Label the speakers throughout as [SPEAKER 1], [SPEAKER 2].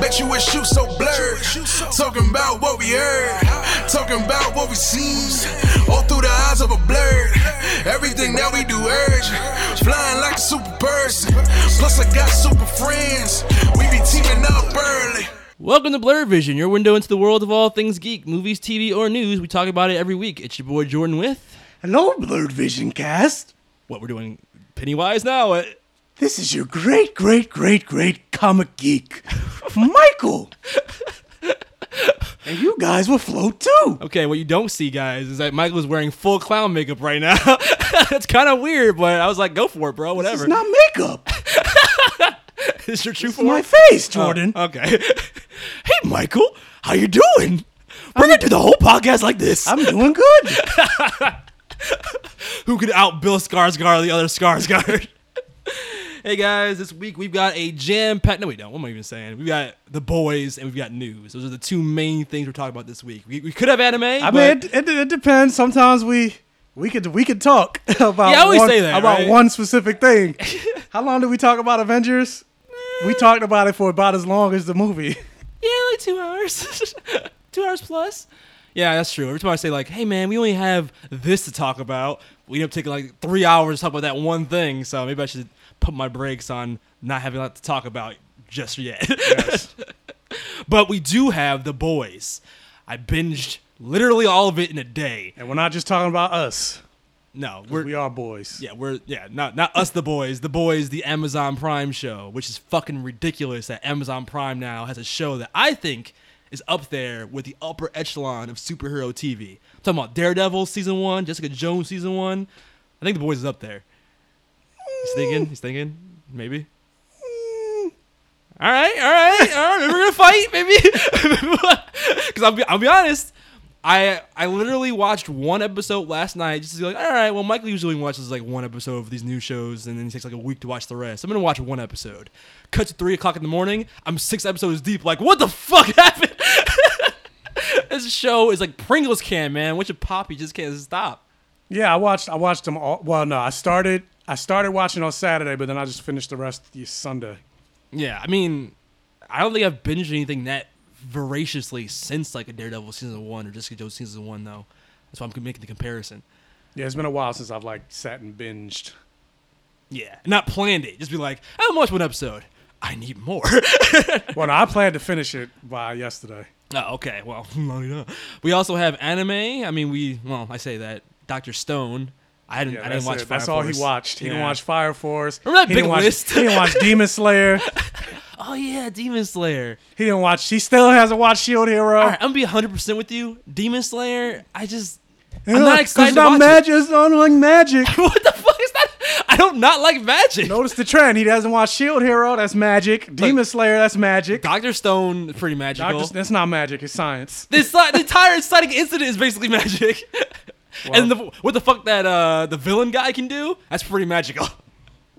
[SPEAKER 1] Bet you wish you so blurred. Talking about what we heard. Talking about what we seen. All through the eyes of a blur. Everything that we do urge. Flying like a super person. Plus I got super friends. We be teaming up early.
[SPEAKER 2] Welcome to Blur Vision, your window into the world of all things geek, movies, TV, or news. We talk about it every week. It's your boy Jordan with
[SPEAKER 3] Hello, Blurred Vision cast.
[SPEAKER 2] what we're doing Pennywise now. Uh,
[SPEAKER 3] This is your great, great, great, great comic geek, Michael. and you guys will float too.
[SPEAKER 2] Okay, what you don't see, guys, is that Michael is wearing full clown makeup right now. It's kind of weird, but I was like, go for it, bro. Whatever.
[SPEAKER 3] is not makeup.
[SPEAKER 2] It's your true
[SPEAKER 3] It's
[SPEAKER 2] form.
[SPEAKER 3] my face, oh, Jordan.
[SPEAKER 2] Oh, okay. hey, Michael, how you doing? We're gonna do the whole podcast like this.
[SPEAKER 3] I'm doing good.
[SPEAKER 2] Who could out Bill Skarsgård, the other Skarsgård? Hey guys, this week we've got a jam packed. No, we don't. What am I even saying? We've got the boys and we've got news. Those are the two main things we're talking about this week. We, we could have anime.
[SPEAKER 3] I
[SPEAKER 2] but
[SPEAKER 3] mean, it, it, it depends. Sometimes we we could we could talk about
[SPEAKER 2] Yeah, I always
[SPEAKER 3] one,
[SPEAKER 2] say that,
[SPEAKER 3] about
[SPEAKER 2] right?
[SPEAKER 3] one specific thing. How long did we talk about Avengers? We talked about it for about as long as the movie.
[SPEAKER 2] yeah, like two hours, two hours plus. Yeah, that's true. Every time I say like, "Hey man, we only have this to talk about," we end up taking like three hours to talk about that one thing. So maybe I should put my brakes on not having a lot to talk about just yet.
[SPEAKER 3] Yes.
[SPEAKER 2] But we do have the boys. I binged literally all of it in a day.
[SPEAKER 3] and we're not just talking about us.
[SPEAKER 2] No, we're
[SPEAKER 3] We are boys.
[SPEAKER 2] yeah, we're yeah, not not us the boys, the boys, the Amazon Prime show, which is fucking ridiculous that Amazon Prime now has a show that I think is up there with the upper echelon of superhero TV. I'm talking about Daredevil season one, Jessica Jones season one. I think the boys is up there. He's thinking, he's thinking, maybe. All right, all right, all right. Maybe we're gonna fight, maybe. Because I'll be, I'll be honest. I I literally watched one episode last night just to be like, all right. Well, Michael usually watches like one episode of these new shows, and then he takes like a week to watch the rest. I'm gonna watch one episode. Cut to three o'clock in the morning. I'm six episodes deep. Like, what the fuck happened? this show is like Pringles can, man. Which a pop, you just can't stop.
[SPEAKER 3] Yeah, I watched. I watched them all. Well, no, I started. I started watching on Saturday, but then I just finished the rest the Sunday.
[SPEAKER 2] Yeah, I mean, I don't think I've binged anything that voraciously since like a Daredevil season one or Jessica Jones season one, though. That's why I'm making the comparison.
[SPEAKER 3] Yeah, it's been a while since I've like sat and binged.
[SPEAKER 2] Yeah, not planned it. Just be like, I'm watch one episode. I need more.
[SPEAKER 3] Well, no, I planned to finish it by yesterday.
[SPEAKER 2] oh, okay. Well, we also have anime. I mean, we well, I say that Doctor Stone. I hadn't.
[SPEAKER 3] Yeah,
[SPEAKER 2] I didn't watch.
[SPEAKER 3] it. That's
[SPEAKER 2] Fire
[SPEAKER 3] all he watched. He didn't watch Fire Force.
[SPEAKER 2] Remember that
[SPEAKER 3] he
[SPEAKER 2] big
[SPEAKER 3] didn't watch,
[SPEAKER 2] list?
[SPEAKER 3] He didn't watch Demon Slayer.
[SPEAKER 2] Oh yeah, Demon Slayer.
[SPEAKER 3] He didn't watch. He still hasn't watched Shield Hero.
[SPEAKER 2] All right, I'm gonna be 100 percent with you. Demon Slayer. I just.
[SPEAKER 3] Yeah,
[SPEAKER 2] I'm not excited
[SPEAKER 3] It's not magic. It's not like magic.
[SPEAKER 2] what the fuck is that? I don't not like magic.
[SPEAKER 3] Notice the trend. He doesn't watch Shield Hero. That's magic. Demon Slayer. That's magic.
[SPEAKER 2] Doctor Stone, pretty magical.
[SPEAKER 3] Doctor, that's not magic. It's science.
[SPEAKER 2] This the entire inciting incident is basically magic. and the, what the fuck that uh, the villain guy can do? That's pretty magical.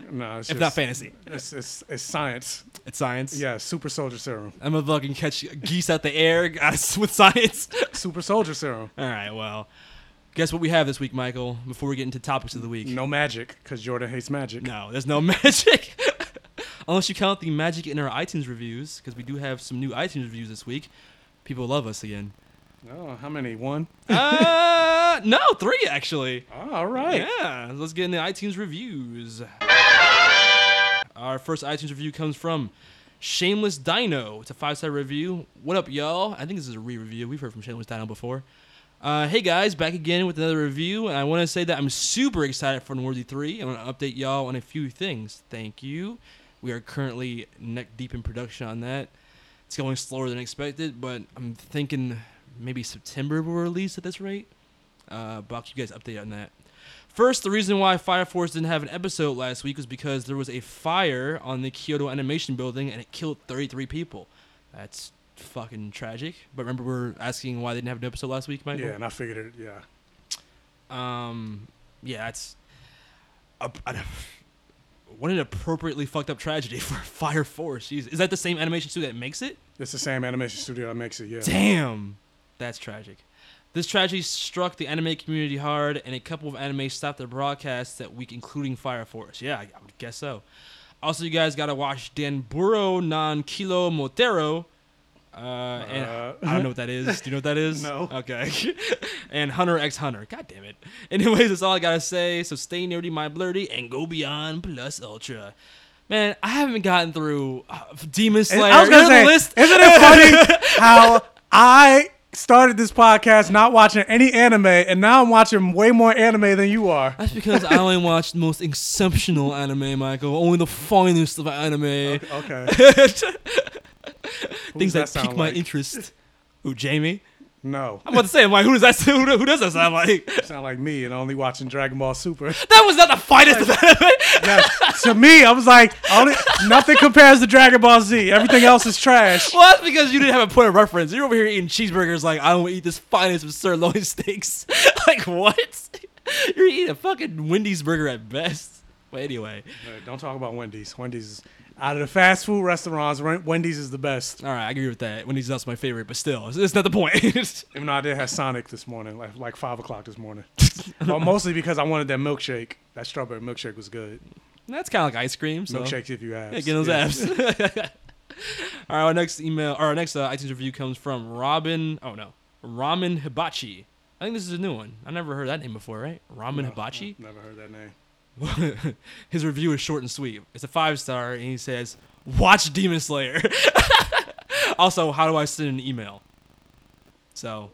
[SPEAKER 3] No, it's
[SPEAKER 2] If
[SPEAKER 3] just,
[SPEAKER 2] not fantasy,
[SPEAKER 3] It's, it's it's science.
[SPEAKER 2] it's science.
[SPEAKER 3] Yeah, super soldier serum.
[SPEAKER 2] I'm gonna fucking catch geese out the air with science.
[SPEAKER 3] Super soldier serum.
[SPEAKER 2] All right, well, guess what we have this week, Michael? Before we get into topics of the week,
[SPEAKER 3] No magic, because Jordan hates magic.
[SPEAKER 2] no, there's no magic. Unless you count the magic in our iTunes reviews, because we do have some new iTunes reviews this week. People love us again.
[SPEAKER 3] Oh, how many? One.
[SPEAKER 2] Uh, no, three actually.
[SPEAKER 3] Oh, all right.
[SPEAKER 2] Yeah, let's get into iTunes reviews. Our first iTunes review comes from Shameless Dino. It's a five star review. What up, y'all? I think this is a re review. We've heard from Shameless Dino before. Uh, hey guys, back again with another review, and I want to say that I'm super excited for Unworthy 3. I want to update y'all on a few things. Thank you. We are currently neck deep in production on that. It's going slower than expected, but I'm thinking maybe September will release at this rate. Uh, but I'll keep you guys updated on that. First, the reason why Fire Force didn't have an episode last week was because there was a fire on the Kyoto Animation Building and it killed 33 people. That's fucking tragic. But remember, we are asking why they didn't have an episode last week, Michael?
[SPEAKER 3] Yeah, and I figured it. Yeah.
[SPEAKER 2] Um, yeah, it's a, a, what an appropriately fucked up tragedy for Fire Force. Jeez. Is that the same animation studio that makes it?
[SPEAKER 3] It's the same animation studio that makes it. Yeah.
[SPEAKER 2] Damn, that's tragic. This tragedy struck the anime community hard, and a couple of anime stopped their broadcasts that week, including Fire Force. Yeah, I, I would guess so. Also, you guys gotta watch Dumbbell Nan Kilo Moteru. Uh, and
[SPEAKER 3] Uh.
[SPEAKER 2] I don't know what that is. Do you know what that is?
[SPEAKER 3] No.
[SPEAKER 2] Okay. and Hunter x Hunter. God damn it. Anyways, that's all I gotta say. So stay nerdy, my blurdy, and go beyond plus ultra. Man, I haven't gotten through uh, Demon Slayer.
[SPEAKER 3] I was gonna say,
[SPEAKER 2] list?
[SPEAKER 3] isn't it funny how I started this podcast not watching any anime, and now I'm watching way more anime than you are.
[SPEAKER 2] That's because I only watch the most exceptional anime, Michael. Only the finest of anime.
[SPEAKER 3] Okay.
[SPEAKER 2] Things
[SPEAKER 3] that
[SPEAKER 2] that,
[SPEAKER 3] sound
[SPEAKER 2] pique my interest. Who, Jamie?
[SPEAKER 3] No.
[SPEAKER 2] I'm about to say, I'm like, who does that? Who, who does that sound like?
[SPEAKER 3] Sound like me and only watching Dragon Ball Super.
[SPEAKER 2] That was not the finest.
[SPEAKER 3] To me, I was like, only nothing compares to Dragon Ball Z. Everything else is trash.
[SPEAKER 2] Well, that's because you didn't have a point of reference. You're over here eating cheeseburgers like I don't eat this finest of sirloin steaks. like what? You're eating a fucking Wendy's burger at best. But anyway,
[SPEAKER 3] Uh, Don't talk about Wendy's. Wendy's is out of the fast food restaurants. Wendy's is the best.
[SPEAKER 2] all right, I agree with that. Wendy's not my favorite, but still, it's, it's not the point.
[SPEAKER 3] Even though I did have Sonic this morning, like like five o'clock this morning. well, mostly because I wanted that milkshake. That strawberry milkshake was good.
[SPEAKER 2] that's kind of like ice cream. So.
[SPEAKER 3] Milkshakes if you have.
[SPEAKER 2] Yeah, get those apps. All right, our next email, or our next uh, iTunes review comes from Robin. Oh no, Ramen Hibachi. I think this is a new one. I never heard that name before, right? Ramen Hibachi.
[SPEAKER 3] Never heard that name.
[SPEAKER 2] His review is short and sweet. It's a five star, and he says, "Watch Demon Slayer." also, how do I send an email? So,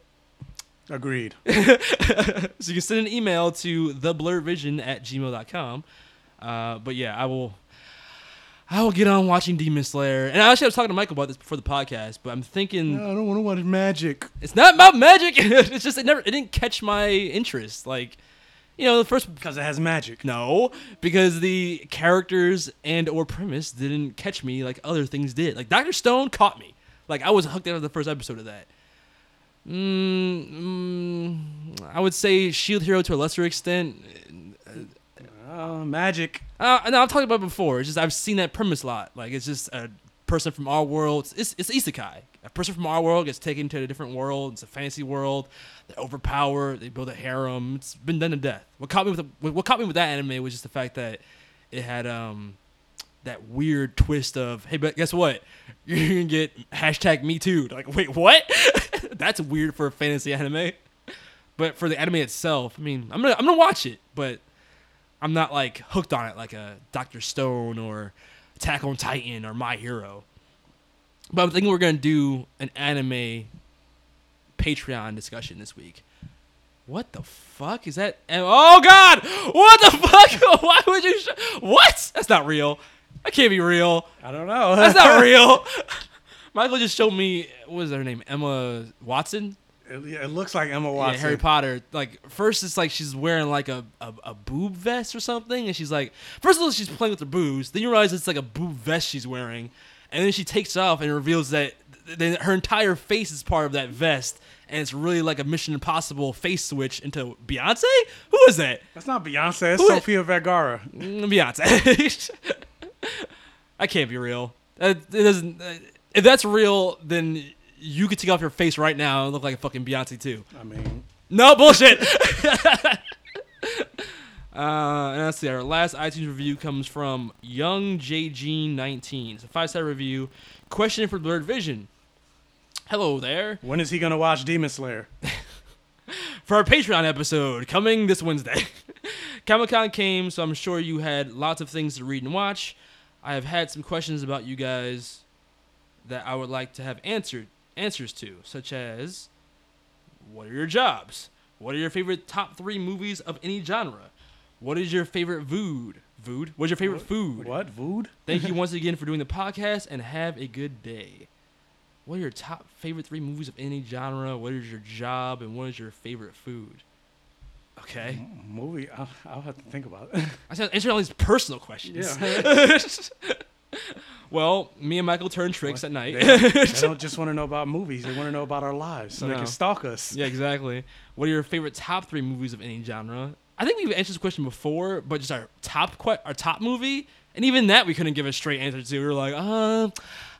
[SPEAKER 3] Agreed.
[SPEAKER 2] so you can send an email to theblurvision at gmail.com. Uh, but yeah, I will. I will get on watching Demon Slayer, and I actually I was talking to Michael about this before the podcast. But I'm thinking
[SPEAKER 3] I don't want to watch magic.
[SPEAKER 2] it's not about magic. it's just it never it didn't catch my interest. Like, you know, the first
[SPEAKER 3] Because it has magic.
[SPEAKER 2] no, because the characters and or premise didn't catch me like other things did. Like Doctor Stone caught me. Like I was hooked after the first episode of that. Mm, mm, I would say Shield Hero to a lesser extent.
[SPEAKER 3] Uh, magic.
[SPEAKER 2] Uh, no, I've talked about it before. It's just I've seen that premise a lot. Like it's just a person from our world. It's it's isekai. A person from our world gets taken to a different world. It's a fantasy world. They're overpowered. They build a harem. It's been done to death. What caught me with the, what caught me with that anime was just the fact that it had um that weird twist of hey, but guess what? You're gonna get hashtag Me Too. Like wait, what? That's weird for a fantasy anime. But for the anime itself, I mean, I'm gonna I'm gonna watch it, but I'm not like hooked on it like a Doctor Stone or Attack on Titan or My Hero. But I'm thinking we're gonna do an anime Patreon discussion this week. What the fuck is that? Oh God! What the fuck? Why would you? Sh- what? That's not real. That can't be real.
[SPEAKER 3] I don't know.
[SPEAKER 2] That's not real. Michael just showed me what is her name? Emma Watson.
[SPEAKER 3] It, yeah, it looks like Emma
[SPEAKER 2] Yeah,
[SPEAKER 3] Watson.
[SPEAKER 2] Harry Potter. Like first, it's like she's wearing like a, a, a boob vest or something, and she's like, first of all, she's playing with her boobs. Then you realize it's like a boob vest she's wearing, and then she takes it off and reveals that th- th- her entire face is part of that vest, and it's really like a Mission Impossible face switch into Beyonce. Who is that?
[SPEAKER 3] That's not Beyonce. It's
[SPEAKER 2] Who is-
[SPEAKER 3] Sofia Vergara.
[SPEAKER 2] Mm, Beyonce. I can't be real. Uh, It doesn't. uh, If that's real, then you could take off your face right now and look like a fucking Beyonce too.
[SPEAKER 3] I mean,
[SPEAKER 2] No bullshit. uh, and let's see. Our last iTunes review comes from Young JG19. It's a five star review. Question for Blurred Vision. Hello there.
[SPEAKER 3] when is he gonna watch Demon Slayer?
[SPEAKER 2] For our Patreon episode coming this Wednesday. Comic Con came, so I'm sure you had lots of things to read and watch. I have had some questions about you guys that I would like to have answered answers to, such as what are your jobs? What are your favorite top three movies of any genre? What is your favorite food? Food? What's your favorite food?
[SPEAKER 3] What? Vood?
[SPEAKER 2] Thank you once again for doing the podcast and have a good day. What are your top favorite three movies of any genre? What is your job and what is your favorite food? Okay.
[SPEAKER 3] Movie, I'll, I'll have to think about it.
[SPEAKER 2] I said answer all these personal questions.
[SPEAKER 3] Yeah.
[SPEAKER 2] Well, me and Michael turn tricks at night.
[SPEAKER 3] They they don't just want to know about movies; they want to know about our lives, so they can stalk us.
[SPEAKER 2] yeah, exactly. What are your favorite top three movies of any genre? I think we've answered this question before, but just our top que- our top movie, and even that we couldn't give a straight answer to. We were like, uh,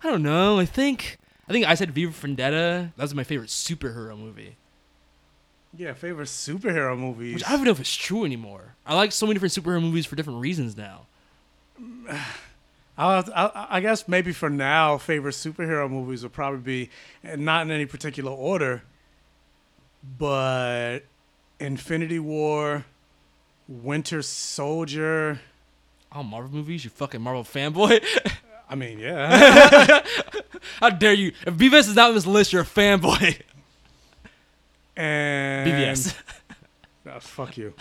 [SPEAKER 2] I don't know. I think I think I said V for Vendetta. That was my favorite superhero movie.
[SPEAKER 3] Yeah, favorite superhero movies.
[SPEAKER 2] Which I don't even know if it's true anymore. I like so many different superhero movies for different reasons now.
[SPEAKER 3] I'll to- I, I guess maybe for now, favorite superhero movies would probably be, and not in any particular order, but Infinity War, Winter Soldier.
[SPEAKER 2] Oh, Marvel movies, you fucking Marvel fanboy.
[SPEAKER 3] I mean, yeah,
[SPEAKER 2] How dare you? If BVS is not on this list, you're a fanboy.
[SPEAKER 3] and
[SPEAKER 2] BVS.
[SPEAKER 3] Ah, fuck you.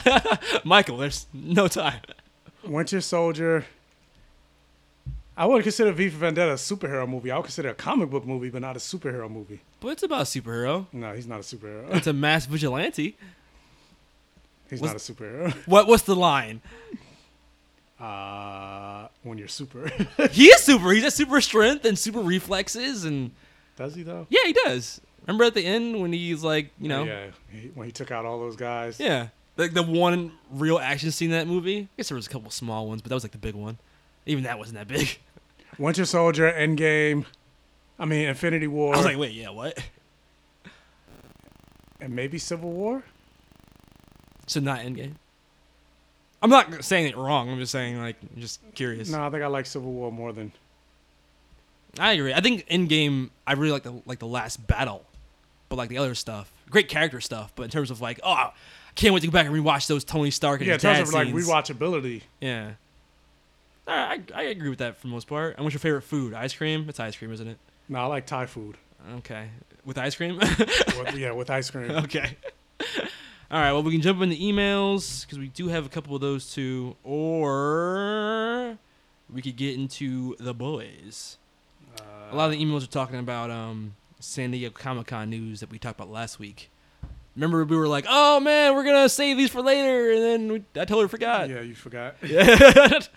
[SPEAKER 2] Michael, there's no time.
[SPEAKER 3] Winter Soldier. I wouldn't consider V for Vendetta a superhero movie. I would consider it a comic book movie, but not a superhero movie.
[SPEAKER 2] But it's about a superhero.
[SPEAKER 3] No, he's not a superhero.
[SPEAKER 2] It's a mass vigilante.
[SPEAKER 3] He's not a superhero.
[SPEAKER 2] What? What's the line?
[SPEAKER 3] Uh, when you're super,
[SPEAKER 2] He is super. He's got super strength and super reflexes, and
[SPEAKER 3] does he though?
[SPEAKER 2] yeah, he does. Remember at the end when he's like, you know,
[SPEAKER 3] yeah, he, when he took out all those guys.
[SPEAKER 2] yeah, like the one real action scene in that movie. I guess there was a couple small ones, but that was like the big one. Even that wasn't that big.
[SPEAKER 3] Winter Soldier, Endgame. I mean, Infinity War,
[SPEAKER 2] I was like, wait, yeah, what?
[SPEAKER 3] and maybe Civil War.
[SPEAKER 2] So not Endgame. I'm not saying it wrong. I'm just saying like, I'm just curious.
[SPEAKER 3] No, I think I like Civil War more than.
[SPEAKER 2] I agree. I think Endgame, I really like the like the last battle, but like the other stuff, great character stuff. But in terms of like, oh, I can't wait to go back and rewatch those Tony Stark and
[SPEAKER 3] Yeah, in terms of like
[SPEAKER 2] scenes.
[SPEAKER 3] rewatchability.
[SPEAKER 2] Yeah. I, I I agree with that for the most part. And what's your favorite food? Ice cream? It's ice cream, isn't it?
[SPEAKER 3] No, I like Thai food.
[SPEAKER 2] Okay. With ice cream?
[SPEAKER 3] With- yeah, with ice cream.
[SPEAKER 2] okay. All right. Well, we can jump into emails because we do have a couple of those too, or we could get into the boys. a lot of the emails are talking about um, San Diego Comic Con news that we talked about last week. Remember, we were like, "Oh man, we're gonna save these for later," and then we, I totally forgot.
[SPEAKER 3] Yeah, you forgot.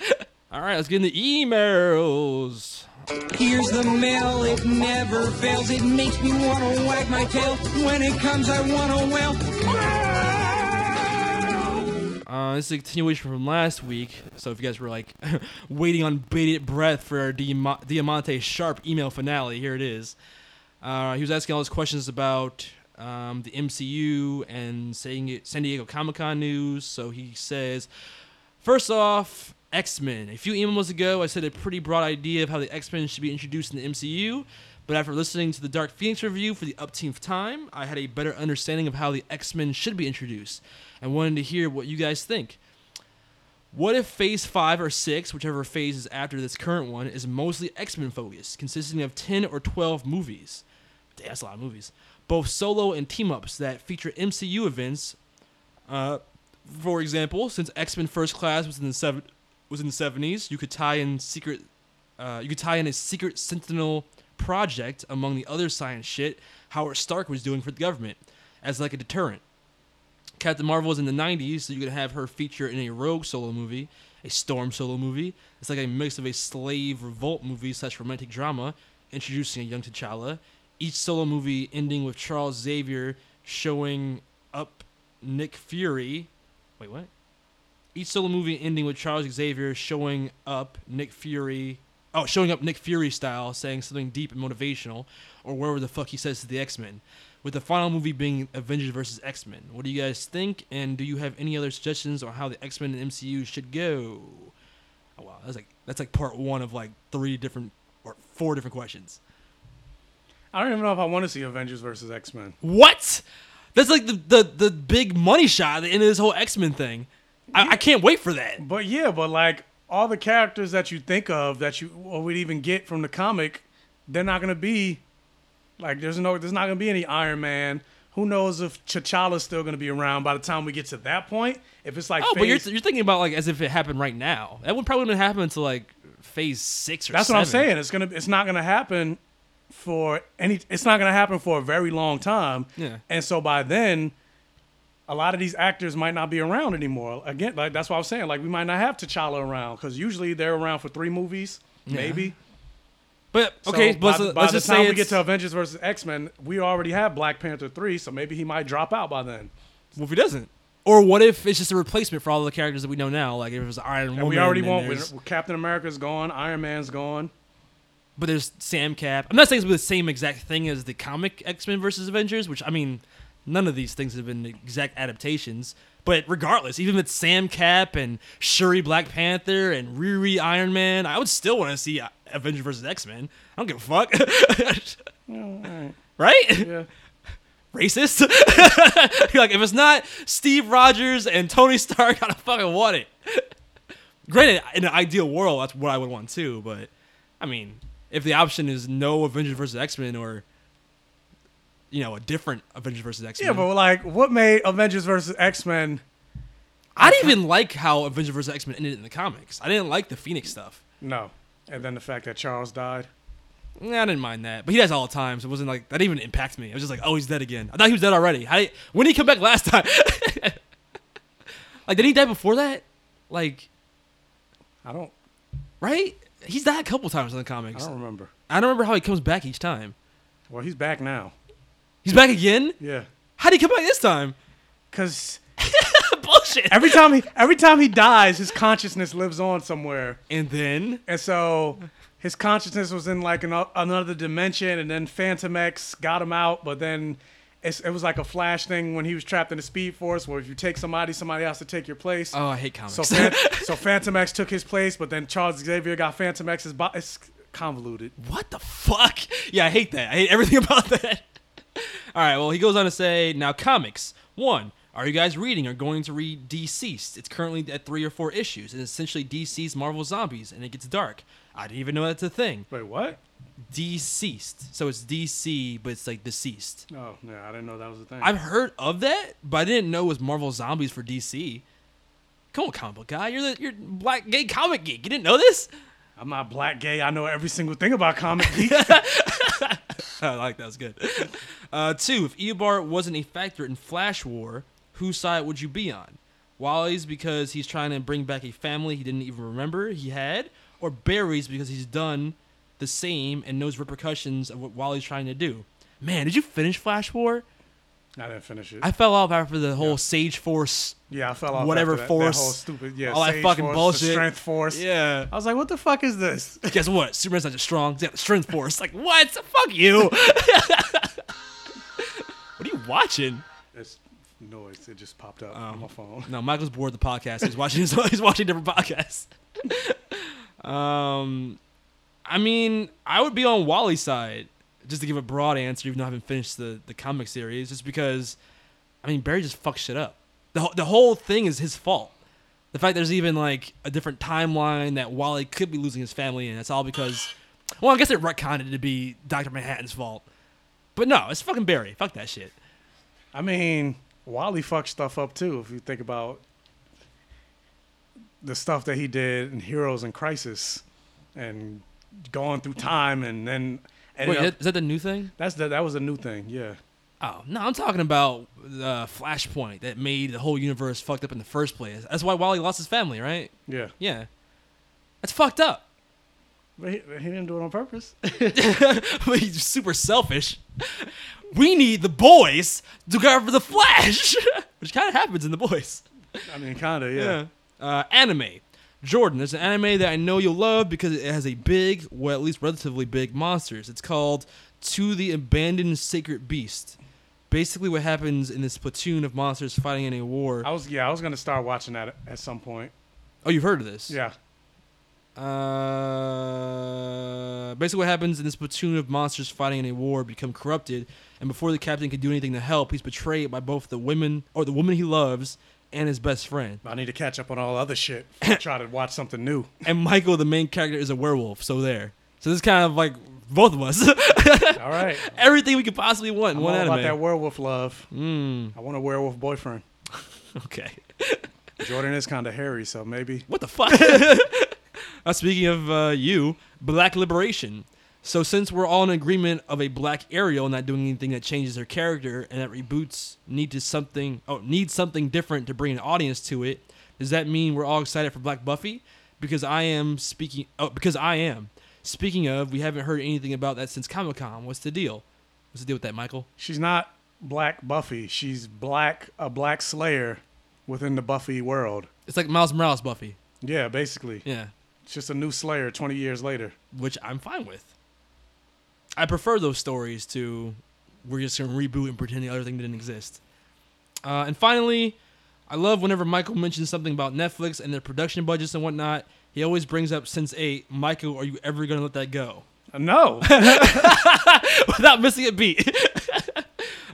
[SPEAKER 2] All right, let's get into emails.
[SPEAKER 4] Here's the mail, it never fails. It makes me wanna wag my tail. When it comes, I wanna well.
[SPEAKER 2] Uh, this is a continuation from last week. So if you guys were like waiting on bated breath for our Diamante Sharp email finale, here it is. Uh, he was asking all his questions about um, the MCU and saying it, San Diego Comic Con news. So he says, first off, X Men. A few emails ago, I said a pretty broad idea of how the X Men should be introduced in the MCU. But after listening to the Dark Phoenix review for the upteenth time, I had a better understanding of how the X Men should be introduced and wanted to hear what you guys think. What if Phase 5 or 6, whichever phase is after this current one, is mostly X Men focused, consisting of 10 or 12 movies? Damn, that's a lot of movies. Both solo and team ups that feature MCU events. Uh, for example, since X Men First Class was in the seven, was in the 70s, you could tie in secret. Uh, you could tie in a secret Sentinel project among the other science shit Howard Stark was doing for the government, as like a deterrent. Captain Marvel was in the 90s, so you could have her feature in a Rogue solo movie, a Storm solo movie. It's like a mix of a slave revolt movie slash romantic drama, introducing a young T'Challa. Each solo movie ending with Charles Xavier showing up Nick Fury. Wait, what? Each solo movie ending with Charles Xavier showing up Nick Fury. Oh, showing up Nick Fury style, saying something deep and motivational, or whatever the fuck he says to the X Men with the final movie being Avengers versus X Men. What do you guys think? And do you have any other suggestions on how the X Men and MCU should go? Oh wow, that's like that's like part one of like three different or four different questions.
[SPEAKER 3] I don't even know if I want to see Avengers versus X Men.
[SPEAKER 2] What? That's like the the, the big money shot at the end of this whole X Men thing. I, I can't wait for that.
[SPEAKER 3] But yeah, but like all the characters that you think of that you or would even get from the comic, they're not gonna be like there's no there's not gonna be any Iron Man. Who knows if T'Challa's still gonna be around by the time we get to that point? If it's like
[SPEAKER 2] Oh, but you're,
[SPEAKER 3] phase-
[SPEAKER 2] you're thinking about like as if it happened right now. That would probably wouldn't happen until like phase six or
[SPEAKER 3] that's what I'm saying. It's gonna it's not gonna happen for any. It's not gonna happen for a very long time.
[SPEAKER 2] Yeah.
[SPEAKER 3] And so by then, a lot of these actors might not be around anymore. Again, like that's what I was saying. Like we might not have T'Challa around because usually they're around for three movies, maybe.
[SPEAKER 2] But okay,
[SPEAKER 3] by,
[SPEAKER 2] but
[SPEAKER 3] by
[SPEAKER 2] let's
[SPEAKER 3] the
[SPEAKER 2] just
[SPEAKER 3] time we get to Avengers versus X Men, we already have Black Panther three, so maybe he might drop out by then.
[SPEAKER 2] what if he doesn't? Or what if it's just a replacement for all the characters that we know now? Like if it was Iron Woman,
[SPEAKER 3] we already want
[SPEAKER 2] there's-
[SPEAKER 3] Captain America's gone, Iron Man's gone.
[SPEAKER 2] but there's Sam Cap. I'm not saying it's the same exact thing as the comic X Men versus Avengers, which I mean, none of these things have been exact adaptations. But regardless, even with Sam Cap and Shuri Black Panther and Riri Iron Man, I would still want to see uh, Avengers versus X Men. I don't give a fuck. Oh, right?
[SPEAKER 3] Yeah.
[SPEAKER 2] Racist? like if it's not Steve Rogers and Tony Stark, I don't fucking want it. Granted, in an ideal world, that's what I would want too. But I mean, if the option is no Avengers versus X Men or you know a different Avengers versus X Men,
[SPEAKER 3] Yeah, but like, what made Avengers versus X Men?
[SPEAKER 2] I didn't even like how Avengers versus X Men ended in the comics. I didn't like the Phoenix stuff.
[SPEAKER 3] No, and then the fact that Charles died.
[SPEAKER 2] Nah, I didn't mind that, but he dies all the time, so it wasn't like that didn't even impact me. I was just like, oh, he's dead again. I thought he was dead already. How did, when did he come back last time? like, did he die before that? Like,
[SPEAKER 3] I don't.
[SPEAKER 2] right? He's died a couple times in the comics.
[SPEAKER 3] I don't remember.
[SPEAKER 2] I don't remember how he comes back each time.
[SPEAKER 3] Well, he's back now.
[SPEAKER 2] He's back again.
[SPEAKER 3] Yeah,
[SPEAKER 2] How did he come back this time?
[SPEAKER 3] because
[SPEAKER 2] Bullshit.
[SPEAKER 3] every time he every time he dies, his consciousness lives on somewhere,
[SPEAKER 2] And then
[SPEAKER 3] and so his consciousness was in like an, another dimension, and then Fantomex got him out, but then. It's, it was like a flash thing when he was trapped in the Speed Force, where if you take somebody, somebody has to take your place.
[SPEAKER 2] oh, I hate comics.
[SPEAKER 3] So, so Fantomex took his place, but then Charles Xavier got Fantomex's body. It's convoluted.
[SPEAKER 2] what the fuck? Yeah, I hate that. I hate everything about that. All right, well, he goes on to say, now comics. One, are you guys reading or going to read Deceased? It's currently at three or four issues, and it's essentially DC's Marvel Zombies, and it gets dark. I didn't even know that's a thing.
[SPEAKER 3] Wait, what?
[SPEAKER 2] Deceased. So it's DC, but it's like deceased.
[SPEAKER 3] Oh, yeah, I didn't know that was a thing.
[SPEAKER 2] I've heard of that, but I didn't know it was Marvel Zombies for DC. Come on, comic book guy. You're the you're black gay comic geek. You didn't know this?
[SPEAKER 3] I'm not black gay. I know every single thing about comic geek.
[SPEAKER 2] I like that. was good. Uh, two, if Eobard wasn't a factor in Flash War, whose side would you be on? Wally's because he's trying to bring back a family he didn't even remember he had, or Barry's because he's done the same and knows repercussions of what Wally's trying to do. Man, did you finish Flash War?
[SPEAKER 3] I didn't finish it.
[SPEAKER 2] I fell off after the whole Sage Force.
[SPEAKER 3] yeah, I fell off.
[SPEAKER 2] whatever
[SPEAKER 3] after that,
[SPEAKER 2] force,
[SPEAKER 3] That whole stupid. Yeah,
[SPEAKER 2] all that fucking
[SPEAKER 3] force,
[SPEAKER 2] bullshit.
[SPEAKER 3] strength force.
[SPEAKER 2] Yeah.
[SPEAKER 3] I was like, what the fuck is this?
[SPEAKER 2] Guess what? Superman's not just strong. He's got the strength force. Like, what? Fuck you. what are you watching?
[SPEAKER 3] it's noise. It just popped up
[SPEAKER 2] Oh.
[SPEAKER 3] on my phone.
[SPEAKER 2] No, Michael's bored the podcast. He's watching he's watching different podcasts. um, I mean, I would be on Wally's side just to give a broad answer, even though I haven't finished the the comic series, just because. I mean, Barry just fucks shit up. the The whole thing is his fault. The fact there's even like a different timeline that Wally could be losing his family, and it's all because. Well, I guess it retconned it to be Doctor Manhattan's fault, but no, it's fucking Barry. Fuck that shit.
[SPEAKER 3] I mean, Wally fucked stuff up too. If you think about the stuff that he did in Heroes in Crisis, and going through time, and then ended
[SPEAKER 2] Wait, is that the new thing?
[SPEAKER 3] that's the, that was a new thing. Yeah.
[SPEAKER 2] Oh no, I'm talking about the Flashpoint that made the whole universe fucked up in the first place. That's why Wally lost his family, right?
[SPEAKER 3] Yeah.
[SPEAKER 2] Yeah, that's fucked up.
[SPEAKER 3] But he, he didn't do it on purpose.
[SPEAKER 2] But He's super selfish. We need the boys to cover for the Flash, which kind of happens in the boys.
[SPEAKER 3] I mean, kinda, yeah.
[SPEAKER 2] Uh, anime. Jordan, there's an anime that I know you'll love because it has a big, well, at least relatively big monsters. It's called To the Abandoned Sacred Beast. Basically, what happens in this platoon of monsters fighting in a war.
[SPEAKER 3] I was yeah, I was gonna start watching that at some point.
[SPEAKER 2] Oh, you've heard of this?
[SPEAKER 3] Yeah.
[SPEAKER 2] Uh, basically, what happens in this platoon of monsters fighting in a war become corrupted, and before the captain can do anything to help, he's betrayed by both the women or the woman he loves and his best friend.
[SPEAKER 3] I need to catch up on all other shit. try to watch something new.
[SPEAKER 2] And Michael, the main character, is a werewolf. So there. So this is kind of like both of us.
[SPEAKER 3] All right.
[SPEAKER 2] Everything we could possibly want
[SPEAKER 3] I'm
[SPEAKER 2] one
[SPEAKER 3] all
[SPEAKER 2] anime.
[SPEAKER 3] about that werewolf love.
[SPEAKER 2] Mm,
[SPEAKER 3] I want a werewolf boyfriend.
[SPEAKER 2] okay.
[SPEAKER 3] Jordan is kind of hairy, so maybe.
[SPEAKER 2] What the fuck? uh, speaking of uh, you, Black Liberation. So since we're all in agreement of a black Ariel not doing anything that changes her character and that reboots need to something oh need something different to bring an audience to it, does that mean we're all excited for Black Buffy? Because I am speaking oh because I am. Speaking of, we haven't heard anything about that since Comic Con. What's the deal? What's the deal with that, Michael?
[SPEAKER 3] She's not Black Buffy. She's black a black Slayer within the Buffy world.
[SPEAKER 2] It's like Miles Morales Buffy.
[SPEAKER 3] Yeah, basically.
[SPEAKER 2] Yeah.
[SPEAKER 3] It's just a new Slayer 20 years later.
[SPEAKER 2] which I'm fine with. I prefer those stories to we're just gonna reboot and pretend the other thing didn't exist. Uh, and finally, I love whenever Michael mentions something about Netflix and their production budgets and whatnot. He always brings up Sense8. Michael, are you ever gonna let that go
[SPEAKER 3] Uh, No.
[SPEAKER 2] without missing a beat?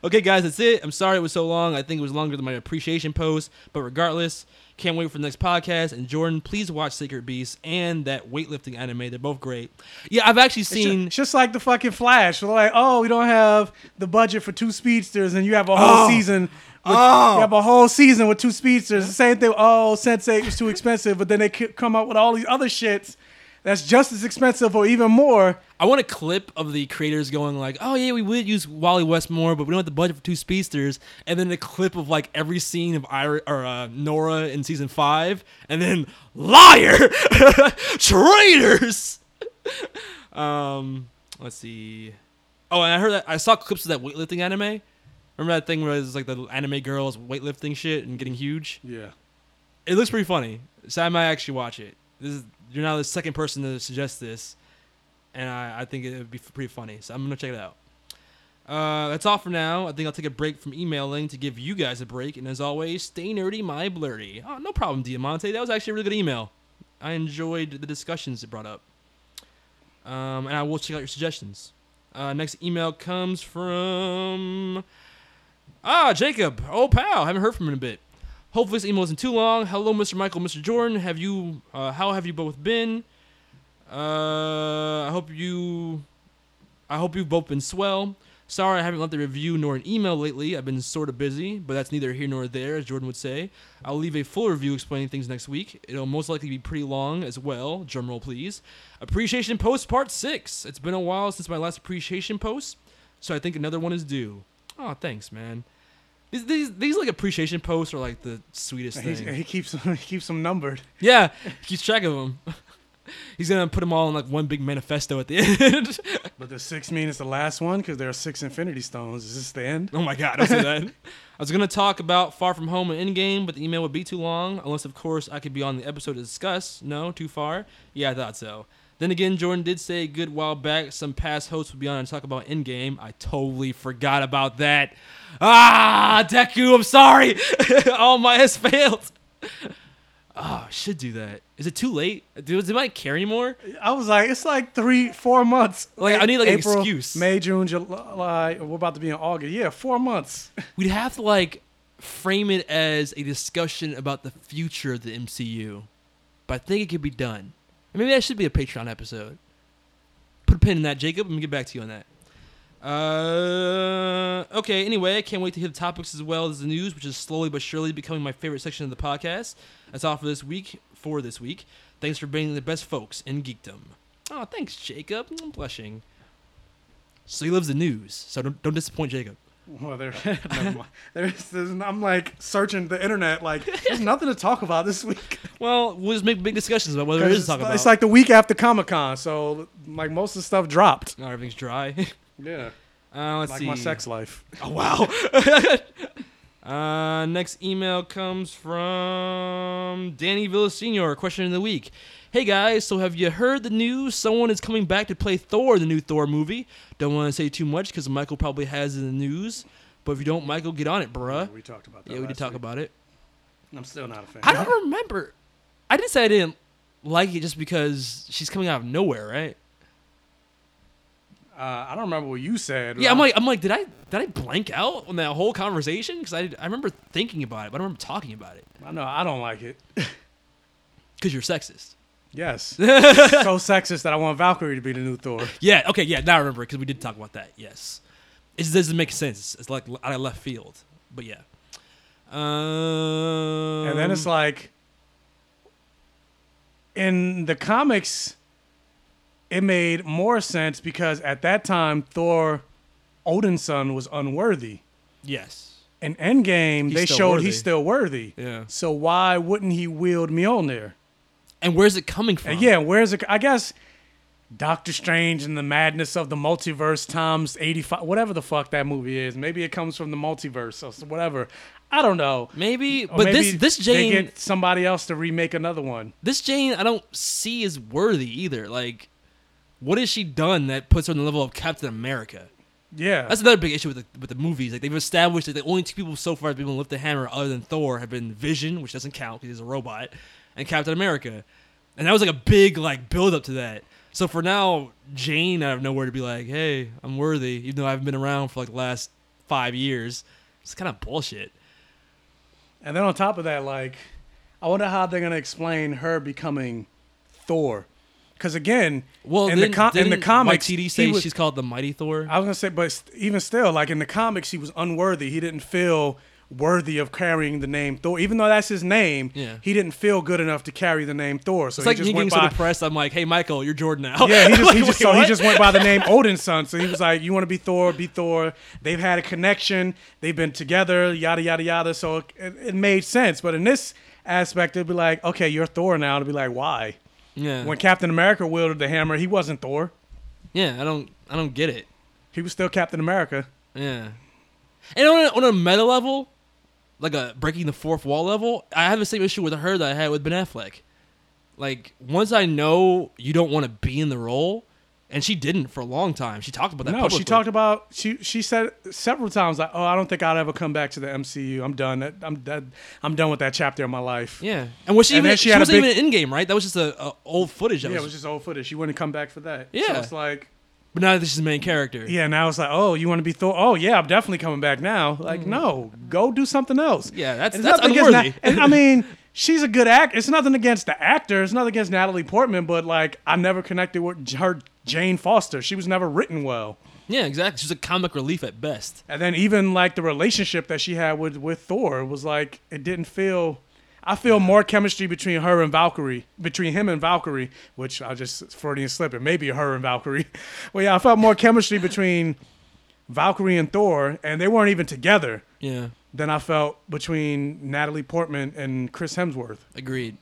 [SPEAKER 2] Okay, guys, that's it. I'm sorry it was so long. I think it was longer than my appreciation post, but regardless, can't wait for the next podcast. And Jordan, please watch Sacred Beast and that weightlifting anime. They're both great. Yeah, I've actually seen.
[SPEAKER 3] it's just like the fucking Flash. They're like, oh, we don't have the budget for two speedsters, and you have a whole
[SPEAKER 2] Oh.
[SPEAKER 3] season. With,
[SPEAKER 2] Oh.
[SPEAKER 3] You have a whole season with two speedsters. The same thing. Oh, Sensei was too expensive, but then they come up with all these other shits that's just as expensive or even more.
[SPEAKER 2] I want a clip of the creators going like, "Oh yeah, we would use Wally Westmore, but we don't have the budget for two speedsters." And then a clip of like every scene of Ira or uh, Nora in season five, and then liar, traitors. um, let's see. Oh, and I heard that I saw clips of that weightlifting anime. Remember that thing where it's like the anime girls weightlifting shit and getting huge?
[SPEAKER 3] Yeah.
[SPEAKER 2] It looks pretty funny, so I might actually watch it. This is you're now the second person to suggest this, and I, I think it would be pretty funny. So I'm gonna check it out. Uh, that's all for now. I think I'll take a break from emailing to give you guys a break. And as always, stay nerdy, my blurry. Oh, no problem, Diamante. That was actually a really good email. I enjoyed the discussions it brought up. Um, and I will check out your suggestions. Uh, next email comes from ah Jacob, old pal. Haven't heard from him in a bit. Hopefully this email isn't too long. Hello, Mr. Michael, Mr. Jordan. Have you? Uh, how have you both been? Uh, I hope you. I hope you've both been swell. Sorry I haven't left a review nor an email lately. I've been sort of busy, but that's neither here nor there, as Jordan would say. I'll leave a full review explaining things next week. It'll most likely be pretty long as well. Drumroll, please. Appreciation post part six. It's been a while since my last appreciation post, so I think another one is due. Oh, thanks, man. These, these, these like appreciation posts are like the sweetest
[SPEAKER 3] He's,
[SPEAKER 2] thing.
[SPEAKER 3] he keeps he keeps them numbered.
[SPEAKER 2] Yeah, he keeps track of them. He's gonna put them all in like one big manifesto at the end.
[SPEAKER 3] But does six mean it's the last one? Because there are six Infinity Stones. Is this the end?
[SPEAKER 2] oh my god, don't say that. I was gonna talk about Far From Home and Endgame, but the email would be too long. Unless, of course, I could be on the episode to discuss. No, too far. Yeah, I thought so. Then again, Jordan did say a good while back some past hosts would be on and talk about Endgame. I totally forgot about that. Ah, Deku, I'm sorry. All my has failed. Oh, I should do that. Is it too late? Does it might care anymore?
[SPEAKER 3] I was like, it's like three, four months.
[SPEAKER 2] Like, I need, like, an
[SPEAKER 3] April,
[SPEAKER 2] excuse.
[SPEAKER 3] May, June, July. We're about to be in August. Yeah, four months.
[SPEAKER 2] We'd have to like frame it as a discussion about the future of the MCU. But I think it could be done. Maybe that should be a Patreon episode. Put a pin in that, Jacob. Let me get back to you on that. Uh, okay. Anyway, I can't wait to hear the topics as well as the news, which is slowly but surely becoming my favorite section of the podcast. That's all for this week. For this week, thanks for being the best folks in geekdom. Oh, thanks, Jacob. I'm blushing. So he loves the news, so don't don't disappoint Jacob.
[SPEAKER 3] Well, there. There's, there's, I'm like searching the internet. Like, there's nothing to talk about this week.
[SPEAKER 2] Well, we'll just make big discussions about whether there is to talk about.
[SPEAKER 3] it's like the week after Comic Con, so like most of the stuff dropped.
[SPEAKER 2] Oh, everything's dry.
[SPEAKER 3] Yeah,
[SPEAKER 2] Uh, let's
[SPEAKER 3] like
[SPEAKER 2] see.
[SPEAKER 3] my sex life.
[SPEAKER 2] Oh wow. uh, next email comes from Danny Villasenor. Question of the week. Hey guys, so have you heard the news? Someone is coming back to play Thor, the new Thor movie. Don't want to say too much because Michael probably has in the news. But if you don't, Michael, get on it, bruh.
[SPEAKER 3] we talked about that.
[SPEAKER 2] Yeah, we did talk
[SPEAKER 3] week.
[SPEAKER 2] about it.
[SPEAKER 3] I'm still not a fan.
[SPEAKER 2] I don't remember. I didn't say I didn't like it just because she's coming out of nowhere, right?
[SPEAKER 3] Uh, I don't remember what you said.
[SPEAKER 2] Yeah, I'm like, I'm like, did I did I blank out on that whole conversation? Because I, I remember thinking about it, but I don't remember talking about it.
[SPEAKER 3] I know I don't like it.
[SPEAKER 2] Because you're sexist.
[SPEAKER 3] Yes, so sexist that I want Valkyrie to be the new Thor.
[SPEAKER 2] Yeah. Okay. Yeah. Now I remember because we did talk about that. Yes. It just doesn't make sense. It's like out of left field. But yeah. Um,
[SPEAKER 3] And then it's like in the comics, it made more sense because at that time Thor, Odin's son, was unworthy.
[SPEAKER 2] Yes.
[SPEAKER 3] In Endgame,
[SPEAKER 2] He's
[SPEAKER 3] they
[SPEAKER 2] still
[SPEAKER 3] showed
[SPEAKER 2] worthy.
[SPEAKER 3] he's still worthy.
[SPEAKER 2] Yeah.
[SPEAKER 3] So why wouldn't he wield Mjolnir?
[SPEAKER 2] And where's it coming from?
[SPEAKER 3] Yeah, where's it? I guess Doctor Strange and the madness of the multiverse times eighty five, whatever the fuck that movie is. Maybe it comes from the multiverse or whatever. I don't know.
[SPEAKER 2] Maybe,
[SPEAKER 3] Or
[SPEAKER 2] but
[SPEAKER 3] maybe
[SPEAKER 2] this this
[SPEAKER 3] they
[SPEAKER 2] Jane
[SPEAKER 3] get somebody else to remake another one.
[SPEAKER 2] this Jane I don't see is worthy either. Like, what has she done that puts her on the level of Captain America?
[SPEAKER 3] Yeah,
[SPEAKER 2] That's another big issue with the with the movies. Like they've established that the only two people so far that have been able to lift the hammer other than Thor have been Vision, which doesn't count because he's a robot, and Captain America. And that was like a big like build up to that. So for now, Jane out of nowhere to be like, "Hey, I'm worthy," even though I haven't been around for like the last five years. It's kind of bullshit.
[SPEAKER 3] And then on top of that, like, I wonder how they're gonna explain her becoming Thor, because again,
[SPEAKER 2] Well,
[SPEAKER 3] in the com- in the comics, he
[SPEAKER 2] say
[SPEAKER 3] was-
[SPEAKER 2] she's called the Mighty Thor.
[SPEAKER 3] I was gonna say, but st- even still, like in the comics, he was unworthy. He didn't feel worthy of carrying the name Thor, even though that's his name.
[SPEAKER 2] Yeah.
[SPEAKER 3] he didn't feel good enough to carry the name Thor. So
[SPEAKER 2] it's
[SPEAKER 3] he
[SPEAKER 2] like
[SPEAKER 3] just
[SPEAKER 2] me
[SPEAKER 3] went
[SPEAKER 2] getting
[SPEAKER 3] by.
[SPEAKER 2] to the press. I'm like, "Hey, Michael, you're Jordan now."
[SPEAKER 3] Yeah, he just,
[SPEAKER 2] Like,
[SPEAKER 3] he just so he just went by the name Odin's son. So he was like, "You want to be Thor? Be Thor." They've had a connection. They've been together. Yada yada yada. So it, it made sense. But in this aspect, it'd be like, "Okay, you're Thor now." It'd be like, "Why?"
[SPEAKER 2] yeah,
[SPEAKER 3] When Captain America wielded the hammer, he wasn't Thor.
[SPEAKER 2] yeah. I don't, I don't get it.
[SPEAKER 3] He was still Captain America.
[SPEAKER 2] Yeah. And on a, on a meta level, like a breaking the fourth wall level, I have the same issue with her that I had with Ben Affleck. Like once I know you don't want to be in the role, and she didn't for a long time. She talked about that.
[SPEAKER 3] No, she talked about she she said several times like, "Oh, I don't think I'll ever come back to the MCU. I'm done. I'm that, I'm done with that chapter of my life."
[SPEAKER 2] Yeah, and was she
[SPEAKER 3] And
[SPEAKER 2] even?
[SPEAKER 3] she
[SPEAKER 2] She, wasn't
[SPEAKER 3] big-
[SPEAKER 2] even in game, right? That was just a, a old footage.
[SPEAKER 3] Yeah,
[SPEAKER 2] was,
[SPEAKER 3] it was just old footage. She wouldn't come back for that.
[SPEAKER 2] Yeah.
[SPEAKER 3] so it's like,
[SPEAKER 2] but now that she's the main character.
[SPEAKER 3] yeah, now it's like, oh, you want to be Thor? Oh, yeah, I'm definitely coming back now. Like, no, go do something else.
[SPEAKER 2] Mm. Yeah, that's-
[SPEAKER 3] It's
[SPEAKER 2] that's unworthy.
[SPEAKER 3] And I mean, she's a good act. It's nothing against the actor. It's nothing against Natalie Portman, but like, I never connected with her Jane Foster. She was never written well.
[SPEAKER 2] yeah, exactly. She's a comic relief at best.
[SPEAKER 3] And then even like the relationship that she had with with Thor was like it didn't feel. I feel more chemistry between her and Valkyrie, between him and Valkyrie, which I just Freudian slip. It may be her and Valkyrie. Well, yeah, I felt more chemistry between Valkyrie and Thor, and they weren't even together.
[SPEAKER 2] Yeah,
[SPEAKER 3] Than I felt between Natalie Portman and Chris Hemsworth.
[SPEAKER 2] agreed.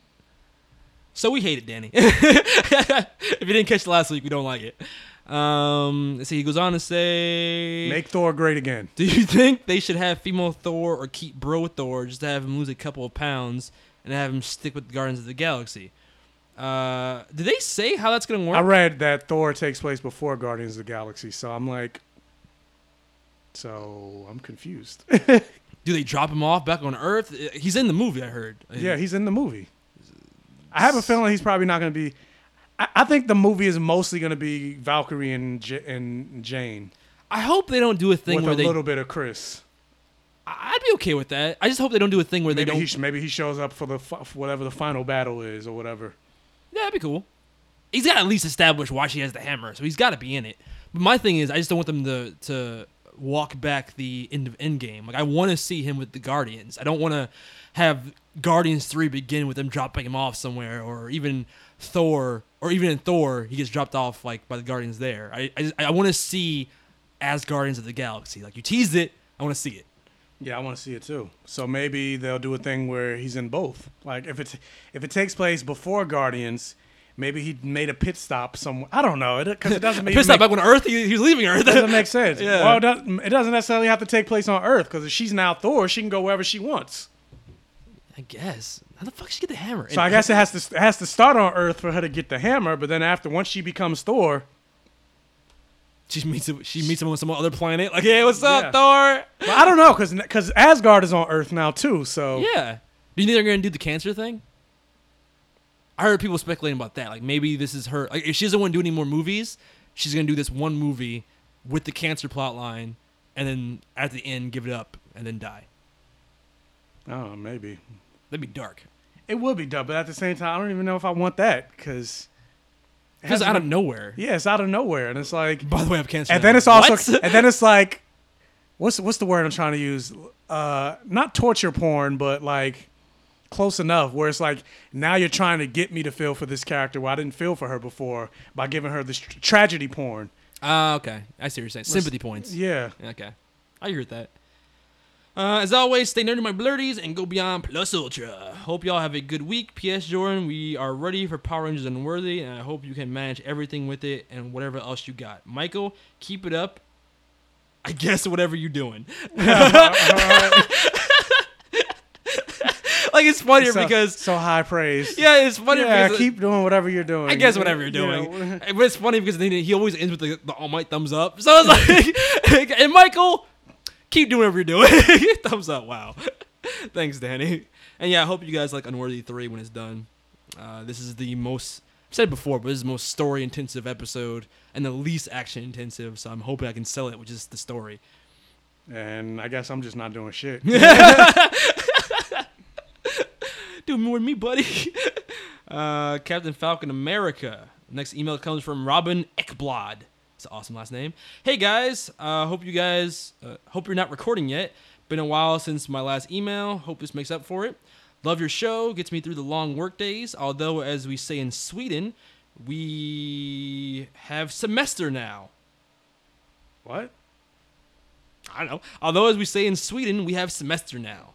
[SPEAKER 2] So we hate it, Danny. if you didn't catch it last week, we don't like it. Um, let's see. He goes on to say,
[SPEAKER 3] Make Thor great again.
[SPEAKER 2] "Do you think they should have female Thor or keep bro with Thor just to have him lose a couple of pounds and have him stick with Guardians of the Galaxy?" Uh, did they say how that's gonna work?
[SPEAKER 3] I read that Thor takes place before Guardians of the Galaxy, so I'm like, so I'm confused.
[SPEAKER 2] Do they drop him off back on Earth? Uh, He's in the movie. I heard.
[SPEAKER 3] Yeah, he's in the movie. I have a feeling he's probably not going to be. I, I think the movie is mostly going to be Valkyrie and J- and Jane
[SPEAKER 2] I hope they don't do a thing
[SPEAKER 3] with
[SPEAKER 2] where
[SPEAKER 3] a
[SPEAKER 2] they.
[SPEAKER 3] little bit of Chris.
[SPEAKER 2] I'd be okay with that. I just hope they don't do a thing where
[SPEAKER 3] Maybe
[SPEAKER 2] they don't.
[SPEAKER 3] he sh- maybe he shows up for the fi- for whatever the final battle is or whatever.
[SPEAKER 2] Yeah, that'd be cool. He's got to at least establish why she has the hammer, so he's got to be in it. But my thing is, I just don't want them to to walk back the end of Endgame. Like I want to see him with the Guardians. I don't want to have Guardians three begin with them dropping him off somewhere, or even Thor, or even in Thor, he gets dropped off like by the Guardians there. I I, I want to see as Guardians of the Galaxy. Like you teased it, I want to see it.
[SPEAKER 3] Yeah, I want to see it too. So maybe they'll do a thing where he's in both. Like if it if it takes place before Guardians, maybe he made a pit stop somewhere. I don't know because it, doesn't make,
[SPEAKER 2] Pissed off back when Earth, he, he was leaving Earth.
[SPEAKER 3] doesn't make sense.
[SPEAKER 2] Yeah.
[SPEAKER 3] Well, it doesn't, it doesn't necessarily have to take place on Earth because if she's now Thor, she can go wherever she wants.
[SPEAKER 2] I guess. How the fuck did she get the hammer?
[SPEAKER 3] So I guess it has to it has to start on Earth for her to get the hammer, but then after once she becomes Thor,
[SPEAKER 2] she meets she meets him on some other planet. Like, hey, what's up,
[SPEAKER 3] Yeah.
[SPEAKER 2] Thor?
[SPEAKER 3] well, I don't know because because Asgard is on Earth now too. So
[SPEAKER 2] Yeah. Do you think they're gonna do the cancer thing? I heard people speculating about that. Like maybe this is her. Like if she doesn't want to do any more movies, she's gonna do this one movie with the cancer plot line, and then at the end give it up and then die.
[SPEAKER 3] oh maybe
[SPEAKER 2] That'd be dark.
[SPEAKER 3] it would be dumb, but at the same time, I don't even know if I want that because
[SPEAKER 2] Because out of nowhere.
[SPEAKER 3] yeah, it's out of nowhere, and it's like
[SPEAKER 2] By the way, I have cancer.
[SPEAKER 3] and then it's also and then it's like what's what's the word I'm trying to use? Uh, not torture porn, but like close enough where it's like now you're trying to get me to feel for this character where I didn't feel for her before by giving her this tr- tragedy porn.
[SPEAKER 2] Ah, okay. I see what you're saying. Sympathy points.
[SPEAKER 3] Yeah.
[SPEAKER 2] Okay. I agree with that. Uh, as always, stay nerdy, my blurties, and go beyond plus ultra. Hope y'all have a good week. P.S. Jordan, we are ready for Power Rangers Unworthy, and I hope you can manage everything with it and whatever else you got. Michael, keep it up. I guess whatever you're doing. like it's funnier
[SPEAKER 3] So,
[SPEAKER 2] because
[SPEAKER 3] so high praise.
[SPEAKER 2] yeah, it's funny
[SPEAKER 3] Yeah,
[SPEAKER 2] because
[SPEAKER 3] keep doing whatever you're doing.
[SPEAKER 2] I guess whatever you're
[SPEAKER 3] You
[SPEAKER 2] doing.
[SPEAKER 3] know,
[SPEAKER 2] But it's funny because he always ends with the, the all might thumbs up. So it's like, and Michael, keep doing whatever you're doing. thumbs up. Wow. Thanks, Danny. And yeah, I hope you guys like Unworthy 3 when it's done. Uh, this is the most, I've said before, but this is the most story intensive episode and the least action intensive. So I'm hoping I can sell it with just the story.
[SPEAKER 3] And I guess I'm just not doing shit.
[SPEAKER 2] Do more than me, buddy. uh, Captain Falcon America. Next email comes from Robin Ekblad. It's an awesome last name. Hey guys, uh, hope you guys uh, hope you're not recording yet. Been a while since my last email. Hope this makes up for it. Love your show. Gets me through the long work days. Although, as we say in Sweden, we have semester now.
[SPEAKER 3] what?
[SPEAKER 2] I don't know. Although, as we say in Sweden, we have semester now.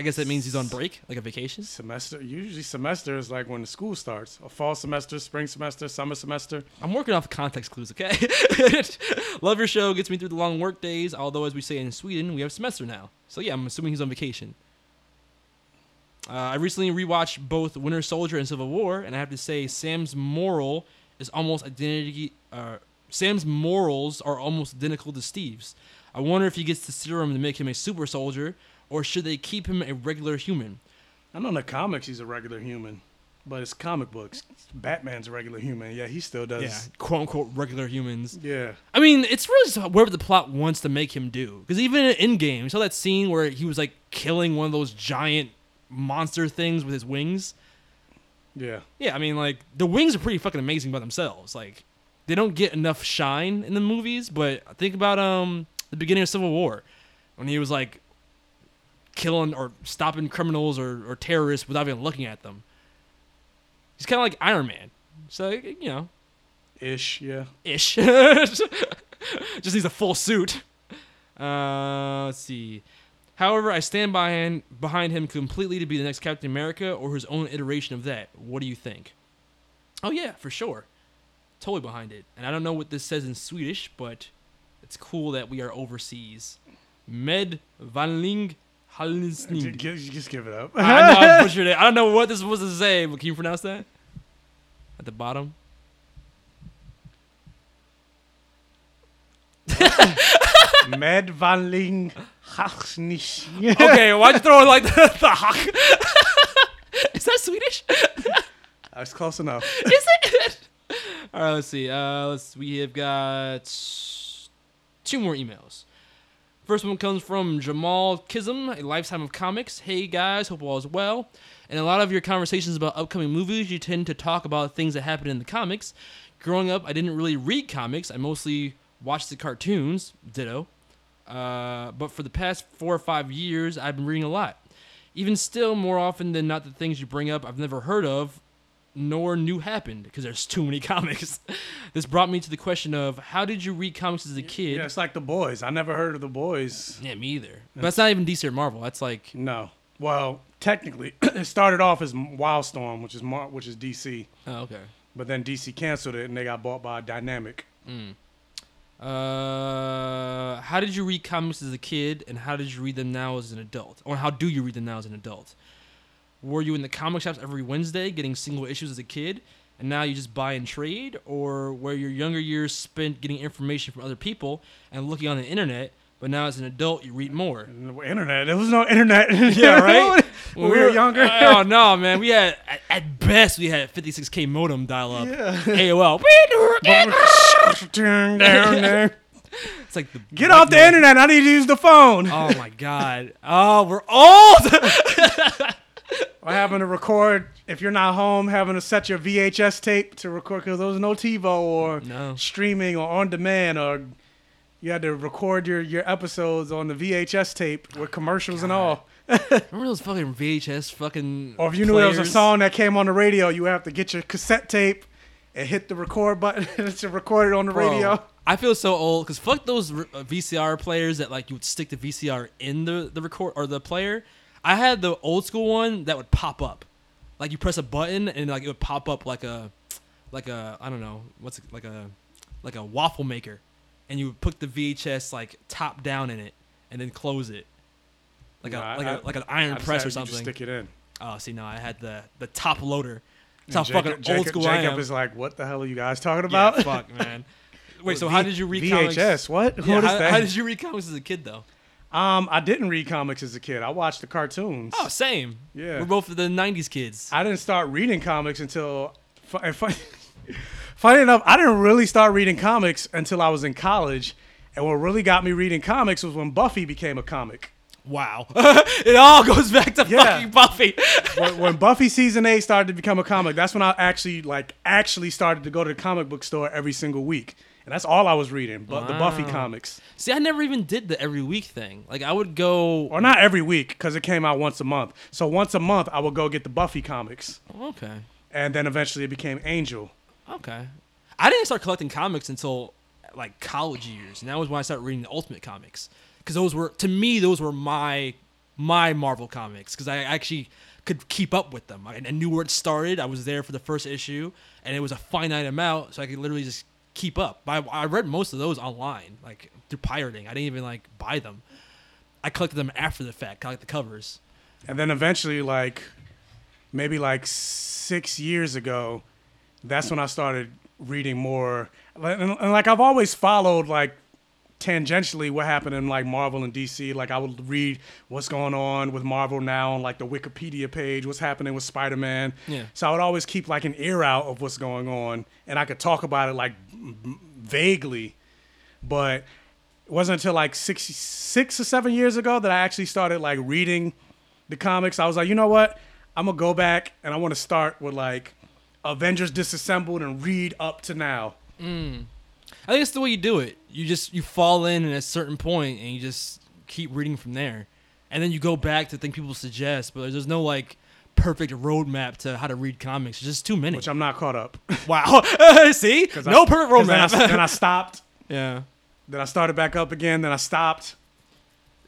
[SPEAKER 2] I guess that means he's on break, like a vacation.
[SPEAKER 3] Semester. Usually semester is like when the school starts. A fall semester, spring semester, summer semester.
[SPEAKER 2] I'm working off context clues, okay? Love your show, gets me through the long work days. Although, as we say in Sweden, we have semester now. So yeah, I'm assuming he's on vacation. Uh, I recently rewatched both Winter Soldier and Civil War, and I have to say Sam's moral is almost identity. Uh, Sam's morals are almost identical to Steve's. I wonder if he gets the serum to make him a super soldier, or should they keep him a regular human?
[SPEAKER 3] I know in the comics he's a regular human, but it's comic books. Batman's a regular human. Yeah, he still does.
[SPEAKER 2] Yeah, quote unquote regular humans.
[SPEAKER 3] Yeah.
[SPEAKER 2] I mean, it's really just whatever the plot wants to make him do. Because even in Endgame, you saw that scene where he was like killing one of those giant monster things with his wings.
[SPEAKER 3] Yeah.
[SPEAKER 2] Yeah, I mean, like the wings are pretty fucking amazing by themselves. Like they don't get enough shine in the movies, but think about um the beginning of Civil War when he was like killing or stopping criminals or, or terrorists without even looking at them. He's kind of like Iron Man. So you know,
[SPEAKER 3] Ish. Yeah.
[SPEAKER 2] ish. Just needs a full suit. Uh, let's see. However, I stand by behind behind him completely to be the next Captain America or his own iteration of that. What do you think? Oh yeah, for sure. Totally behind it. And I don't know what this says in Swedish, but it's cool that we are overseas. Med Vanling
[SPEAKER 3] Just,
[SPEAKER 2] Halsning.
[SPEAKER 3] gi- just give it up.
[SPEAKER 2] I know I butchered it. I don't know what this was to say, but can you pronounce that? At the bottom.
[SPEAKER 3] Medvanling Hachnish.
[SPEAKER 2] Okay, why'd you throw it like the, the hawk? Is that Swedish?
[SPEAKER 3] That's close enough.
[SPEAKER 2] Is it? All right, let's see. Uh, let's. We have got two more emails. First one comes from Jamal Kism, a lifetime of comics. Hey guys, hope all is well. In a lot of your conversations about upcoming movies, you tend to talk about things that happen in the comics. Growing up, I didn't really read comics. I mostly watched the cartoons. Ditto. Uh, but for the past four or five years, I've been reading a lot. Even still, more often than not, the things you bring up I've never heard of nor knew happened because there's too many comics. this brought me to the question of how did you read comics as a kid?
[SPEAKER 3] Yeah, it's like the boys. I never heard of the boys.
[SPEAKER 2] Yeah, me either. But that's not even DC or Marvel. That's like
[SPEAKER 3] No. Well, technically, it started off as Wildstorm, which is Mar- which is DC,
[SPEAKER 2] oh, okay.
[SPEAKER 3] but then DC canceled it and they got bought by Dynamite.
[SPEAKER 2] Uh, how did you read comics as a kid, and how did you read them now as an adult, or how do you read them now as an adult? Were you in the comic shops every Wednesday getting single issues as a kid, and now you just buy and trade, or were your younger years spent getting information from other people and looking on the internet, but now as an adult you read more?
[SPEAKER 3] Internet. There was no internet.
[SPEAKER 2] Yeah, right.
[SPEAKER 3] when we were younger.
[SPEAKER 2] Oh no, man! We had at, at best we had 56k modem dial up.
[SPEAKER 3] Yeah.
[SPEAKER 2] AOL.
[SPEAKER 3] Turn down there.
[SPEAKER 2] It's like the
[SPEAKER 3] Get off the internet. I need to use the phone.
[SPEAKER 2] Oh my god. Oh, we're old.
[SPEAKER 3] Or having to record if you're not home, having to set your VHS tape to record because there was no TiVo or
[SPEAKER 2] No.
[SPEAKER 3] streaming or on demand or you had to record your, your episodes on the VHS tape with commercials and all.
[SPEAKER 2] Remember those fucking VHS fucking.
[SPEAKER 3] Or if you knew there was a song that came on the radio, you would have to get your cassette tape and hit the record button to record it on the
[SPEAKER 2] Bro,
[SPEAKER 3] radio.
[SPEAKER 2] I feel so old because fuck those uh, VCR players that like you would stick the VCR in the the record or the player. I had the old school one that would pop up, like you press a button and like it would pop up like a, like a I don't know what's it, like a, like a waffle maker, and you would put the VHS like top down in it and then close it, like
[SPEAKER 3] No,
[SPEAKER 2] a
[SPEAKER 3] I-
[SPEAKER 2] like
[SPEAKER 3] I-
[SPEAKER 2] a like an iron
[SPEAKER 3] I
[SPEAKER 2] press or something.
[SPEAKER 3] Stick it in.
[SPEAKER 2] Oh, see, no, I had the the top loader. That's how
[SPEAKER 3] Jacob,
[SPEAKER 2] fucking
[SPEAKER 3] Jacob,
[SPEAKER 2] old school I
[SPEAKER 3] Jacob
[SPEAKER 2] am.
[SPEAKER 3] is like, what the hell are you guys talking
[SPEAKER 2] yeah,
[SPEAKER 3] about?
[SPEAKER 2] fuck, man. Wait, so
[SPEAKER 3] V-
[SPEAKER 2] how did you read
[SPEAKER 3] VHS?
[SPEAKER 2] comics?
[SPEAKER 3] What?
[SPEAKER 2] Yeah,
[SPEAKER 3] what is
[SPEAKER 2] how,
[SPEAKER 3] that?
[SPEAKER 2] how did you read comics as a kid, though?
[SPEAKER 3] Um, I didn't read comics as a kid. I watched the cartoons.
[SPEAKER 2] Oh, same.
[SPEAKER 3] Yeah.
[SPEAKER 2] We're both the '90s kids.
[SPEAKER 3] I didn't start reading comics until. and Funny, funny enough, I didn't really start reading comics until I was in college. And what really got me reading comics was when Buffy became a comic.
[SPEAKER 2] Wow. it all goes back to
[SPEAKER 3] Yeah.
[SPEAKER 2] fucking Buffy.
[SPEAKER 3] when, when Buffy season eight started to become a comic, that's when I actually like actually started to go to the comic book store every single week, and that's all I was reading. But the Buffy comics,
[SPEAKER 2] See, I never even did the every week thing. Like, I would go.
[SPEAKER 3] or not every week because it came out once a month. So once a month, I would go get the Buffy comics,
[SPEAKER 2] Okay.
[SPEAKER 3] and then eventually it became Angel.
[SPEAKER 2] Okay. I didn't start collecting comics until like college years, and that was when I started reading the Ultimate comics. Because those were, to me, those were my my Marvel comics. Because I actually could keep up with them. I, I knew where it started. I was there for the first issue, and it was a finite amount, so I could literally just keep up. I, I read most of those online, like through pirating. I didn't even like buy them. I collected them after the fact, like the covers.
[SPEAKER 3] And then eventually, like maybe like six years ago, that's when I started reading more. And, and, like I've always followed like tangentially what happened in like Marvel and DC. Like I would read what's going on with Marvel now on like the Wikipedia page, what's happening with Spider Man.
[SPEAKER 2] Yeah.
[SPEAKER 3] So I would always keep like an ear out of what's going on, and I could talk about it like vaguely, but it wasn't until like six six or seven years ago that I actually started like reading the comics. I was like, you know what? I'm gonna go back and I want to start with like Avengers Disassembled and read up to now. Mm.
[SPEAKER 2] I think it's the way you do it. You just you fall in at a certain point and you just keep reading from there, and then you go back to things people suggest. But there's no like perfect roadmap to how to read comics. It's just too many.
[SPEAKER 3] Which I'm not caught up.
[SPEAKER 2] wow. See, no
[SPEAKER 3] I-
[SPEAKER 2] perfect
[SPEAKER 3] 'cause Then I,
[SPEAKER 2] roadmap.
[SPEAKER 3] then I stopped.
[SPEAKER 2] yeah.
[SPEAKER 3] Then I started back up again. Then I stopped.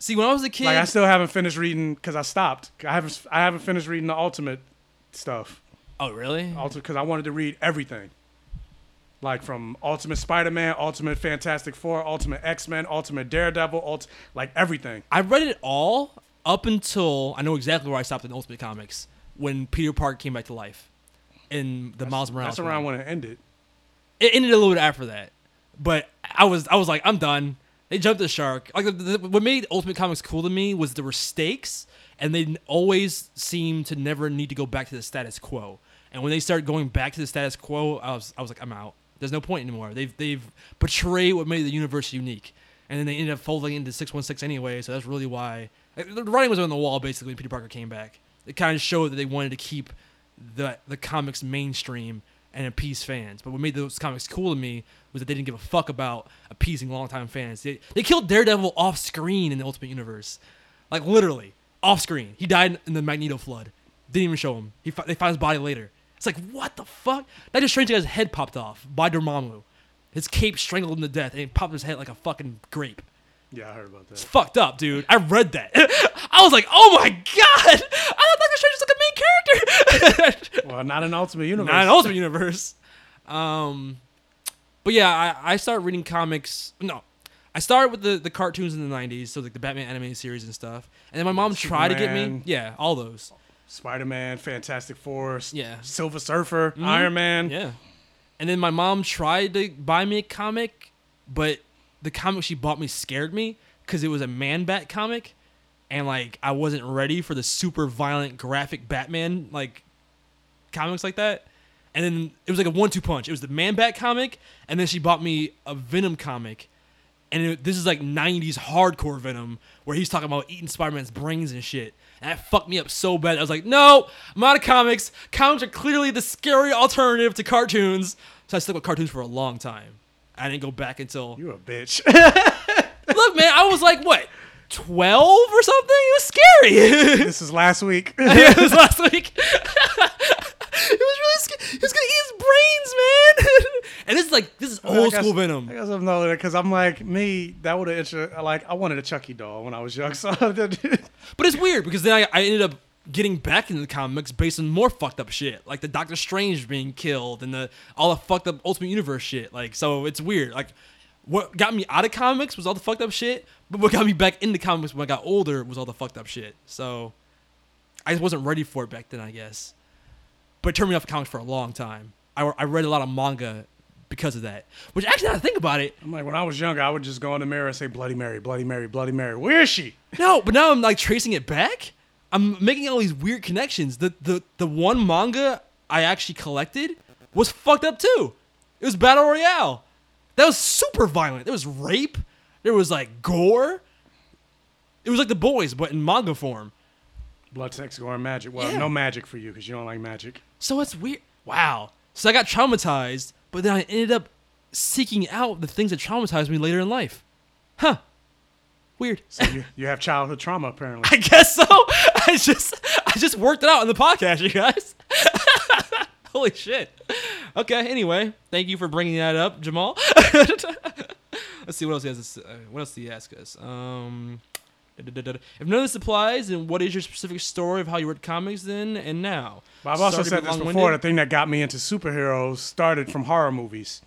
[SPEAKER 2] See, when I was a kid,
[SPEAKER 3] Like I still haven't finished reading because I stopped. I haven't. I haven't finished reading the Ultimate stuff.
[SPEAKER 2] oh really?
[SPEAKER 3] Ultimate because I wanted to read everything. Like from Ultimate Spider-Man, Ultimate Fantastic Four, Ultimate X-Men, Ultimate Daredevil, ult- like everything.
[SPEAKER 2] I read it all up until I know exactly where I stopped in Ultimate Comics when Peter Parker came back to life in the Miles Morales.
[SPEAKER 3] That's around
[SPEAKER 2] run.
[SPEAKER 3] when it ended.
[SPEAKER 2] it ended a little bit after that, but I was I was like I'm done. They jumped the shark. Like the, the, what made Ultimate Comics cool to me was there were stakes, and they always seemed to never need to go back to the status quo. And when they started going back to the status quo, I was I was like I'm out. There's no point anymore. They've they've betrayed what made the universe unique, and then they ended up folding into six one six anyway. So that's really why the writing was on the wall basically when Peter Parker came back. It kind of showed that they wanted to keep the the comics mainstream and appease fans. But what made those comics cool to me was that they didn't give a fuck about appeasing longtime fans. They they killed Daredevil off screen in the Ultimate Universe, like literally off screen. He died in the Magneto flood. Didn't even show him. He they found his body later. It's like what the fuck? That just strange guy's head popped off by Dormammu. His cape strangled him to death, and he popped his head like a fucking grape.
[SPEAKER 3] Yeah, I heard about that.
[SPEAKER 2] It's fucked up, dude. I read that. I was like, oh my god! I thought Doctor Strange was like a main character.
[SPEAKER 3] Well, not an Ultimate Universe.
[SPEAKER 2] Not an Ultimate Universe. Um, but yeah, I, I started reading comics. No, I started with the, the cartoons in the '90s, so like the Batman animated series and stuff. And then my mom tried to get me. Yeah, all those.
[SPEAKER 3] Spider-Man, Fantastic Four,
[SPEAKER 2] Yeah.
[SPEAKER 3] Silver Surfer, mm-hmm. Iron Man.
[SPEAKER 2] Yeah. And then my mom tried to buy me a comic, but the comic she bought me scared me because it was a Man Bat comic, and like I wasn't ready for the super violent, graphic Batman like comics like that. And then it was like a one-two punch. It was the Man Bat comic, and then she bought me a Venom comic, and it, this is like '90s hardcore Venom, where he's talking about eating Spider-Man's brains and shit. And that fucked me up so bad. I was like, no, I'm out of comics. Comics are clearly the scary alternative to cartoons. So I stuck with cartoons for a long time. I didn't go back until
[SPEAKER 3] you're a bitch.
[SPEAKER 2] look, man. I was like, what, 12 or something. It was scary.
[SPEAKER 3] This is last week.
[SPEAKER 2] yeah, it was last week. it was really scary. He was gonna eat his brains, man. and this is like this is
[SPEAKER 3] I
[SPEAKER 2] old
[SPEAKER 3] guess-
[SPEAKER 2] school Venom.
[SPEAKER 3] I guess I'm that because I'm like me. That would have inter- like I wanted a Chucky doll when I was young. So
[SPEAKER 2] But it's weird because then I, I ended up getting back into the comics based on more fucked up shit, like the Doctor Strange being killed and the all the fucked up Ultimate Universe shit. Like, so it's weird. Like, what got me out of comics was all the fucked up shit, but what got me back into comics when I got older was all the fucked up shit. So I just wasn't ready for it back then, I guess. But it turned me off comics for a long time. I, I read a lot of manga because of that. Which actually, now I think about it,
[SPEAKER 3] I'm like when I was younger, I would just go in the mirror and say Bloody Mary, Bloody Mary, Bloody Mary. Where is she?
[SPEAKER 2] No, but now I'm like tracing it back. I'm making all these weird connections. The the the one manga I actually collected was fucked up too. It was Battle Royale. That was super violent. There was rape. There was like gore. It was like the boys, but in manga form.
[SPEAKER 3] Blood, sex, gore, and magic. Well,
[SPEAKER 2] Yeah.
[SPEAKER 3] no magic for you because you don't like magic.
[SPEAKER 2] So it's weird. Wow. So I got traumatized, but then I ended up seeking out the things that traumatized me later in life. Huh. Weird.
[SPEAKER 3] So you, you have childhood trauma apparently.
[SPEAKER 2] I guess so. I just I just worked it out in the podcast, you guys. Holy shit. Okay. Anyway, thank you for bringing that up, Jamal. Let's see what else he has. To, say- uh, what else did he ask us? Um. If none of this applies, then what is your specific story of how you read comics then and now?
[SPEAKER 3] But I've also said this before. The thing that got me into superheroes started from horror movies.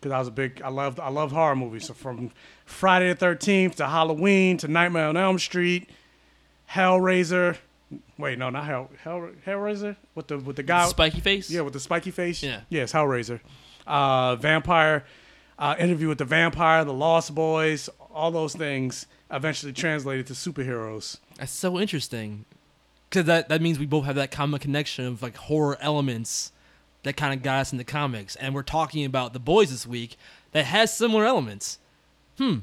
[SPEAKER 3] Because I was a big, I loved, I love horror movies. So from Friday the Thirteenth to Halloween to Nightmare on Elm Street, Hellraiser. Wait, no, not Hell, Hell Hellraiser with the with the guy.
[SPEAKER 2] Spiky face.
[SPEAKER 3] Yeah, with the spiky face.
[SPEAKER 2] Yeah.
[SPEAKER 3] Yes, Hellraiser. Uh, vampire. Uh, interview with the vampire, the Lost Boys, all those things eventually translated to superheroes.
[SPEAKER 2] That's so interesting. Because that, that means we both have that common connection of like horror elements that kind of got us into comics. And we're talking about The Boys this week that has similar elements. Hmm.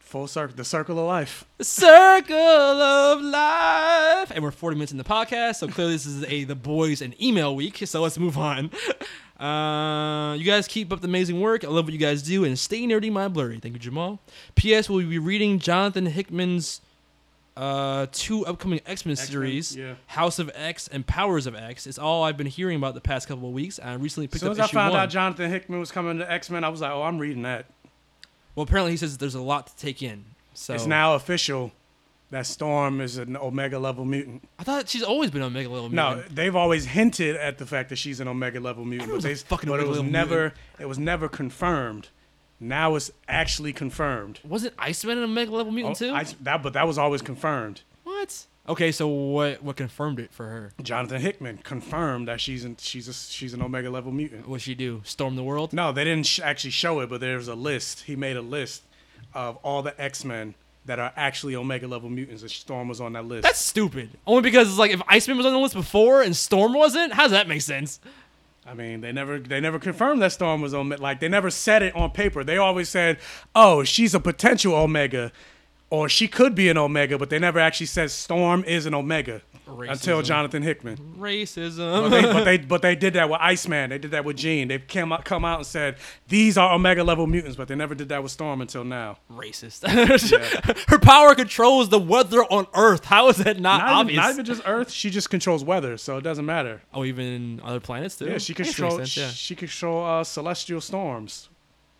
[SPEAKER 3] Full circle, the circle of life.
[SPEAKER 2] The Circle of Life. And we're 40 minutes in the podcast, so clearly this is a The Boys and email week, so let's move on. Uh, you guys keep up the amazing work. I love what you guys do, and stay nerdy, my blurry. Thank you, Jamal. P.S. We'll be reading Jonathan Hickman's uh, two upcoming X-Men series,
[SPEAKER 3] yeah.
[SPEAKER 2] House of X and Powers of X. It's all I've been hearing about the past couple of weeks. I recently picked
[SPEAKER 3] soon
[SPEAKER 2] up
[SPEAKER 3] as I found
[SPEAKER 2] one.
[SPEAKER 3] out Jonathan Hickman was coming to X Men, I was like, oh, I'm reading that.
[SPEAKER 2] well, apparently he says there's a lot to take in. So
[SPEAKER 3] It's now official that Storm is an Omega level mutant.
[SPEAKER 2] I thought she's always been Omega level Mutant.
[SPEAKER 3] No, they've always hinted at the fact that she's an Omega level mutant, but, they,
[SPEAKER 2] fucking
[SPEAKER 3] but it was never it was never confirmed. Now it's actually confirmed.
[SPEAKER 2] wasn't Iceman an Omega Level Mutant oh, too?
[SPEAKER 3] Oh, I, that, but that was always confirmed.
[SPEAKER 2] What? Okay, so what what confirmed it for her?
[SPEAKER 3] Jonathan Hickman confirmed that she's an, she's a, she's an Omega level mutant.
[SPEAKER 2] What she do? Storm the world?
[SPEAKER 3] No, they didn't sh- actually show it, but there's a list. He made a list of all the X Men that are actually Omega level mutants, and Storm was on that list.
[SPEAKER 2] That's stupid. Only because it's like if Iceman was on the list before and Storm wasn't, how does that make sense?
[SPEAKER 3] I mean, they never they never confirmed that Storm was Omega. Like they never said it on paper. They always said, "Oh, she's a potential Omega," or "She could be an Omega," but they never actually said Storm is an Omega until
[SPEAKER 2] Racism.
[SPEAKER 3] Jonathan Hickman. But
[SPEAKER 2] Racism.
[SPEAKER 3] they, but they but they did that with Iceman. They did that with Jean. They came out come out and said these are Omega level mutants, but they never did that with Storm until now.
[SPEAKER 2] Racist. Her power controls the weather on Earth. How is that not,
[SPEAKER 3] Not even,
[SPEAKER 2] obvious?
[SPEAKER 3] not even just Earth. She just controls weather, so it doesn't matter.
[SPEAKER 2] oh, even other planets too.
[SPEAKER 3] Yeah, she
[SPEAKER 2] I guess that
[SPEAKER 3] control.
[SPEAKER 2] yeah.
[SPEAKER 3] She control uh, celestial storms,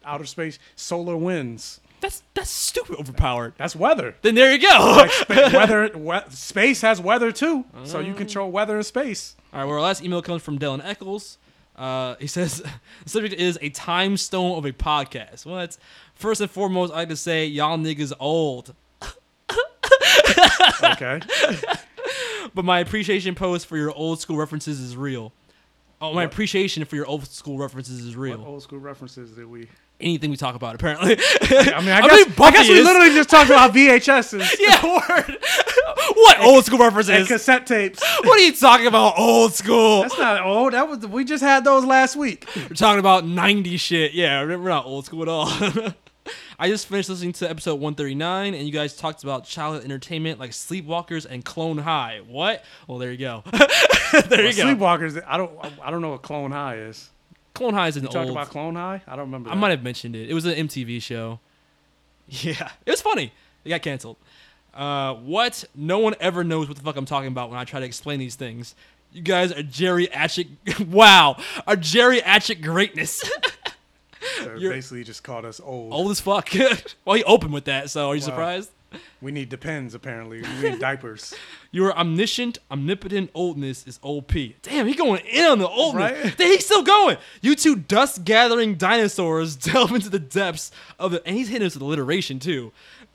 [SPEAKER 3] outer space, solar winds.
[SPEAKER 2] That's that's stupid overpowered.
[SPEAKER 3] That's weather.
[SPEAKER 2] Then there you go.
[SPEAKER 3] Spa- weather, we- space has weather too, so you control weather in space.
[SPEAKER 2] All right, well, our last email comes from Dylan Eccles. Uh, he says the subject is a time stone of a podcast. Well, it's first and foremost, I like to say y'all niggas old,
[SPEAKER 3] Okay,
[SPEAKER 2] but my appreciation post for your old school references is real. Oh, my appreciation for your old school references is
[SPEAKER 3] what
[SPEAKER 2] real.
[SPEAKER 3] old school references did we?
[SPEAKER 2] Anything we talk about, apparently.
[SPEAKER 3] I mean, I
[SPEAKER 2] I
[SPEAKER 3] guess,
[SPEAKER 2] mean,
[SPEAKER 3] I guess we literally just talked about VHSs
[SPEAKER 2] yeah, word. what old school references?
[SPEAKER 3] and cassette tapes.
[SPEAKER 2] What are you talking about? Old school.
[SPEAKER 3] That's not old. That was we just had those last week.
[SPEAKER 2] We're talking about 90 shit. Yeah, we're not old school at all. I just finished listening to episode 139, and you guys talked about childhood entertainment like Sleepwalkers and Clone High. What? Well, there you go. there you go.
[SPEAKER 3] Sleepwalkers. I don't. I don't know what Clone High is.
[SPEAKER 2] Clone High is an
[SPEAKER 3] You talked
[SPEAKER 2] old.
[SPEAKER 3] about Clone High? I don't remember.
[SPEAKER 2] I
[SPEAKER 3] that.
[SPEAKER 2] might have mentioned it. It was an MTV show. Yeah, it was funny. It got canceled. Uh, what? No one ever knows what the fuck I'm talking about when I try to explain these things. You guys are geriatric. wow, are geriatric greatness.
[SPEAKER 3] So
[SPEAKER 2] You're-
[SPEAKER 3] basically just called us old.
[SPEAKER 2] Old as fuck. well, he opened with that, so are you
[SPEAKER 3] Wow.
[SPEAKER 2] surprised?
[SPEAKER 3] We need depends apparently. We need diapers.
[SPEAKER 2] Your omniscient, omnipotent oldness is OP. Damn, he going in on the oldness.
[SPEAKER 3] Right?
[SPEAKER 2] Damn, he's still going. You two dust gathering dinosaurs delve into the depths of the, and he's hitting us with alliteration too.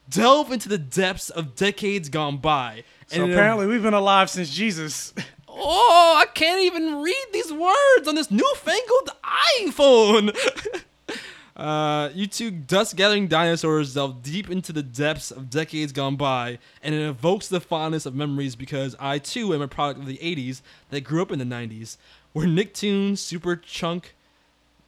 [SPEAKER 2] Delve into the depths of decades gone by.
[SPEAKER 3] So apparently we've been alive since Jesus.
[SPEAKER 2] oh, I can't even read these words on this newfangled iPhone. Uh, you two dust gathering dinosaurs delve deep into the depths of decades gone by, and it evokes the fondness of memories because I too am a product of the 80s that grew up in the 90s, where Nicktoons, Super Chunk,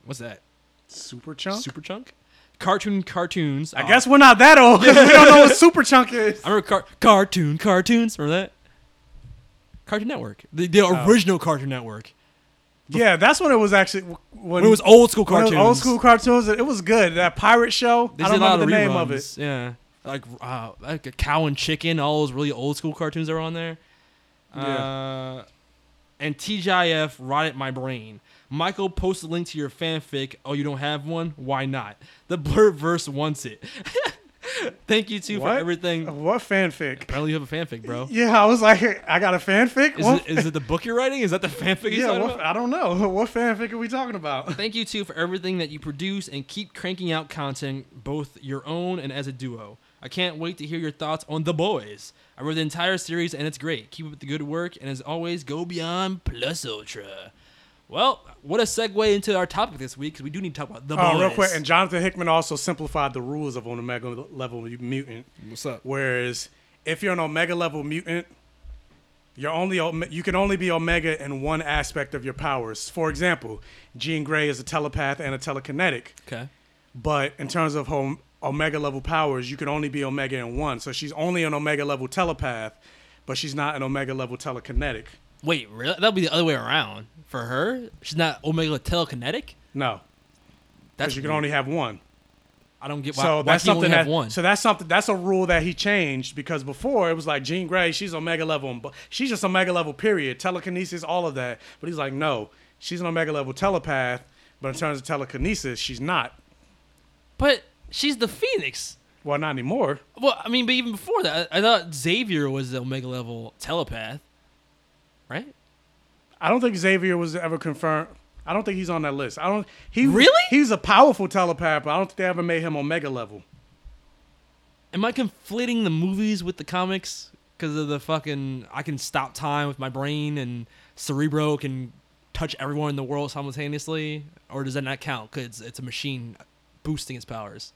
[SPEAKER 2] what's that?
[SPEAKER 3] Super chunk.
[SPEAKER 2] Super Chunk? Cartoon cartoons.
[SPEAKER 3] I guess we're not that old. 'cause we don't know what super chunk is.
[SPEAKER 2] I remember car- cartoon cartoons. Remember that? Cartoon Network, the, the
[SPEAKER 3] Oh.
[SPEAKER 2] original Cartoon Network.
[SPEAKER 3] Yeah, that's when it was actually when,
[SPEAKER 2] When it was old school
[SPEAKER 3] when it was
[SPEAKER 2] cartoons.
[SPEAKER 3] old school cartoons. It was good. That pirate show.
[SPEAKER 2] They
[SPEAKER 3] I don't
[SPEAKER 2] a lot
[SPEAKER 3] remember the name of it.
[SPEAKER 2] reruns, Yeah, like uh, like a cow and chicken, all those really old school cartoons that were on there. Uh, and TGIF rotted my brain. Michael posted a link to your fanfic. Oh, you don't have one? Why not? The Blurverse wants it. Thank you too
[SPEAKER 3] What?
[SPEAKER 2] for everything.
[SPEAKER 3] What fanfic?
[SPEAKER 2] Apparently, you have a fanfic, bro.
[SPEAKER 3] Yeah, I was like, I got a fanfic.
[SPEAKER 2] Is it, is it the book you're writing? Is that the fanfic you're
[SPEAKER 3] yeah, what? I don't know. What fanfic are we talking about?
[SPEAKER 2] Thank you too for everything that you produce and keep cranking out content, both your own and as a duo. I can't wait to hear your thoughts on The Boys. I read the entire series and it's great. Keep up the good work, and as always, go beyond plus ultra. Well, what a segue into our topic this week because we do need to talk about The Boys.
[SPEAKER 3] Oh, real quick, and Jonathan Hickman also simplified the rules of an Omega level mutant.
[SPEAKER 2] What's up?
[SPEAKER 3] Whereas if you're an Omega level mutant, you're only you can only be Omega in one aspect of your powers. For example, Jean Grey is a telepath and a telekinetic,
[SPEAKER 2] Okay.
[SPEAKER 3] but in terms of home Omega level powers, you can only be Omega in one. So she's only an Omega level telepath, but she's not an Omega level telekinetic.
[SPEAKER 2] Wait, really? That'll be the other way around for her. She's not Omega telekinetic.
[SPEAKER 3] No,
[SPEAKER 2] That's
[SPEAKER 3] because you can
[SPEAKER 2] weird.
[SPEAKER 3] only have one.
[SPEAKER 2] I don't get why.
[SPEAKER 3] So
[SPEAKER 2] why
[SPEAKER 3] that's something
[SPEAKER 2] only
[SPEAKER 3] that
[SPEAKER 2] one.
[SPEAKER 3] so that's something that's a rule that he changed because before it was like Jean Grey, she's Omega level, but she's just Omega level. Period. Telekinesis, all of that. But he's like, no, she's an Omega level telepath, but in terms of telekinesis, she's not.
[SPEAKER 2] but she's the Phoenix.
[SPEAKER 3] Well, not anymore.
[SPEAKER 2] Well, I mean, but even before that, I, I thought Xavier was the Omega level telepath, right?
[SPEAKER 3] I don't think Xavier was ever confirmed. I don't think he's on that list. I don't. He
[SPEAKER 2] Really?
[SPEAKER 3] He's a powerful telepath, but I don't think they ever made him Omega level.
[SPEAKER 2] Am I conflating the movies with the comics because of the fucking I can stop time with my brain and Cerebro can touch everyone in the world simultaneously, or does that not count because it's a machine boosting its powers?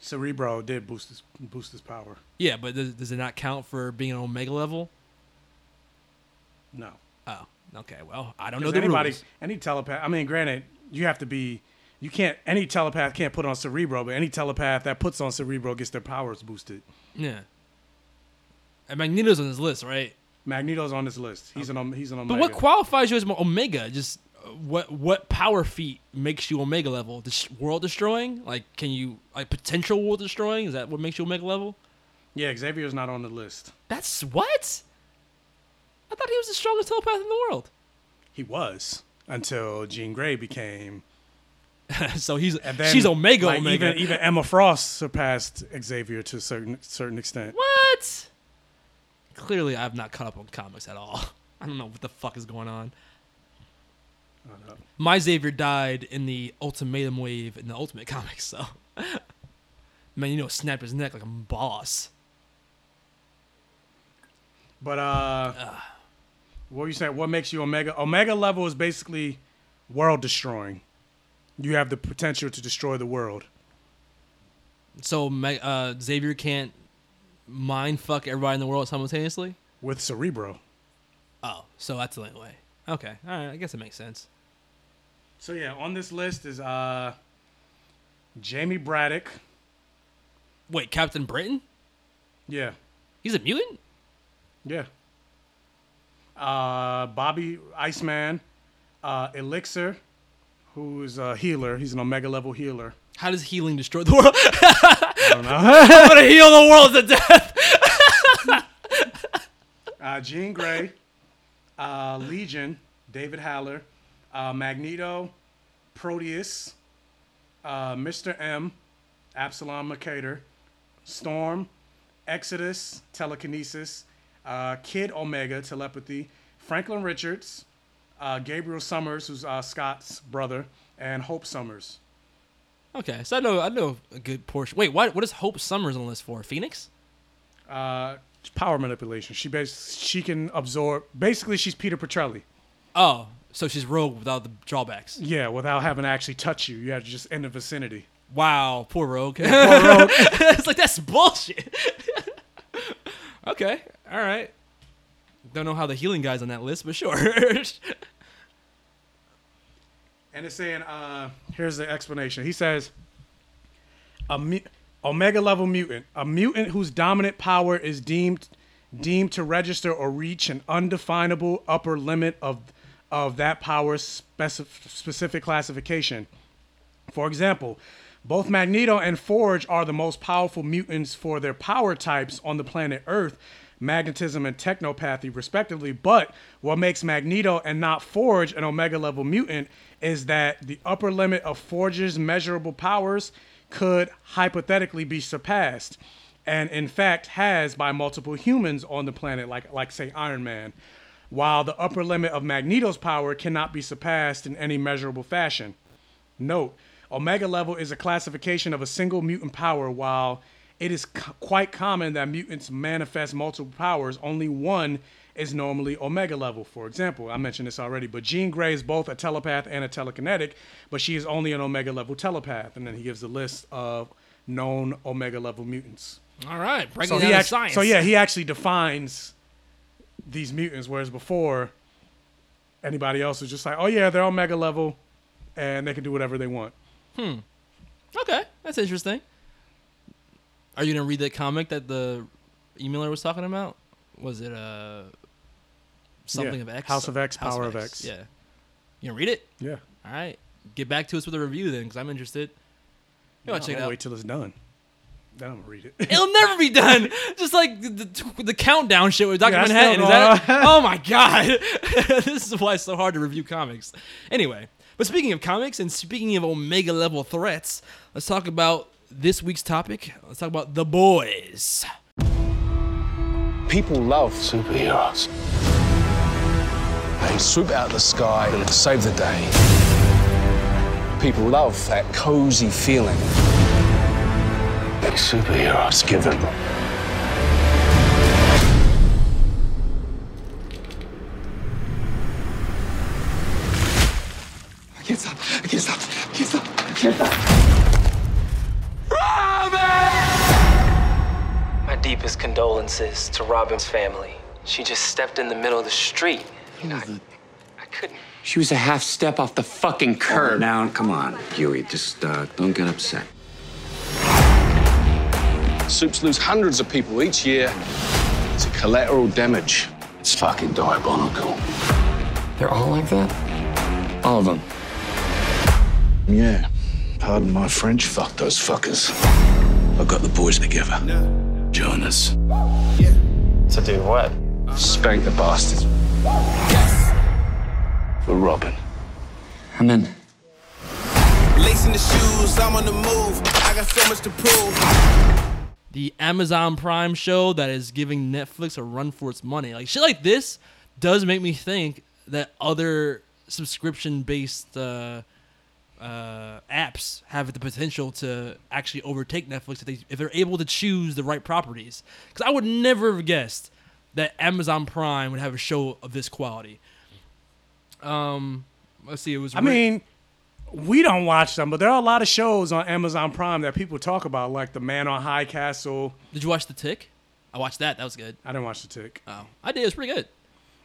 [SPEAKER 3] Cerebro did boost his boost his power.
[SPEAKER 2] Yeah, but does, does it not count for being an Omega level?
[SPEAKER 3] No.
[SPEAKER 2] Oh, okay. Well, I don't know the
[SPEAKER 3] anybody,
[SPEAKER 2] rules.
[SPEAKER 3] any telepath. I mean, granted, you have to be. You can't. Any telepath can't put on Cerebro, but any telepath that puts on Cerebro gets their powers boosted.
[SPEAKER 2] Yeah. And Magneto's on this list, right?
[SPEAKER 3] Magneto's on this list. He's an. He's an Omega.
[SPEAKER 2] But what qualifies you as Omega? Just uh, what what power feat makes you Omega level? This world destroying? Like, can you like potential world destroying? Is that what makes you Omega level?
[SPEAKER 3] yeah, Xavier's not on the list.
[SPEAKER 2] That's what? I thought he was the strongest telepath in the world.
[SPEAKER 3] He was until Jean Grey became.
[SPEAKER 2] so he's
[SPEAKER 3] And then,
[SPEAKER 2] she's Omega
[SPEAKER 3] like,
[SPEAKER 2] Omega.
[SPEAKER 3] Even even Emma Frost surpassed Xavier to a certain certain extent.
[SPEAKER 2] what? Clearly, I've not caught up on comics at all. I don't know what the fuck is going on. My Xavier died in the Ultimatum wave in the Ultimate Comics, so man, you know, snap his neck like a boss.
[SPEAKER 3] But uh, what were you saying? What makes you Omega? Omega level is basically world destroying. You have the potential to destroy the world.
[SPEAKER 2] So uh, Xavier can't mind fuck everybody in the world simultaneously.
[SPEAKER 3] with Cerebro.
[SPEAKER 2] Oh, so that's the only way. Okay, all right. I guess it makes sense.
[SPEAKER 3] So yeah, on this list is uh Jamie Braddock.
[SPEAKER 2] Wait, Captain Britain?
[SPEAKER 3] Yeah.
[SPEAKER 2] He's a mutant?
[SPEAKER 3] Yeah. Uh Bobby Iceman, uh Elixir, who's a healer. He's an Omega level healer.
[SPEAKER 2] How does healing destroy the world?
[SPEAKER 3] I don't know.
[SPEAKER 2] I'm gonna heal the world to death.
[SPEAKER 3] uh, Jean Grey, uh, Legion, David Haller, uh, Magneto, Proteus, uh, Mr. M, Absalom Mercator, Storm, Exodus, Telekinesis, uh, Kid Omega, Telepathy, Franklin Richards, uh, Gabriel Summers, who's uh, Scott's brother, and Hope Summers.
[SPEAKER 2] Okay, so I know I know a good portion. Wait, what what is Hope Summers on the list for? Phoenix?
[SPEAKER 3] Uh, power manipulation. She bas- she can absorb. Basically, she's Peter Petrelli.
[SPEAKER 2] Oh, so she's rogue without the drawbacks.
[SPEAKER 3] Yeah, without having to actually touch you, you have to just in the vicinity.
[SPEAKER 2] Wow, poor rogue.
[SPEAKER 3] Poor Rogue.
[SPEAKER 2] it's like that's bullshit. okay, all right. Don't know how the healing guy's on that list, but sure.
[SPEAKER 3] And it's saying, uh, here's the explanation. He says, a mu- Omega level mutant, a mutant whose dominant power is deemed deemed to register or reach an undefinable upper limit of of that power's specif- specific classification. For example, both Magneto and Forge are the most powerful mutants for their power types on the planet Earth, magnetism and technopathy, respectively. But what makes Magneto and not Forge an Omega level mutant is that the upper limit of Forge's measurable powers could hypothetically be surpassed, and in fact has by multiple humans on the planet, like like say Iron Man while the upper limit of Magneto's power cannot be surpassed in any measurable fashion. Note, Omega level is a classification of a single mutant power, while it is c- quite common that mutants manifest multiple powers, only one is normally Omega level. For example, I mentioned this already, but Jean Grey is both a telepath and a telekinetic, but she is only an Omega level telepath. And then he gives a list of known Omega level mutants.
[SPEAKER 2] all right,
[SPEAKER 3] So he act-
[SPEAKER 2] science.
[SPEAKER 3] so yeah, he actually defines these mutants, whereas before anybody else was just like, oh yeah, they're Omega level, and they can do whatever they want. Hmm.
[SPEAKER 2] Okay, that's interesting. Are you gonna read that comic that the emailer was talking about? Was it uh something
[SPEAKER 3] Yeah,
[SPEAKER 2] of X?
[SPEAKER 3] House of X, Power of X.
[SPEAKER 2] Yeah. You gonna read it?
[SPEAKER 3] Yeah,
[SPEAKER 2] All right. Get back to us with a review then, because I'm interested. You want to
[SPEAKER 3] I'm
[SPEAKER 2] check it out?
[SPEAKER 3] Wait till it's done. Then I'm gonna read it.
[SPEAKER 2] It'll never be done. Just like the, the, the countdown shit with Dr.
[SPEAKER 3] Yeah,
[SPEAKER 2] Manhattan. Is that, oh my god. this is why it's so hard to review comics. Anyway, but speaking of comics and speaking of Omega level threats, let's talk about this week's topic. Let's talk about The Boys.
[SPEAKER 5] People love superheroes. They swoop out of the sky and save the day. People love that cozy feeling that superheroes give them.
[SPEAKER 6] I can't stop. I can't stop. I can't stop. I can't stop.
[SPEAKER 7] My deepest condolences to Robin's family. She just stepped in the middle of the street. You know, I, I couldn't.
[SPEAKER 6] She was a half step off the fucking curb.
[SPEAKER 8] Now, come on, Huey. Just uh, don't get upset.
[SPEAKER 5] Soups lose hundreds of people each year. It's a collateral damage. It's fucking diabolical.
[SPEAKER 6] They're all like that? All of them.
[SPEAKER 5] Yeah. Pardon my French. Fuck those fuckers. I've got the boys together. Join us.
[SPEAKER 7] To do what?
[SPEAKER 5] Spank the bastards. Yes. For Robin.
[SPEAKER 6] I'm in.
[SPEAKER 9] Lacing the shoes, I'm on the move. I got so much to prove.
[SPEAKER 2] the Amazon Prime show that is giving Netflix a run for its money. Like shit like this does make me think that other subscription based uh, uh, apps have the potential to actually overtake Netflix if, they, if they're able to choose the right properties. Because I would never have guessed that Amazon Prime would have a show of this quality. Um, let's see, it was.
[SPEAKER 3] I
[SPEAKER 2] writ-
[SPEAKER 3] mean, we don't watch them, but there are a lot of shows on Amazon Prime that people talk about, like The Man on High Castle.
[SPEAKER 2] did you watch The Tick? I watched that. That was good.
[SPEAKER 3] I didn't watch The Tick.
[SPEAKER 2] Oh, I did. It was pretty good.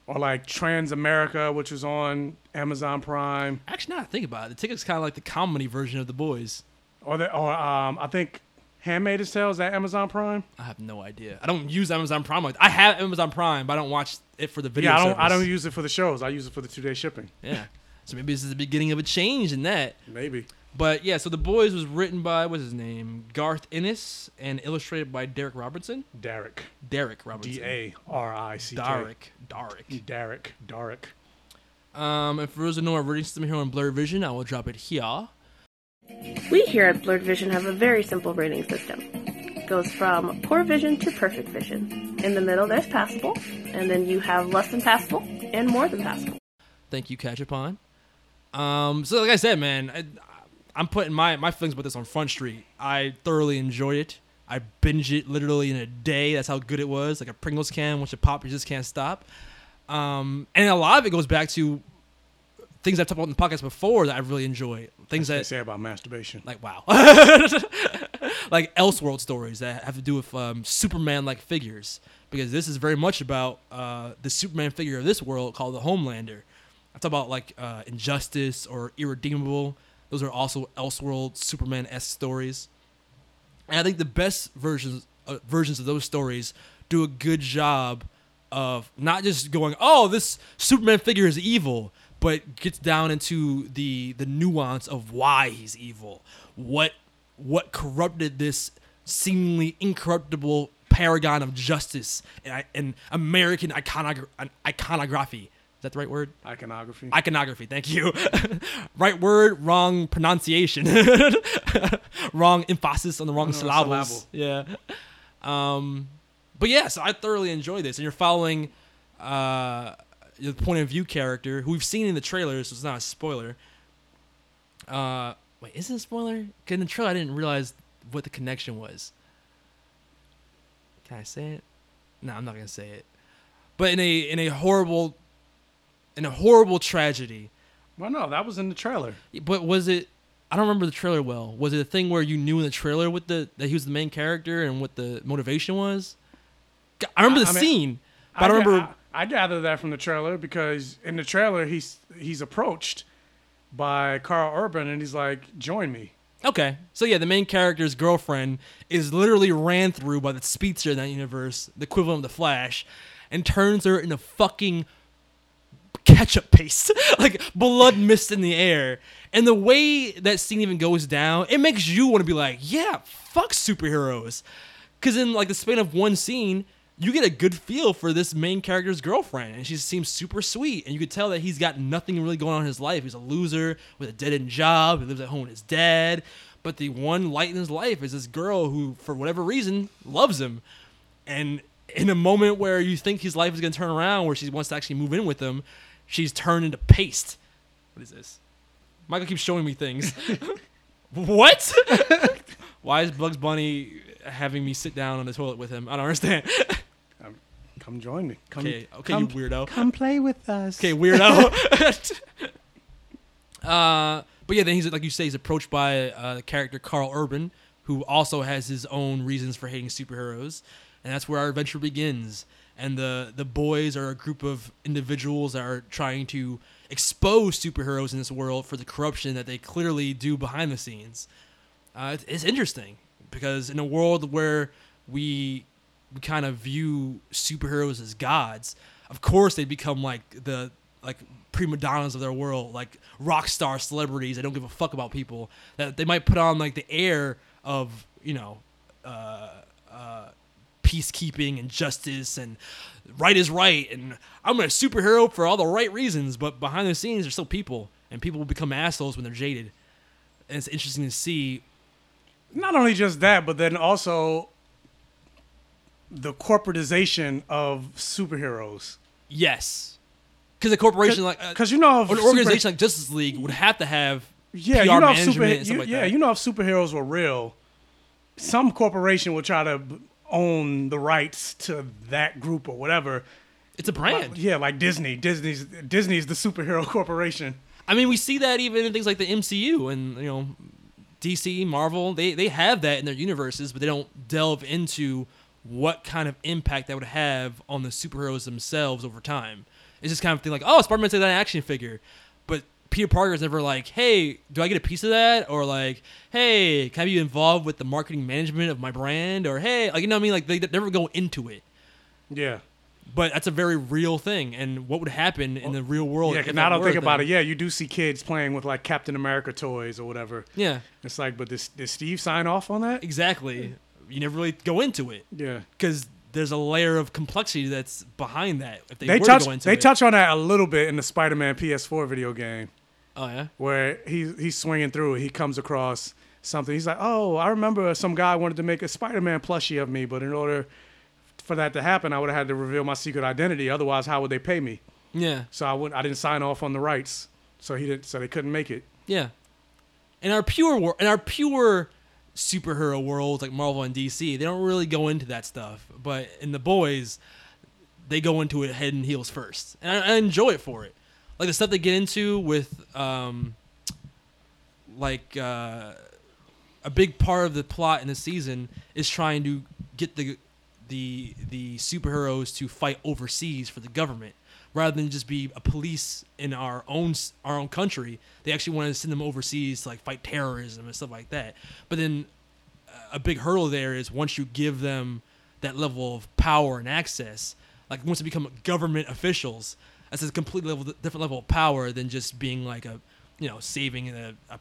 [SPEAKER 3] Or like Trans America, which was on Amazon Prime.
[SPEAKER 2] Actually, now I think about it, The ticket's kind of like the comedy version of The Boys.
[SPEAKER 3] Or the, or um, I think Handmaid's Tale is that Amazon Prime.
[SPEAKER 2] I have no idea. I don't use Amazon Prime. Like I have Amazon Prime, but I don't watch it for the video.
[SPEAKER 3] yeah, I don't.
[SPEAKER 2] service.
[SPEAKER 3] I don't use it for the shows. I use it for the two day shipping.
[SPEAKER 2] Yeah, So maybe this is the beginning of a change in that.
[SPEAKER 3] Maybe.
[SPEAKER 2] But yeah, so the boys was written by what's his name, Garth Ennis, and illustrated by Darick Robertson.
[SPEAKER 3] Darick.
[SPEAKER 2] Darick Robertson.
[SPEAKER 3] D A R I C K.
[SPEAKER 2] Darick. Darick.
[SPEAKER 3] Darick. Darick.
[SPEAKER 2] Um, and for those who know our rating system here on Blurred Vision, I will drop it here.
[SPEAKER 10] We here at Blurred Vision have a very simple rating system. It goes from poor vision to perfect vision. In the middle, there's passable, and then you have less than passable and more than passable.
[SPEAKER 2] Thank you, Catch Upon. Um, so like I said, man, I, I'm putting my my feelings about this on Front Street. I thoroughly enjoyed it. I binge it literally in a day. That's how good it was. Like a Pringles can, once you pop, you just can't stop. Um, and a lot of it goes back to things I've talked about in the podcast before that I really enjoy. Things
[SPEAKER 3] They
[SPEAKER 2] that
[SPEAKER 3] say about masturbation.
[SPEAKER 2] like wow, like Elseworld stories that have to do with um, Superman-like figures. Because this is very much about uh, the Superman figure of this world called the Homelander. I talk about like uh, Injustice or Irredeemable. Those are also Elseworld Superman-esque stories. And I think the best versions uh, versions of those stories do a good job of not just going, "Oh, this Superman figure is evil," but gets down into the the nuance of why he's evil. What what corrupted this seemingly incorruptible paragon of justice and, and American iconog- iconography. Is that the right word?
[SPEAKER 3] Iconography.
[SPEAKER 2] Iconography. Thank you. right word, wrong pronunciation. wrong emphasis on the wrong
[SPEAKER 3] No,
[SPEAKER 2] syllables. Yeah. Um, but yeah, so I thoroughly enjoy this, and you're following uh, the point of view character who we've seen in the trailer, so it's not a spoiler. Uh, wait, is it a spoiler? in the trailer, I didn't realize what the connection was. Can I say it? No, I'm not gonna say it. But in a in a horrible in a horrible tragedy.
[SPEAKER 3] well, no, that was in the trailer.
[SPEAKER 2] But was it? I don't remember the trailer well. Was it a thing where you knew in the trailer what the that he was the main character and what the motivation was? I remember the
[SPEAKER 3] I mean,
[SPEAKER 2] scene, but I, don't remember.
[SPEAKER 3] I, I gather that from the trailer because in the trailer he's he's approached by Karl Urban and he's like, "Join me."
[SPEAKER 2] Okay, so yeah, the main character's girlfriend is literally ran through by the speedster in that universe, the equivalent of the Flash, and turns her into fucking ketchup paste, like blood mist in the air. And the way that scene even goes down, it makes you want to be like, yeah, fuck superheroes. Because in like the span of one scene, you get a good feel for this main character's girlfriend, and she seems super sweet. And you could tell that he's got nothing really going on in his life. He's a loser with a dead end job. He lives at home with his dad. But the one light in his life is this girl who, for whatever reason, loves him. And in a moment where you think his life is going to turn around, where she wants to actually move in with him, she's turned into paste. What is this? Michael keeps showing me things. what? Why is Bugs Bunny having me sit down on the toilet with him? I don't understand.
[SPEAKER 3] Come join me. Come,
[SPEAKER 2] okay, okay,
[SPEAKER 3] come,
[SPEAKER 2] you weirdo.
[SPEAKER 3] Come play with us.
[SPEAKER 2] Okay, weirdo. uh, but yeah, then he's like you say, he's approached by uh, the character Karl Urban, who also has his own reasons for hating superheroes, and that's where our adventure begins. And the the boys are a group of individuals that are trying to expose superheroes in this world for the corruption that they clearly do behind the scenes. Uh, it's, it's interesting because in a world where we we kind of view superheroes as gods, of course they become like the like prima donnas of their world, like rock star celebrities that don't give a fuck about people. That they might put on like the air of you know uh, uh, peacekeeping and justice and right is right, and I'm a superhero for all the right reasons. But behind the scenes, they're still people, and people will become assholes when they're jaded. And it's interesting to see
[SPEAKER 3] Not only just that, but then also the corporatization of superheroes.
[SPEAKER 2] Yes, because a corporation like uh,
[SPEAKER 3] because you know
[SPEAKER 2] an
[SPEAKER 3] super-
[SPEAKER 2] organization like Justice League would have to have
[SPEAKER 3] Yeah,
[SPEAKER 2] PR
[SPEAKER 3] you know if super, you,
[SPEAKER 2] like
[SPEAKER 3] yeah,
[SPEAKER 2] that.
[SPEAKER 3] you know if superheroes were real, some corporation would try to b- own the rights to that group or whatever.
[SPEAKER 2] It's a brand.
[SPEAKER 3] Like- yeah, like Disney. Disney's Disney's the superhero corporation.
[SPEAKER 2] I mean, we see that even in things like the MCU and you know DC, Marvel. They they have that in their universes, but they don't delve into what kind of impact that would have on the superheroes themselves over time. It's just kind of thing like, oh, Spider-Man's that action figure, Peter Parker's never like, hey, do I get a piece of that? Or like, hey, can I be involved with the marketing management of my brand? Or hey, like you know what I mean? Like they never go into it.
[SPEAKER 3] Yeah.
[SPEAKER 2] But that's a very real thing, and what would happen in the real world?
[SPEAKER 3] Yeah,
[SPEAKER 2] if
[SPEAKER 3] now I don't think about
[SPEAKER 2] thing?
[SPEAKER 3] it. Yeah, you do see kids playing with like Captain America toys or whatever.
[SPEAKER 2] Yeah.
[SPEAKER 3] It's like, but does, did Steve sign off on that?
[SPEAKER 2] Exactly. You never really go into it.
[SPEAKER 3] Yeah.
[SPEAKER 2] Because there's a layer of complexity that's behind that. If they,
[SPEAKER 3] They
[SPEAKER 2] were
[SPEAKER 3] touch
[SPEAKER 2] to go into
[SPEAKER 3] they
[SPEAKER 2] it.
[SPEAKER 3] touch on that a little bit in the Spider-Man PS4 video game.
[SPEAKER 2] Oh yeah.
[SPEAKER 3] where he he's swinging through. He comes across something. He's like, "Oh, I remember some guy wanted to make a Spider-Man plushie of me, but in order for that to happen, I would have had to reveal my secret identity. Otherwise, how would they pay me?
[SPEAKER 2] Yeah.
[SPEAKER 3] So I would I didn't sign off on the rights. So he didn't. So they couldn't make it.
[SPEAKER 2] Yeah. In our pure wor- in our pure superhero worlds like Marvel and DC, they don't really go into that stuff. But in the boys, they go into it head and heels first, and I, I enjoy it for it. Like the stuff they get into with, um, like uh, a big part of the plot in the season is trying to get the the the superheroes to fight overseas for the government rather than just be a police in our own our own country. They actually want to send them overseas to like fight terrorism and stuff like that. But then uh, a big hurdle there is once you give them that level of power and access, like once they become government officials, that's a completely level, different level of power than just being like a, you know, saving a, a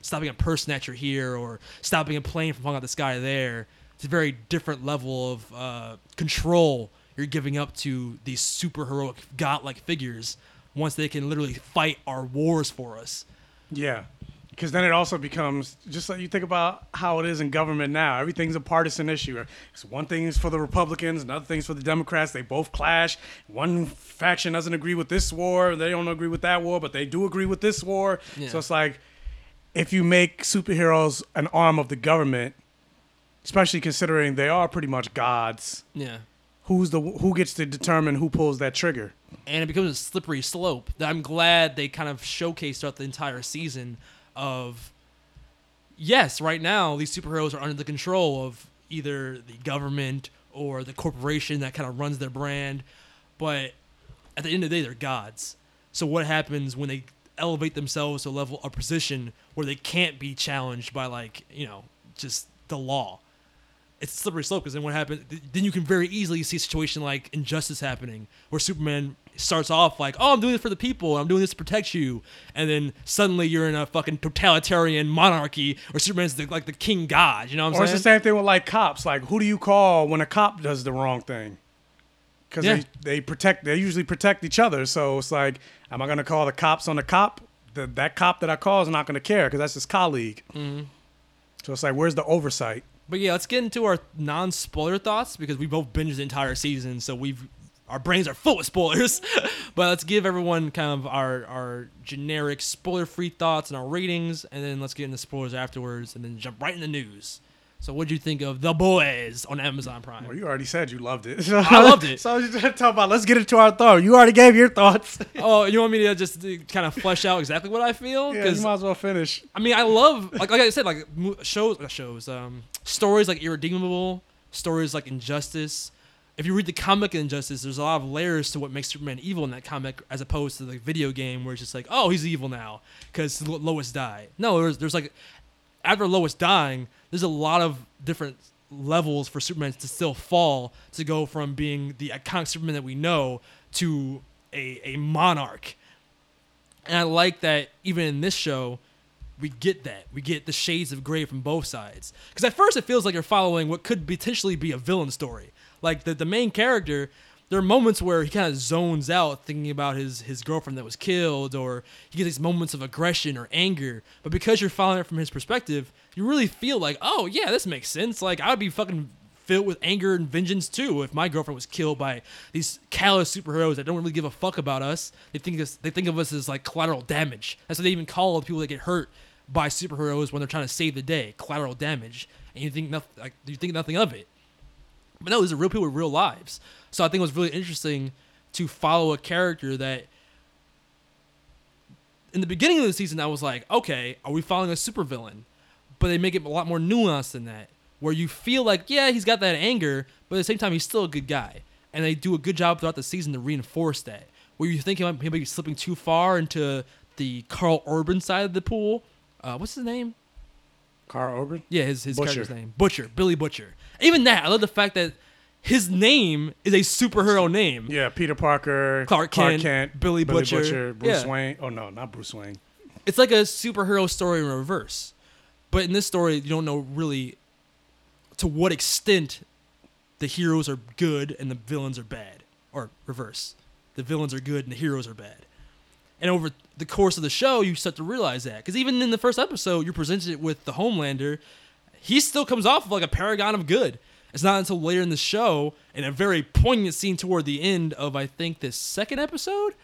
[SPEAKER 2] stopping a purse snatcher here or stopping a plane from falling out of the sky there. It's a very different level of uh, control you're giving up to these superheroic godlike figures once they can literally fight our wars for us.
[SPEAKER 3] Yeah. Because then it also becomes just like you think about how it is in government now. Everything's a partisan issue. It's one thing is for the Republicans, another thing is for the Democrats. They both clash. One faction doesn't agree with this war, they don't agree with that war, but they do agree with this war.
[SPEAKER 2] Yeah.
[SPEAKER 3] So it's like if you make superheroes an arm of the government, especially considering they are pretty much gods,
[SPEAKER 2] Yeah.
[SPEAKER 3] who's the who gets to determine who pulls that trigger?
[SPEAKER 2] and it becomes a slippery slope that I'm glad they kind of showcased throughout the entire season of yes, right now these superheroes are under the control of either the government or the corporation that kind of runs their brand, but at the end of the day they're gods. So what happens when they elevate themselves to a level of position where they can't be challenged by like, you know, just the law? It's a slippery slope because then what happens? Then you can very easily see a situation like Injustice happening, where Superman starts off like, "Oh, I'm doing this for the people. I'm doing this to protect you," and then suddenly you're in a fucking totalitarian monarchy, where Superman's the, like the king god. You know what I'm saying?
[SPEAKER 3] Or it's the same thing with like cops. Like, who do you call when a cop does the wrong thing? Because
[SPEAKER 2] Yeah.
[SPEAKER 3] they, they protect. They usually protect each other. So it's like, am I gonna call the cops on the cop? The, that cop that I call is not gonna care because that's his colleague.
[SPEAKER 2] Mhm.
[SPEAKER 3] So it's like, where's the oversight?
[SPEAKER 2] But yeah, let's get into our non-spoiler thoughts because we both binged the entire season, so we've our brains are full of spoilers. but let's give everyone kind of our our generic spoiler-free thoughts and our ratings, and then let's get into spoilers afterwards, and then jump right into the news. So, what do you think of The Boys on Amazon Prime?
[SPEAKER 3] Well, you already said you loved it.
[SPEAKER 2] I loved it.
[SPEAKER 3] so I was just talking about. Let's get into our thought. You already gave your thoughts.
[SPEAKER 2] oh, you want me to just uh, kind of flesh out exactly what I feel?
[SPEAKER 3] yeah, you might as well finish.
[SPEAKER 2] I mean, I love like like I said, like shows, not shows, um, stories like Irredeemable, stories like Injustice. If you read the comic Injustice, there's a lot of layers to what makes Superman evil in that comic, as opposed to the video game where it's just like, oh, he's evil now because Lois died. No, there's there's like after Lois dying, there's a lot of different levels for Superman to still fall to go from being the iconic Superman that we know to a, a monarch. And I like that even in this show, we get that. We get the shades of gray from both sides. Because at first it feels like you're following what could potentially be a villain story. Like the, the main character, there are moments where he kind of zones out thinking about his, his girlfriend that was killed, or he gets these moments of aggression or anger. But because you're following it from his perspective, you really feel like, oh, yeah, this makes sense. Like, I would be fucking filled with anger and vengeance too if my girlfriend was killed by these callous superheroes that don't really give a fuck about us. They think us they think of us as like collateral damage. That's what they even call the people that get hurt by superheroes when they're trying to save the day, collateral damage. And you think nothing like you think nothing of it. But no, these are real people with real lives. So I think it was really interesting to follow a character that in the beginning of the season I was like, okay, are we following a supervillain? But they make it a lot more nuanced than that where you feel like, yeah, he's got that anger, but at the same time, he's still a good guy. And they do a good job throughout the season to reinforce that. Where you think he might, he might be slipping too far into the Karl Urban side of the pool. Uh, what's his name?
[SPEAKER 3] Karl Urban.
[SPEAKER 2] Yeah, his, his
[SPEAKER 3] Butcher.
[SPEAKER 2] character's name. Butcher. Billy Butcher. Even that, I love the fact that his name is a superhero name.
[SPEAKER 3] Yeah, Peter Parker,
[SPEAKER 2] Clark Kent, Billy Butcher.
[SPEAKER 3] Bruce
[SPEAKER 2] Yeah.
[SPEAKER 3] Wayne. Oh no, not Bruce Wayne.
[SPEAKER 2] It's like a superhero story in reverse. But in this story, you don't know really to what extent the heroes are good and the villains are bad, or reverse. The villains are good and the heroes are bad. And over the course of the show, you start to realize that because even in the first episode, you're presented with the Homelander. He still comes off like a paragon of good. It's not until later in the show, in a very poignant scene toward the end of I think the second episode,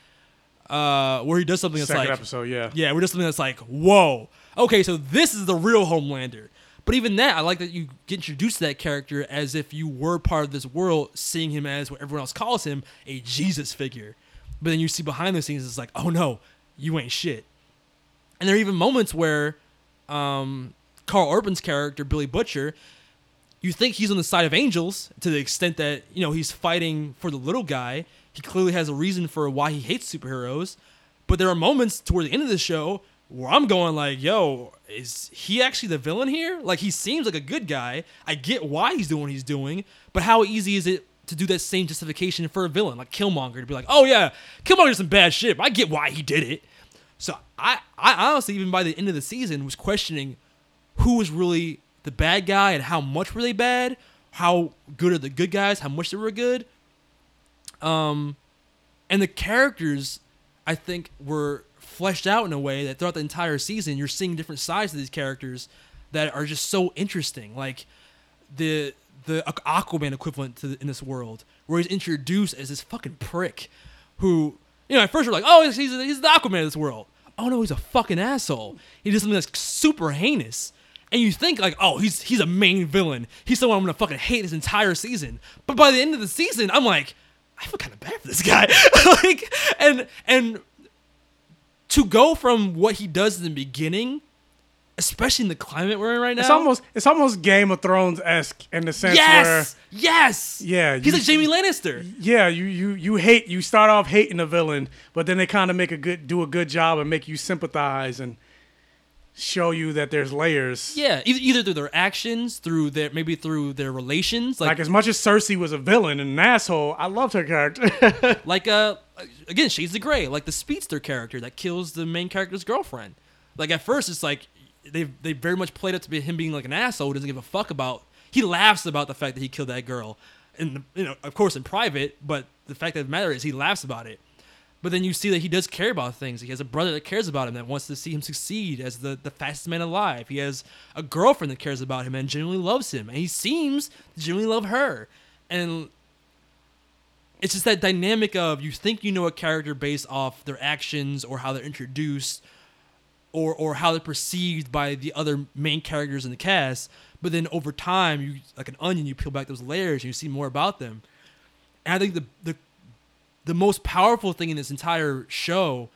[SPEAKER 2] uh, where he does something that's
[SPEAKER 3] Second
[SPEAKER 2] like
[SPEAKER 3] episode, yeah.
[SPEAKER 2] yeah, we're just something that's like, whoa. Okay, so this is the real Homelander. But even that, I like that you get introduced to that character as if you were part of this world, seeing him as what everyone else calls him, a Jesus figure. But then you see behind the scenes, it's like, oh no, you ain't shit. And there are even moments where um, Karl Urban's character, Billy Butcher, you think he's on the side of angels to the extent that, you know, he's fighting for the little guy. He clearly has a reason for why he hates superheroes. But there are moments toward the end of the show where I'm going like, yo, is he actually the villain here? Like he seems like a good guy. I get why he's doing what he's doing, but how easy is it to do that same justification for a villain like Killmonger to be like, oh yeah, Killmonger's some bad shit, but I get why he did it. So I, I honestly, even by the end of the season, was questioning who was really the bad guy and how much were they bad, how good are the good guys, how much they were good. Um, and the characters, I think, were fleshed out in a way that throughout the entire season, you're seeing different sides of these characters that are just so interesting. Like the the Aquaman equivalent to the, in this world, where he's introduced as this fucking prick, who you know at first we're like, oh, he's he's, he's the Aquaman of this world. Oh no, he's a fucking asshole. He does something that's super heinous. And you think like, oh, he's he's a main villain. He's someone I'm gonna fucking hate this entire season. But by the end of the season, I'm like, I feel kind of bad for this guy. like, and and to go from what he does in the beginning, especially in the climate we're in right now,
[SPEAKER 3] It's almost it's almost Game of Thrones esque in the sense
[SPEAKER 2] yes,
[SPEAKER 3] where
[SPEAKER 2] yes,
[SPEAKER 3] yeah,
[SPEAKER 2] he's
[SPEAKER 3] you-
[SPEAKER 2] like Jaime Lannister.
[SPEAKER 3] yeah you you you hate you start off hating the villain, but then they kind of make a good do a good job and make you sympathize and show you that there's layers.
[SPEAKER 2] Yeah, either, either through their actions, through their maybe through their relations,
[SPEAKER 3] Like,
[SPEAKER 2] like
[SPEAKER 3] as much as Cersei was a villain and an asshole, I loved her character.
[SPEAKER 2] like uh again Shades of Grey, like the speedster character that kills the main character's girlfriend. Like at first it's like they they very much played up to be him being like an asshole, who doesn't give a fuck about. He laughs about the fact that he killed that girl, and you know of course in private, but the fact of the matter is he laughs about it. But then you see that he does care about things. He has a brother that cares about him, that wants to see him succeed as the, the fastest man alive. He has a girlfriend that cares about him and genuinely loves him. And he seems to genuinely love her. And it's just that dynamic of you think you know a character based off their actions or how they're introduced or or how they're perceived by the other main characters in the cast but then over time you like an onion you peel back those layers and you see more about them and i think the the the most powerful thing in this entire show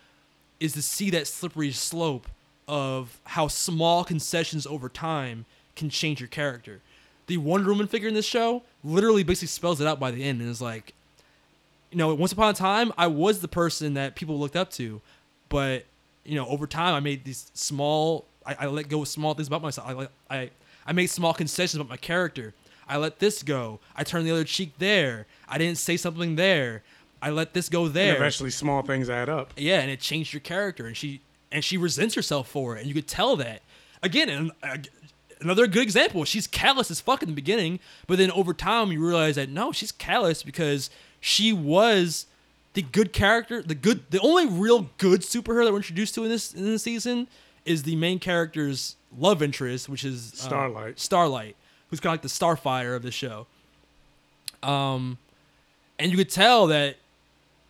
[SPEAKER 2] is to see that slippery slope of how small concessions over time can change your character the wonder woman figure in this show literally basically spells it out by the end and is like you know, once upon a time, I was the person that people looked up to, but you know, over time, I made these small. I, I let go of small things about myself. I, I I made small concessions about my character. I let this go. I turned the other cheek there. I didn't say something there. I let this go
[SPEAKER 3] and
[SPEAKER 2] there.
[SPEAKER 3] eventually, small things add up.
[SPEAKER 2] Yeah, and it changed your character, and she and she resents herself for it, and you could tell that. Again, and uh, another good example. She's callous as fuck in the beginning, but then over time you realize that no, she's callous because she was the good character, the good, the only real good superhero that we're introduced to in this in this season is the main character's love interest, which is uh,
[SPEAKER 3] Starlight.
[SPEAKER 2] Starlight, who's kind of like the Starfire of the show. Um, and you could tell that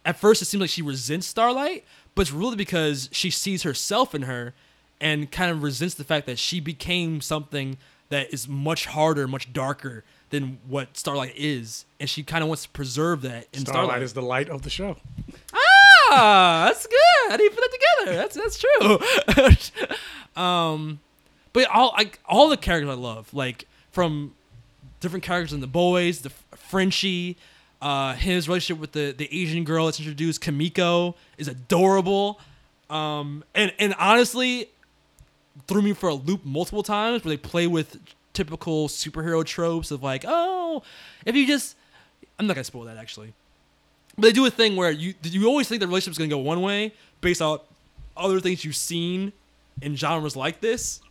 [SPEAKER 2] at first it seems like she resents Starlight, but it's really because she sees herself in her and kind of resents the fact that she became something that is much harder, much darker than what Starlight is, and she kind of wants to preserve that in
[SPEAKER 3] Starlight
[SPEAKER 2] Starlight.
[SPEAKER 3] is the light of the show.
[SPEAKER 2] Ah, that's good. I didn't put that together. That's that's true. um, but all like all the characters I love, like from different characters in the boys, the Frenchie, uh, his relationship with the the Asian girl that's introduced, Kimiko, is adorable. Um, and and honestly, threw me for a loop multiple times where they play with typical superhero tropes of like, oh, if you just I'm not gonna spoil that actually. But they do a thing where you you always think the relationship's gonna go one way based on other things you've seen in genres like this,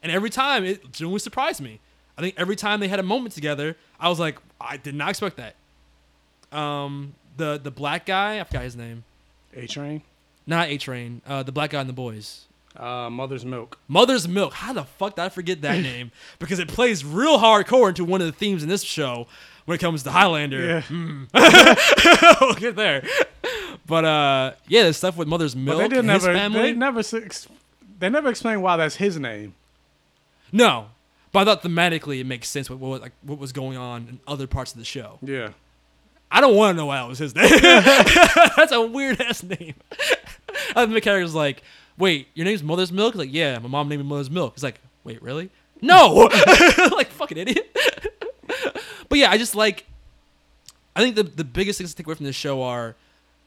[SPEAKER 2] and every time it genuinely surprised me. I think every time they had a moment together, I was like, I did not expect that. Um, the the black guy, I forgot his name.
[SPEAKER 3] A Train,
[SPEAKER 2] Not A Train. Uh, the black guy and the boys.
[SPEAKER 3] uh, Mother's Milk.
[SPEAKER 2] Mother's Milk. How the fuck did I forget that name? Because it plays real hardcore into one of the themes in this show when it comes to Highlander.
[SPEAKER 3] Yeah.
[SPEAKER 2] we'll get there. But uh, yeah, the stuff with Mother's Milk
[SPEAKER 3] they did never.
[SPEAKER 2] family.
[SPEAKER 3] They never. They never explained why that's his name.
[SPEAKER 2] no, but I thought thematically it makes sense with what like what was going on in other parts of the show.
[SPEAKER 3] Yeah.
[SPEAKER 2] I don't want to know why it was his name. That's a weird ass name. and the character's like, "Wait, your name's Mother's Milk?" Like, "Yeah, my mom named me Mother's Milk." He's like, "Wait, really?" No, like fucking idiot. but yeah, I just like. I think the the biggest things to take away from this show are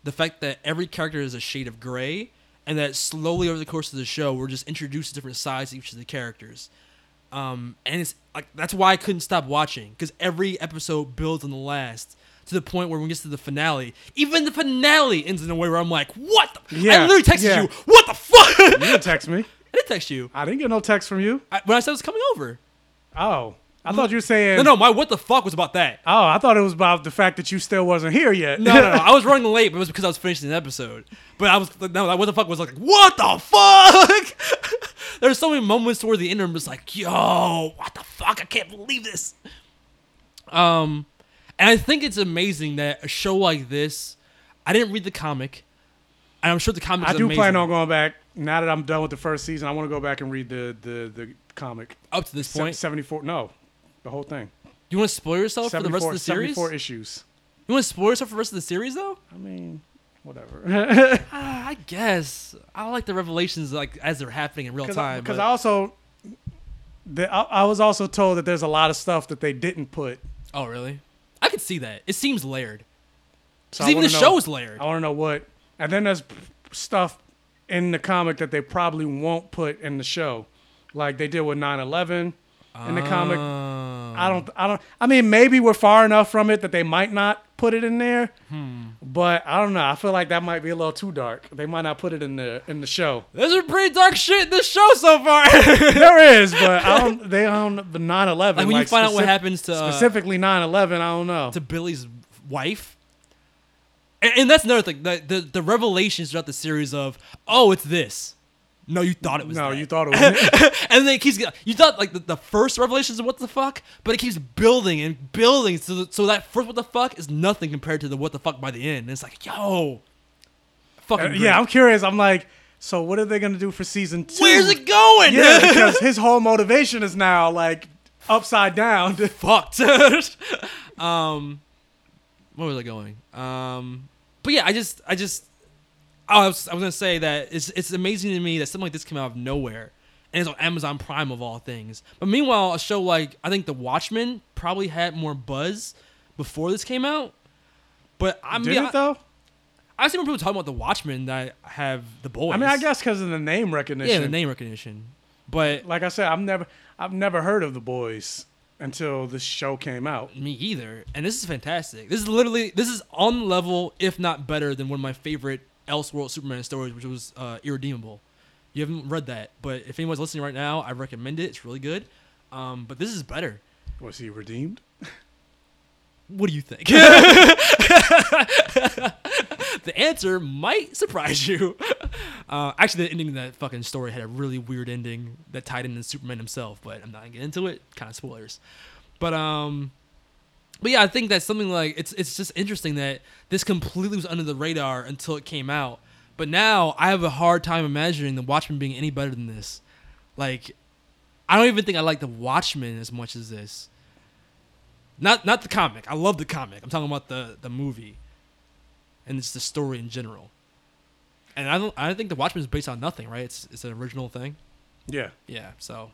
[SPEAKER 2] the fact that every character is a shade of gray, and that slowly over the course of the show, we're just introduced to different sides of each of the characters. Um, and it's like that's why I couldn't stop watching because every episode builds on the last to the point where when we get to the finale, even the finale ends in a way where I'm like, "What?" The? I literally texted
[SPEAKER 3] yeah.
[SPEAKER 2] you, "What the fuck?"
[SPEAKER 3] You didn't text me.
[SPEAKER 2] I didn't text you
[SPEAKER 3] I didn't get no text from you.
[SPEAKER 2] I, when I said I was coming over.
[SPEAKER 3] Oh, I thought you were saying.
[SPEAKER 2] No, no, my what the fuck was about that.
[SPEAKER 3] Oh, I thought it was about the fact that you still wasn't here yet.
[SPEAKER 2] No, no, no. I was running late, but it was because I was finishing an episode. But I was no, like, what the fuck was like, what the fuck? There's so many moments toward the end I'm just like, yo, what the fuck? I can't believe this. Um, and I think it's amazing that a show like this, I didn't read the comic, and I'm sure the comic.
[SPEAKER 3] I do
[SPEAKER 2] amazing
[SPEAKER 3] plan on going back now that I'm done with the first season. I want to go back and read the the the comic.
[SPEAKER 2] up to this
[SPEAKER 3] Se-
[SPEAKER 2] point.
[SPEAKER 3] 74. No, the whole thing.
[SPEAKER 2] You want to spoil yourself for the rest of the series?
[SPEAKER 3] 74 issues.
[SPEAKER 2] You want to spoil yourself for the rest of the series, though?
[SPEAKER 3] I mean, whatever.
[SPEAKER 2] Ah, I guess I like the revelations like as they're happening in real time.
[SPEAKER 3] Because I also, the, I, I was also told that there's a lot of stuff that they didn't put.
[SPEAKER 2] Oh, really? I could see that. It seems layered.
[SPEAKER 3] So
[SPEAKER 2] even the
[SPEAKER 3] wanna
[SPEAKER 2] show is layered.
[SPEAKER 3] I want to know what. And then there's stuff in the comic that they probably won't put in the show, like they did with 9/11 in the comic. Ah. I don't. I don't. I mean, maybe we're far enough from it that they might not put it in there.
[SPEAKER 2] Hmm.
[SPEAKER 3] But I don't know. I feel like that might be a little too dark. They might not put it in the in the show.
[SPEAKER 2] There's some pretty dark shit in this show so far.
[SPEAKER 3] there is, but I don't. They don't. The 9/11.
[SPEAKER 2] Like when you find out what happens to, uh,
[SPEAKER 3] specifically 9/11, I don't know.
[SPEAKER 2] to Billy's wife. And, and that's another thing. The, the the revelations throughout the series of oh it's this. No, you thought it was.
[SPEAKER 3] No,
[SPEAKER 2] that.
[SPEAKER 3] you thought it was.
[SPEAKER 2] and then it keeps. You thought like the, the first revelations of what the fuck, but it keeps building and building. So so that first what the fuck is nothing compared to the what the fuck by the end. And it's like yo, fucking
[SPEAKER 3] Uh, yeah, I'm curious. I'm like, so what are they gonna do for season two?
[SPEAKER 2] Where's it going?
[SPEAKER 3] Yeah, because his whole motivation is now like upside down.
[SPEAKER 2] fucked. um, where was I going? Um, but yeah, I just, I just, Oh, I was, I was gonna say that it's, it's amazing to me that something like this came out of nowhere, and it's on Amazon Prime of all things. But meanwhile, a show like I think The Watchmen probably had more buzz before this came out. But I mean,
[SPEAKER 3] Did it though?
[SPEAKER 2] I, I've seen more people talking about The Watchmen that have The Boys.
[SPEAKER 3] I mean, I guess because of the name recognition.
[SPEAKER 2] yeah, the name recognition. But
[SPEAKER 3] Like I said, I've never, I've never heard of the boys until this show came out.
[SPEAKER 2] Me either. And this is fantastic. This is literally this is on level, if not better, than one of my favorite Elseworld Superman stories, which was uh, Irredeemable. You haven't read that, but if anyone's listening right now, I recommend it. It's really good. Um, but this is better.
[SPEAKER 3] Was he redeemed?
[SPEAKER 2] What do you think? the answer might surprise you. Uh, actually, the ending of that fucking story had a really weird ending that tied into Superman himself, but I'm not gonna get into it. Kind of spoilers. But um, but yeah, I think that's something like it's it's just interesting that this completely was under the radar until it came out. But now I have a hard time imagining the Watchmen being any better than this. Like, I don't even think I like the Watchmen as much as this. Not not the comic. I love the comic. I'm talking about the the movie, and it's the story in general. And I don't I don't think the Watchmen is based on nothing, right? It's it's an original thing.
[SPEAKER 3] Yeah.
[SPEAKER 2] Yeah. So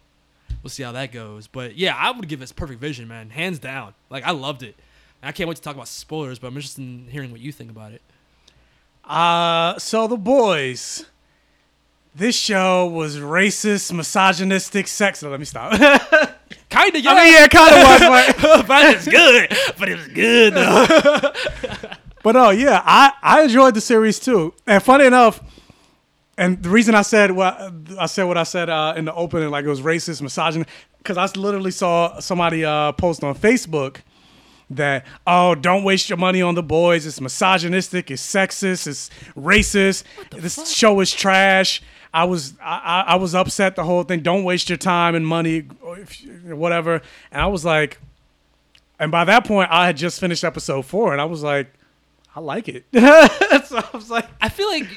[SPEAKER 2] we'll see how that goes. But yeah, I would give this Perfect Vision, man, hands down. Like I loved it. And I can't wait to talk about spoilers, but I'm interested in hearing what you think about it.
[SPEAKER 3] Uh, so the boys. This show was racist, misogynistic, sexist. Let me stop.
[SPEAKER 2] Kind of. Yeah,
[SPEAKER 3] I mean, yeah, it kind of was, but
[SPEAKER 2] but it's good. But it was good though.
[SPEAKER 3] But no, yeah, I, I enjoyed the series too. And funny enough, and the reason I said what I said what I said uh, in the opening, like it was racist, misogynist, because I literally saw somebody uh, post on Facebook that oh, don't waste your money on the boys. It's misogynistic. It's sexist. It's racist. This show is trash. I was I, I was upset the whole thing. Don't waste your time and money, if whatever. And I was like, and by that point, I had just finished episode four, and I was like, I like it. so I was like,
[SPEAKER 2] I feel like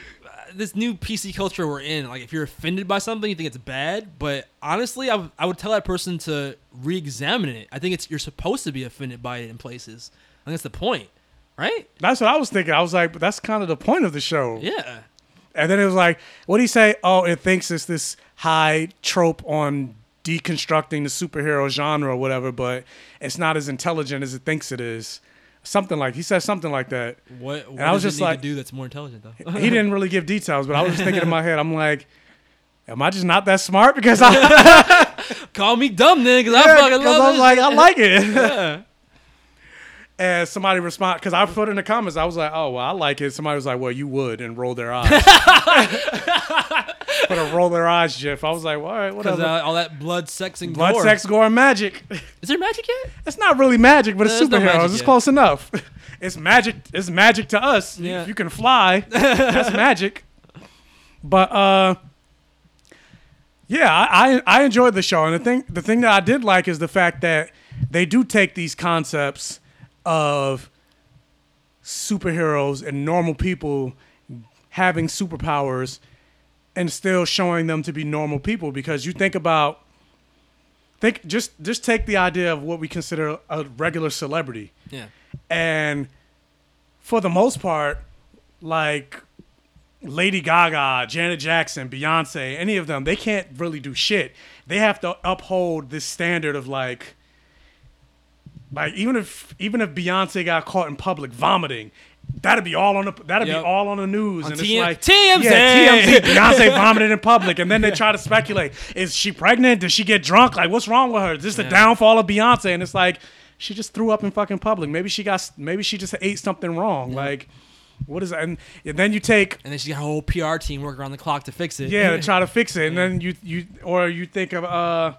[SPEAKER 2] this new PC culture we're in, like if you're offended by something, you think it's bad. But honestly, I would- I would tell that person to re-examine it. I think it's you're supposed to be offended by it in places. I think that's the point, right?
[SPEAKER 3] that's what I was thinking. I was like, but that's kind of the point of the show.
[SPEAKER 2] Yeah.
[SPEAKER 3] And then it was like, what do you say? Oh, it thinks it's this high trope on deconstructing the superhero genre or whatever, but it's not as intelligent as it thinks it is. Something like he said something like that.
[SPEAKER 2] What? what
[SPEAKER 3] And I was just like,
[SPEAKER 2] to do that's more intelligent though.
[SPEAKER 3] he didn't really give details, but I was just thinking in my head, I'm like, am I just not that smart? Because I,
[SPEAKER 2] Call me dumb then, because
[SPEAKER 3] Yeah,
[SPEAKER 2] I fucking love
[SPEAKER 3] I was
[SPEAKER 2] this
[SPEAKER 3] like. I like it.
[SPEAKER 2] Yeah.
[SPEAKER 3] And somebody respond because I put in the comments, I was like, oh well, I like it. Somebody was like, well, you would, and roll their eyes. put a roll their eyes gif. I was like, well, all right, whatever.
[SPEAKER 2] uh, all that blood, sex, and
[SPEAKER 3] Blood,
[SPEAKER 2] gore.
[SPEAKER 3] sex, gore, and magic.
[SPEAKER 2] Is there magic yet?
[SPEAKER 3] It's not really magic, but it's
[SPEAKER 2] There's no
[SPEAKER 3] superheroes. it's
[SPEAKER 2] yet.
[SPEAKER 3] close enough. It's magic. It's magic to us.
[SPEAKER 2] Yeah.
[SPEAKER 3] If you can fly, that's magic. But uh, yeah, I, I I enjoyed the show, and the thing the thing that I did like is the fact that they do take these concepts of superheroes and normal people having superpowers and still showing them to be normal people because you think about think just just take the idea of what we consider a regular celebrity
[SPEAKER 2] Yeah.
[SPEAKER 3] and for the most part like Lady Gaga, Janet Jackson, Beyonce, any of them, they can't really do shit. They have to uphold this standard of like like even if even if Beyonce got caught in public vomiting, that'd be all on the that'd
[SPEAKER 2] Yep.
[SPEAKER 3] be all on the news.
[SPEAKER 2] On
[SPEAKER 3] and
[SPEAKER 2] TM
[SPEAKER 3] it's like
[SPEAKER 2] TMZ.
[SPEAKER 3] Yeah, TMZ. Beyonce vomited in public, and then they try to speculate: Is she pregnant? Did she get drunk? Like, what's wrong with her? Is this the
[SPEAKER 2] Yeah.
[SPEAKER 3] downfall of Beyonce? And it's like she just threw up in fucking public. Maybe she got maybe she just ate something wrong. Like, what is that? And, and then you take
[SPEAKER 2] And then she got a whole PR team working around the clock to fix it.
[SPEAKER 3] yeah, to try to fix it, and then you you or you think of uh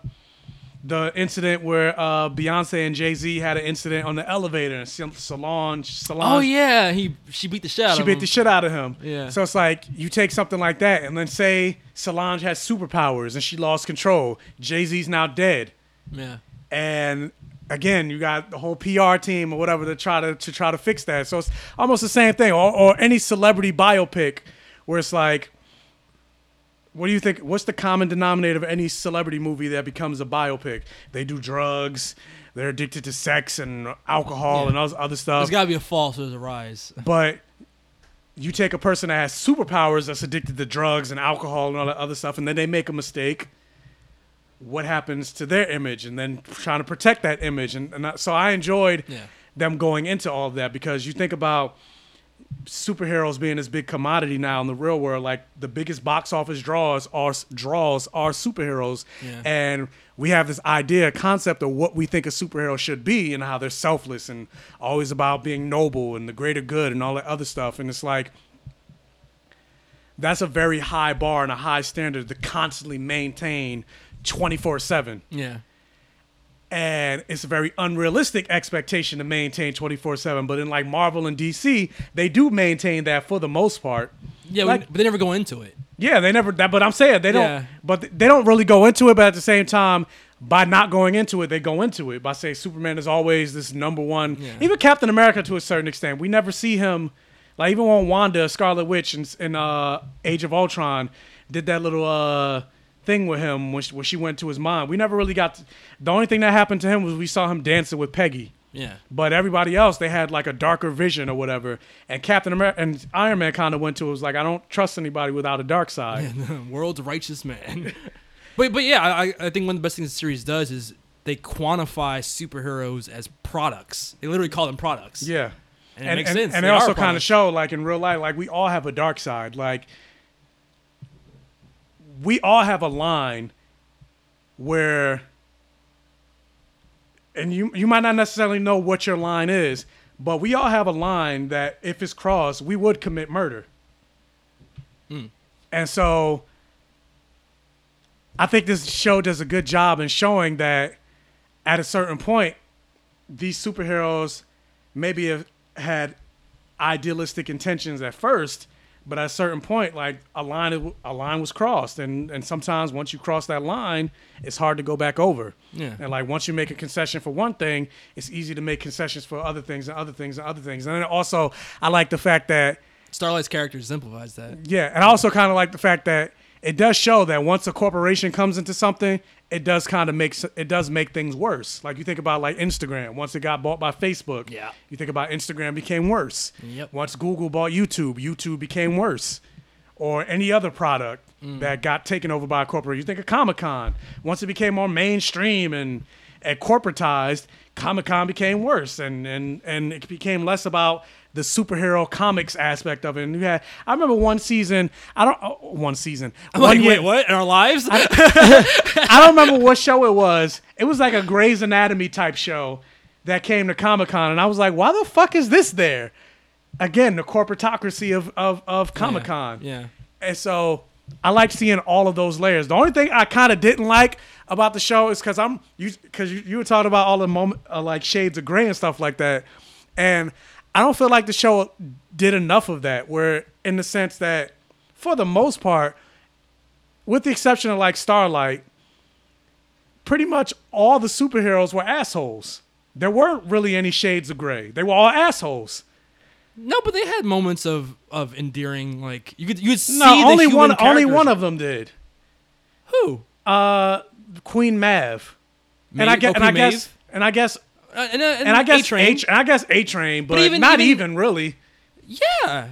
[SPEAKER 3] the incident where uh Beyonce and Jay Z had an incident on the elevator, and Solange Solange
[SPEAKER 2] Oh yeah, he she beat the shit out
[SPEAKER 3] she
[SPEAKER 2] of
[SPEAKER 3] beat
[SPEAKER 2] him.
[SPEAKER 3] the shit out of him.
[SPEAKER 2] Yeah.
[SPEAKER 3] So it's like you take something like that, and then say Solange has superpowers and she lost control. Jay Z's now dead,
[SPEAKER 2] Yeah.
[SPEAKER 3] and again you got the whole PR team or whatever to try to to try to fix that. So it's almost the same thing, or, or any celebrity biopic where it's like. What do you think? What's the common denominator of any celebrity movie that becomes a biopic? They do drugs, they're addicted to sex and alcohol
[SPEAKER 2] Yeah.
[SPEAKER 3] and other other stuff.
[SPEAKER 2] There's got to be a fall, so there's a rise.
[SPEAKER 3] But you take a person that has superpowers that's addicted to drugs and alcohol and all that other stuff, and then they make a mistake. What happens to their image, and then trying to protect that image, and, and so I enjoyed
[SPEAKER 2] Yeah.
[SPEAKER 3] them going into all of that because you think about superheroes being this big commodity now in the real world. Like the biggest box office draws are draws are superheroes,
[SPEAKER 2] Yeah.
[SPEAKER 3] and we have this idea, concept of what we think a superhero should be, and how they're selfless and always about being noble and the greater good and all that other stuff. And it's like that's a very high bar and a high standard to constantly maintain 24 7
[SPEAKER 2] Yeah.
[SPEAKER 3] And it's a very unrealistic expectation to maintain 24/7 but in like Marvel and DC they do maintain that for the most part
[SPEAKER 2] Yeah,
[SPEAKER 3] Like-
[SPEAKER 2] but they never go into it.
[SPEAKER 3] yeah they never that but I'm saying they don't
[SPEAKER 2] Yeah.
[SPEAKER 3] but they don't really go into it but at the same time by not going into it they go into it by saying Superman is always this number one
[SPEAKER 2] Yeah.
[SPEAKER 3] even Captain America to a certain extent we never see him like even when Wanda Scarlet Witch in, in uh Age of Ultron did that little uh thing with him when she, when she went to his mom we never really got to, the only thing that happened to him was we saw him dancing with Peggy
[SPEAKER 2] Yeah.
[SPEAKER 3] but everybody else, they had like a darker vision or whatever. And Captain America and Iron Man kind of went to it was like, I don't trust anybody without a dark side.
[SPEAKER 2] World's righteous man. but but yeah, I I think one of the best things the series does is they quantify superheroes as products. They literally call them products.
[SPEAKER 3] Yeah.
[SPEAKER 2] And it
[SPEAKER 3] and,
[SPEAKER 2] makes
[SPEAKER 3] and,
[SPEAKER 2] sense.
[SPEAKER 3] and
[SPEAKER 2] They
[SPEAKER 3] they also kind of show like in real life, like we all have a dark side. Like we all have a line where and you you might not necessarily know what your line is, but we all have a line that if it's crossed, we would commit murder. Hmm. And so I think this show does a good job in showing that at a certain point, these superheroes maybe have had idealistic intentions at first, but at a certain point, like a line, a line was crossed, and and sometimes once you cross that line, it's hard to go back over.
[SPEAKER 2] Yeah.
[SPEAKER 3] And like once you make a concession for one thing, it's easy to make concessions for other things and other things and other things. And then also, I like the fact that
[SPEAKER 2] Starlight's character exemplifies that.
[SPEAKER 3] yeah, and I also kind of like the fact that it does show that once a corporation comes into something, it does kind of make it does make things worse. Like you think about like Instagram, once it got bought by Facebook,
[SPEAKER 2] Yeah.
[SPEAKER 3] You think about Instagram became worse.
[SPEAKER 2] Yep.
[SPEAKER 3] Once Google bought YouTube, YouTube became worse. Or any other product
[SPEAKER 2] Mm.
[SPEAKER 3] that got taken over by a corporation. You think of Comic Con. Once it became more mainstream and and corporatized, Comic Con became worse, and and and it became less about the superhero comics aspect of it. And you had, I remember one season. I don't oh, one season.
[SPEAKER 2] I'm
[SPEAKER 3] one
[SPEAKER 2] like,
[SPEAKER 3] year-
[SPEAKER 2] wait, what? In our lives?
[SPEAKER 3] I don't remember what show it was. It was like a Grey's Anatomy type show that came to Comic Con, and I was like, why the fuck is this there? Again, the corporatocracy of of, of Comic Con.
[SPEAKER 2] yeah.
[SPEAKER 3] And so I like seeing all of those layers. The only thing I kind of didn't like about the show is because I'm you because you, you were talking about all the moment uh, like shades of gray and stuff like that, and I don't feel like the show did enough of that. Where in the sense that for the most part, with the exception of like Starlight, pretty much all the superheroes were assholes. There weren't really any shades of gray. They were all assholes.
[SPEAKER 2] No, but they had moments of of endearing. Like you could you could see
[SPEAKER 3] No,
[SPEAKER 2] the
[SPEAKER 3] only one. Only one of them did.
[SPEAKER 2] Who?
[SPEAKER 3] Uh, Queen Maeve. and I
[SPEAKER 2] Maeve?
[SPEAKER 3] guess,
[SPEAKER 2] Oh,
[SPEAKER 3] and I guess,
[SPEAKER 2] Maeve?
[SPEAKER 3] and I guess,
[SPEAKER 2] Uh, and, uh, and,
[SPEAKER 3] and I guess
[SPEAKER 2] A-Train.
[SPEAKER 3] H, and I guess A Train, but,
[SPEAKER 2] even-
[SPEAKER 3] not
[SPEAKER 2] even-
[SPEAKER 3] even, really.
[SPEAKER 2] Yeah.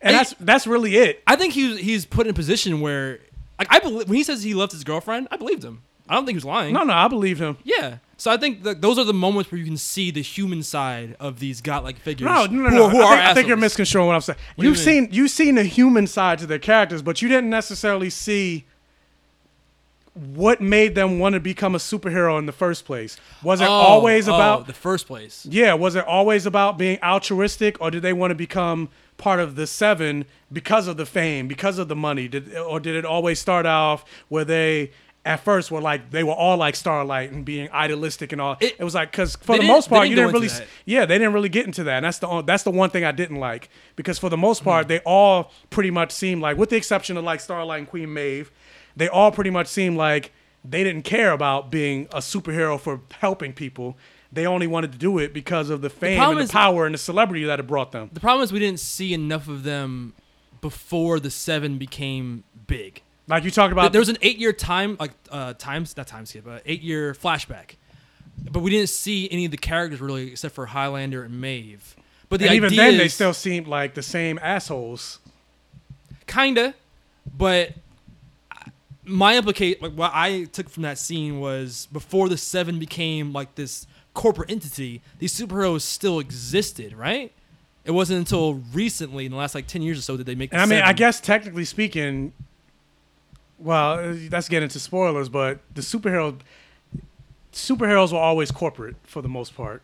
[SPEAKER 3] And
[SPEAKER 2] I-
[SPEAKER 3] that's that's really it.
[SPEAKER 2] I think he's he's put in a position where like I believe when he says he left his girlfriend, I believed him. I don't think he was lying.
[SPEAKER 3] No, no, I believe him.
[SPEAKER 2] Yeah. So I think that those are the moments where you can see the human side of these godlike figures.
[SPEAKER 3] No, no, no.
[SPEAKER 2] who,
[SPEAKER 3] no.
[SPEAKER 2] who
[SPEAKER 3] I, think, I think you're misconstruing what I'm saying.
[SPEAKER 2] What you
[SPEAKER 3] you've
[SPEAKER 2] mean?
[SPEAKER 3] seen you've seen the human side to their characters, but you didn't necessarily see what made them want to become a superhero in the first place. Was it
[SPEAKER 2] Oh,
[SPEAKER 3] always
[SPEAKER 2] oh,
[SPEAKER 3] about
[SPEAKER 2] the first place?
[SPEAKER 3] Yeah, was it always about being altruistic, or did they want to become part of the seven because of the fame, because of the money? Did or did it always start off where they at first were like they were all like Starlight and being idealistic and all? It, was like because for the most part
[SPEAKER 2] didn't
[SPEAKER 3] you didn't really,
[SPEAKER 2] that.
[SPEAKER 3] yeah, they didn't really get into that. And that's the that's the one thing I didn't like because for the most part mm-hmm. they all pretty much seemed like, with the exception of like Starlight and Queen Maeve, they all pretty much seemed like they didn't care about being a superhero for helping people. They only wanted to do it because of the fame
[SPEAKER 2] problem
[SPEAKER 3] and
[SPEAKER 2] is-
[SPEAKER 3] the power and the celebrity that it brought them.
[SPEAKER 2] The problem is we didn't see enough of them before the seven became big.
[SPEAKER 3] Like you talked about,
[SPEAKER 2] there was an eight-year time, like uh, times not time skip, but eight-year flashback. But we didn't see any of the characters really, except for Highlander and Maeve. But the
[SPEAKER 3] and even then, they still seemed like the same assholes.
[SPEAKER 2] kinda, but my implicate like what I took from that scene was before the seven became like this corporate entity, these superheroes still existed, right? It wasn't until recently, in the last like ten years or so, that they make. The
[SPEAKER 3] I mean, I guess technically speaking, well, that's getting into spoilers, but the superheroes, superheroes were always corporate for the most part.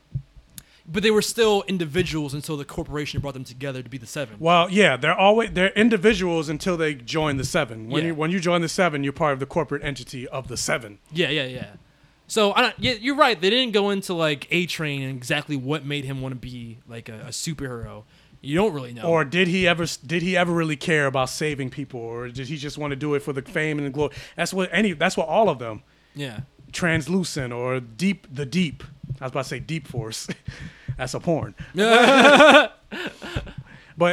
[SPEAKER 2] But they were still individuals until the corporation brought them together to be the seven.
[SPEAKER 3] Well, yeah, they're always they're individuals until they join the seven. When
[SPEAKER 2] Yeah.
[SPEAKER 3] you when you join the seven, you're part of the corporate entity of the seven.
[SPEAKER 2] Yeah, yeah, yeah. So I don't, yeah, you're right. They didn't go into like A Train and exactly what made him want to be like a, a superhero. You don't really know.
[SPEAKER 3] Or did he ever did he ever really care about saving people, or did he just want to do it for the fame and the glory? That's what any that's what all of them.
[SPEAKER 2] yeah.
[SPEAKER 3] Translucent or deep the deep. I was about to say deep force. that's a porn. but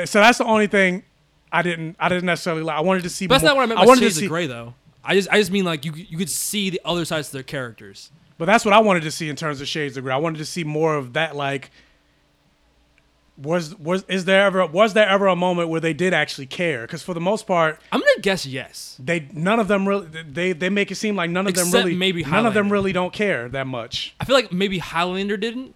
[SPEAKER 3] so that's the only thing I didn't I didn't necessarily like. I wanted to see.
[SPEAKER 2] But that's
[SPEAKER 3] more,
[SPEAKER 2] not what I meant by
[SPEAKER 3] wanted
[SPEAKER 2] Shades
[SPEAKER 3] to see,
[SPEAKER 2] of Grey, though. I just, I just mean like you, you could see the other sides of their characters.
[SPEAKER 3] But that's what I wanted to see in terms of Shades of Grey. I wanted to see more of that. Like, was was is there ever was there ever a moment where they did actually care? Because for the most part,
[SPEAKER 2] I'm gonna guess yes.
[SPEAKER 3] they none of them really they they make it seem like none of them really
[SPEAKER 2] maybe
[SPEAKER 3] none of them really don't care that much.
[SPEAKER 2] I feel like maybe Highlander didn't,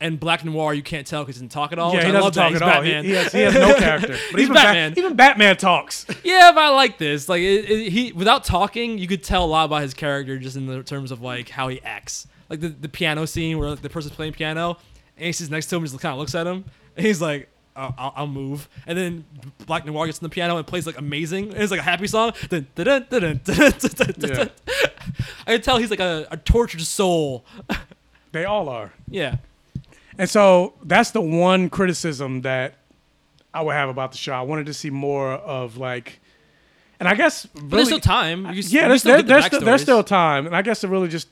[SPEAKER 2] and Black Noir, you can't tell because he doesn't talk at all.
[SPEAKER 3] Yeah, he
[SPEAKER 2] I
[SPEAKER 3] doesn't talk at all. He, he, has, he, has, no character. But even
[SPEAKER 2] Batman.
[SPEAKER 3] Even Batman talks.
[SPEAKER 2] Yeah, but I like this. Like it, it, he, without talking, you could tell a lot about his character just in the terms of like how he acts. Like the, the piano scene where like, the person's playing piano, and he sits next to him, and just kind of looks at him, and he's like, oh, I'll, I'll, move. And then Black Noir gets on the piano and plays like amazing. It's like a happy song. Yeah. I can tell he's like a, a tortured soul.
[SPEAKER 3] they all are.
[SPEAKER 2] Yeah.
[SPEAKER 3] And so that's the one criticism that I would have about the show. I wanted to see more of like, and I guess
[SPEAKER 2] But there's still time. You,
[SPEAKER 3] yeah, there's,
[SPEAKER 2] still
[SPEAKER 3] there, there's, still, there's still time, and I guess it really just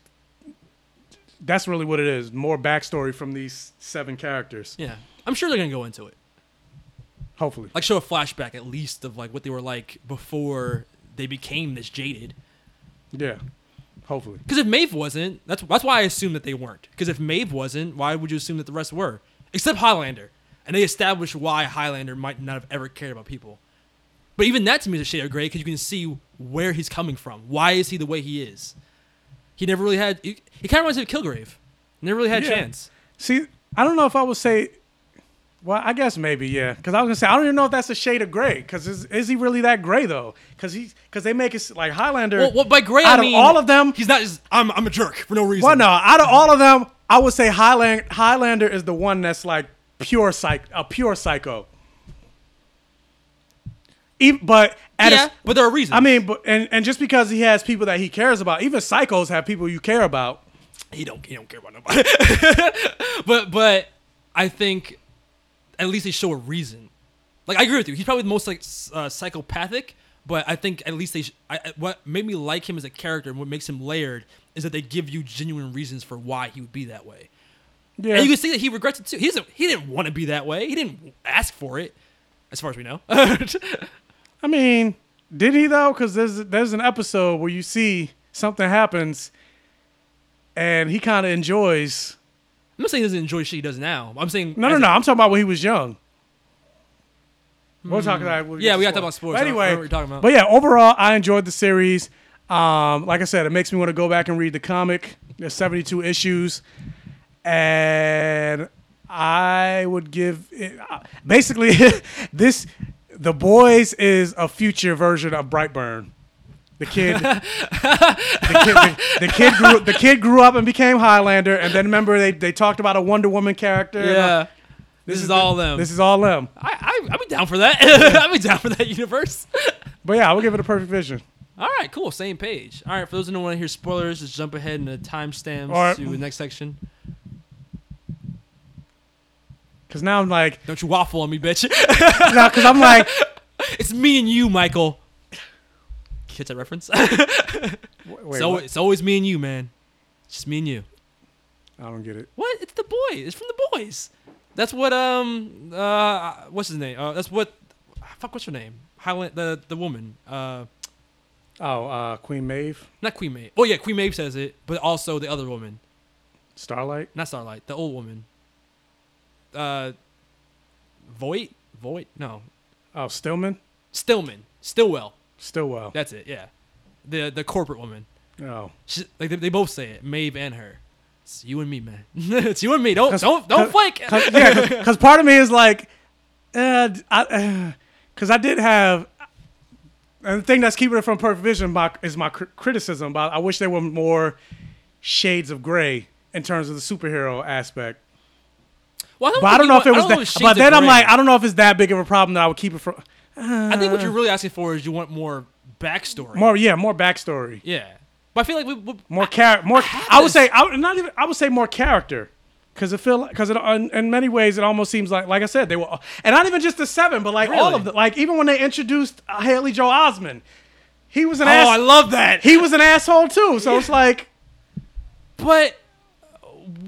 [SPEAKER 3] that's really what it is. More backstory from these seven characters.
[SPEAKER 2] Yeah, I'm sure they're gonna go into it.
[SPEAKER 3] Hopefully,
[SPEAKER 2] Like show a flashback at least of like what they were like before they became this jaded.
[SPEAKER 3] yeah, hopefully.
[SPEAKER 2] Because if Maeve wasn't, that's that's why I assumed that they weren't. Because if Maeve wasn't, why would you assume that the rest were? Except Highlander, and they established why Highlander might not have ever cared about people. But even that to me is a shade of gray because you can see where he's coming from. Why is he the way he is? He never really had. He, he kind of reminds me of Kilgrave. Never really had a
[SPEAKER 3] Yeah.
[SPEAKER 2] chance.
[SPEAKER 3] See, I don't know if I would say. Well, I guess maybe yeah, because I was gonna say I don't even know if that's a shade of gray. Because is, is he really that gray though? Because he because they make it like Highlander.
[SPEAKER 2] Well, well by gray
[SPEAKER 3] out
[SPEAKER 2] I mean
[SPEAKER 3] of all of them,
[SPEAKER 2] he's not. Just, I'm I'm a jerk for no reason.
[SPEAKER 3] Well, no, out of all of them, I would say Highland Highlander is the one that's like pure psych, a pure psycho. Even, but at
[SPEAKER 2] Yeah,
[SPEAKER 3] a,
[SPEAKER 2] but there are reasons.
[SPEAKER 3] I mean, but and, and just because he has people that he cares about, even psychos have people you care about.
[SPEAKER 2] he don't he don't care about nobody. but but I think at least they show a reason. Like I agree with you. He's probably the most like uh, psychopathic, but I think at least they. Sh- I, what made me like him as a character and what makes him layered is that they give you genuine reasons for why he would be that way.
[SPEAKER 3] Yeah.
[SPEAKER 2] And you can see that he regrets it too. He doesn't. He didn't want to be that way. He didn't ask for it, as far as we know.
[SPEAKER 3] I mean, did he though? Because there's there's an episode where you see something happens, and he kind of enjoys.
[SPEAKER 2] I'm not saying he doesn't enjoy shit he does now. I'm saying
[SPEAKER 3] No, no, no. I'm talking about when he was young. We're talking about we'll
[SPEAKER 2] Yeah,
[SPEAKER 3] to
[SPEAKER 2] we gotta talk about sports.
[SPEAKER 3] But
[SPEAKER 2] I don't-
[SPEAKER 3] anyway,
[SPEAKER 2] don't know what you're talking about.
[SPEAKER 3] but yeah, overall, I enjoyed the series. Um, like I said, it makes me want to go back and read the comic. There's 72 issues, and I would give it, uh, basically this. The Boys is a future version of Brightburn. The kid, the kid, the, the kid grew, the kid grew up and became Highlander, and then remember they, they talked about a Wonder Woman character. and, uh,
[SPEAKER 2] Yeah. This, is, all them.
[SPEAKER 3] This is all them.
[SPEAKER 2] I, I I'd be down for that. I'd be down for that universe.
[SPEAKER 3] But yeah, I would give it a perfect vision.
[SPEAKER 2] All right, cool. Same page. All right, for those who don't want to hear spoilers, just jump ahead in the timestamps
[SPEAKER 3] right.
[SPEAKER 2] to the next section.
[SPEAKER 3] Because now I'm like,
[SPEAKER 2] Don't you waffle on me, bitch.
[SPEAKER 3] no, because I'm like,
[SPEAKER 2] it's me and you, Michael. Catch that reference?
[SPEAKER 3] wait,
[SPEAKER 2] so
[SPEAKER 3] what?
[SPEAKER 2] it's always me and you, man. It's just me and you.
[SPEAKER 3] I don't get it.
[SPEAKER 2] What? It's the boy. It's from the boys. That's what um uh what's his name? Uh, that's what fuck what's her name? Highland the the woman. Uh
[SPEAKER 3] Oh, uh, Queen Maeve,
[SPEAKER 2] not Queen Maeve. Oh yeah, Queen Maeve says it, but also the other woman.
[SPEAKER 3] Starlight.
[SPEAKER 2] Not Starlight, the old woman. Uh Voight? Voight? No.
[SPEAKER 3] Oh, Stillman,
[SPEAKER 2] Stillman. Stillwell.
[SPEAKER 3] Stillwell.
[SPEAKER 2] That's it, yeah. The the corporate woman.
[SPEAKER 3] Oh,
[SPEAKER 2] She, like they, they both say it, Maeve and her. It's you and me, man. it's you and me. Don't don't don't flake.
[SPEAKER 3] Cause, yeah, because part of me is like, uh, I, because I did have, and the thing that's keeping it from perfect vision my, is my cr- criticism about. I wish there were more shades of gray in terms of the superhero aspect.
[SPEAKER 2] Well, I don't
[SPEAKER 3] But I don't know if it was
[SPEAKER 2] I don't know
[SPEAKER 3] that. But then I'm like, I don't know if it's that big of a problem that I would keep it from.
[SPEAKER 2] I think what you're really asking for is you want more backstory.
[SPEAKER 3] More, yeah, more backstory.
[SPEAKER 2] Yeah, but I feel like we, we
[SPEAKER 3] more character, more.
[SPEAKER 2] have
[SPEAKER 3] I, would say, I would not even. I would say more character, because it feel like, because it in, in many ways it almost seems like, like I said, they were, and not even just the seven, but like all of them. Like even when they introduced uh, Haley Joel Osment, he was an
[SPEAKER 2] Oh,
[SPEAKER 3] ass.
[SPEAKER 2] I love that.
[SPEAKER 3] He was an asshole too. So it's like,
[SPEAKER 2] But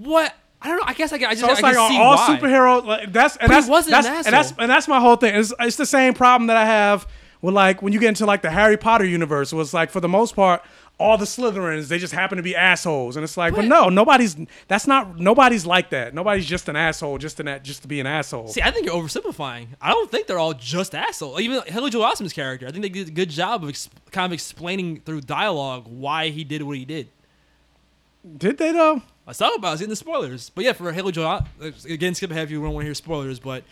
[SPEAKER 2] what? I don't know. I guess I, I just
[SPEAKER 3] so it's
[SPEAKER 2] I
[SPEAKER 3] like
[SPEAKER 2] see
[SPEAKER 3] all
[SPEAKER 2] why.
[SPEAKER 3] superhero. Like, that's and
[SPEAKER 2] But
[SPEAKER 3] that's
[SPEAKER 2] wasn't an
[SPEAKER 3] that's, and that's and that's my whole thing. It's, it's the same problem that I have with like when you get into like the Harry Potter universe. Was like for the most part. All the Slytherins, they just happen to be assholes, and it's like, but,
[SPEAKER 2] But-
[SPEAKER 3] no, nobody's. That's not. Nobody's like that. Nobody's just an asshole, just in that, just to be an asshole.
[SPEAKER 2] See, I think you're oversimplifying. I don't think they're all just assholes. Even Haley Joel Osment's character, I think they did a good job of ex- kind of explaining through dialogue why he did what he did.
[SPEAKER 3] Did they though?
[SPEAKER 2] I was talking about it, I was getting the spoilers. But yeah, for Haley Joel, again, skip ahead if you don't want to hear spoilers. But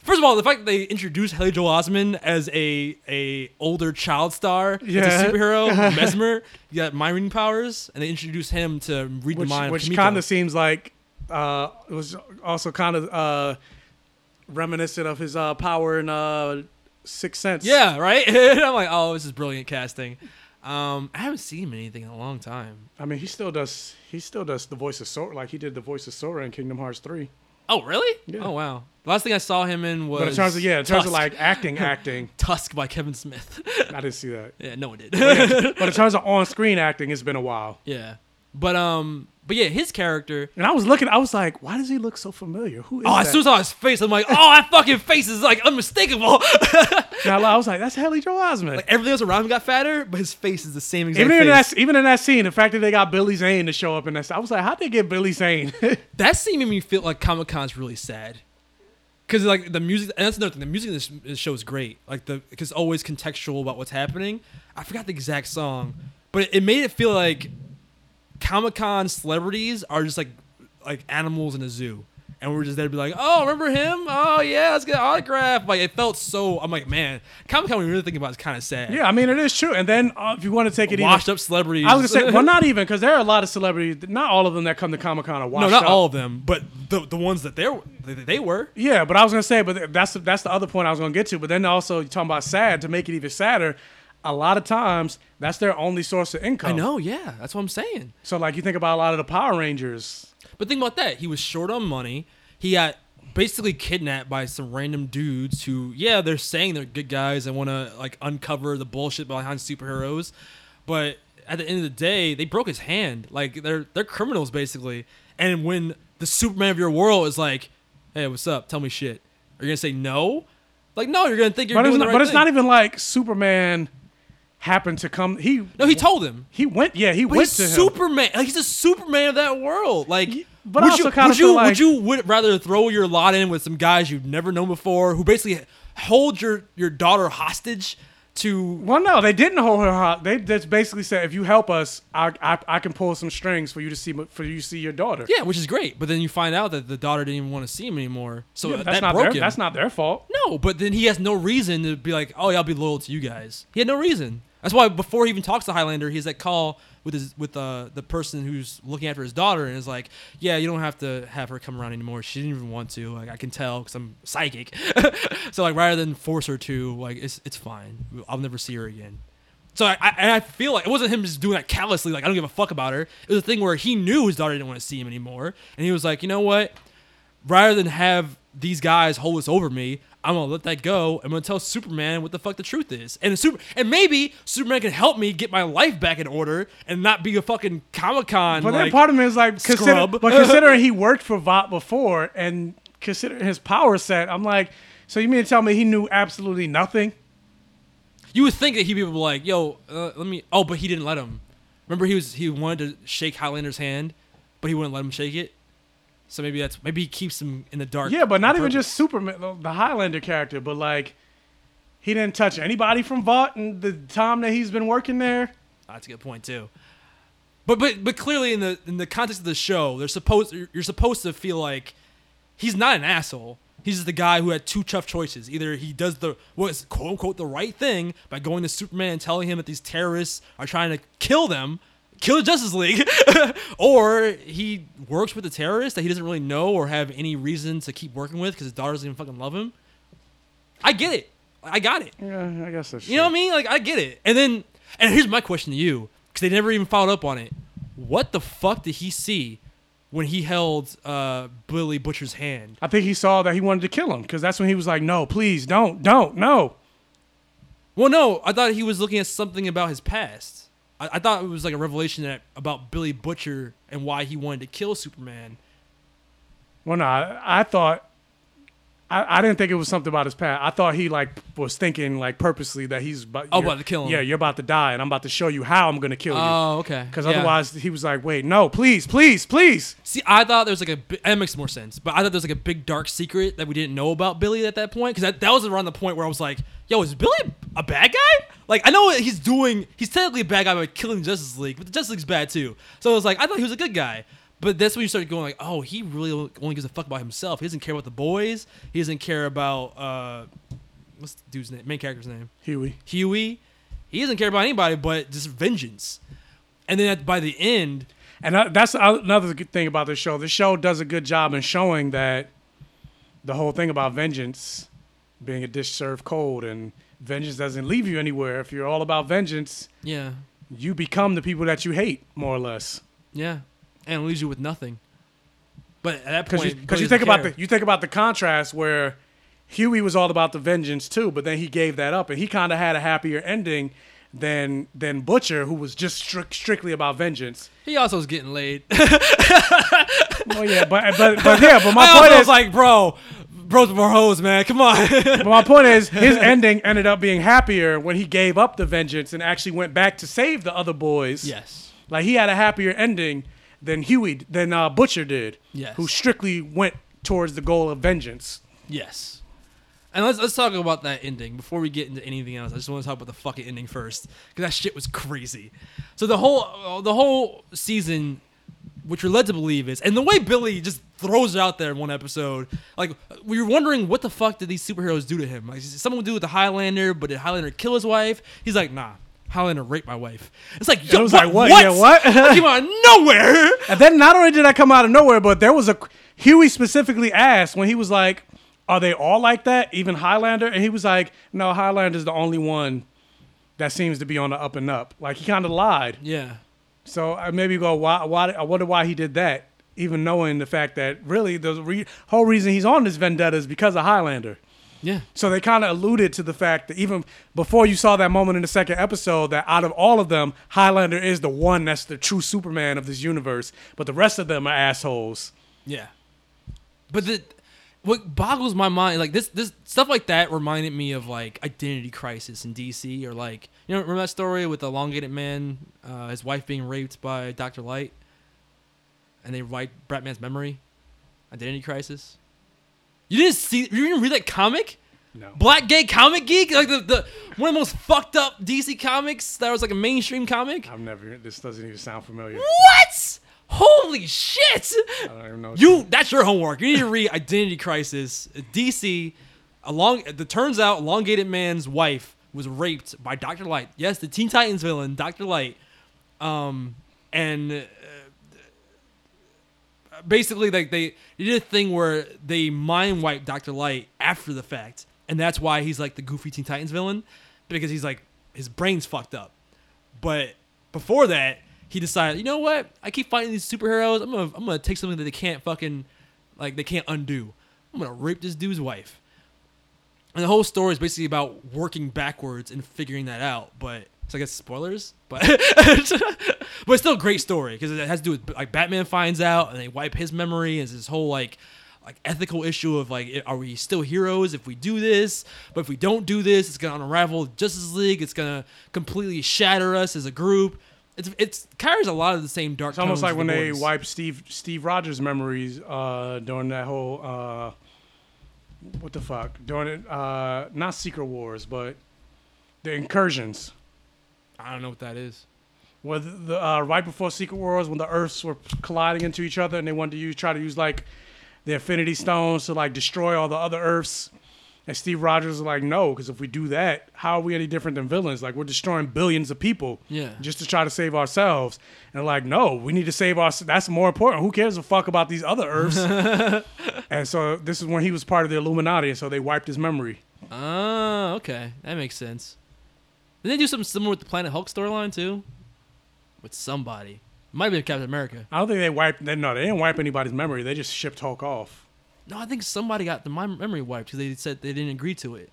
[SPEAKER 2] First of all, the fact that they introduced Haley Joel Osment as a a older child star,
[SPEAKER 3] Yeah.
[SPEAKER 2] as a superhero, Mesmer, you got mind reading powers, and they introduced him to read
[SPEAKER 3] which
[SPEAKER 2] the mind
[SPEAKER 3] which kind of seems like uh, it was also kind of uh, reminiscent of his uh, power in uh, Sixth Sense.
[SPEAKER 2] Yeah, right. and I'm like, oh, this is brilliant casting. Um, I haven't seen him in anything in a long time.
[SPEAKER 3] I mean, he still does. He still does the voice of Sora, like he did the voice of Sora in Kingdom Hearts three.
[SPEAKER 2] Oh, really?
[SPEAKER 3] Yeah.
[SPEAKER 2] Oh, wow. The last thing I saw him in was.
[SPEAKER 3] But in terms of yeah, in terms of like acting, acting,
[SPEAKER 2] Tusk by Kevin Smith.
[SPEAKER 3] I didn't see that.
[SPEAKER 2] yeah, no one did.
[SPEAKER 3] But in terms of on-screen acting, it's been a while.
[SPEAKER 2] yeah, but um, but yeah, his character.
[SPEAKER 3] And I was looking, I was like, why does he look so familiar? Who is
[SPEAKER 2] Oh,
[SPEAKER 3] that?
[SPEAKER 2] as soon as I saw his face, I'm like, oh, that fucking face is like unmistakable.
[SPEAKER 3] Now, I was like, that's Haley Joel Osment.
[SPEAKER 2] like everything else around him got fatter, but his face is the same exact
[SPEAKER 3] even in
[SPEAKER 2] face.
[SPEAKER 3] that even in that scene, the fact that they got Billy Zane to show up in that, scene, I was like, how'd they get Billy Zane?
[SPEAKER 2] that scene made me feel like Comic Con's really sad. Cause like the music, and that's another thing. The music in this, this show is great. Like the, because always contextual about what's happening. I forgot the exact song, but it, it made it feel like Comic Con celebrities are just like like animals in a zoo, and we're just there to be like, oh, remember him? Oh yeah, let's get an autograph. Like it felt so. I'm like, man, Comic Con. When you really think about, it, is kind of sad.
[SPEAKER 3] yeah, I mean, it is true. And then uh, if you want to take it, even
[SPEAKER 2] washed
[SPEAKER 3] even,
[SPEAKER 2] up celebrities.
[SPEAKER 3] I was gonna say, well, not even because there are a lot of celebrities. Not all of them that come to Comic Con are washed
[SPEAKER 2] no, not
[SPEAKER 3] up.
[SPEAKER 2] all of them, but the the ones that they're they, they were.
[SPEAKER 3] Yeah, but I was gonna say, but that's that's the other point I was gonna get to. But then also you're talking about sad to make it even sadder. A lot of times that's their only source of income.
[SPEAKER 2] I know. Yeah, that's what I'm saying.
[SPEAKER 3] So like you think about a lot of the Power Rangers.
[SPEAKER 2] But think about that. He was short on money. He got basically kidnapped by some random dudes who, yeah, they're saying they're good guys and want to like uncover the bullshit behind superheroes. But at the end of the day, they broke his hand. Like they're they're criminals basically. And when the Superman of your world is like, "Hey, what's up? Tell me shit," are you gonna say no? Like no, you're gonna think you're
[SPEAKER 3] But it's not,
[SPEAKER 2] right
[SPEAKER 3] but it's not even like Superman happened to come. He
[SPEAKER 2] No, he told him.
[SPEAKER 3] he went. Yeah, he
[SPEAKER 2] But
[SPEAKER 3] went
[SPEAKER 2] he's
[SPEAKER 3] to him.
[SPEAKER 2] Superman. Like he's a Superman of that world. Like,
[SPEAKER 3] but
[SPEAKER 2] would
[SPEAKER 3] also
[SPEAKER 2] you, would you
[SPEAKER 3] like-
[SPEAKER 2] would you would rather throw your lot in with some guys you've never known before, who basically hold your your daughter hostage to?
[SPEAKER 3] Well, no, they didn't hold her hot. They just basically said, if you help us, I, I I can pull some strings for you to see for you to see your daughter.
[SPEAKER 2] Yeah, which is great. But then you find out that the daughter didn't even want to see him anymore. So
[SPEAKER 3] Yeah,
[SPEAKER 2] that
[SPEAKER 3] that's not
[SPEAKER 2] broke
[SPEAKER 3] their
[SPEAKER 2] him.
[SPEAKER 3] that's not their fault.
[SPEAKER 2] No, but then he has no reason to be like, oh yeah, I'll be loyal to you guys. He had no reason. That's why before he even talks to Highlander, he's that call with his with uh, the person who's looking after his daughter and is like, yeah, you don't have to have her come around anymore. She didn't even want to. Like I can tell because I'm psychic. so like rather than force her to, like it's it's fine. I'll never see her again. So I, I and I feel like it wasn't him just doing that callously, like I don't give a fuck about her. It was a thing where he knew his daughter didn't want to see him anymore, and he was like, you know what? Rather than have these guys hold this over me, I'm gonna let that go. I'm gonna tell Superman what the fuck the truth is, and super, and maybe Superman can help me get my life back in order and not be a fucking Comic Con.
[SPEAKER 3] But
[SPEAKER 2] like,
[SPEAKER 3] then part of me is like, consider, but considering he worked for Vought before and considering his power set, I'm like, so you mean to tell me he knew absolutely nothing?
[SPEAKER 2] You would think that he'd be like, "Yo, uh, let me." Oh, but he didn't let him. Remember, he was he wanted to shake Highlander's hand, but he wouldn't let him shake it. So maybe that's maybe he keeps him in the dark.
[SPEAKER 3] Yeah, but not even just Superman, the- Highlander character, but like, he didn't touch anybody from Vought in the time that he's been working there.
[SPEAKER 2] That's a good point too. But but but clearly in the in the context of the show, they're supposed you're supposed to feel like he's not an asshole. He's just the guy who had two tough choices. Either he does the what is quote unquote the right thing by going to Superman and telling him that these terrorists are trying to kill them, kill the Justice League, or he works with the terrorists that he doesn't really know or have any reason to keep working with because his daughter doesn't even fucking love him. I get it. I got it.
[SPEAKER 3] Yeah, I guess that's
[SPEAKER 2] You know what I mean? Like I get it. And then, and here's my question to you, because they never even followed up on it. What the fuck did he see when he held uh, Billy Butcher's hand?
[SPEAKER 3] I think he saw that he wanted to kill him because that's when he was like, "No, please, don't, don't, no."
[SPEAKER 2] Well, no, I thought he was looking at something about his past. I, I thought it was like a revelation that about Billy Butcher and why he wanted to kill Superman.
[SPEAKER 3] Well, no, I, I thought. I, I didn't think it was something about his past. I thought he like was thinking like purposely that he's about,
[SPEAKER 2] Oh, about to kill him.
[SPEAKER 3] Yeah, you're about to die, and I'm about to show you how I'm going to kill you.
[SPEAKER 2] Oh, okay.
[SPEAKER 3] Because
[SPEAKER 2] Yeah.
[SPEAKER 3] otherwise, he was like, "Wait, no, please, please, please."
[SPEAKER 2] See, I thought there was like a bi- that makes more sense, but I thought there was like a big dark secret that we didn't know about Billy at that point because that, that was around the point where I was like, "Yo, is Billy a bad guy?" Like I know what he's doing. He's technically a bad guy by killing Justice League, but the Justice League's bad too. So I was like, I thought he was a good guy, But that's when you start going like, oh, he really only gives a fuck about himself. He doesn't care about the boys. He doesn't care about uh, what's the dude's name? Main character's name?
[SPEAKER 3] Hughie.
[SPEAKER 2] Hughie. He doesn't care about anybody but just vengeance. And then at, by the end,
[SPEAKER 3] And that- that's another good thing about the show. The show does a good job in showing that the whole thing about vengeance being a dish served cold and vengeance doesn't leave you anywhere. If you're all about vengeance,
[SPEAKER 2] yeah,
[SPEAKER 3] you become the people that you hate, more or less.
[SPEAKER 2] yeah, and it leaves you with nothing. But at that
[SPEAKER 3] Because
[SPEAKER 2] point,
[SPEAKER 3] you, 'cause
[SPEAKER 2] Billy
[SPEAKER 3] you think about the you think about the contrast where Hughie was all about the vengeance too, but then he gave that up, and he kind of had a happier ending than than Butcher, who was just strict, strictly about vengeance.
[SPEAKER 2] he also was getting laid.
[SPEAKER 3] Oh yeah, but but but yeah, but my
[SPEAKER 2] I
[SPEAKER 3] point is
[SPEAKER 2] was like, bro, bros more hoes, man. Come on.
[SPEAKER 3] But my point is, his ending ended up being happier when he gave up the vengeance and actually went back to save the other boys.
[SPEAKER 2] yes.
[SPEAKER 3] Like he had a happier ending than Hughie, than uh, Butcher did.
[SPEAKER 2] Yes.
[SPEAKER 3] Who strictly went towards the goal of vengeance.
[SPEAKER 2] Yes. And let's let's talk about that ending before we get into anything else. I just want to talk about the fucking ending first because that shit was crazy. So the whole the whole season, which you're led to believe is, and the way Billy just throws it out there in one episode, like we were wondering what the fuck did these superheroes do to him? Like someone would do with the Highlander, but did Highlander kill his wife? He's like, nah. Highlander raped my wife. It's like, yo,
[SPEAKER 3] was
[SPEAKER 2] what,
[SPEAKER 3] like, what?
[SPEAKER 2] what?
[SPEAKER 3] Yeah, what?
[SPEAKER 2] That came out of nowhere.
[SPEAKER 3] And then not only did that come out of nowhere, but there was a Hughie specifically asked when he was like, "Are they all like that? Even Highlander?" And he was like, "No, Highlander's the only one that seems to be on the up and up." Like he kind of lied.
[SPEAKER 2] Yeah.
[SPEAKER 3] So I maybe go, why? Why? I wonder why he did that, even knowing the fact that really the re- whole reason he's on this vendetta is because of Highlander.
[SPEAKER 2] Yeah.
[SPEAKER 3] So they kind of alluded to the fact that even before you saw that moment in the second episode, that out of all of them, Highlander is the one that's the true Superman of this universe, but the rest of them are assholes.
[SPEAKER 2] Yeah. But the what boggles my mind, like this this stuff like that reminded me of like Identity Crisis in DC, or like you know remember that story with the elongated man, uh, his wife being raped by Doctor Light, and they write Batman's memory, Identity Crisis. You didn't see? You didn't read that comic?
[SPEAKER 3] No.
[SPEAKER 2] Black gay comic geek, like the, the one of the most fucked up DC comics that was like a mainstream comic.
[SPEAKER 3] I've never. This doesn't even sound familiar.
[SPEAKER 2] What? Holy shit!
[SPEAKER 3] I don't even know.
[SPEAKER 2] You that's your homework. You need to read Identity Crisis. DC, along the turns out elongated man's wife was raped by Doctor Light. Yes, the Teen Titans villain, Doctor Light. Um, and uh, basically, like they, they did a thing where they mind wiped Doctor Light after the fact, and that's why he's like the goofy Teen Titans villain because he's like his brain's fucked up. But before that, he decided, you know what? I keep fighting these superheroes. I'm gonna I'm gonna take something that they can't fucking like they can't undo. I'm gonna rape this dude's wife. And the whole story is basically about working backwards and figuring that out. But so I guess spoilers, but but it's still a great story because it has to do with like Batman finds out and they wipe his memory. And this whole like like ethical issue of like are we still heroes if we do this? But if we don't do this, it's gonna unravel Justice League. It's gonna completely shatter us as a group. It's it's carries a lot of the same dark.
[SPEAKER 3] It's almost like when
[SPEAKER 2] The
[SPEAKER 3] they wiped Steve Steve Rogers' memories uh, during that whole uh, what the fuck during it uh, not Secret Wars but the incursions.
[SPEAKER 2] I don't know what that is.
[SPEAKER 3] Well, the, the uh, right before Secret Wars, when the Earths were colliding into each other, and they wanted to use try to use like the Infinity Stones to like destroy all the other Earths. And Steve Rogers was like, no, because if we do that, how are we any different than villains? Like we're destroying billions of people,
[SPEAKER 2] Yeah.
[SPEAKER 3] just to try to save ourselves. And like, no, we need to save our. That's more important. Who cares a fuck about these other Earths? and so this is when he was part of the Illuminati, and so they wiped his memory.
[SPEAKER 2] Oh, okay, that makes sense. Did they do something similar with the Planet Hulk storyline too? With somebody, it might have been Captain America.
[SPEAKER 3] I don't think they wiped. No, they didn't wipe anybody's memory. They just shipped Hulk off.
[SPEAKER 2] No, I think somebody got the my memory wiped because they said they didn't agree to it.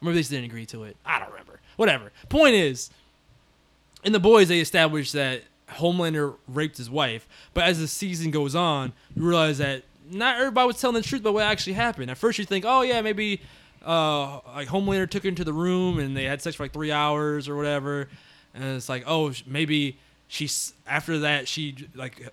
[SPEAKER 2] Maybe they just didn't agree to it. I don't remember. Whatever. Point is, in the boys they established that Homelander raped his wife, but as the season goes on, you realize that not everybody was telling the truth about what actually happened. At first, you think, oh yeah, maybe uh, like Homelander took her into the room and they had sex for like three hours or whatever, and it's like, oh, maybe she's after that she like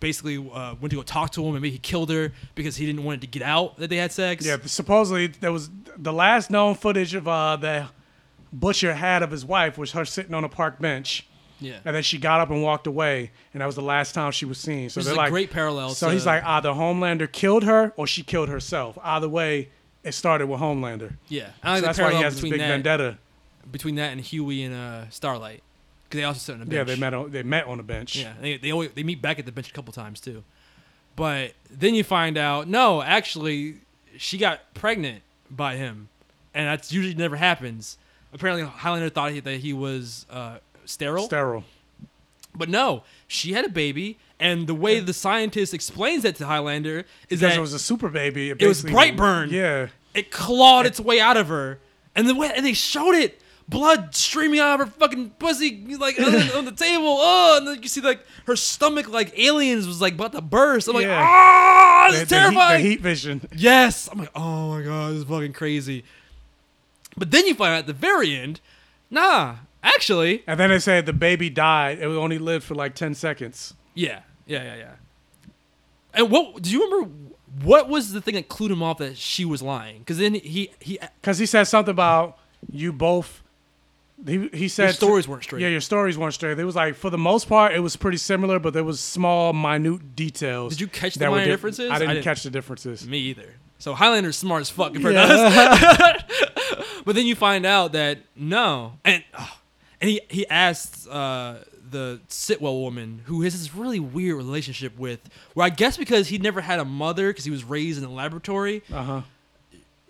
[SPEAKER 2] basically uh, went to go talk to him and maybe he killed her because he didn't want it to get out that they had sex.
[SPEAKER 3] Yeah, supposedly there was the last known footage of uh, that Butcher had of his wife was her sitting on a park bench,
[SPEAKER 2] Yeah.
[SPEAKER 3] And then she got up and walked away, and that was the last time she was seen. So
[SPEAKER 2] Which
[SPEAKER 3] they're
[SPEAKER 2] a
[SPEAKER 3] like
[SPEAKER 2] great parallel
[SPEAKER 3] So
[SPEAKER 2] to-
[SPEAKER 3] he's like, either Homelander killed her or she killed herself. Either way, it started with Homelander.
[SPEAKER 2] Yeah,
[SPEAKER 3] So
[SPEAKER 2] I like the
[SPEAKER 3] that's why he has this big
[SPEAKER 2] that,
[SPEAKER 3] vendetta.
[SPEAKER 2] between that and Hughie and uh, Starlight, because they also sit on a bench.
[SPEAKER 3] Yeah, they met on they met on the bench.
[SPEAKER 2] Yeah, they they, always, they meet back at the bench a couple times too. But then you find out, no, actually, she got pregnant by him, and that's usually never happens. Apparently, Highlander thought he, that he was uh, sterile.
[SPEAKER 3] Sterile.
[SPEAKER 2] But no, she had a baby, and the way the scientist explains that to Highlander is
[SPEAKER 3] Because
[SPEAKER 2] that
[SPEAKER 3] it was a super baby.
[SPEAKER 2] it was
[SPEAKER 3] basically-
[SPEAKER 2] Brightburn.
[SPEAKER 3] Yeah.
[SPEAKER 2] It clawed its way out of her, and the way and they showed it, blood streaming out of her fucking pussy, like on, the, on the table. Oh, and then you see like her stomach, like aliens, was like about to burst. I'm like,
[SPEAKER 3] Yeah.
[SPEAKER 2] ah,
[SPEAKER 3] The-
[SPEAKER 2] is
[SPEAKER 3] the heat- the heat vision.
[SPEAKER 2] Yes, I'm like, oh my god, this is fucking crazy. But then you find out at the very end, nah, actually,
[SPEAKER 3] And then they said the baby died. It only lived for like ten seconds.
[SPEAKER 2] yeah, yeah, yeah, yeah. And what do you remember? What was the thing that clued him off that she was lying? Because then he he
[SPEAKER 3] Because he said something about you both. He he said
[SPEAKER 2] stories weren't straight.
[SPEAKER 3] Yeah, your stories weren't straight. It was like for the most part, it was pretty similar, but there was small, minute details.
[SPEAKER 2] Did you catch the minor
[SPEAKER 3] diff-
[SPEAKER 2] differences?
[SPEAKER 3] I
[SPEAKER 2] I
[SPEAKER 3] didn't,
[SPEAKER 2] didn't.
[SPEAKER 3] catch the differences.
[SPEAKER 2] Me either. So Highlander's smart as fuck compared
[SPEAKER 3] Yeah.
[SPEAKER 2] to us. but then you find out that no, and oh, and he he asks uh, the Sitwell woman who has this really weird relationship with, where I guess because he never had a mother because he was raised in a laboratory,
[SPEAKER 3] Uh huh.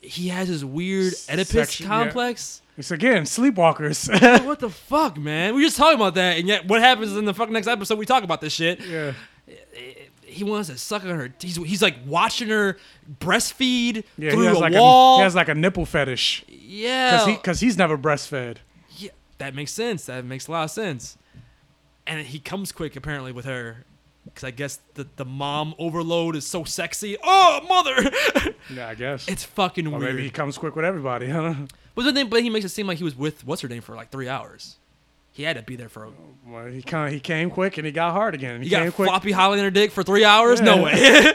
[SPEAKER 2] He has this weird Oedipus
[SPEAKER 3] Section- yeah.
[SPEAKER 2] complex.
[SPEAKER 3] It's again sleepwalkers.
[SPEAKER 2] what the fuck, man? We were just talking about that, and yet what happens in the fucking next episode? We talk about this shit.
[SPEAKER 3] yeah.
[SPEAKER 2] He wants to suck on her. He's, he's like watching her breastfeed
[SPEAKER 3] Yeah,
[SPEAKER 2] through
[SPEAKER 3] he has
[SPEAKER 2] a
[SPEAKER 3] like
[SPEAKER 2] wall.
[SPEAKER 3] a he has like a nipple fetish
[SPEAKER 2] yeah,
[SPEAKER 3] because he because he's never breastfed.
[SPEAKER 2] Yeah, that makes sense. That makes a lot of sense. And he comes quick apparently with her, because I guess the the mom overload is so sexy. Oh, mother!
[SPEAKER 3] Yeah, I guess.
[SPEAKER 2] it's fucking
[SPEAKER 3] or
[SPEAKER 2] weird.
[SPEAKER 3] maybe he comes quick with everybody. Huh?
[SPEAKER 2] but then, but he makes it seem like he was with what's her name for like three hours. He had to be there for. A,
[SPEAKER 3] Well, he kind of he came quick and he got hard again. He,
[SPEAKER 2] he
[SPEAKER 3] came
[SPEAKER 2] got
[SPEAKER 3] quick.
[SPEAKER 2] floppy Highlander dick for three hours. No way.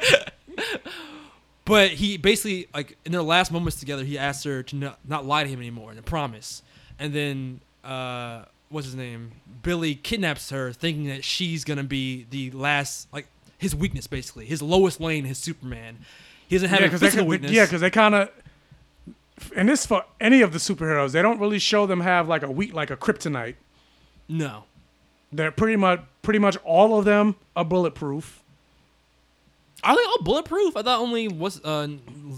[SPEAKER 2] but he basically like in their last moments together, he asked her to not, not lie to him anymore and to promise. And then uh, what's his name? Billy kidnaps her, thinking that she's gonna be the last like his weakness, basically his Lois Lane, his Superman. He doesn't have
[SPEAKER 3] yeah,
[SPEAKER 2] a
[SPEAKER 3] they,
[SPEAKER 2] physical
[SPEAKER 3] can-
[SPEAKER 2] weakness.
[SPEAKER 3] yeah, because they kind of. And this for any of the superheroes, they don't really show them have like a weak like a kryptonite.
[SPEAKER 2] no.
[SPEAKER 3] They're pretty much pretty much all of them are bulletproof.
[SPEAKER 2] Are they all bulletproof? I thought only was uh,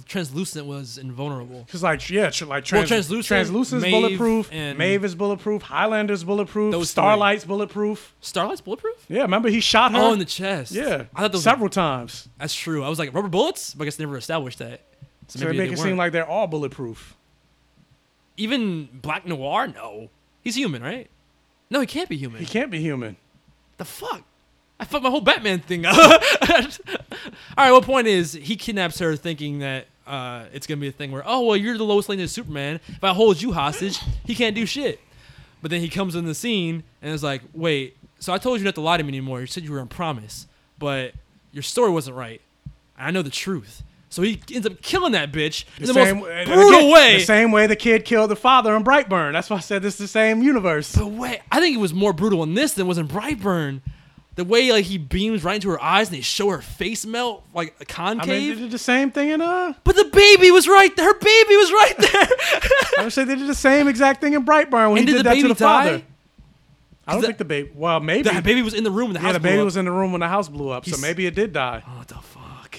[SPEAKER 2] translucent was invulnerable.
[SPEAKER 3] Cause like yeah, tr- like
[SPEAKER 2] Well,
[SPEAKER 3] trans-
[SPEAKER 2] Translucent,
[SPEAKER 3] translucent's
[SPEAKER 2] Maeve,
[SPEAKER 3] bulletproof,
[SPEAKER 2] and-
[SPEAKER 3] Maeve is bulletproof, Highlander's bulletproof,
[SPEAKER 2] Those three.
[SPEAKER 3] Starlight's bulletproof.
[SPEAKER 2] Starlight's bulletproof?
[SPEAKER 3] Yeah, remember he shot her.
[SPEAKER 2] Oh, in the chest.
[SPEAKER 3] yeah,
[SPEAKER 2] I thought
[SPEAKER 3] several times.
[SPEAKER 2] That's true. I was like rubber bullets, but I guess they never established that.
[SPEAKER 3] So maybe they make it seem
[SPEAKER 2] weren't.
[SPEAKER 3] like they're all bulletproof.
[SPEAKER 2] even Black Noir. No, he's human, right? No, he can't be human.
[SPEAKER 3] He can't be human.
[SPEAKER 2] The fuck? I fucked my whole Batman thing up. All right. Well, point is, he kidnaps her, thinking that uh, it's gonna be a thing where, oh well, you're the Lois Lane of Superman. If I hold you hostage, he can't do shit. But then he comes in the scene and is like, wait. So I told you not to lie to me anymore. You said you were on promise, but your story wasn't right. I know the truth. So he ends up killing that bitch in the
[SPEAKER 3] same,
[SPEAKER 2] most brutal
[SPEAKER 3] again,
[SPEAKER 2] way.
[SPEAKER 3] The same way the kid killed the father in Brightburn. That's why I said this is the same universe.
[SPEAKER 2] But wait, I think it was more brutal in this than it was in Brightburn. The way like he beams right into her eyes and they show her face melt like a
[SPEAKER 3] I mean,
[SPEAKER 2] concave.
[SPEAKER 3] they did the same thing in uh.
[SPEAKER 2] but the baby was right there. Her baby was right there.
[SPEAKER 3] I would say they did the same exact thing in Brightburn when
[SPEAKER 2] and
[SPEAKER 3] he
[SPEAKER 2] did
[SPEAKER 3] did,
[SPEAKER 2] the
[SPEAKER 3] that
[SPEAKER 2] baby
[SPEAKER 3] to the
[SPEAKER 2] die?
[SPEAKER 3] father. I don't
[SPEAKER 2] the-
[SPEAKER 3] think the baby. Well, maybe
[SPEAKER 2] The baby was in the room when the
[SPEAKER 3] yeah,
[SPEAKER 2] house
[SPEAKER 3] the
[SPEAKER 2] blew
[SPEAKER 3] baby
[SPEAKER 2] up.
[SPEAKER 3] was in the room when the house blew up, so maybe it did die.
[SPEAKER 2] Oh, what the fuck?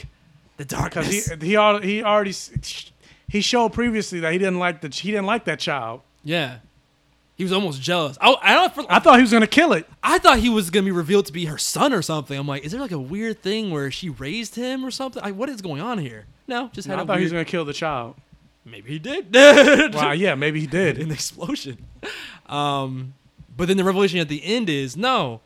[SPEAKER 2] The
[SPEAKER 3] Because
[SPEAKER 2] darkness.
[SPEAKER 3] he he already he already he showed previously that he didn't like the he didn't like that child.
[SPEAKER 2] yeah. He was almost jealous. I, I don't.
[SPEAKER 3] I thought he was gonna kill it.
[SPEAKER 2] I thought he was gonna be revealed to be her son or something. I'm like, is there like a weird thing where she raised him or something? Like, what is going on here? No, just had
[SPEAKER 3] I
[SPEAKER 2] a
[SPEAKER 3] thought he was gonna kill the child.
[SPEAKER 2] Maybe he did.
[SPEAKER 3] Wow, yeah, maybe he did.
[SPEAKER 2] in the explosion. Um, but then the revelation at the end is no,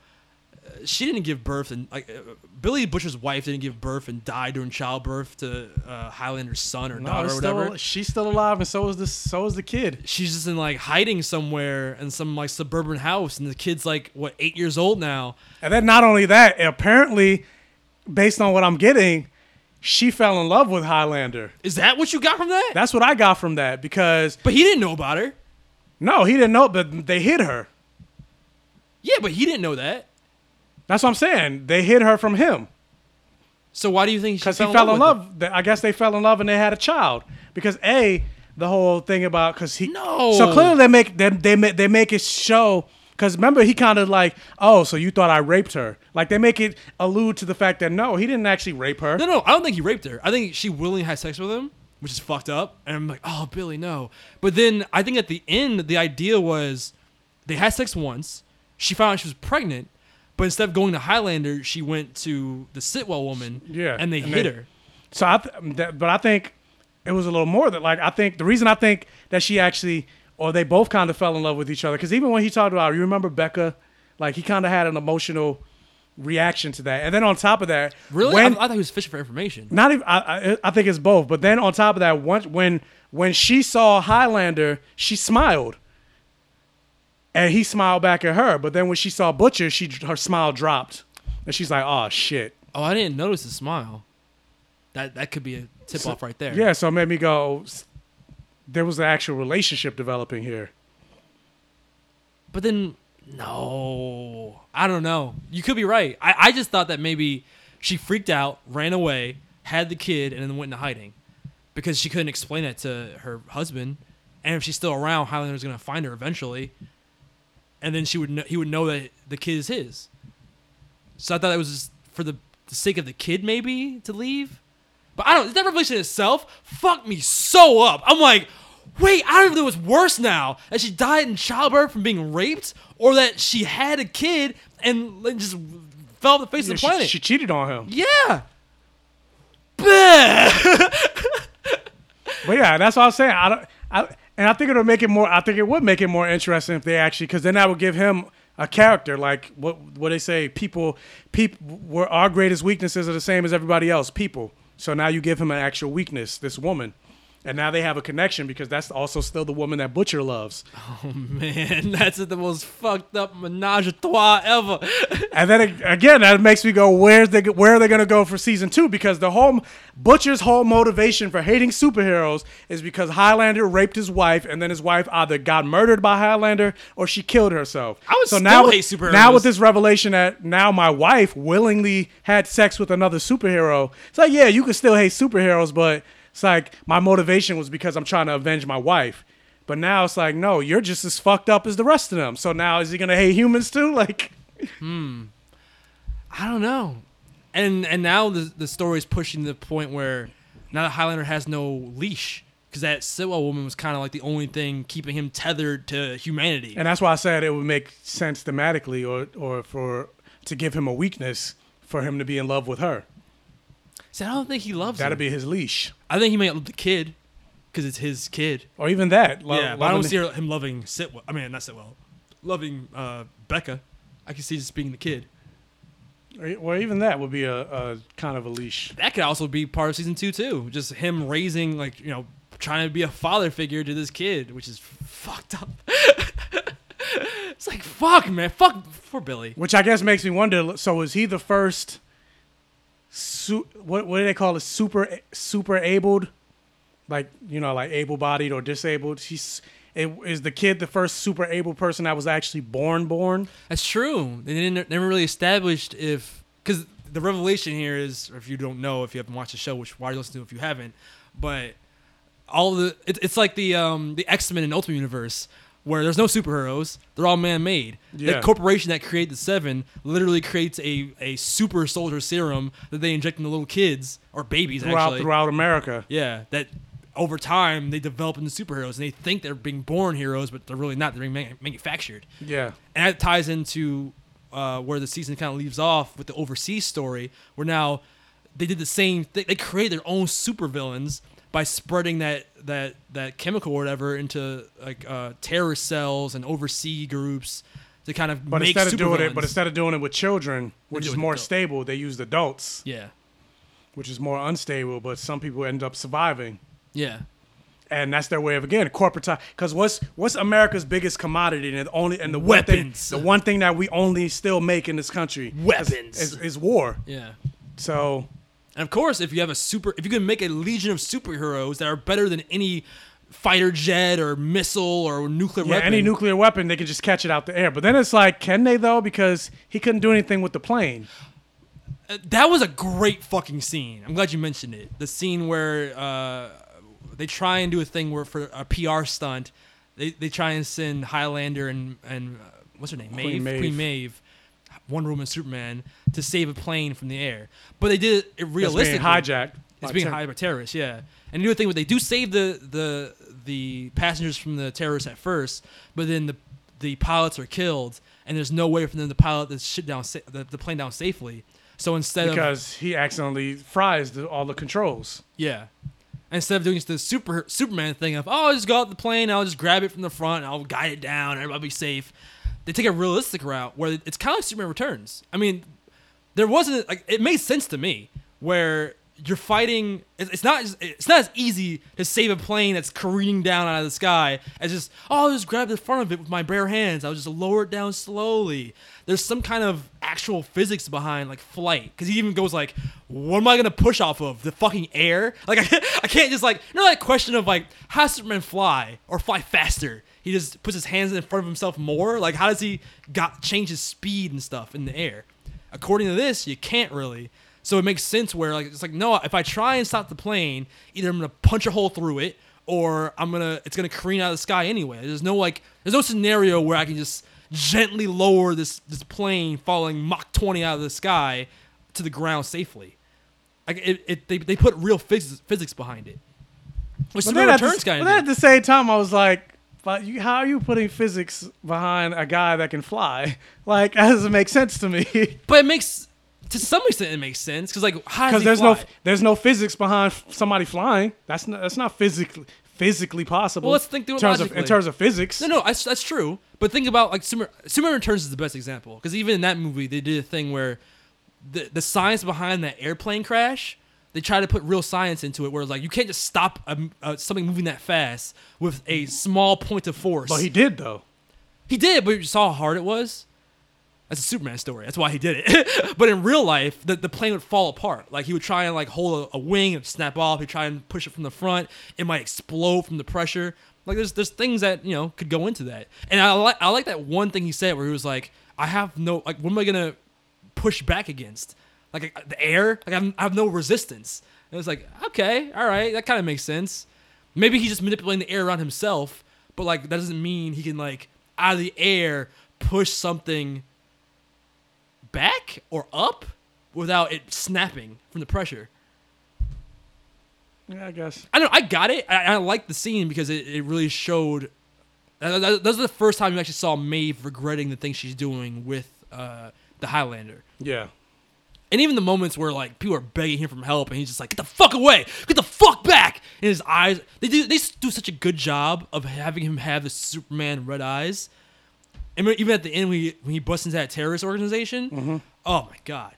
[SPEAKER 2] uh, she didn't give birth, and like uh, Billy Butcher's wife didn't give birth and died during childbirth to uh, Highlander's son or
[SPEAKER 3] No,
[SPEAKER 2] daughter or whatever.
[SPEAKER 3] still, she's still alive, and so is this. So is the kid.
[SPEAKER 2] She's just in like hiding somewhere in some like suburban house, and the kid's like what eight years old now.
[SPEAKER 3] And then not only that, apparently, based on what I'm getting, she fell in love with Highlander.
[SPEAKER 2] Is that what you got from that?
[SPEAKER 3] That's what I got from that because
[SPEAKER 2] but he didn't know about her.
[SPEAKER 3] no, he didn't know, but they hid her.
[SPEAKER 2] Yeah, but he didn't know that.
[SPEAKER 3] That's what I'm saying. They hid her from him
[SPEAKER 2] So why do you think she
[SPEAKER 3] because he
[SPEAKER 2] fell,
[SPEAKER 3] in
[SPEAKER 2] with
[SPEAKER 3] love. Th- I guess they fell in love and they had a child because a the whole thing about because he
[SPEAKER 2] No.
[SPEAKER 3] So clearly they make they they make, they make it show because remember he kind of like oh so you thought I raped her like they make it allude to the fact that no he didn't actually rape her.
[SPEAKER 2] No, no, I don't think he raped her. I think she willingly had sex with him, which is fucked up. And I'm like, oh, Billy, no. But then I think at the end, the idea was they had sex once. She found out she was pregnant, but instead of going to Highlander, she went to the Sitwell woman.
[SPEAKER 3] Yeah,
[SPEAKER 2] and they
[SPEAKER 3] and
[SPEAKER 2] hit
[SPEAKER 3] they-
[SPEAKER 2] her.
[SPEAKER 3] So I, th- that, but I think it was a little more than like I think the reason I think that she actually or they both kind of fell in love with each other because even when he talked about you remember Becca, like he kind of had an emotional reaction to that, and then on top of that,
[SPEAKER 2] Really?
[SPEAKER 3] when
[SPEAKER 2] I, I thought he was fishing for information.
[SPEAKER 3] not even I, I I think it's both, but then on top of that, once when when she saw Highlander, she smiled. And he smiled back at her, but then when she saw Butcher, she her smile dropped, and she's like, "Oh shit!"
[SPEAKER 2] Oh, I didn't notice the smile. That that could be a tip off right there.
[SPEAKER 3] Yeah, so it made me go. There was an actual relationship developing here.
[SPEAKER 2] But then, no, I don't know. You could be right. I, I just thought that maybe she freaked out, ran away, had the kid, and then went into hiding because she couldn't explain it to her husband. And if she's still around, Highlander's gonna find her eventually, and then she would know, he would know that the kid is his. So I thought that was just for the, the sake of the kid, maybe to leave. But I don't. That revelation itself fucked me so up. I'm like, wait, I don't even know what's worse now. That she died in childbirth from being raped, or that she had a kid and just fell off the face
[SPEAKER 3] Yeah,
[SPEAKER 2] of the planet.
[SPEAKER 3] she cheated on him.
[SPEAKER 2] yeah.
[SPEAKER 3] But yeah, that's what I was saying. I don't. I, and I think it'll make it more. I think it would make it more interesting if they actually, because then that would give him a character. Like what what they say, people, people, our greatest weaknesses are the same as everybody else. People. So now you give him an actual weakness. This woman. And now they have a connection because that's also still the woman that Butcher loves.
[SPEAKER 2] Oh man, that's the most fucked up menage a trois ever.
[SPEAKER 3] And then ag- again, that makes me go, where's they, where are they going to go for season two? Because the whole Butcher's whole motivation for hating superheroes is because Highlander raped his wife, and then his wife either got murdered by Highlander or she killed herself.
[SPEAKER 2] I would
[SPEAKER 3] so
[SPEAKER 2] still
[SPEAKER 3] now,
[SPEAKER 2] hate superheroes.
[SPEAKER 3] Now with this revelation that now my wife willingly had sex with another superhero, it's like, yeah, you can still hate superheroes, but it's like my motivation was because I'm trying to avenge my wife. But now it's like, no, you're just as fucked up as the rest of them. So now is he gonna hate humans too? Like.
[SPEAKER 2] Hmm, I don't know. And and now the the story is pushing to the point where now the Highlander has no leash because that Sitwell woman was kind of like the only thing keeping him tethered to humanity.
[SPEAKER 3] And that's why I said it would make sense thematically or or for to give him a weakness for him to be in love with her.
[SPEAKER 2] I don't think he loves
[SPEAKER 3] That'd
[SPEAKER 2] her.
[SPEAKER 3] be his leash.
[SPEAKER 2] I think he might love the kid because it's his kid.
[SPEAKER 3] Or even that. lo-
[SPEAKER 2] yeah, but I don't
[SPEAKER 3] loving
[SPEAKER 2] see her, him loving Sitwell. I mean, not Sitwell, loving uh, Becca. I can see just being the kid.
[SPEAKER 3] or- Or even that would be a, a kind of a leash.
[SPEAKER 2] That could also be part of season two too. Just him raising like you know trying to be a father figure to this kid, which is fucked up. it's like fuck, man, fuck for Billy.
[SPEAKER 3] Which I guess makes me wonder. So is he the first? Su- what what do they call it? Super super abled, like you know, like able bodied or disabled. He's it, is the kid the first super able person that was actually born born?
[SPEAKER 2] That's true. They didn't never really established if because the revelation here is, if you don't know, if you haven't watched the show, which why are you listening to if you haven't, but all the it, it's like the um the X Men in Ultimate Universe where there's no superheroes, they're all man made.
[SPEAKER 3] Yeah.
[SPEAKER 2] The corporation that created the Seven literally creates a a super soldier serum that they inject into little kids or babies
[SPEAKER 3] Throughout
[SPEAKER 2] actually.
[SPEAKER 3] throughout America.
[SPEAKER 2] Yeah, that over time they develop into superheroes and they think they're being born heroes, but they're really not. They're being manu- manufactured.
[SPEAKER 3] Yeah.
[SPEAKER 2] And that ties into uh, where the season kind of leaves off with the overseas story, where now they did the same thing. They created their own supervillains by spreading that that that chemical or whatever into like uh, terrorist cells and overseas groups to kind of
[SPEAKER 3] But instead of doing it, but instead of doing it with children, which is more stable, they used adults,
[SPEAKER 2] yeah,
[SPEAKER 3] which is more unstable. But some people end up surviving,
[SPEAKER 2] yeah,
[SPEAKER 3] and that's their way of again corporate. Because what's what's America's biggest commodity, and the only and the
[SPEAKER 2] Weapons.
[SPEAKER 3] one thing, the one thing that we only still make in this country, is-
[SPEAKER 2] Weapons.
[SPEAKER 3] is, is war.
[SPEAKER 2] yeah.
[SPEAKER 3] So
[SPEAKER 2] And of course, if you have a super, if you can make a legion of superheroes that are better than any fighter jet or missile or nuclear
[SPEAKER 3] Yeah,
[SPEAKER 2] weapon.
[SPEAKER 3] any nuclear weapon, they can just catch it out the air. But then it's like, can they though? Because he couldn't do anything with the plane.
[SPEAKER 2] that was a great fucking scene. I'm glad you mentioned it. The scene where uh, they try and do a thing where for a PR stunt, they, they try and send Highlander and and uh, what's her name,
[SPEAKER 3] Queen
[SPEAKER 2] Maeve,
[SPEAKER 3] Maeve.
[SPEAKER 2] Queen Maeve, Wonder Woman, Superman to save a plane from the air. But they did it realistically.
[SPEAKER 3] hijacked
[SPEAKER 2] It's being hijacked by terrorists. Yeah, and you do a thing where they do save the the the passengers from the terrorists at first, but then the the pilots are killed, and there's no way for them to pilot the shit down sa- the, the plane down safely. So instead of
[SPEAKER 3] because he accidentally fries the, all the controls.
[SPEAKER 2] yeah. Instead of doing just the super Superman thing of oh I'll just go out the plane, I'll just grab it from the front, I'll guide it down, everybody be safe. They take a realistic route where it's kind of like Superman Returns. I mean, there wasn't like it made sense to me where you're fighting. It's not it's not as easy to save a plane that's careening down out of the sky as just oh I'll just grab the front of it with my bare hands. I'll just lower it down slowly. There's some kind of actual physics behind like flight because he even goes like, what am I gonna push off of the fucking air? Like I, I can't just like you know that question of like how Superman fly or fly faster? He just puts his hands in front of himself more. Like how does he got change his speed and stuff in the air? According to this, you can't really. So it makes sense where like it's like no, if I try and stop the plane, either I'm gonna punch a hole through it or I'm gonna it's gonna careen out of the sky anyway. There's no like there's no scenario where I can just gently lower this this plane falling Mach 20 out of the sky to the ground safely. Like it, it they, they put real physics physics behind it. Which
[SPEAKER 3] But then, at the, but then at the same time, I was like, but you, how are you putting physics behind a guy that can fly? Like, that doesn't make sense to me.
[SPEAKER 2] But it makes to some extent it makes sense because like
[SPEAKER 3] Because there's
[SPEAKER 2] fly?
[SPEAKER 3] no there's no physics behind somebody flying. That's not that's not physically physically possible.
[SPEAKER 2] Well, let's think through
[SPEAKER 3] in
[SPEAKER 2] it
[SPEAKER 3] terms of in terms of physics.
[SPEAKER 2] No, no, that's, that's true. But think about like Superman, Superman Returns is the best example because even in that movie they did a thing where the the science behind that airplane crash they try to put real science into it where it's like you can't just stop a, uh, something moving that fast with a small point of force.
[SPEAKER 3] But he did though.
[SPEAKER 2] He did, but you saw how hard it was. That's a Superman story. That's why he did it. but in real life, the, the plane would fall apart. Like he would try and like hold a, a wing and snap off. He'd try and push it from the front. It might explode from the pressure. Like there's there's things that you know could go into that. And I like I like that one thing he said where he was like, I have no like what am I gonna push back against? Like the air? Like I'm, I have no resistance. And it was like okay, all right, that kind of makes sense. Maybe he's just manipulating the air around himself, but like that doesn't mean he can like out of the air push something back or up without it snapping from the pressure.
[SPEAKER 3] Yeah, I guess.
[SPEAKER 2] I don't. know, I got it. I, I like the scene because it, it really showed. That, that, that was the first time you actually saw Maeve regretting the things she's doing with uh, the Highlander.
[SPEAKER 3] Yeah.
[SPEAKER 2] And even the moments where like people are begging him for help, and he's just like, "Get the fuck away! Get the fuck back!" And his eyes, they do they do such a good job of having him have the Superman red eyes. And even at the end, when he, when he busts into that terrorist organization, oh my god,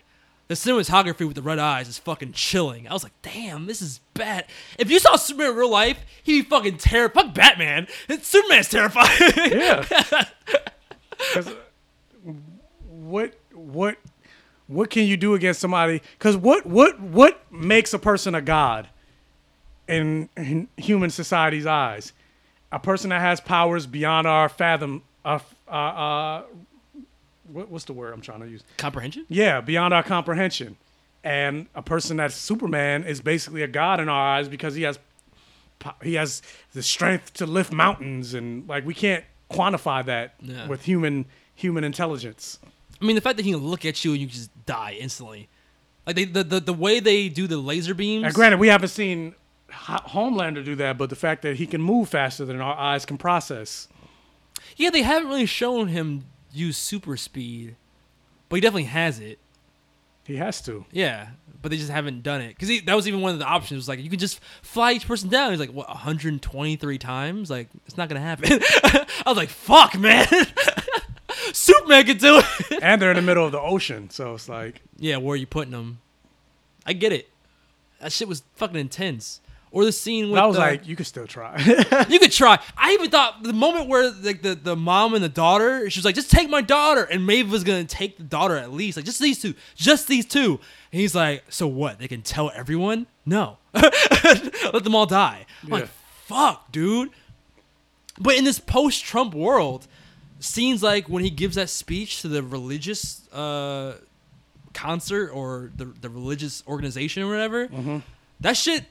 [SPEAKER 2] the cinematography with the red eyes is fucking chilling. I was like, damn, this is bad. If you saw Superman in real life, he'd be fucking terrified. Fuck Batman. Superman's terrifying.
[SPEAKER 3] Yeah. uh, what what what can you do against somebody? Because what what what makes a person a god in, in human society's eyes? A person that has powers beyond our fathom. Uh, uh, uh, what, what's the word I'm trying to use?
[SPEAKER 2] Comprehension?
[SPEAKER 3] Yeah, beyond our comprehension. And a person that's Superman is basically a god in our eyes because he has he has the strength to lift mountains and like we can't quantify that
[SPEAKER 2] Yeah.
[SPEAKER 3] with human human intelligence.
[SPEAKER 2] I mean, the fact that he can look at you and you just die instantly. Like they, the, the the way they do the laser beams.
[SPEAKER 3] And granted, we haven't seen Ho- Homelander do that, but the fact that he can move faster than our eyes can process.
[SPEAKER 2] Yeah, they haven't really shown him use super speed, but he definitely has it.
[SPEAKER 3] He has to.
[SPEAKER 2] Yeah, but they just haven't done it because that was even one of the options. Was like you can just fly each person down. He's like, what, 123 times? Like it's not gonna happen. I was like, fuck, man. Superman could do it.
[SPEAKER 3] and they're in the middle of the ocean, so it's like
[SPEAKER 2] yeah, where are you putting them? I get it. That shit was fucking intense. Or the scene with
[SPEAKER 3] I was
[SPEAKER 2] the-
[SPEAKER 3] like, you could still try.
[SPEAKER 2] you could try. I even thought the moment where like the, the mom and the daughter, she was like, just take my daughter, and Maeve was gonna take the daughter at least, like just these two, just these two. And he's like, so what? They can tell everyone? No, let them all die. I'm
[SPEAKER 3] Yeah.
[SPEAKER 2] like, fuck, dude. But in this post-Trump world, scenes like when he gives that speech to the religious uh, concert or the the religious organization or whatever, that shit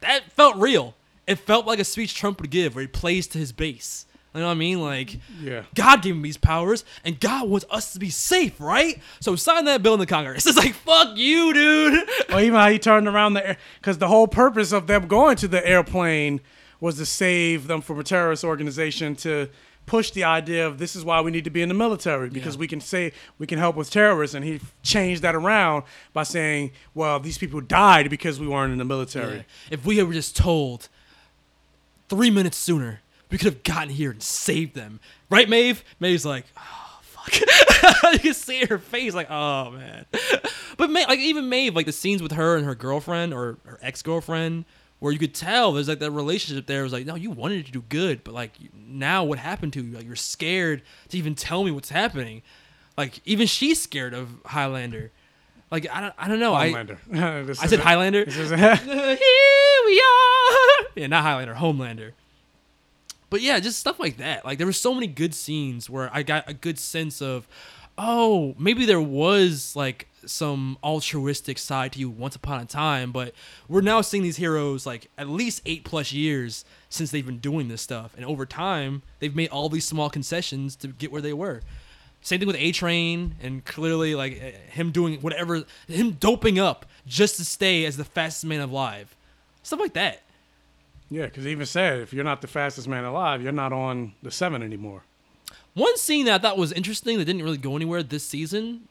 [SPEAKER 2] that felt real. It felt like a speech Trump would give where he plays to his base. You know what I mean? Like,
[SPEAKER 3] Yeah.
[SPEAKER 2] God gave him these powers, and God wants us to be safe, right? So sign that bill in the Congress. It's like, fuck you, dude.
[SPEAKER 3] Or even how he turned around the air, because the whole purpose of them going to the airplane was to save them from a terrorist organization to push the idea of this is why we need to be in the military because
[SPEAKER 2] Yeah.
[SPEAKER 3] we can say we can help with terrorists and he changed that around by saying well these people died because we weren't in the military
[SPEAKER 2] Yeah. If we were just told three minutes sooner, we could have gotten here and saved them. Right, Maeve? Maeve's like, oh, fuck. you can see her face, like, oh, man. But, Ma- like, even Maeve, like, the scenes with her and her girlfriend or her ex girlfriend, where you could tell there's, like, that relationship there was like, no, you wanted to do good, but, like, now what happened to you? Like, you're scared to even tell me what's happening. Like, even she's scared of Highlander. Like, I don't, I don't know. I,
[SPEAKER 3] Homelander. This
[SPEAKER 2] I said Highlander. Here we are. Yeah, not Highlander, Homelander. But yeah, just stuff like that. Like there were so many good scenes where I got a good sense of, oh, maybe there was like some altruistic side to you once upon a time, but we're now seeing these heroes like at least eight plus years since they've been doing this stuff, and over time they've made all these small concessions to get where they were. Same thing with A Train, and clearly like eh, him doing whatever, him doping up just to stay as the fastest man alive, stuff like that.
[SPEAKER 3] yeah because he even said if you're not the fastest man alive you're not on the seven anymore
[SPEAKER 2] One scene that I thought was interesting that didn't really go anywhere this season,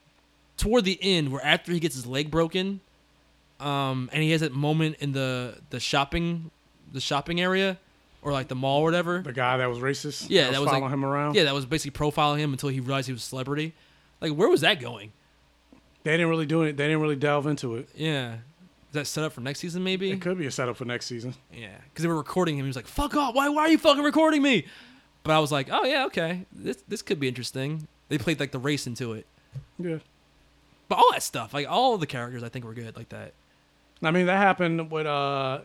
[SPEAKER 2] toward the end, where after he gets his leg broken, um, and he has that moment in the the shopping, the shopping area, or like the mall or whatever.
[SPEAKER 3] the guy that was racist
[SPEAKER 2] yeah, that was
[SPEAKER 3] following
[SPEAKER 2] like,
[SPEAKER 3] him around
[SPEAKER 2] Yeah, that was basically profiling him until he realized he was a celebrity. Like, where was that going?
[SPEAKER 3] they didn't really do it they didn't really delve into it
[SPEAKER 2] Yeah, is that set up for next season? Maybe.
[SPEAKER 3] it could be a setup for next season
[SPEAKER 2] Yeah, because they were recording him. He was like, "Fuck off! Why? Why are you fucking recording me?" But I was like, "Oh yeah, okay. This this could be interesting." They played like the race into it,
[SPEAKER 3] yeah
[SPEAKER 2] but all that stuff, like all of the characters, I think were good like that.
[SPEAKER 3] I mean, that happened with uh,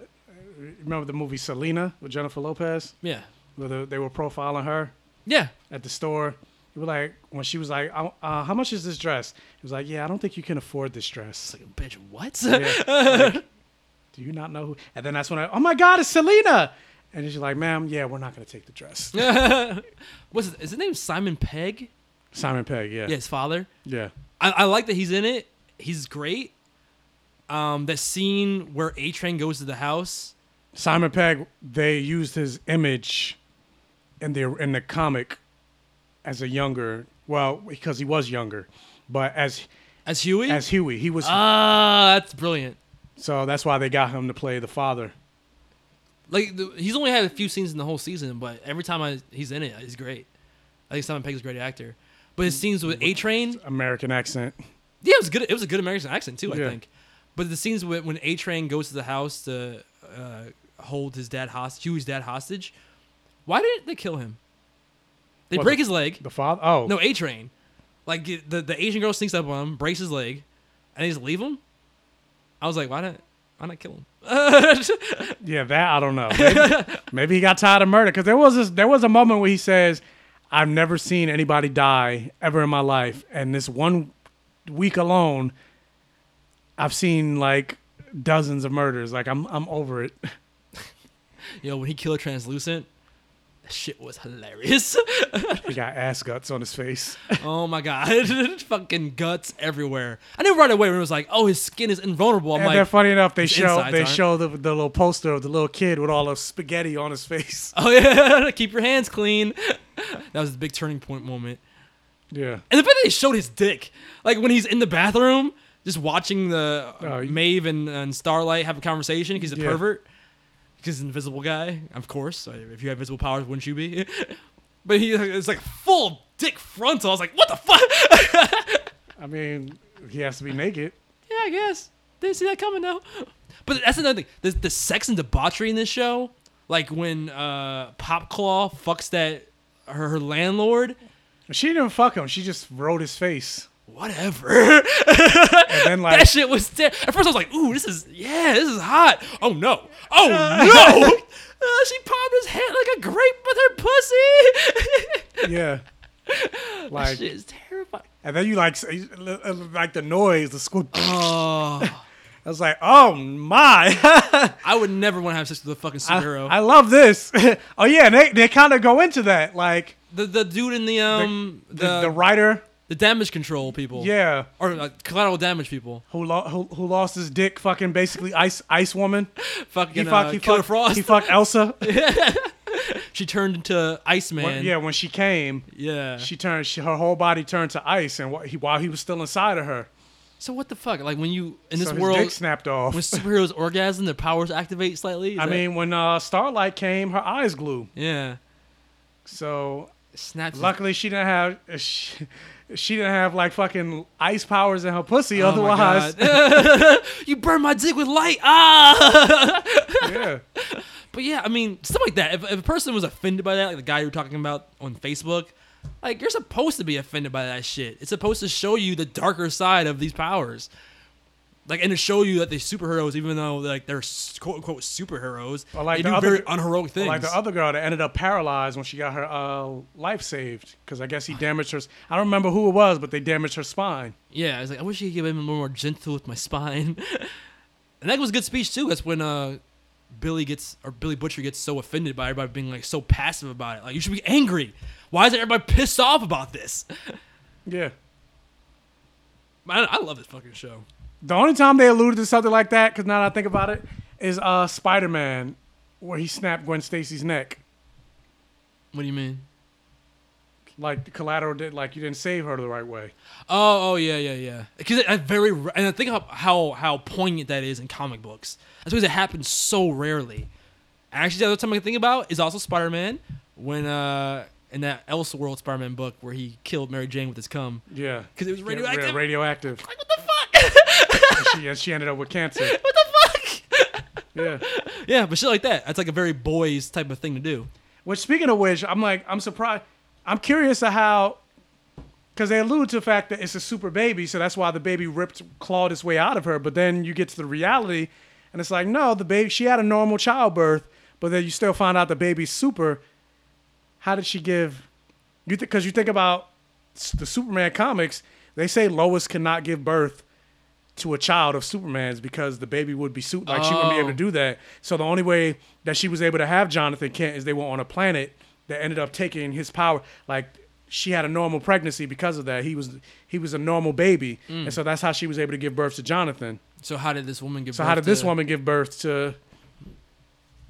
[SPEAKER 3] remember the movie Selena with Jennifer Lopez,
[SPEAKER 2] Yeah,
[SPEAKER 3] where the, they were profiling her
[SPEAKER 2] yeah,
[SPEAKER 3] at the store. They were like, when she was like, "Uh, uh, "How much is this dress?" He was like, "Yeah, I don't think you can afford this dress."
[SPEAKER 2] It's like bitch. What?
[SPEAKER 3] Yeah. Like, Do you not know who? And then that's when I, oh my God, it's Selena. And she's like, "Ma'am, yeah, we're not gonna take the dress."
[SPEAKER 2] What's his, is his name? Simon Pegg?
[SPEAKER 3] Simon Pegg, yeah,
[SPEAKER 2] Yeah, his father.
[SPEAKER 3] yeah.
[SPEAKER 2] I, I like that he's in it. He's great. Um, that scene where A Train goes to the house.
[SPEAKER 3] Simon Pegg, they used his image in the in the comic as a younger, well, because he was younger, but as
[SPEAKER 2] As Hughie?
[SPEAKER 3] as Hughie, he was.
[SPEAKER 2] Ah, that's brilliant.
[SPEAKER 3] so that's why they got him to play the father.
[SPEAKER 2] Like the, he's only had a few scenes in the whole season, but every time I, he's in it, he's great. I think Simon Pegg's a great actor. But his scenes with A Train,
[SPEAKER 3] American accent.
[SPEAKER 2] yeah, it was good. It was a good American accent too, I
[SPEAKER 3] Yeah.
[SPEAKER 2] think. But the scenes with, when A Train goes to the house to uh, hold his dad hostage, Hughie's dad hostage, why didn't they kill him? They
[SPEAKER 3] What,
[SPEAKER 2] break
[SPEAKER 3] the-
[SPEAKER 2] his leg.
[SPEAKER 3] The father. Oh
[SPEAKER 2] No, A Train. Like the the Asian girl sneaks up on him, breaks his leg, and they just leave him. I was like, why not? Why not kill him?
[SPEAKER 3] yeah, that I don't know. Maybe, maybe he got tired of murder because there was this, there was a moment where he says, "I've never seen anybody die ever in my life, and this one week alone, I've seen like dozens of murders. Like I'm I'm over it."
[SPEAKER 2] Yo, when he killed Translucent, that shit was hilarious.
[SPEAKER 3] he got ass guts on his face.
[SPEAKER 2] oh my god, fucking guts everywhere. I knew right away when it was like, oh, his skin is invulnerable. I'm
[SPEAKER 3] and
[SPEAKER 2] like,
[SPEAKER 3] then funny enough, they show they
[SPEAKER 2] aren't.
[SPEAKER 3] show the, the little poster of the little kid with all the spaghetti on his face.
[SPEAKER 2] oh yeah, keep your hands clean. that was the big turning point moment.
[SPEAKER 3] Yeah.
[SPEAKER 2] And the fact that they showed his dick, like when he's in the bathroom, just watching the
[SPEAKER 3] Oh,
[SPEAKER 2] Maeve and, and Starlight have a conversation. He's a
[SPEAKER 3] Yeah.
[SPEAKER 2] pervert. He's an invisible guy, of course. If you have visible powers, wouldn't you be? but he it's like full dick frontal. I was like, what the fuck?
[SPEAKER 3] I mean, he has to be naked.
[SPEAKER 2] yeah, I guess. Didn't see that coming though. But that's another thing. The, the sex and debauchery in this show, like when uh, Popclaw fucks that her, her landlord.
[SPEAKER 3] She didn't fuck him. She just wrote his face.
[SPEAKER 2] Whatever.
[SPEAKER 3] And then like
[SPEAKER 2] that shit was ter- at first I was like, ooh, this is yeah, this is hot. Oh no. Oh no. Uh, she popped his head like a grape with her pussy.
[SPEAKER 3] Yeah. Like,
[SPEAKER 2] Shit is terrifying.
[SPEAKER 3] and then you like like the noise, the squib.
[SPEAKER 2] Oh,
[SPEAKER 3] I was like, oh my.
[SPEAKER 2] I would never want to have sex with a fucking
[SPEAKER 3] I,
[SPEAKER 2] superhero.
[SPEAKER 3] I love this. oh yeah, they they kind of go into that, like
[SPEAKER 2] the the dude in the um
[SPEAKER 3] the,
[SPEAKER 2] the
[SPEAKER 3] the writer,
[SPEAKER 2] the damage control people.
[SPEAKER 3] yeah,
[SPEAKER 2] Or uh, collateral damage people.
[SPEAKER 3] who, lo- who who lost his dick, fucking basically ice ice woman.
[SPEAKER 2] Fucking
[SPEAKER 3] He fucked
[SPEAKER 2] uh,
[SPEAKER 3] he fucked
[SPEAKER 2] Frost.
[SPEAKER 3] he fucked Elsa.
[SPEAKER 2] she turned into Iceman.
[SPEAKER 3] When- yeah, when she came,
[SPEAKER 2] Yeah.
[SPEAKER 3] she turned she, her whole body turned to ice, and wh- he, while he was still inside of her,
[SPEAKER 2] So what the fuck? Like when you in this
[SPEAKER 3] so his
[SPEAKER 2] world
[SPEAKER 3] dick snapped off.
[SPEAKER 2] when superheroes orgasm, their powers activate slightly.
[SPEAKER 3] I
[SPEAKER 2] that-
[SPEAKER 3] mean, when uh, Starlight came, her eyes glue.
[SPEAKER 2] yeah.
[SPEAKER 3] So
[SPEAKER 2] Snaps.
[SPEAKER 3] luckily, she didn't have she, she didn't have like fucking ice powers in her pussy.
[SPEAKER 2] Oh
[SPEAKER 3] otherwise,
[SPEAKER 2] you burn my dick with light. Ah.
[SPEAKER 3] yeah.
[SPEAKER 2] But yeah, I mean, stuff like that. If, if a person was offended by that, like the guy you're talking about on Facebook, like you're supposed to be offended by that shit. It's supposed to show you the darker side of these powers. Like and to show you that they're superheroes, even though like they're quote unquote superheroes,
[SPEAKER 3] Or like
[SPEAKER 2] they
[SPEAKER 3] the
[SPEAKER 2] do
[SPEAKER 3] other-
[SPEAKER 2] very unheroic things.
[SPEAKER 3] Like the other girl that ended up paralyzed when she got her uh, life saved because I guess he damaged her. I don't remember who it was, but they damaged her spine.
[SPEAKER 2] Yeah, I was like, I wish you could give him a little more gentle with my spine. and that was a good speech too. That's when uh Billy gets or Billy Butcher gets so offended by everybody being like so passive about it. Like you should be angry. Why isn't everybody pissed off about this?
[SPEAKER 3] Yeah.
[SPEAKER 2] Man, I love this fucking show.
[SPEAKER 3] The only time they alluded to something like that, because now that I think about it, is uh, Spider Man, where he snapped Gwen Stacy's neck.
[SPEAKER 2] What do you mean?
[SPEAKER 3] Like the collateral did, like you didn't save her the right way.
[SPEAKER 2] Oh, oh yeah, yeah, yeah. Because it very and I think how, how how poignant that is in comic books. That's because it happens so rarely. Actually, the other time I can think about is also Spider Man when uh in that Elseworld Spider Man book where he killed Mary Jane with his cum.
[SPEAKER 3] Yeah,
[SPEAKER 2] because it was radioactive?
[SPEAKER 3] yeah, radioactive.
[SPEAKER 2] Like what the fuck?
[SPEAKER 3] and, she, and she ended up with cancer.
[SPEAKER 2] what the fuck?
[SPEAKER 3] Yeah.
[SPEAKER 2] yeah, but shit like that. That's like a very boys type of thing to do.
[SPEAKER 3] Which, speaking of which, I'm like, I'm surprised. I'm curious of how, because they allude to the fact that it's a super baby, so that's why the baby ripped, clawed its way out of her. But then you get to the reality, and it's like, no, the baby, she had a normal childbirth, but then you still find out the baby's super. How did she give? You because you think about the Superman comics, they say Lois cannot give birth to a child of Superman's because the baby would be suit like she wouldn't be able to
[SPEAKER 2] Oh.
[SPEAKER 3] do that. So the only way that she was able to have Jonathan Kent is they were on a planet that ended up taking his power. Like she had a normal pregnancy because of that. He was he was a normal baby,
[SPEAKER 2] Mm.
[SPEAKER 3] and so that's how she was able to give birth to Jonathan.
[SPEAKER 2] So how did this woman give
[SPEAKER 3] So
[SPEAKER 2] birth
[SPEAKER 3] how did this
[SPEAKER 2] to-
[SPEAKER 3] woman give birth to?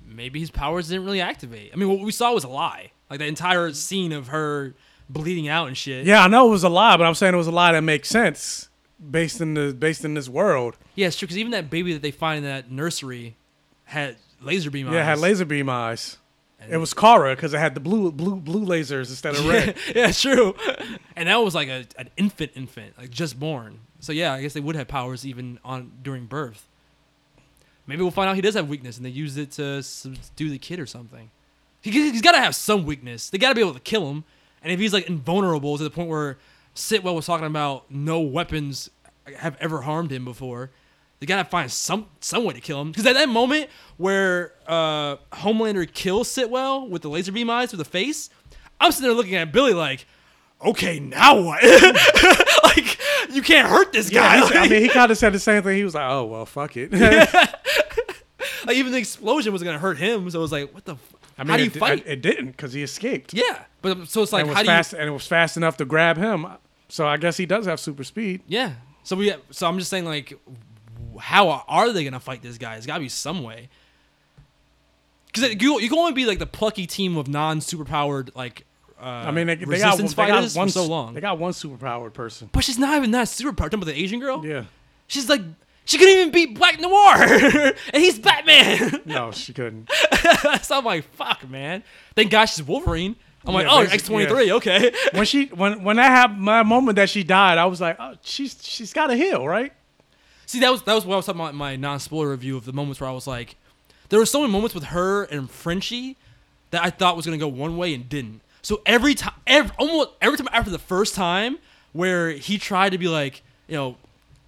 [SPEAKER 2] maybe his powers didn't really activate. I mean, what we saw was a lie. Like the entire scene of her bleeding out and shit.
[SPEAKER 3] Yeah, I know it was a lie, but I'm saying it was a lie that makes sense based in the based in this world.
[SPEAKER 2] Yeah, it's true. Because even that baby that they find in that nursery had laser beam eyes.
[SPEAKER 3] Yeah, it had laser beam eyes. It was Kara because it had the blue blue blue lasers instead of red.
[SPEAKER 2] yeah, it's true. And that was like a, an infant, infant, like just born. So yeah, I guess they would have powers even on during birth. Maybe we'll find out he does have weakness, and they use it to subdue the kid or something. He, he's got to have some weakness. They got to be able to kill him. And if he's like invulnerable to the point where Stillwell was talking about no weapons have ever harmed him before, they gotta find some some way to kill him. Because at that moment where uh, Homelander kills Stillwell with the laser beam eyes to the face, I'm sitting there looking at Billy like, okay, now what? like you can't hurt this guy.
[SPEAKER 3] Yeah, he- I mean, he kind of said the same thing. He was like, "Oh well, fuck it."
[SPEAKER 2] like even the explosion was gonna hurt him. So it was like, what the? F-
[SPEAKER 3] I mean,
[SPEAKER 2] how do you
[SPEAKER 3] it,
[SPEAKER 2] fight?
[SPEAKER 3] It, it didn't because he escaped.
[SPEAKER 2] yeah, but so it's like
[SPEAKER 3] and it was
[SPEAKER 2] how do
[SPEAKER 3] fast,
[SPEAKER 2] you?
[SPEAKER 3] and it was fast enough to grab him. So I guess he does have super speed.
[SPEAKER 2] Yeah. So we. So I'm just saying like, how are they gonna fight this guy? It's gotta be some way. Because you you can only be like the plucky team of non superpowered like. Uh,
[SPEAKER 3] I mean, they, they got, they got one
[SPEAKER 2] so long.
[SPEAKER 3] They got one superpowered person.
[SPEAKER 2] But she's not even that superpowered. Talking about the Asian girl.
[SPEAKER 3] Yeah.
[SPEAKER 2] She's like she couldn't even beat Black Noir, and he's Batman.
[SPEAKER 3] No, she couldn't.
[SPEAKER 2] so I'm like, fuck, man. Thank God she's Wolverine. I'm like, oh, X twenty three,
[SPEAKER 3] yeah.
[SPEAKER 2] okay.
[SPEAKER 3] when she when when that happened, my moment that she died, I was like, oh, she's she's got to heal, right?
[SPEAKER 2] See, that was that was what I was talking about in my non spoiler review of the moments where I was like, there were so many moments with her and Frenchie that I thought was gonna go one way and didn't. So every time, every, almost every time after the first time where he tried to be like, you know,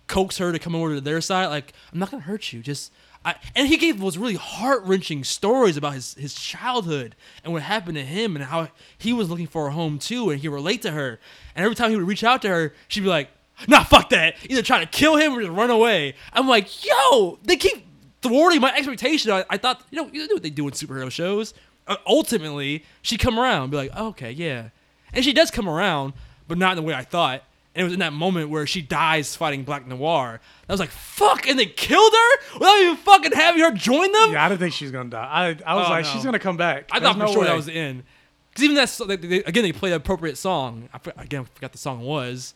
[SPEAKER 2] coax her to come over to their side, like I'm not gonna hurt you, just I, and he gave those really heart wrenching stories about his his childhood and what happened to him and how he was looking for a home too, and he relate to her. And every time he would reach out to her, she'd be like, "Nah, fuck that!" Either trying to kill him or just run away. I'm like, yo, they keep thwarting my expectation. I, I thought, you know, you know what they do in superhero shows. Uh, ultimately, she come around, be like, oh, okay, yeah, and she does come around, but not in the way I thought. And it was in that moment where she dies fighting Black Noir. I was like, fuck, and they killed her without even fucking having her join them.
[SPEAKER 3] Yeah, I didn't think she was gonna die. I, I was
[SPEAKER 2] Oh,
[SPEAKER 3] like,
[SPEAKER 2] no.
[SPEAKER 3] she's gonna come back.
[SPEAKER 2] I
[SPEAKER 3] There's
[SPEAKER 2] thought for
[SPEAKER 3] no
[SPEAKER 2] sure that was the end. Because even that, so- they, they, again, they played the appropriate song. I, again, I forgot the song was.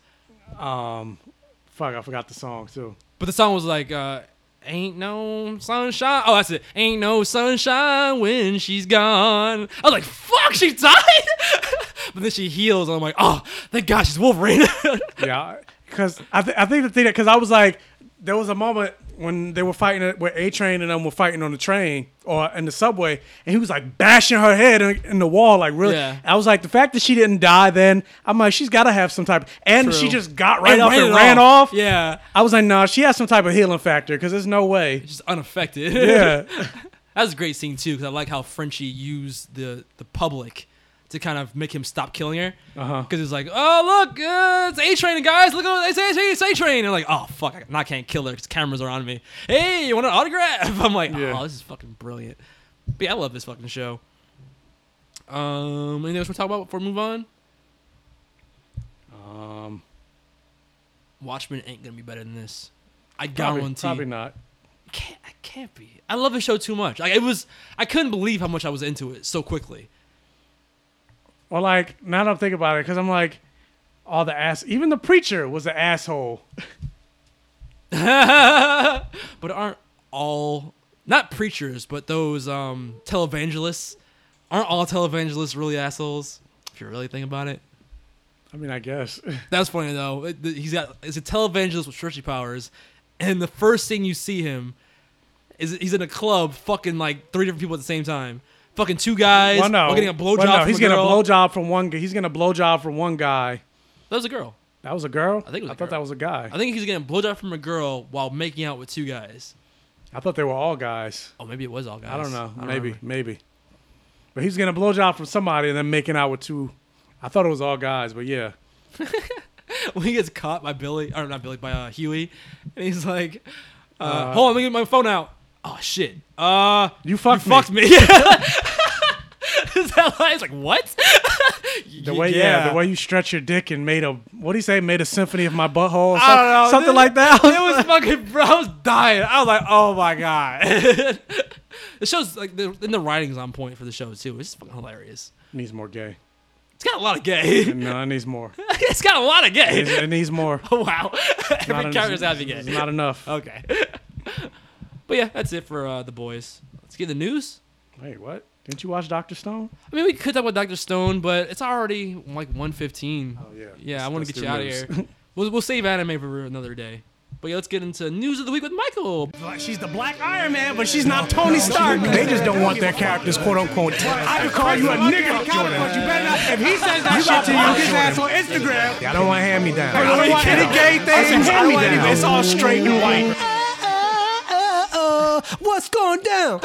[SPEAKER 3] Um, fuck, I forgot the song too.
[SPEAKER 2] But the song was like, uh, "Ain't no sunshine." Oh, that's it. Ain't no sunshine when she's gone. I was like, "Fuck, she died." but then she heals, and I'm like, "Oh, thank God, she's Wolverine."
[SPEAKER 3] yeah, because I, th- I think the thing that because I was like, there was a moment when they were fighting it, where A Train and them were fighting on the train or in the subway, and he was like bashing her head in, in the wall, like really.
[SPEAKER 2] Yeah.
[SPEAKER 3] I was like, the fact that she didn't die, then I'm like, she's got to have some type, and she just got right
[SPEAKER 2] And
[SPEAKER 3] up and ran
[SPEAKER 2] off.
[SPEAKER 3] off.
[SPEAKER 2] Yeah.
[SPEAKER 3] I was like, no, she has some type of healing factor because there's no way.
[SPEAKER 2] she's unaffected.
[SPEAKER 3] Yeah.
[SPEAKER 2] that was a great scene too, because I like how Frenchie used the the public to kind of make him stop killing her.
[SPEAKER 3] Uh-huh.
[SPEAKER 2] Because it's like, oh look, uh, it's A Train, guys. Look at it's A Train, it's A Train. And like, oh fuck, I I can't kill her because cameras are on me. Hey, you want an autograph? I'm like, oh, this is fucking brilliant. But yeah, I love this fucking show. Um, anything else we talk about before we move on?
[SPEAKER 3] Um,
[SPEAKER 2] Watchmen ain't gonna be better than this. I
[SPEAKER 3] Probably-
[SPEAKER 2] guarantee.
[SPEAKER 3] probably not.
[SPEAKER 2] Can't, I can't be. I love the show too much. Like it was, I couldn't believe how much I was into it so quickly.
[SPEAKER 3] Or like now that I'm thinking about it, because I'm like, all the ass. Even the preacher was an asshole.
[SPEAKER 2] but aren't all not preachers, but those um televangelists aren't all televangelists really assholes? If you really think about it.
[SPEAKER 3] I mean, I guess.
[SPEAKER 2] That's funny though. It- He's got he's a televangelist with stretchy powers, and the first thing you see him is he's in a club fucking like three different people at the same time. Fucking two guys.
[SPEAKER 3] well, no,
[SPEAKER 2] while getting a blowjob.
[SPEAKER 3] Well, no, he's getting a blowjob from one. He's getting a blowjob from one guy.
[SPEAKER 2] That was a girl.
[SPEAKER 3] That was a girl.
[SPEAKER 2] I think it was
[SPEAKER 3] I
[SPEAKER 2] a
[SPEAKER 3] thought
[SPEAKER 2] girl.
[SPEAKER 3] that was a guy.
[SPEAKER 2] I think he's getting a blowjob from a girl while making out with two guys.
[SPEAKER 3] I thought they were all guys.
[SPEAKER 2] Oh, maybe it was all guys.
[SPEAKER 3] I don't know.
[SPEAKER 2] I don't
[SPEAKER 3] maybe,
[SPEAKER 2] remember.
[SPEAKER 3] maybe. But he's getting a blowjob from somebody and then making out with two. I thought it was all guys, but yeah.
[SPEAKER 2] when he gets caught by Billy, or not Billy, by uh, Hughie, and he's like, uh,
[SPEAKER 3] Uh,
[SPEAKER 2] "Hold on, let me get my phone out." Oh shit! Uh,
[SPEAKER 3] you fucked
[SPEAKER 2] you fucked me. Is that? He's like, "What?"
[SPEAKER 3] The way, yeah. the way you stretch your dick and made a what do you say? Made a symphony of my butthole. Or
[SPEAKER 2] I don't know.
[SPEAKER 3] Something
[SPEAKER 2] This-
[SPEAKER 3] like that.
[SPEAKER 2] It was fucking. Bro, I was dying. I was like, "Oh my god." the show's like, the, and the writing's on point for the show too. It's fucking hilarious.
[SPEAKER 3] needs more gay.
[SPEAKER 2] It's got a lot of gay.
[SPEAKER 3] no, it needs more.
[SPEAKER 2] it's got a lot of
[SPEAKER 3] It
[SPEAKER 2] gay.
[SPEAKER 3] needs, it needs more.
[SPEAKER 2] Oh wow! Every character's gotta be gay.
[SPEAKER 3] It's not enough.
[SPEAKER 2] Okay. but yeah, that's it for uh, the boys. Let's get the news.
[SPEAKER 3] Wait, what? Didn't you watch Doctor Stone?
[SPEAKER 2] I mean, we could talk about Doctor Stone, but it's already like 115. Oh
[SPEAKER 3] yeah.
[SPEAKER 2] Yeah, I
[SPEAKER 3] Let's-
[SPEAKER 2] want to get you out of here. we'll, we'll save anime for another day. But yeah, let's get into news of the week with Michael.
[SPEAKER 11] She's the Black Iron Man, but she's not Tony Stark. They just don't want their characters, quote unquote. I could call you a nigga, Jordan. You better not. If he says that shit to you, his ass on Instagram. Yeah, I don't want hand me down. I don't want any gay things. I don't want any- It's all straight and white.
[SPEAKER 2] What's going down?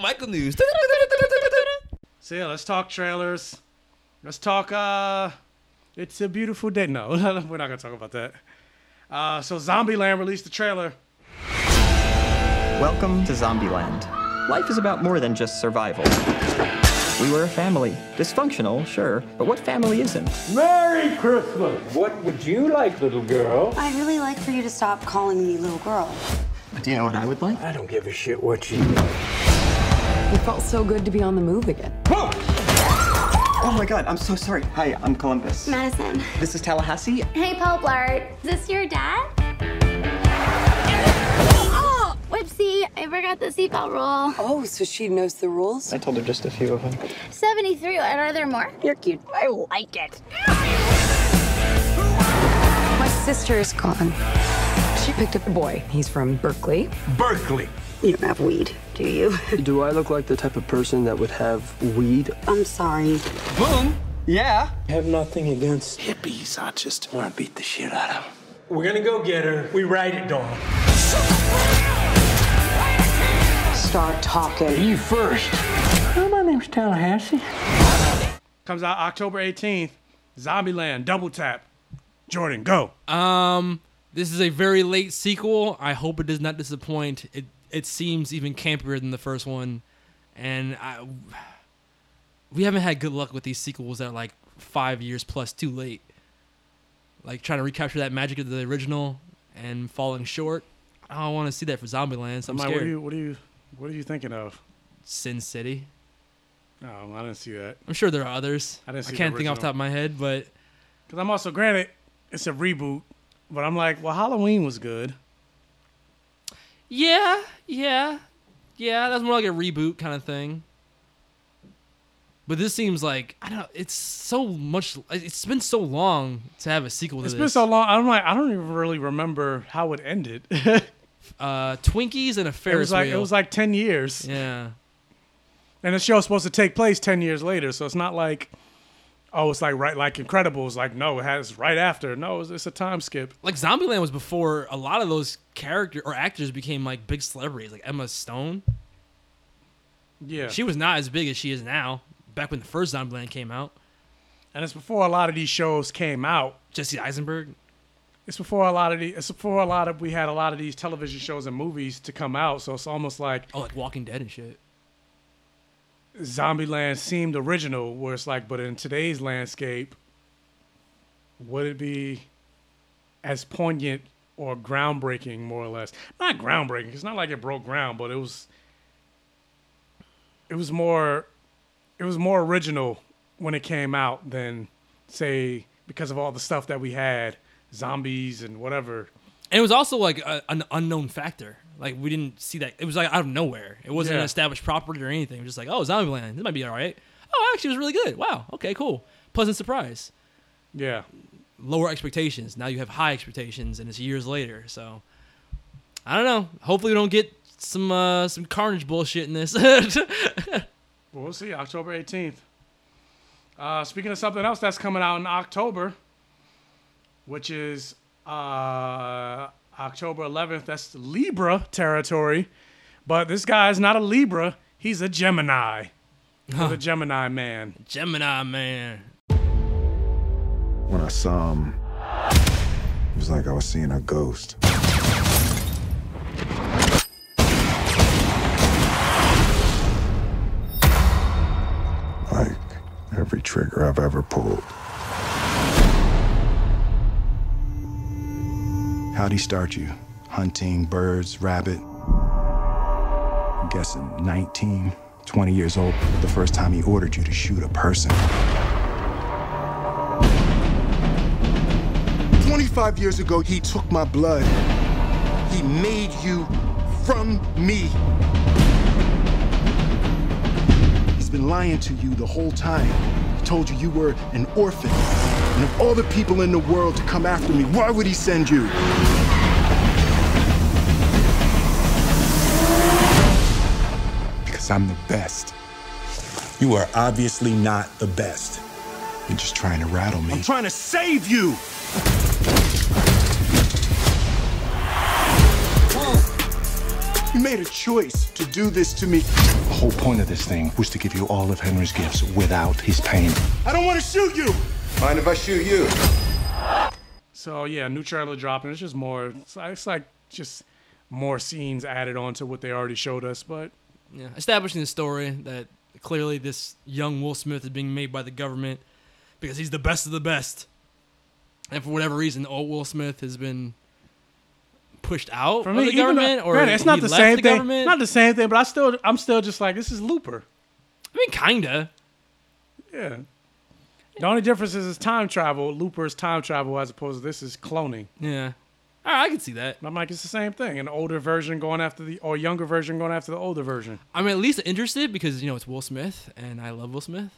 [SPEAKER 2] Michael news.
[SPEAKER 3] So yeah, let's talk trailers. Let's talk. uh It's a beautiful day. No, we're not gonna talk about that. Uh, so Zombieland released the trailer.
[SPEAKER 12] Welcome to Zombieland. Life is about more than just survival. We were a family. Dysfunctional, sure, but what family isn't?
[SPEAKER 13] Merry Christmas! What would you like, little girl?
[SPEAKER 14] I'd really like for you to stop calling me little girl.
[SPEAKER 12] Do you know what I would like?
[SPEAKER 13] I don't give a shit what you
[SPEAKER 15] It felt so good to be on the move again. Whoa!
[SPEAKER 12] Oh my god, I'm so sorry. Hi, I'm Columbus.
[SPEAKER 14] Madison.
[SPEAKER 12] This is Tallahassee.
[SPEAKER 14] Hey, Paul Blart. Is this your dad? Oh, whoopsie. I forgot the seatbelt rule.
[SPEAKER 15] Oh, so she knows the rules?
[SPEAKER 12] I told her just a few of them.
[SPEAKER 14] 73. Are there more?
[SPEAKER 15] You're cute.
[SPEAKER 14] I like it.
[SPEAKER 15] My sister is gone. She picked up a boy. He's from Berkeley.
[SPEAKER 13] Berkeley.
[SPEAKER 15] You don't have weed, do you?
[SPEAKER 16] Do I look like the type of person that would have weed?
[SPEAKER 15] I'm sorry.
[SPEAKER 12] Boom! Yeah?
[SPEAKER 13] I have nothing against hippies. I just want to beat the shit out of them. We're gonna go get her. We ride it, Dawn.
[SPEAKER 15] start talking.
[SPEAKER 13] You first. Oh, my name's Tallahassee.
[SPEAKER 3] Comes out October 18th. Zombieland, double tap. Jordan, go.
[SPEAKER 2] Um, this is a very late sequel. I hope it does not disappoint. It it seems even campier than the first one, and I we haven't had good luck with these sequels that are like five years plus too late. Like trying to recapture that magic of the original and falling short. I don't want to see that for Zombieland. So I'm
[SPEAKER 3] Mike,
[SPEAKER 2] scared.
[SPEAKER 3] what are you what are you what are you thinking of?
[SPEAKER 2] Sin City.
[SPEAKER 3] No, I didn't see that.
[SPEAKER 2] I'm sure there are others.
[SPEAKER 3] I didn't see the
[SPEAKER 2] can't think off the top of my head, but
[SPEAKER 3] Because I'm also granted it's a reboot, but I'm like, well, Halloween was good.
[SPEAKER 2] yeah, yeah, yeah. That's more like a reboot kind of thing. But this seems like I don't. know, It's so much. It's been so long to have a sequel to
[SPEAKER 3] It's
[SPEAKER 2] this.
[SPEAKER 3] been so long. I'm like, I don't even really remember how it ended.
[SPEAKER 2] uh, Twinkies and a
[SPEAKER 3] it
[SPEAKER 2] Ferris
[SPEAKER 3] was like
[SPEAKER 2] wheel.
[SPEAKER 3] it was like ten years,
[SPEAKER 2] yeah.
[SPEAKER 3] and the show's supposed to take place ten years later. So it's not like, oh, it's like right like Incredibles. Like no, it has right after. No, it's, it's a time skip.
[SPEAKER 2] Like Zombieland was before a lot of those character or actors became like big celebrities, like Emma Stone.
[SPEAKER 3] Yeah,
[SPEAKER 2] She was not as big as she is now. Back when the first Zombieland came out,
[SPEAKER 3] and it's before a lot of these shows came out.
[SPEAKER 2] Jesse Eisenberg.
[SPEAKER 3] It's before a lot of the. It's before a lot of we had a lot of these television shows and movies to come out. So it's almost like
[SPEAKER 2] Oh, like Walking Dead and shit.
[SPEAKER 3] Zombieland seemed original, where it's like, but in today's landscape, would it be as poignant or groundbreaking, more or less? Not groundbreaking. It's not like it broke ground, but it was. It was more. It was more original when it came out than, say, because of all the stuff that we had, zombies and whatever.
[SPEAKER 2] And it was also like a, an unknown factor. Like we didn't see that. It was like out of nowhere. It wasn't an established property or anything. It was just like, oh, Zombieland. This might be all right. Oh, actually, it was really good. Wow. Okay, cool. Pleasant surprise.
[SPEAKER 3] Yeah.
[SPEAKER 2] Lower expectations. Now you have high expectations, and it's years later. So I don't know. Hopefully, we don't get some uh, some carnage bullshit in this.
[SPEAKER 3] Well, we'll see. October 18th. Uh, speaking of something else that's coming out in October, which is uh, October 11th, that's Libra territory. But this guy is not a Libra, he's a Gemini. He's a Gemini man.
[SPEAKER 2] Gemini man.
[SPEAKER 17] When I saw him, it was like I was seeing a ghost. Like every trigger I've ever pulled. How'd he start you? Hunting birds, rabbit? I'm guessing 19, 20 years old, the first time he ordered you to shoot a person. 25 years ago, he took my blood. He made you from me. He's been lying to you the whole time. He told you you were an orphan. And of all the people in the world to come after me, why would he send you? Because I'm the best. You are obviously not the best. You're just trying to rattle me. I'm trying to save you! You made a choice to do this to me. The whole point of this thing was to give you all of Henry's gifts without his pain. I don't want to shoot you! Mind if I shoot you?
[SPEAKER 3] So, yeah, new trailer dropping. It's just more, it's like, it's like just more scenes added on to what they already showed us. But
[SPEAKER 2] Yeah, establishing the story that clearly this young Will Smith is being made by the government because he's the best of the best, and for whatever reason, old Will Smith has been pushed out
[SPEAKER 3] for
[SPEAKER 2] of
[SPEAKER 3] me,
[SPEAKER 2] the
[SPEAKER 3] even though-
[SPEAKER 2] government, or
[SPEAKER 3] granted, it's not
[SPEAKER 2] he
[SPEAKER 3] the
[SPEAKER 2] left
[SPEAKER 3] same
[SPEAKER 2] the
[SPEAKER 3] thing.
[SPEAKER 2] government.
[SPEAKER 3] Not the same thing, but I still, I'm still just like, this is Looper.
[SPEAKER 2] I mean, kinda.
[SPEAKER 3] Yeah. The only difference is it's time travel. Looper is time travel as opposed to this is cloning.
[SPEAKER 2] Yeah. All right, I can see that.
[SPEAKER 3] I'm like, it's the same thing. An older version going after the, or younger version going after the older version.
[SPEAKER 2] I'm at least interested because you know it's Will Smith, and I love Will Smith,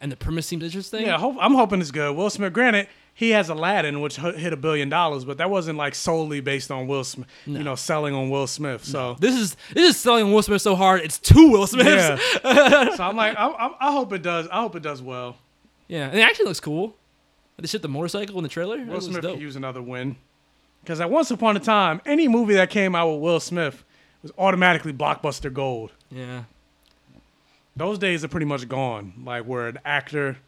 [SPEAKER 2] and the premise seems interesting.
[SPEAKER 3] Yeah, hope, I'm hoping it's good. Will Smith, granted, he has Aladdin, which hit a billion dollars, but that wasn't like solely based on Will Smith, No. you know, selling on Will Smith. So
[SPEAKER 2] This is this is selling Will Smith so hard it's two Will Smiths.
[SPEAKER 3] Yeah. so I'm like, I, I, I hope it does. I hope it does well.
[SPEAKER 2] Yeah, and it actually looks cool. They shit the motorcycle in the trailer.
[SPEAKER 3] Will Smith
[SPEAKER 2] dope.
[SPEAKER 3] could use another win. Because at once upon a time, any movie that came out with Will Smith was automatically blockbuster gold.
[SPEAKER 2] Yeah.
[SPEAKER 3] Those days are pretty much gone. Like where an actor,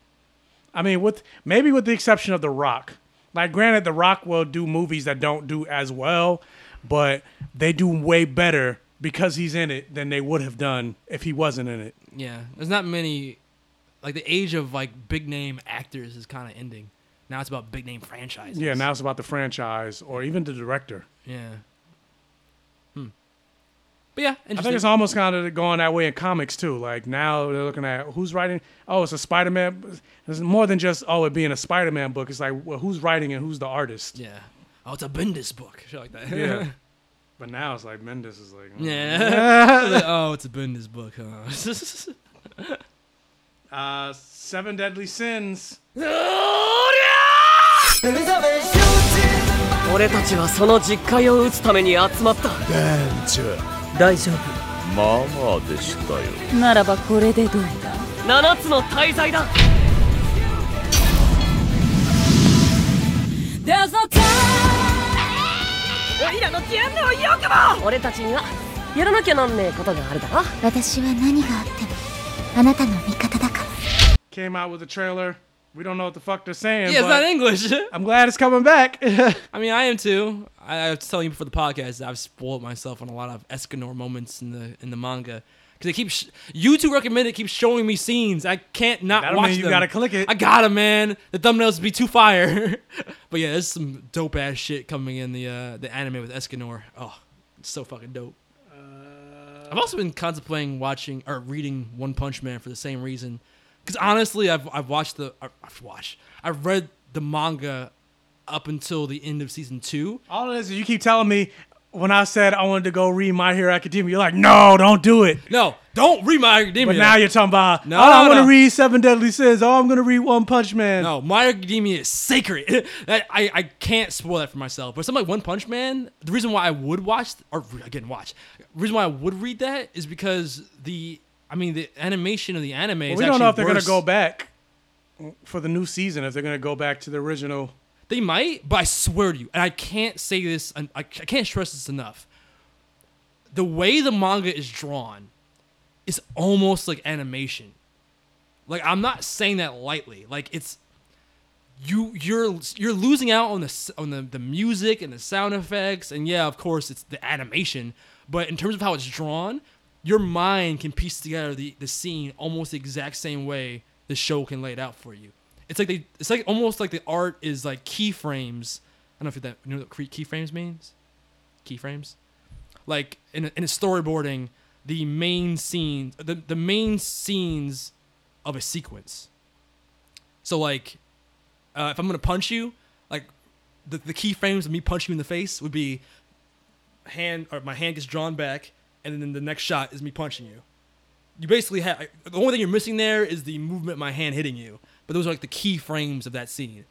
[SPEAKER 3] I mean, with maybe with the exception of The Rock. Like, granted, The Rock will do movies that don't do as well, but they do way better because he's in it than they would have done if he wasn't in it.
[SPEAKER 2] Yeah. There's not many like the age of like big name actors is kind of ending. Now it's about big name franchises.
[SPEAKER 3] Yeah, now it's about the franchise or even the director.
[SPEAKER 2] Yeah. Hmm. But yeah, interesting.
[SPEAKER 3] I think it's almost kind of going that way in comics too. Like now they're looking at who's writing. Oh, it's a Spider-Man. It's more than just oh it being a Spider-Man book. It's like well, who's writing and who's the artist.
[SPEAKER 2] Yeah. Oh, it's a Bendis book. Shit like that.
[SPEAKER 3] Yeah. But now it's like Mendes is like. mm.
[SPEAKER 2] Yeah. Like, oh, it's a Bendis book, huh?
[SPEAKER 3] Uh, Seven Deadly Sins.
[SPEAKER 18] 俺たちはその実戒を打つために集まった。
[SPEAKER 19] 団長
[SPEAKER 18] 大丈夫。
[SPEAKER 19] まあまあでしたよ。
[SPEAKER 18] ならばこれでどうだ？7つの大罪だ。
[SPEAKER 20] There's no time
[SPEAKER 18] おいらのギャンヌをよくも。俺たちにはやらなきゃなんねえことがあるだろ。
[SPEAKER 14] 私は何があっても あなたの味方だから
[SPEAKER 3] Came out with a trailer. We don't know what the fuck they're saying.
[SPEAKER 2] Yeah, it's
[SPEAKER 3] but
[SPEAKER 2] not English.
[SPEAKER 3] I'm glad it's coming back.
[SPEAKER 2] I mean, I am too. I, I was telling you before the podcast, I've spoiled myself on a lot of Escanor moments in the in the manga because they keep sh- YouTube recommended keep showing me scenes. I can't not
[SPEAKER 3] That'll
[SPEAKER 2] watch
[SPEAKER 3] mean you
[SPEAKER 2] them.
[SPEAKER 3] gotta click it.
[SPEAKER 2] I gotta, man. The thumbnails be too fire. but yeah, there's some dope ass shit coming in the uh, the anime with Escanor. Oh, it's so fucking dope. I've also been contemplating watching or reading One Punch Man for the same reason. Because honestly, I've I've watched the I've watched I've read the manga up until the end of season two.
[SPEAKER 3] All it is, is you keep telling me when I said I wanted to go read My Hero Academia, you're like, no, don't do it.
[SPEAKER 2] No, don't read My Academia.
[SPEAKER 3] But now you're talking about,
[SPEAKER 2] No,
[SPEAKER 3] oh, I'm
[SPEAKER 2] no.
[SPEAKER 3] going to read Seven Deadly Sins. Oh, I'm going to read One Punch Man.
[SPEAKER 2] No, My Academia is sacred. that, I, I can't spoil that for myself. But something like One Punch Man, the reason why I would watch, or again, watch, the reason why I would read that is because the, I mean, the animation of the anime
[SPEAKER 3] Well,
[SPEAKER 2] is
[SPEAKER 3] we don't know if they're
[SPEAKER 2] going
[SPEAKER 3] to go back for the new season, if they're going to go back to the original.
[SPEAKER 2] They might, but I swear to you, and I can't say this, I, can't stress this enough. The way the manga is drawn is almost like animation. Like I'm not saying that lightly. Like it's you you're you're losing out on the on the, the music and the sound effects and yeah, of course it's the animation, but in terms of how it's drawn, your mind can piece together the the scene almost the exact same way the show can lay it out for you. It's like they it's like almost like the art is like keyframes. I don't know if that you know what keyframes means. Keyframes, like in a, in a storyboarding, the main scenes the the main scenes of a sequence. So like, uh, if I'm gonna punch you, like the the keyframes of me punching you in the face would be hand or my hand gets drawn back, and then the next shot is me punching you. You basically have the only thing you're missing there is the movement of my hand hitting you. But those are like the key frames of that scene.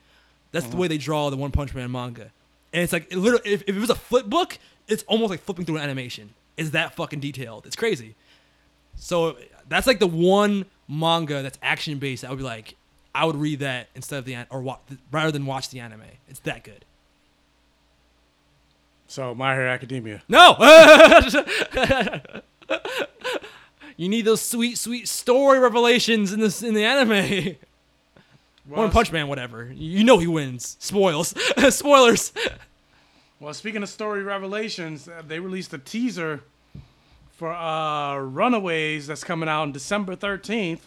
[SPEAKER 2] That's the uh-huh. way they draw the One Punch Man manga, and it's like it literally if, if it was a flip book, it's almost like flipping through an animation. It's that fucking detailed. It's crazy. So that's like the one manga that's action based. I would be like, I would read that instead of the or wa- rather than watch the anime. It's that good.
[SPEAKER 3] So, My Hero Academia.
[SPEAKER 2] No. you need those sweet, sweet story revelations in this in the anime. One Punch Man, whatever. You know he wins. Spoils. Spoilers.
[SPEAKER 3] Well, speaking of story revelations, uh, they released a teaser for uh, Runaways that's coming out on December 13th.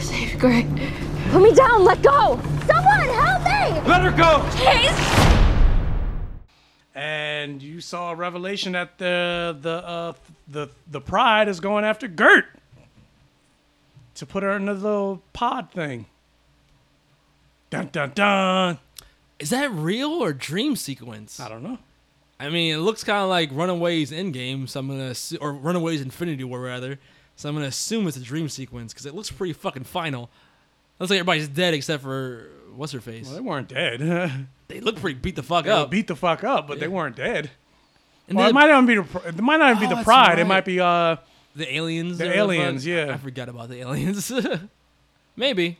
[SPEAKER 15] Save Greg. Put me down. Let go. Someone help me.
[SPEAKER 3] Let her go.
[SPEAKER 15] Chase.
[SPEAKER 3] And you saw a revelation that the the uh, the the Pride is going after Gert to put her in the little pod thing. Dun dun dun.
[SPEAKER 2] Is that real or dream sequence?
[SPEAKER 3] I don't know.
[SPEAKER 2] I mean, it looks kind of like Runaways Endgame, so I'm gonna assu- or Runaways Infinity War rather. So I'm gonna assume it's a dream sequence because it looks pretty fucking final. Looks like everybody's dead except for what's her face.
[SPEAKER 3] Well, they weren't dead.
[SPEAKER 2] they look pretty beat the fuck
[SPEAKER 3] They
[SPEAKER 2] up.
[SPEAKER 3] beat the fuck up, but they weren't dead.
[SPEAKER 2] And
[SPEAKER 3] well, it might not even be the it might not even
[SPEAKER 2] Oh,
[SPEAKER 3] be the
[SPEAKER 2] that's
[SPEAKER 3] Pride. It might be uh
[SPEAKER 2] The aliens.
[SPEAKER 3] The aliens,
[SPEAKER 2] fuck-
[SPEAKER 3] yeah.
[SPEAKER 2] I forgot about the aliens. Maybe.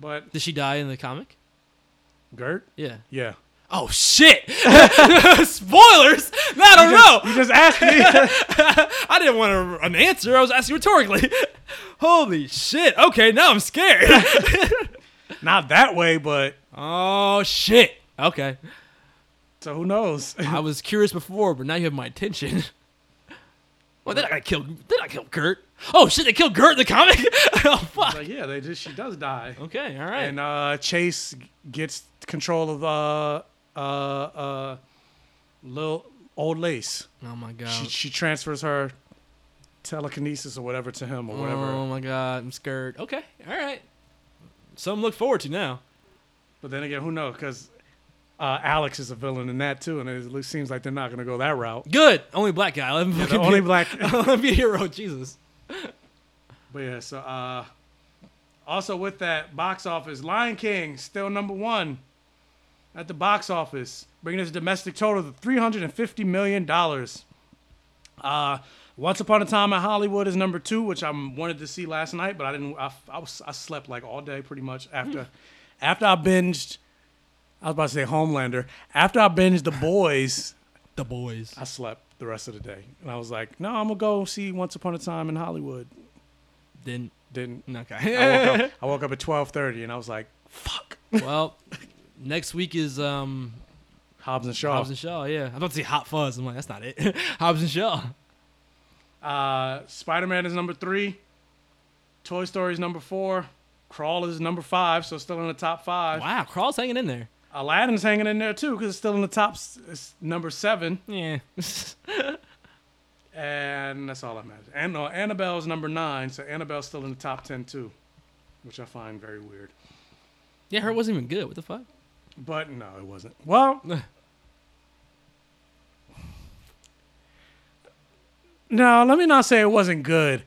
[SPEAKER 3] But
[SPEAKER 2] Did she die in the comic?
[SPEAKER 3] Gert?
[SPEAKER 2] Yeah.
[SPEAKER 3] Yeah.
[SPEAKER 2] Oh shit! Spoilers? I don't
[SPEAKER 3] You
[SPEAKER 2] know.
[SPEAKER 3] you just asked me.
[SPEAKER 2] I didn't want a, an answer. I was asking rhetorically. Holy shit! Okay, now I'm scared.
[SPEAKER 3] Not that way, but
[SPEAKER 2] oh shit! Okay.
[SPEAKER 3] So who knows?
[SPEAKER 2] I was curious before, but now you have my attention. Well, they're not gonna kill. They're not kill Gert. Oh shit! They killed Kurt in the comic. oh fuck.
[SPEAKER 3] Like, yeah, they just she does die.
[SPEAKER 2] Okay, all right.
[SPEAKER 3] And uh, Chase gets control of uh uh uh little old lace.
[SPEAKER 2] Oh my god.
[SPEAKER 3] She she transfers her telekinesis or whatever to him or whatever.
[SPEAKER 2] Oh my god, I'm scared. Okay, all right. Something to look forward to now.
[SPEAKER 3] But then again, who knows? Because uh, Alex is a villain in that too, and it seems like they're not going to go that route.
[SPEAKER 2] Good. Only black guy. Let him
[SPEAKER 3] Yeah, the
[SPEAKER 2] fucking be-
[SPEAKER 3] only black-
[SPEAKER 2] Let him be a hero. Jesus.
[SPEAKER 3] But yeah, so uh, also with that box office, Lion King still number one at the box office, bringing his domestic total to three hundred and fifty million dollars. Uh, Once Upon a Time in Hollywood is number two, which I wanted to see last night, but I didn't. I, I was I slept like all day pretty much after after I binged. I was about to say Homelander. After I binged The Boys,
[SPEAKER 2] The Boys,
[SPEAKER 3] I slept the rest of the day, and I was like, no, I'm gonna go see Once Upon a Time in Hollywood.
[SPEAKER 2] Didn't
[SPEAKER 3] didn't
[SPEAKER 2] okay.
[SPEAKER 3] I woke up, I woke up at twelve thirty, and I was like, fuck.
[SPEAKER 2] well, next week is um
[SPEAKER 3] Hobbs and Shaw.
[SPEAKER 2] Hobbs and Shaw. Yeah, I'm about to say Hot Fuzz. I'm like, that's not it. Hobbs and Shaw.
[SPEAKER 3] Uh, Spider Man is number three. Toy Story is number four. Crawl is number five, so still in the top five.
[SPEAKER 2] Wow, Crawl's hanging in there.
[SPEAKER 3] Aladdin's hanging in there too because it's still in the top. s- It's number seven.
[SPEAKER 2] Yeah.
[SPEAKER 3] and that's all that matters. And no, Annabelle's number nine, so Annabelle's still in the top ten too, which I find very weird.
[SPEAKER 2] Yeah, her wasn't even good. What the fuck?
[SPEAKER 3] But no, it wasn't. Well, no, let me not say it wasn't good.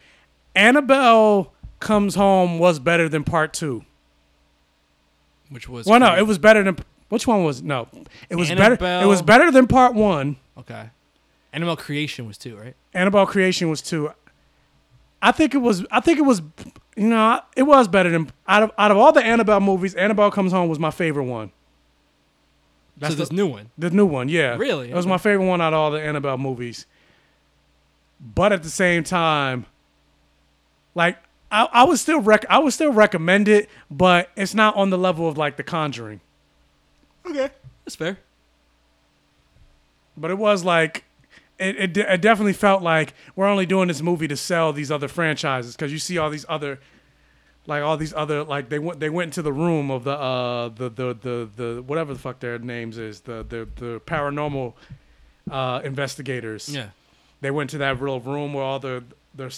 [SPEAKER 3] Annabelle Comes Home was better than part two.
[SPEAKER 2] Which was
[SPEAKER 3] Well, no, it was better than which one was no? It was better. It was better than part one.
[SPEAKER 2] Okay. Animal Creation was two, right?
[SPEAKER 3] Annabelle Creation was two. I think it was. I think it was. You know, it was better than out of out of all the Annabelle movies. Annabelle Comes Home was my favorite one.
[SPEAKER 2] So this new one.
[SPEAKER 3] The new one, yeah.
[SPEAKER 2] Really?
[SPEAKER 3] It was
[SPEAKER 2] Okay.
[SPEAKER 3] my favorite one out of all the Annabelle movies. But at the same time, like I, I would still rec- I would still recommend it, but it's not on the level of like The Conjuring.
[SPEAKER 2] Okay, that's fair.
[SPEAKER 3] But it was like, it, it, it definitely felt like we're only doing this movie to sell these other franchises because you see all these other, like all these other like they went they went into the room of the uh the the the, the whatever the fuck their names is the the the paranormal uh investigators.
[SPEAKER 2] Yeah.
[SPEAKER 3] They went to that real room where all the their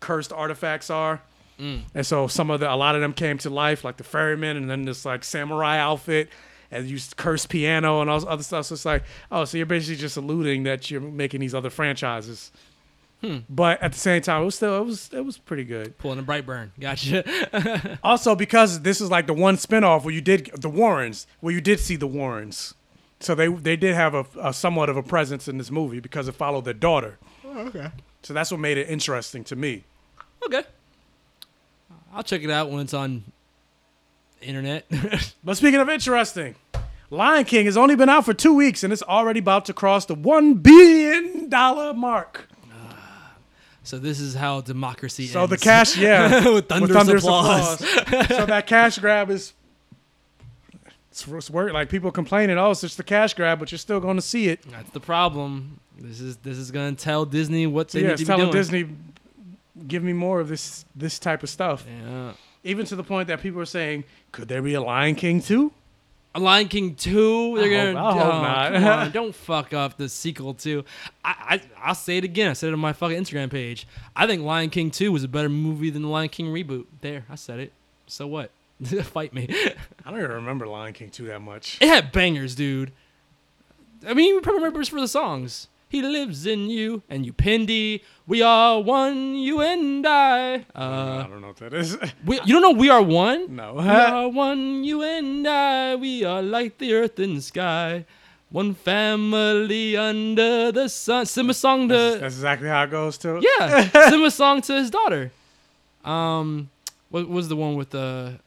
[SPEAKER 3] cursed artifacts are.
[SPEAKER 2] Mm.
[SPEAKER 3] And so some of the a lot of them came to life, like the ferryman, and then this like samurai outfit, and used cursed piano and all this other stuff. So it's like, oh, so you're basically just alluding that you're making these other franchises.
[SPEAKER 2] Hmm.
[SPEAKER 3] But at the same time, it was still it was it was pretty good.
[SPEAKER 2] Pulling a Brightburn. Gotcha.
[SPEAKER 3] Also, because this is like the one spinoff where you did the Warrens, where you did see the Warrens, so they they did have a, a somewhat of a presence in this movie because it followed their daughter.
[SPEAKER 2] Oh, okay.
[SPEAKER 3] So that's what made it interesting to me.
[SPEAKER 2] Okay. I'll check it out when it's on internet.
[SPEAKER 3] But speaking of interesting, Lion King has only been out for two weeks and it's already about to cross the one billion dollar mark.
[SPEAKER 2] So this is how democracy is.
[SPEAKER 3] So
[SPEAKER 2] ends.
[SPEAKER 3] the cash, yeah,
[SPEAKER 2] with thunderous, applause.
[SPEAKER 3] so that cash grab is it's, it's work. Like people complaining, oh, it's just the cash grab, but you're still going to see it.
[SPEAKER 2] That's the problem. This is this is gonna tell Disney what they
[SPEAKER 3] yeah,
[SPEAKER 2] need to be
[SPEAKER 3] telling
[SPEAKER 2] doing.
[SPEAKER 3] Disney, give me more of this this type of stuff.
[SPEAKER 2] Yeah.
[SPEAKER 3] Even to the point that people are saying, could there be a Lion King too?
[SPEAKER 2] Lion King two. They're
[SPEAKER 3] I
[SPEAKER 2] gonna.
[SPEAKER 3] hope- I hope
[SPEAKER 2] oh,
[SPEAKER 3] not.
[SPEAKER 2] on, don't fuck up the sequel to. I, I I'll say it again. I said it on my fucking Instagram page. I think Lion King two was a better movie than the Lion King reboot. There, I said it. So what? Fight me.
[SPEAKER 3] I don't even remember Lion King two that much.
[SPEAKER 2] It had bangers, dude. I mean, you probably remember for the songs. He lives in you, and you, Pindy. We are one, you and I. Uh,
[SPEAKER 3] I don't know what that is.
[SPEAKER 2] we, you don't know We Are One?
[SPEAKER 3] No.
[SPEAKER 2] We are one, you and I. We are like the earth and sky. One family under the sun. Simba song to
[SPEAKER 3] That's exactly how it goes too.
[SPEAKER 2] yeah, Simba song to his daughter. Um, what was the one with the?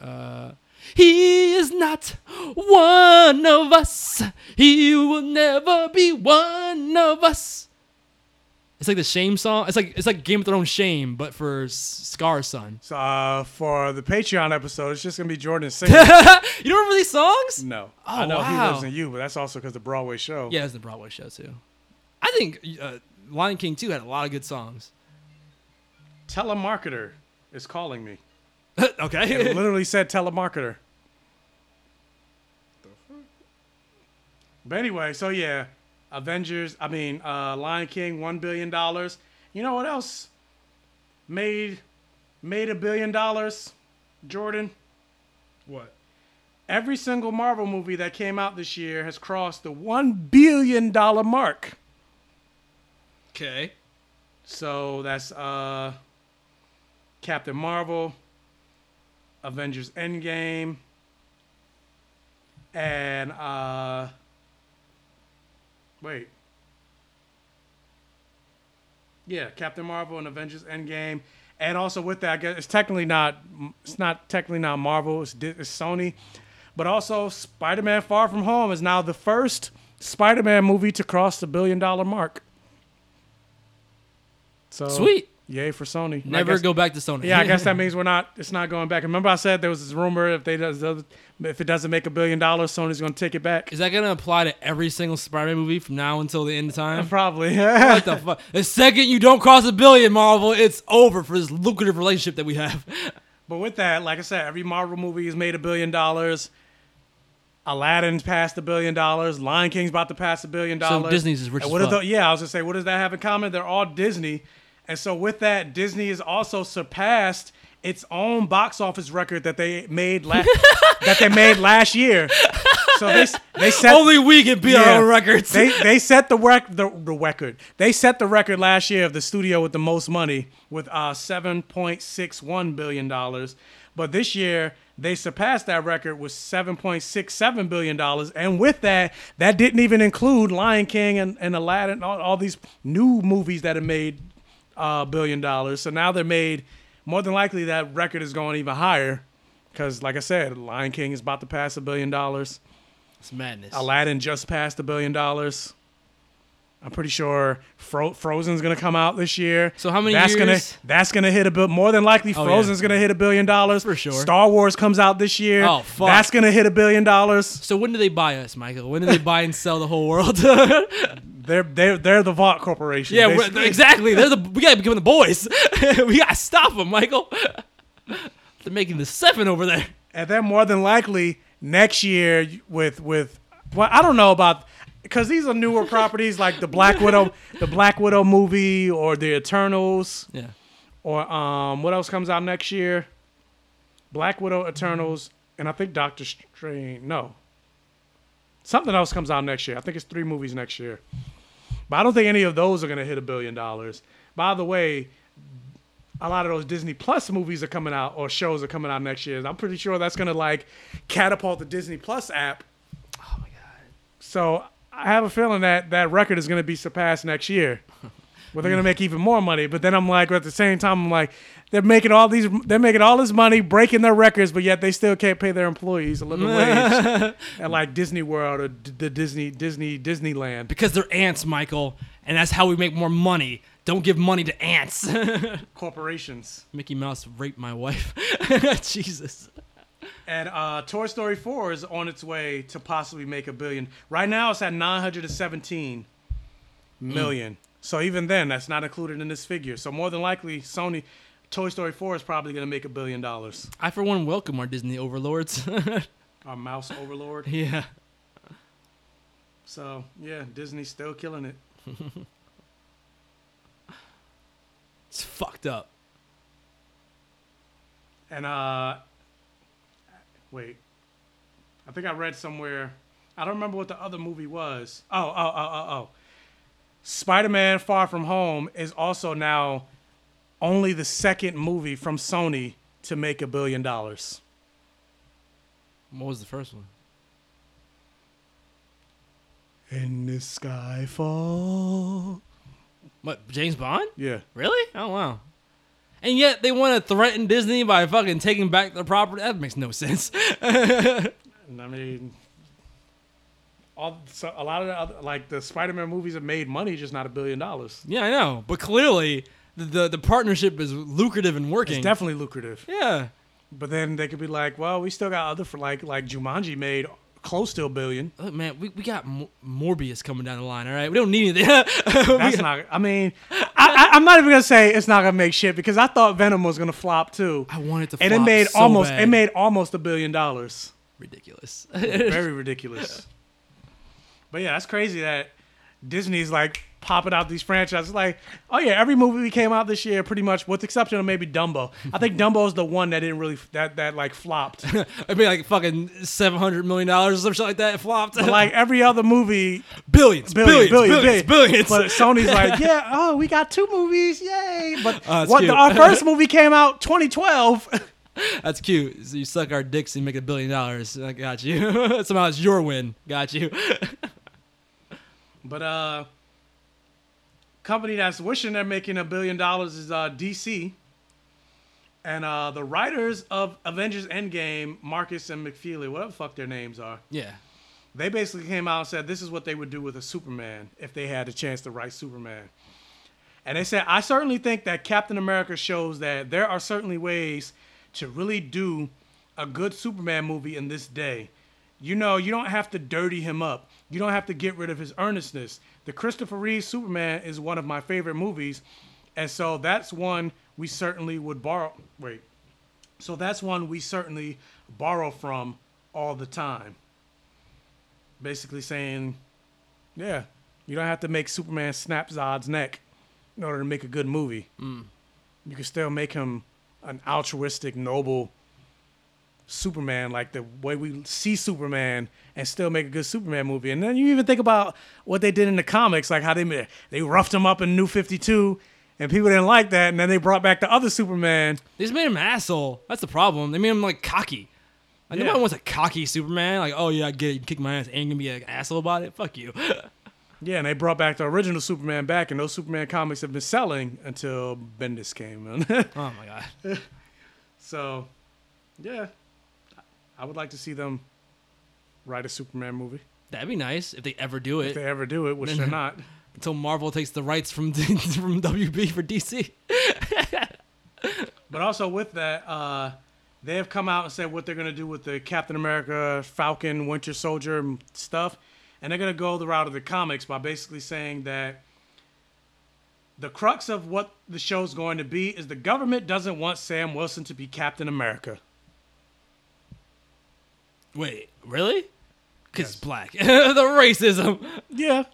[SPEAKER 2] Uh, he is not one of us. He will never be one of us. It's like the shame song. It's like it's like Game of Thrones shame, but for Scar's son.
[SPEAKER 3] So uh, for the Patreon episode, it's just gonna be Jordan singing.
[SPEAKER 2] you don't remember these songs?
[SPEAKER 3] no,
[SPEAKER 2] Oh,
[SPEAKER 3] I know he
[SPEAKER 2] wow.
[SPEAKER 3] lives in you, but that's also because the Broadway show.
[SPEAKER 2] Yeah, it's the Broadway show too. I think uh, Lion King 2 had a lot of good songs.
[SPEAKER 3] Telemarketer is calling me.
[SPEAKER 2] okay.
[SPEAKER 3] It literally said telemarketer. But anyway, so yeah, Avengers. I mean, uh, Lion King, one billion dollars. You know what else made made a billion dollars? Jordan.
[SPEAKER 2] What?
[SPEAKER 3] Every single Marvel movie that came out this year has crossed the one billion dollar mark.
[SPEAKER 2] Okay.
[SPEAKER 3] So that's uh, Captain Marvel, Avengers Endgame, and uh, wait. Yeah, Captain Marvel and Avengers Endgame, and also with that, I guess it's technically not it's not technically not Marvel, it's, it's Sony, but also Spider-Man: Far From Home is now the first Spider-Man movie to cross the billion dollar mark. So
[SPEAKER 2] Sweet.
[SPEAKER 3] Yay for Sony.
[SPEAKER 2] Never
[SPEAKER 3] guess-
[SPEAKER 2] go back to Sony.
[SPEAKER 3] Yeah, I guess that means we're not. It's not going back. Remember, I said there was this rumor if they does if it doesn't make a billion dollars, Sony's going to take it back.
[SPEAKER 2] Is that gonna apply to every single Spider-Man movie from now until the end of time?
[SPEAKER 3] Probably.
[SPEAKER 2] what the fuck? The second you don't cross a billion, Marvel, it's over for this lucrative relationship that we have.
[SPEAKER 3] But with that, like I said, every Marvel movie has made a billion dollars. Aladdin's passed a billion dollars. Lion King's about to pass a billion dollars.
[SPEAKER 2] So Disney's is rich
[SPEAKER 3] And
[SPEAKER 2] as
[SPEAKER 3] what are
[SPEAKER 2] fuck.
[SPEAKER 3] tho- yeah, I was gonna say, what does that have in common? They're all Disney, and so with that, Disney has also surpassed its own box office record that they made last that they made last year. So they s- they set
[SPEAKER 2] Only we can beat our own records.
[SPEAKER 3] They they set the rec the, the record. They set the record last year of the studio with the most money with uh seven point six one billion dollars. But this year they surpassed that record with seven point six seven billion dollars. And with that, that didn't even include Lion King and, and Aladdin, all, all these new movies that have made uh billion dollars. So now they're made more than likely that record is going even higher. Because like I said, Lion King is about to pass a billion dollars.
[SPEAKER 2] It's madness.
[SPEAKER 3] Aladdin just passed a billion dollars. I'm pretty sure Fro- Frozen's gonna come out this year.
[SPEAKER 2] So how many
[SPEAKER 3] that's
[SPEAKER 2] years?
[SPEAKER 3] gonna that's gonna hit a bit more than likely.
[SPEAKER 2] Oh,
[SPEAKER 3] Frozen's
[SPEAKER 2] yeah.
[SPEAKER 3] gonna hit a billion dollars
[SPEAKER 2] For sure.
[SPEAKER 3] Star Wars comes out this year.
[SPEAKER 2] Oh, fuck.
[SPEAKER 3] That's gonna hit a billion dollars.
[SPEAKER 2] So when do they buy us, Michael? When do they buy and sell the whole world?
[SPEAKER 3] They're they're they're the Vought Corporation.
[SPEAKER 2] yeah, exactly. They're the we gotta become the boys. we gotta stop them, Michael. They're making the seven over there.
[SPEAKER 3] and then more than likely next year with with well I don't know about because these are newer properties like the Black Widow the Black Widow movie or the Eternals
[SPEAKER 2] Yeah.
[SPEAKER 3] or um what else comes out next year Black Widow Eternals and I think Doctor Strange no something else comes out next year I think it's three movies next year but I don't think any of those are gonna hit a billion dollars by the way a lot of those Disney Plus movies are coming out or shows are coming out next year. I'm pretty sure that's gonna like catapult the Disney Plus app. Oh my god! So I have a feeling that that record is gonna be surpassed next year. Where they're gonna make even more money, but then I'm like, at the same time, I'm like, they're making all these, they're making all this money, breaking their records, but yet they still can't pay their employees a living wage at like Disney World or d- the Disney, Disney, Disneyland.
[SPEAKER 2] Because they're ants, Michael, and that's how we make more money. Don't give money to ants.
[SPEAKER 3] Corporations.
[SPEAKER 2] Mickey Mouse raped my wife. Jesus.
[SPEAKER 3] And uh, Toy Story 4 is on its way to possibly make a billion. Right now, it's at 917 million. So even then, that's not included in this figure. So more than likely, Sony Toy Story 4 is probably going to make a billion dollars.
[SPEAKER 2] I, for one, welcome our Disney overlords.
[SPEAKER 3] Our mouse overlord.
[SPEAKER 2] yeah.
[SPEAKER 3] So yeah, Disney's still killing it.
[SPEAKER 2] It's fucked up.
[SPEAKER 3] And uh, wait, I think I read somewhere. I don't remember what the other movie was. Oh, oh, oh, oh, oh. Spider-Man: Far From Home is also now only the second movie from Sony to make a billion dollars.
[SPEAKER 2] What was the first one?
[SPEAKER 3] In the sky fall.
[SPEAKER 2] What James Bond?
[SPEAKER 3] Yeah.
[SPEAKER 2] Really? Oh wow. And yet they want to threaten Disney by fucking taking back the property. That makes no sense.
[SPEAKER 3] I mean, all so a lot of the other, like the Spider-Man movies have made money, just not a billion dollars.
[SPEAKER 2] yeah, I know, but clearly the, the the partnership is lucrative and working.
[SPEAKER 3] It's definitely lucrative.
[SPEAKER 2] Yeah.
[SPEAKER 3] But then they could be like, well, we still got other for like like Jumanji made close to a billion.
[SPEAKER 2] Look, man, we, we got Mo- Morbius coming down the line. All right, we don't need anything.
[SPEAKER 3] That's not. I mean, I, I'm not even gonna say it's not gonna make shit because I thought Venom was gonna flop too.
[SPEAKER 2] I wanted to,
[SPEAKER 3] and it made
[SPEAKER 2] so
[SPEAKER 3] almost
[SPEAKER 2] bad.
[SPEAKER 3] it made almost a billion dollars.
[SPEAKER 2] ridiculous.
[SPEAKER 3] Very ridiculous. But yeah, that's crazy that Disney's like popping out these franchises. Like, oh yeah, every movie we came out this year, pretty much, with the exception of maybe Dumbo. I think Dumbo's the one that didn't really that that like flopped.
[SPEAKER 2] I mean, like fucking seven hundred million dollars or something like that. It flopped.
[SPEAKER 3] But like every other movie,
[SPEAKER 2] billions, billions, billions, billions.
[SPEAKER 3] But Sony's like, yeah, oh, we got two movies, yay! But
[SPEAKER 2] that's
[SPEAKER 3] what
[SPEAKER 2] cute.
[SPEAKER 3] our first movie came out 2012.
[SPEAKER 2] That's cute. So you suck our dicks and make a billion dollars. I got you. Somehow it's your win. Got you.
[SPEAKER 3] But uh, company that's wishing they're making a billion dollars is uh, DC. And uh, the writers of Avengers Endgame, Markus and McFeely, whatever the fuck their names are,
[SPEAKER 2] yeah.
[SPEAKER 3] they basically came out and said this is what they would do with a Superman if they had a chance to write Superman. And they said, I certainly think that Captain America shows that there are certainly ways to really do a good Superman movie in this day. You know, you don't have to dirty him up. You don't have to get rid of his earnestness. The Christopher Reeve Superman is one of my favorite movies. And so that's one we certainly would borrow. Wait. So that's one we certainly borrow from all the time. Basically saying, yeah, you don't have to make Superman snap Zod's neck in order to make a good movie.
[SPEAKER 2] Mm.
[SPEAKER 3] You can still make him an altruistic, noble Superman, like the way we see Superman, and still make a good Superman movie. And then you even think about what they did in the comics, like how they they roughed him up in New Fifty Two, and people didn't like that. And then they brought back the other Superman.
[SPEAKER 2] They just made him an asshole. That's the problem. They made him like cocky. Like
[SPEAKER 3] Yeah.
[SPEAKER 2] nobody wants a cocky Superman. Like, oh yeah, I get it. You kick my ass and gonna be an asshole about it. Fuck you.
[SPEAKER 3] Yeah, and they brought back the original Superman back, and those Superman comics have been selling until Bendis came.
[SPEAKER 2] oh my god.
[SPEAKER 3] So, yeah, I would like to see them write a Superman movie.
[SPEAKER 2] That'd be nice if they ever do it.
[SPEAKER 3] If they ever do it, which they're not.
[SPEAKER 2] Until Marvel takes the rights from from WB for DC.
[SPEAKER 3] But also with that, uh, they have come out and said what they're gonna do with the Captain America, Falcon, Winter Soldier stuff, and they're gonna go the route of the comics by basically saying that the crux of what the show's going to be is the government doesn't want Sam Wilson to be Captain America.
[SPEAKER 2] Wait, really? Because it's black. the racism.
[SPEAKER 3] Yeah.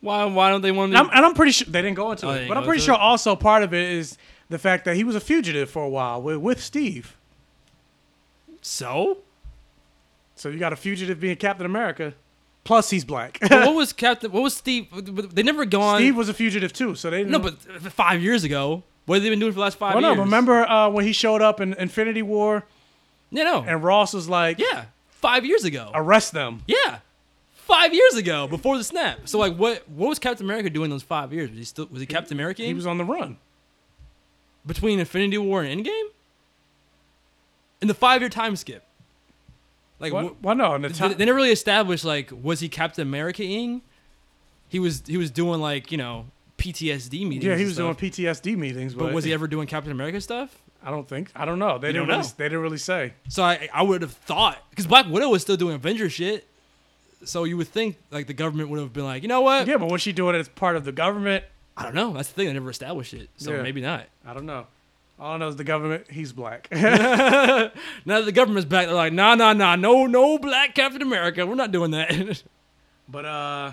[SPEAKER 2] Why? Why don't they want?
[SPEAKER 3] And I'm, and I'm pretty sure they didn't go into
[SPEAKER 2] Oh,
[SPEAKER 3] it, but I'm pretty sure
[SPEAKER 2] it?
[SPEAKER 3] also part of it is the fact that he was a fugitive for a while with, with Steve.
[SPEAKER 2] So?
[SPEAKER 3] So you got a fugitive being Captain America, plus he's black.
[SPEAKER 2] What was Captain? What was Steve? They never gone.
[SPEAKER 3] Steve was a fugitive too, so they didn't
[SPEAKER 2] No, but five years ago. What have they been doing for the last five
[SPEAKER 3] well,
[SPEAKER 2] years?
[SPEAKER 3] no, remember uh, when he showed up in Infinity War?
[SPEAKER 2] Yeah, no.
[SPEAKER 3] And Ross was like,
[SPEAKER 2] Yeah, five years ago.
[SPEAKER 3] arrest them.
[SPEAKER 2] Yeah, five years ago, before the snap. So like, what? What was Captain America doing those five years? Was he still? Was he Captain America?
[SPEAKER 3] He was on the run
[SPEAKER 2] between Infinity War and Endgame. In the five-year time skip. Like,
[SPEAKER 3] What?
[SPEAKER 2] wh-
[SPEAKER 3] Well, no, the
[SPEAKER 2] they-
[SPEAKER 3] time-
[SPEAKER 2] they never really established like, was he Captain America-ing? He was. He was doing like you know PTSD meetings.
[SPEAKER 3] Yeah, he
[SPEAKER 2] and
[SPEAKER 3] was doing. PTSD meetings, but,
[SPEAKER 2] But was he ever doing Captain America stuff?
[SPEAKER 3] I don't think. I don't know. They didn't
[SPEAKER 2] don't
[SPEAKER 3] really.
[SPEAKER 2] know.
[SPEAKER 3] They didn't really say.
[SPEAKER 2] So I I would have thought because Black Widow was still doing Avenger shit. So you would think like the government would have been like, you know what?
[SPEAKER 3] Yeah, but was she doing it as part of the government?
[SPEAKER 2] I don't know. That's the thing. They never established it. So
[SPEAKER 3] Yeah.
[SPEAKER 2] maybe not.
[SPEAKER 3] I don't know. All I know is the government. He's black.
[SPEAKER 2] now that the government's back, they're like, nah, nah, nah, no, no black Captain America. We're not doing that.
[SPEAKER 3] but uh,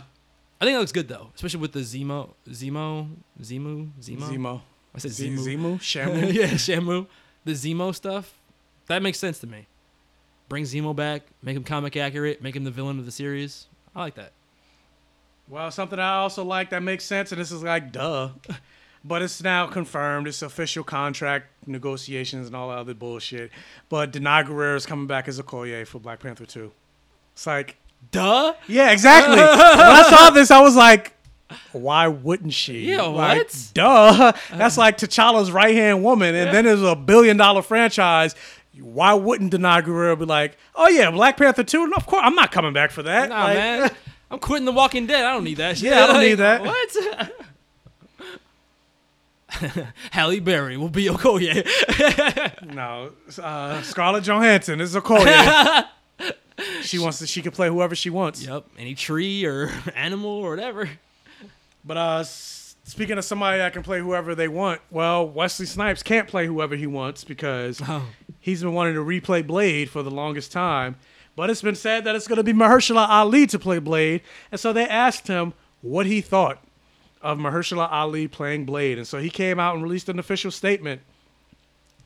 [SPEAKER 2] I think it looks good though, especially with the Zemo, Zemo, Zemo, Zemo.
[SPEAKER 3] Zemo.
[SPEAKER 2] I said
[SPEAKER 3] Z-
[SPEAKER 2] Zemo.
[SPEAKER 3] Zemo? Shamu?
[SPEAKER 2] yeah, Shamu. The Zemo stuff. That makes sense to me. Bring Zemo back, make him comic accurate, make him the villain of the series. I like that.
[SPEAKER 3] Well, something I also like that makes sense, and this is like duh, but it's now confirmed. It's official contract negotiations and all that other bullshit. But Danai Gurira is coming back as a Okoye for Black Panther 2. It's like
[SPEAKER 2] Duh.
[SPEAKER 3] Yeah, exactly. when I saw this, I was like, why wouldn't she?
[SPEAKER 2] Yeah,
[SPEAKER 3] like,
[SPEAKER 2] what?
[SPEAKER 3] Duh. That's like T'Challa's right hand woman, and then there's a billion dollar franchise. Why wouldn't Danai Gurira be like, oh yeah, Black Panther two? No, of course, I'm not coming back for that.
[SPEAKER 2] Nah,
[SPEAKER 3] Like,
[SPEAKER 2] man. I'm quitting The Walking Dead. I don't need that shit.
[SPEAKER 3] Yeah, I don't
[SPEAKER 2] Like,
[SPEAKER 3] need that.
[SPEAKER 2] What? Halle Berry will be Okoye.
[SPEAKER 3] No, uh, Scarlett Johansson is Okoye. she wants to. She can play whoever she wants.
[SPEAKER 2] Yep, any tree or animal or whatever.
[SPEAKER 3] But uh, speaking of somebody that can play whoever they want, well, Wesley Snipes can't play whoever he wants because
[SPEAKER 2] Oh.
[SPEAKER 3] he's been wanting to replay Blade for the longest time. But it's been said that it's going to be Mahershala Ali to play Blade, and so they asked him what he thought of Mahershala Ali playing Blade, and so he came out and released an official statement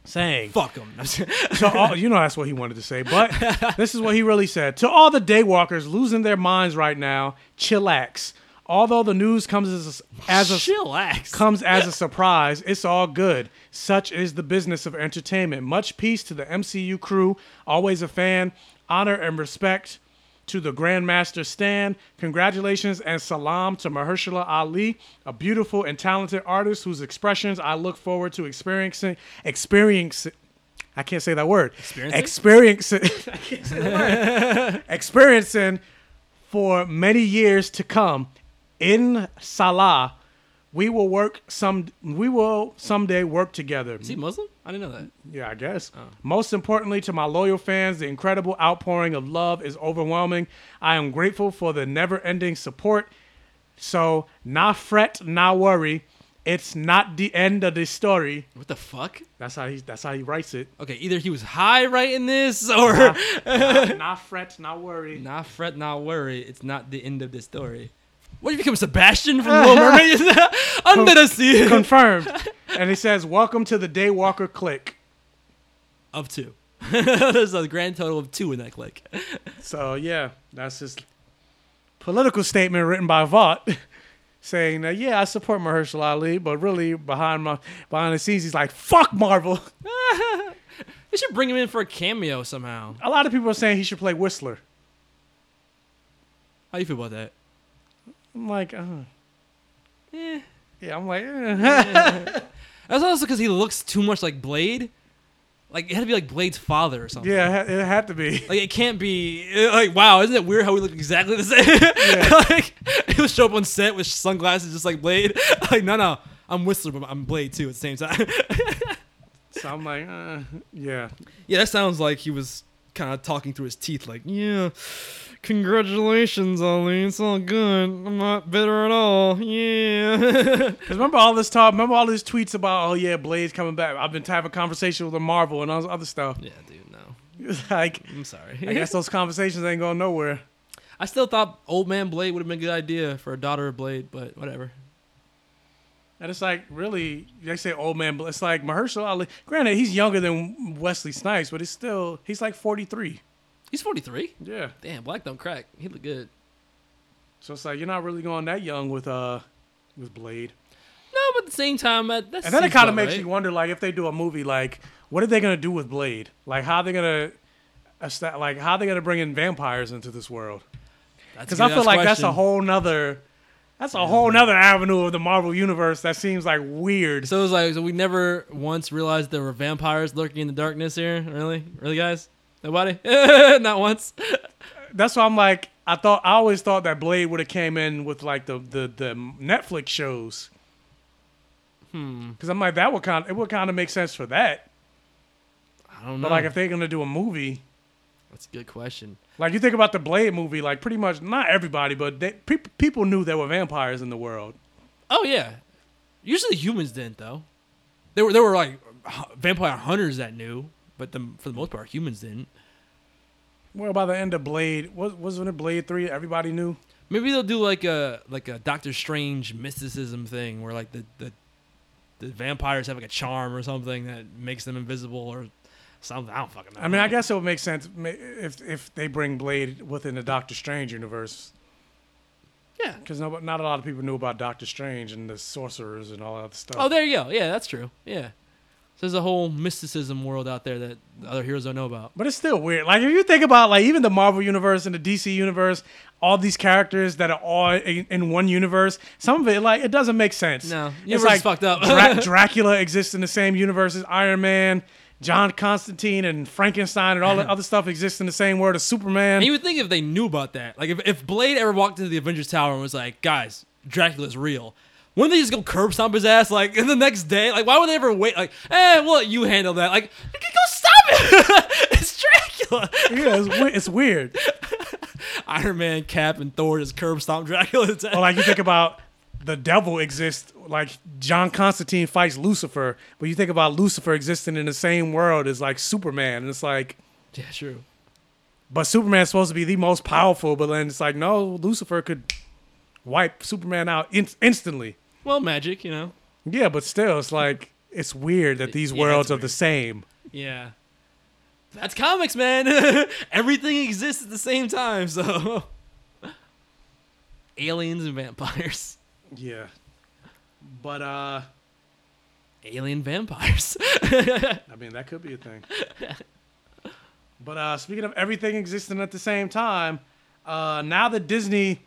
[SPEAKER 3] saying,
[SPEAKER 2] "Fuck him."
[SPEAKER 3] to all, you know that's what he wanted to say, but this is what he really said. To all the daywalkers losing their minds right now, chillax. Although the news comes as a, as a
[SPEAKER 2] Chillax.
[SPEAKER 3] comes as a surprise, it's all good. Such is the business of entertainment. Much peace to the MCU crew. Always a fan. Honor and respect to the Grandmaster Stan. Congratulations and salam to Mahershala Ali, a beautiful and talented artist whose expressions I look forward to experiencing. Experiencing. I can't say that word.
[SPEAKER 2] Experiencing?
[SPEAKER 3] Experiencing. I can't say that word. Experiencing for many years to come. In Salah, we will work some. We will someday work together.
[SPEAKER 2] Is he Muslim? I didn't know that.
[SPEAKER 3] Yeah, I guess. Oh. Most importantly, to my loyal fans, the incredible outpouring of love is overwhelming. I am grateful for the never ending support. So, not fret, not worry. It's not the end of the story.
[SPEAKER 2] What the fuck?
[SPEAKER 3] That's how he. That's how he writes it.
[SPEAKER 2] Okay, either he was high writing this or
[SPEAKER 3] Not, not, not fret, not worry.
[SPEAKER 2] not fret, not worry. It's not the end of the story. What do you become Sebastian from Little Mermaid? Under the sea.
[SPEAKER 3] Confirmed. and he says, "Welcome to the Daywalker clique."
[SPEAKER 2] of two. There's a grand total of two in that click.
[SPEAKER 3] So yeah, that's his political statement written by Vought, saying that yeah, I support Mahershala Ali, but really behind my behind the scenes, he's like, "Fuck Marvel."
[SPEAKER 2] They should bring him in for a cameo somehow.
[SPEAKER 3] A lot of people are saying he should play Whistler.
[SPEAKER 2] How you feel about that?
[SPEAKER 3] I'm like, uh,
[SPEAKER 2] Eh.
[SPEAKER 3] yeah, I'm like, eh.
[SPEAKER 2] That's also because he looks too much like Blade. Like it had to be like Blade's father or something.
[SPEAKER 3] yeah, it had- to be.
[SPEAKER 2] Like it can't be uh, like wow, isn't it weird how we look exactly the same? Yeah. like he'll show up on set with sunglasses just like Blade. like no no, I'm Whistler but I'm Blade too at the same time.
[SPEAKER 3] So I'm like, uh, yeah,
[SPEAKER 2] yeah, that sounds like he was kind of talking through his teeth. Like yeah, congratulations, Ali. It's all good. I'm not bitter at all. Yeah.
[SPEAKER 3] Because remember all this talk, remember all these tweets about, oh yeah, Blade's coming back. I've been having conversations with the Marvel and all this other stuff.
[SPEAKER 2] yeah, dude. No,
[SPEAKER 3] It's like,
[SPEAKER 2] I'm sorry.
[SPEAKER 3] I guess those conversations ain't going nowhere.
[SPEAKER 2] I still thought Old Man Blade would have been a good idea for a daughter of Blade, but whatever.
[SPEAKER 3] And it's like really, they say old man, but it's like Mahershala Ali. Granted, he's younger than Wesley Snipes, but he's still he's like 43.
[SPEAKER 2] He's 43.
[SPEAKER 3] Yeah.
[SPEAKER 2] Damn, black don't crack. He look good.
[SPEAKER 3] So it's like you're not really going that young with uh with Blade.
[SPEAKER 2] No, but at the same time, that, that's
[SPEAKER 3] And then it kind of makes
[SPEAKER 2] right.
[SPEAKER 3] you wonder, like, if they do a movie, like, what are they gonna do with Blade? Like, how are they gonna, like, how are they gonna bring in vampires into this world? Because I feel like that's a whole nother, that's a whole nother avenue of the Marvel universe that seems like weird.
[SPEAKER 2] So it's like, so we never once realized there were vampires lurking in the darkness here. Really, really, guys? Nobody? Not once.
[SPEAKER 3] that's why I'm like, I thought I always thought that Blade would have came in with like the the the Netflix shows.
[SPEAKER 2] Hmm.
[SPEAKER 3] Because I'm like, that would kind, it would kind of make sense for that.
[SPEAKER 2] I don't know.
[SPEAKER 3] But like, if they're gonna do a movie,
[SPEAKER 2] that's a good question.
[SPEAKER 3] like you think about the Blade movie, like pretty much not everybody, but they, pe- people knew there were vampires in the world.
[SPEAKER 2] Oh yeah. Usually humans didn't though. There were there were like vampire hunters that knew, but the, for the most part humans didn't.
[SPEAKER 3] Well, by the end of Blade, was wasn't it Blade three? Everybody knew.
[SPEAKER 2] Maybe they'll do like a like a Doctor Strange mysticism thing where like the the, the vampires have like a charm or something that makes them invisible or something. I don't fucking know.
[SPEAKER 3] I mean, I guess it would make sense if if they bring Blade within the Doctor Strange universe.
[SPEAKER 2] Yeah,
[SPEAKER 3] because no, not a lot of people knew about Doctor Strange and the sorcerers and all that other stuff.
[SPEAKER 2] Oh, there you go. Yeah, that's true. Yeah. There's a whole mysticism world out there that other heroes don't know about.
[SPEAKER 3] But it's still weird. Like if you think about like even the Marvel universe and the DC universe, all these characters that are all in, in one universe, some of it like it doesn't make sense.
[SPEAKER 2] No,
[SPEAKER 3] it's like
[SPEAKER 2] fucked up.
[SPEAKER 3] Dra- Dracula exists in the same universe as Iron Man. John Constantine and Frankenstein and all the other stuff exists in the same world as Superman.
[SPEAKER 2] And you would think if they knew about that, like if, if Blade ever walked into the Avengers Tower and was like, guys, Dracula's real. Wouldn't they just go curb stomp his ass like in the next day? Like, why would they ever wait? Like, eh, we'll let you handle that. Like, go stop it! it's Dracula.
[SPEAKER 3] yeah, it's, we- it's weird.
[SPEAKER 2] Iron Man, Cap, and Thor just curb stomp Dracula's ass.
[SPEAKER 3] Or like you think about the devil exists, like John Constantine fights Lucifer, but you think about Lucifer existing in the same world as like Superman, and it's like,
[SPEAKER 2] yeah, true.
[SPEAKER 3] But Superman's supposed to be the most powerful, but then it's like, no, Lucifer could wipe Superman out in- instantly.
[SPEAKER 2] Well, magic, you know.
[SPEAKER 3] Yeah, but still, it's like it's weird that these
[SPEAKER 2] Yeah,
[SPEAKER 3] worlds are the same.
[SPEAKER 2] Yeah. That's comics, man. Everything exists at the same time, so aliens and vampires.
[SPEAKER 3] Yeah. But uh
[SPEAKER 2] Alien vampires.
[SPEAKER 3] I mean, that could be a thing. But uh, speaking of everything existing at the same time, uh, now that Disney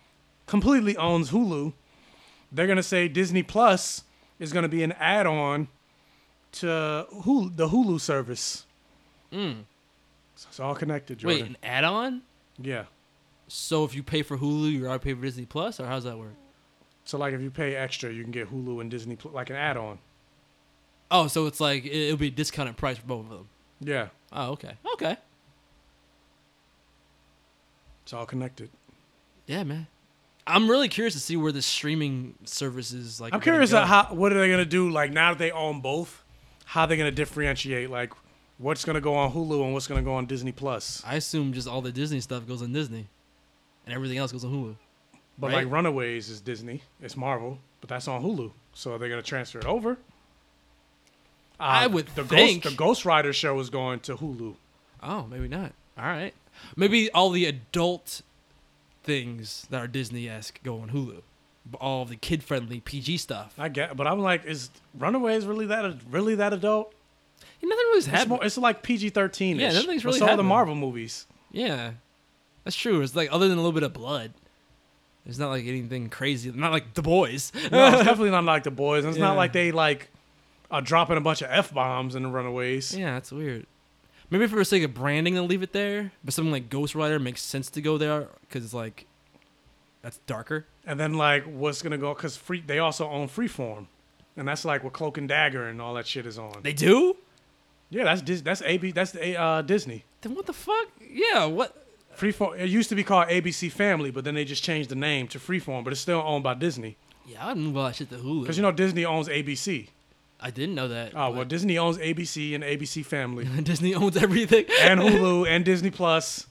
[SPEAKER 3] completely owns Hulu, they're gonna say Disney Plus is gonna be an add-on to Hulu, the Hulu service.
[SPEAKER 2] Mm.
[SPEAKER 3] So it's all connected,
[SPEAKER 2] Wait, an add-on?
[SPEAKER 3] Yeah.
[SPEAKER 2] So if you pay for Hulu, you already pay for Disney Plus, or how's that work?
[SPEAKER 3] So like, if you pay extra, you can get Hulu and Disney Plus, like an add-on.
[SPEAKER 2] Oh, so it's like it- it'll be a discounted price for both of them.
[SPEAKER 3] Yeah.
[SPEAKER 2] Oh, okay. Okay.
[SPEAKER 3] It's all connected.
[SPEAKER 2] Yeah, man. I'm really curious to see where the streaming services like.
[SPEAKER 3] I'm curious
[SPEAKER 2] go.
[SPEAKER 3] how what are they gonna do like now that they own both? How they're gonna differentiate like what's gonna go on Hulu and what's gonna go on Disney Plus?
[SPEAKER 2] I assume just all the Disney stuff goes on Disney, and everything else goes on Hulu.
[SPEAKER 3] But
[SPEAKER 2] right?
[SPEAKER 3] like Runaways is Disney, it's Marvel, but that's on Hulu. So are they gonna transfer it over?
[SPEAKER 2] I
[SPEAKER 3] Uh,
[SPEAKER 2] would
[SPEAKER 3] the
[SPEAKER 2] think.
[SPEAKER 3] Ghost, the Ghost Rider show is going to Hulu.
[SPEAKER 2] Oh, maybe not. All right. Maybe all the adult things that are Disney esque go on Hulu. All the kid friendly PG stuff.
[SPEAKER 3] I get, but I'm like, is Runaways really that really that adult?
[SPEAKER 2] Yeah, nothing really
[SPEAKER 3] It's, more, it's like PG-13.
[SPEAKER 2] Yeah, nothing's really
[SPEAKER 3] So are the. Marvel movies.
[SPEAKER 2] Yeah, that's true. It's like other than a little bit of blood, it's not like anything crazy. Not like the boys.
[SPEAKER 3] No, it's definitely not like the boys. and It's
[SPEAKER 2] Yeah.
[SPEAKER 3] not like they like are dropping a bunch of f bombs in the Runaways.
[SPEAKER 2] Yeah, that's weird. Maybe for the sake of branding, they'll leave it there. But something like Ghost Rider makes sense to go there because it's like that's darker.
[SPEAKER 3] And then like what's gonna go? Because free they also own Freeform, and that's like what Cloak and Dagger and all that shit is on.
[SPEAKER 2] They do.
[SPEAKER 3] Yeah, that's Dis- that's AB that's the uh, Disney.
[SPEAKER 2] Then what the fuck? Yeah, what?
[SPEAKER 3] Freeform. It used to be called ABC Family, but then they just changed the name to Freeform, but it's still owned by Disney.
[SPEAKER 2] Yeah, I'd move all that shit to Hulu.
[SPEAKER 3] Because you know Disney owns ABC.
[SPEAKER 2] I didn't know that.
[SPEAKER 3] Oh well, Disney owns ABC and ABC Family.
[SPEAKER 2] Disney owns everything.
[SPEAKER 3] and Hulu and Disney Plus.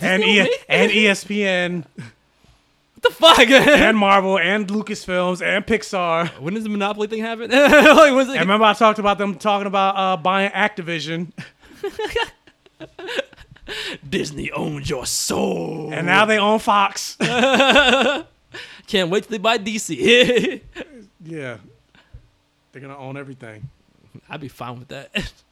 [SPEAKER 3] And e- and ESPN.
[SPEAKER 2] What the fuck?
[SPEAKER 3] and Marvel and Lucasfilms and Pixar.
[SPEAKER 2] When does the Monopoly thing happen? like, when's it?
[SPEAKER 3] And remember I talked about them talking about uh, buying Activision.
[SPEAKER 2] Disney owns your soul.
[SPEAKER 3] And now they own Fox.
[SPEAKER 2] Can't wait till they buy DC.
[SPEAKER 3] yeah. They're gonna own everything.
[SPEAKER 2] I'd be fine with that.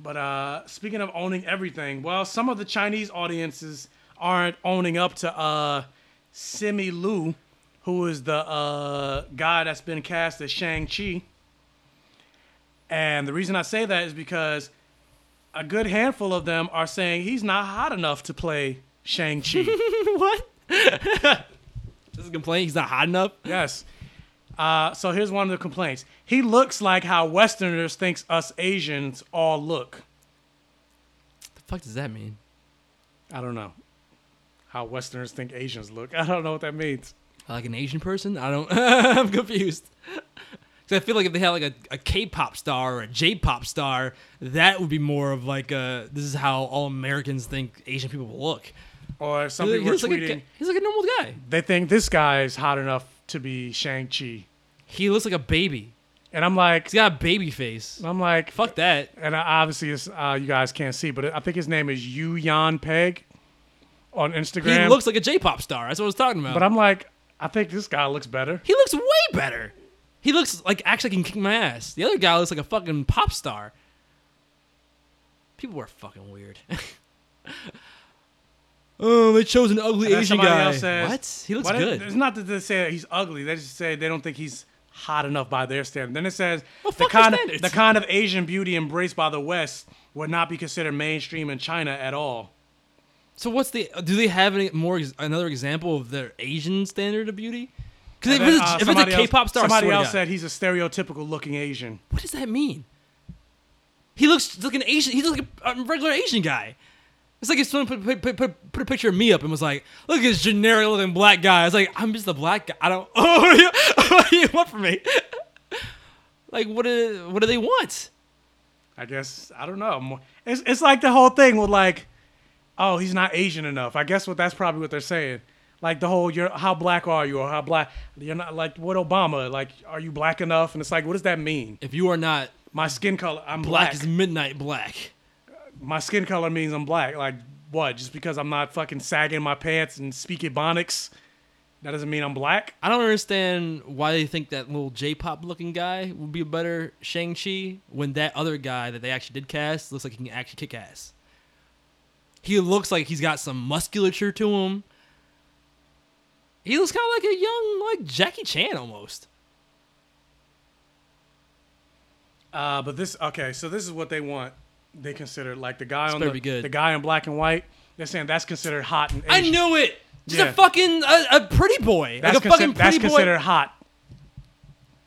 [SPEAKER 3] But uh, speaking of owning everything, well, some of the Chinese audiences aren't owning up to uh, Simu Liu, who is the uh, guy that's been cast as Shang-Chi. And the reason I say that is because a good handful of them are saying he's not hot enough to play Shang-Chi.
[SPEAKER 2] what? This is a complaint. He's not hot enough.
[SPEAKER 3] Yes. Uh, so here's one of the complaints. He looks like how Westerners thinks us Asians all look.
[SPEAKER 2] The fuck does that mean?
[SPEAKER 3] I don't know. How Westerners think Asians look. I don't know what that means.
[SPEAKER 2] Like an Asian person? I don't. I'm confused. Because I feel like if they had like a, a K-pop star or a J-pop star, that would be more of like a this is how all Americans think Asian people look.
[SPEAKER 3] Or some
[SPEAKER 2] He
[SPEAKER 3] people were
[SPEAKER 2] looks like a he's like a normal guy.
[SPEAKER 3] They think this guy is hot enough to be Shang-Chi.
[SPEAKER 2] He looks like a baby.
[SPEAKER 3] And I'm like,
[SPEAKER 2] He's got a baby face.
[SPEAKER 3] I'm like,
[SPEAKER 2] Fuck that.
[SPEAKER 3] and I- obviously it's, uh, you guys can't see, but I think his name is Yu Yan Peg on Instagram.
[SPEAKER 2] He looks like a J-pop star. That's what I was talking about.
[SPEAKER 3] but I'm like, I think this guy looks better.
[SPEAKER 2] he looks way better. He looks like actually can kick my ass. The other guy looks like a fucking pop star. People are fucking weird. oh, they chose an ugly
[SPEAKER 3] And
[SPEAKER 2] Asian guy.
[SPEAKER 3] else says-
[SPEAKER 2] what? He looks
[SPEAKER 3] Well,
[SPEAKER 2] good.
[SPEAKER 3] It's not that they say he's ugly. They just say they don't think he's hot enough by their standard. Then it says
[SPEAKER 2] well, the
[SPEAKER 3] kind of the kind of Asian beauty embraced by the West would not be considered mainstream in China at all.
[SPEAKER 2] So what's the? Do they have any more another example of their Asian standard of beauty? Because if, it's,
[SPEAKER 3] uh,
[SPEAKER 2] if it's a
[SPEAKER 3] somebody else-
[SPEAKER 2] K-pop star,
[SPEAKER 3] somebody else said he's a stereotypical looking Asian.
[SPEAKER 2] What does that mean? He looks like an Asian. He looks like a, a regular Asian guy. It's like if someone put, put, put, put, a picture of me up and was like, "Look at this generic looking black guy." It's like I'm just a black guy. I don't. Oh, what do you, what do you want from me? like, what do what do they want?
[SPEAKER 3] I guess I don't know. It's it's like the whole thing with like, oh, he's not Asian enough. I guess what that's probably what they're saying. Like the whole, you're how black are you, or how black you're not. Like what Obama, like, are you black enough? And it's like, what does that mean?
[SPEAKER 2] If you are not
[SPEAKER 3] my skin color, I'm
[SPEAKER 2] Black
[SPEAKER 3] black.
[SPEAKER 2] is midnight black.
[SPEAKER 3] My skin color means I'm black. Like what? Just because I'm not fucking sagging my pants and speak Ebonics, that doesn't mean I'm black.
[SPEAKER 2] I don't understand why they think that little J-pop looking guy would be a better Shang Chi when that other guy that they actually did cast looks like he can actually kick ass. He looks like he's got some musculature to him. He looks kind of like a young, like Jackie Chan almost.
[SPEAKER 3] Uh, but this okay, so this is what they want. They consider like the guy
[SPEAKER 2] This
[SPEAKER 3] on the
[SPEAKER 2] good.
[SPEAKER 3] the guy in black and white. They're saying that's considered hot and
[SPEAKER 2] I knew it. Just
[SPEAKER 3] Yeah.
[SPEAKER 2] a fucking a, a pretty boy,
[SPEAKER 3] That's,
[SPEAKER 2] like a
[SPEAKER 3] consi-
[SPEAKER 2] fucking
[SPEAKER 3] that's
[SPEAKER 2] pretty boy.
[SPEAKER 3] considered hot.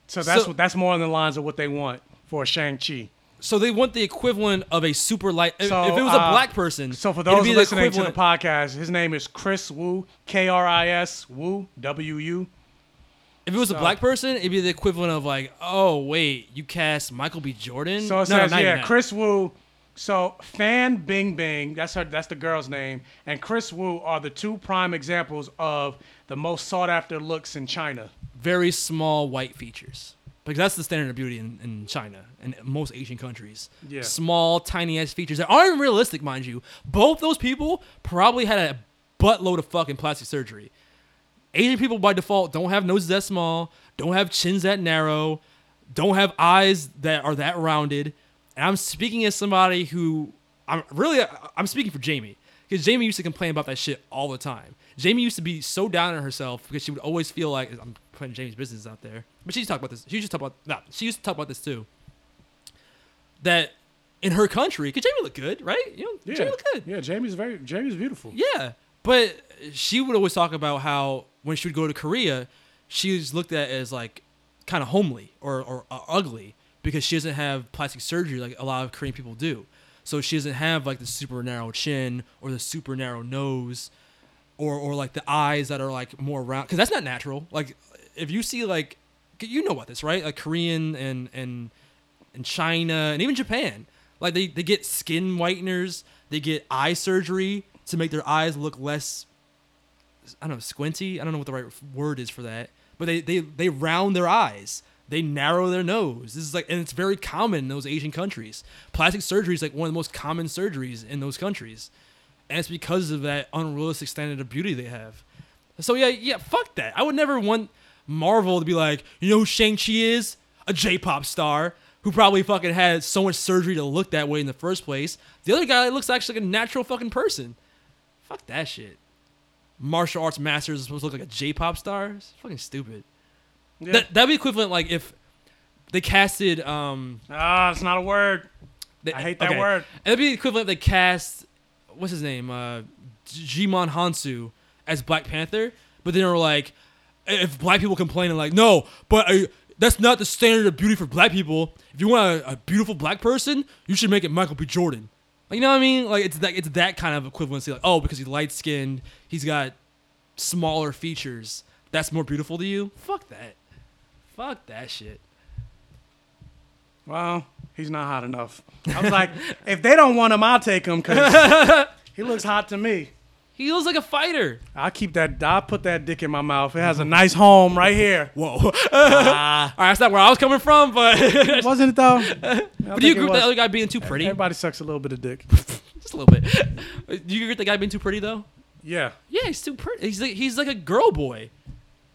[SPEAKER 3] So that's
[SPEAKER 2] So-
[SPEAKER 3] what that's more on the lines of what they want for Shang Chi.
[SPEAKER 2] So they want the equivalent of a super light.
[SPEAKER 3] So,
[SPEAKER 2] if it was a
[SPEAKER 3] uh,
[SPEAKER 2] black person,
[SPEAKER 3] So for those
[SPEAKER 2] be the
[SPEAKER 3] listening to the podcast, his name is Kris Wu, K R I S Wu W U.
[SPEAKER 2] If it was a black person, it'd be the equivalent of like, oh wait, you cast Michael B. Jordan.
[SPEAKER 3] So it
[SPEAKER 2] No,
[SPEAKER 3] says yeah. Kris Wu. So Fan Bing Bing, that's her, that's the girl's name, and Kris Wu are the two prime examples of the most sought after looks in China.
[SPEAKER 2] very small white features because that's the standard of beauty in, in China and most Asian countries.
[SPEAKER 3] Yeah.
[SPEAKER 2] Small, tiny ass features that aren't realistic, mind you. Both those people probably had a buttload of fucking plastic surgery. Asian people by default don't have noses that small, don't have chins that narrow, don't have eyes that are that rounded. And I'm speaking as somebody who I'm really I'm speaking for Jamie because Jamie used to complain about that shit all the time. Jamie used to be so down on herself because she would always feel like I'm putting Jamie's business out there, but she used to talk about this. She used to talk about no, she used to talk about this too. That in her country, because Jamie looked good, right? You know,
[SPEAKER 3] Yeah,
[SPEAKER 2] Jamie looked good.
[SPEAKER 3] Yeah, Jamie's very Jamie's beautiful.
[SPEAKER 2] Yeah, but she would always talk about how when she would go to Korea, she was looked at as like kind of homely or, or, or ugly because she doesn't have plastic surgery like a lot of Korean people do. So she doesn't have like the super narrow chin or the super narrow nose or or like the eyes that are like more round because that's not natural. Like if you see like you know about this right? Like Korean and and and China and even Japan, like they they get skin whiteners, they get eye surgery to make their eyes look less I don't know, squinty. I don't know what the right word is for that. But they they they round their eyes. They narrow their nose. This is like and it's very common in those Asian countries. Plastic surgery is like one of the most common surgeries in those countries. And it's because of that unrealistic standard of beauty they have. So yeah, yeah, fuck that. I would never want Marvel to be like, you know who Shang-Chi is? A J-pop star who probably fucking had so much surgery to look that way in the first place. The other guy looks actually like a natural fucking person. Fuck that shit. Martial arts masters supposed to look like a J-pop star. It's fucking stupid.
[SPEAKER 3] Yeah.
[SPEAKER 2] That that'd be equivalent like if they casted um
[SPEAKER 3] Ah, it's not a word.
[SPEAKER 2] they-
[SPEAKER 3] I hate that
[SPEAKER 2] okay.
[SPEAKER 3] word.
[SPEAKER 2] It'd be equivalent if they cast what's his name? Uh Djimon Hounsou as Black Panther, but then they were like if black people complain and like, no, but uh, that's not the standard of beauty for black people. If you want a, a beautiful black person, you should make it Michael B. Jordan. Like, you know what I mean? Like it's that it's that kind of equivalency. Like, oh, because he's light skinned, he's got smaller features. That's more beautiful to you? Fuck that. Fuck that shit.
[SPEAKER 3] Well, he's not hot enough. I was like, if they don't want him, I'll take him because he looks hot to me.
[SPEAKER 2] He looks like a fighter.
[SPEAKER 3] I'll keep that. I'll put that dick in my mouth. It has a nice home right here.
[SPEAKER 2] Whoa. Ah. All right, that's not where I was coming from, but
[SPEAKER 3] Wasn't it though?
[SPEAKER 2] But do you agree with the other guy being too pretty?
[SPEAKER 3] Everybody sucks a little bit of dick.
[SPEAKER 2] Just a little bit. Do you agree with the guy being too pretty though?
[SPEAKER 3] Yeah.
[SPEAKER 2] Yeah, he's too pretty. He's like he's like a girl boy.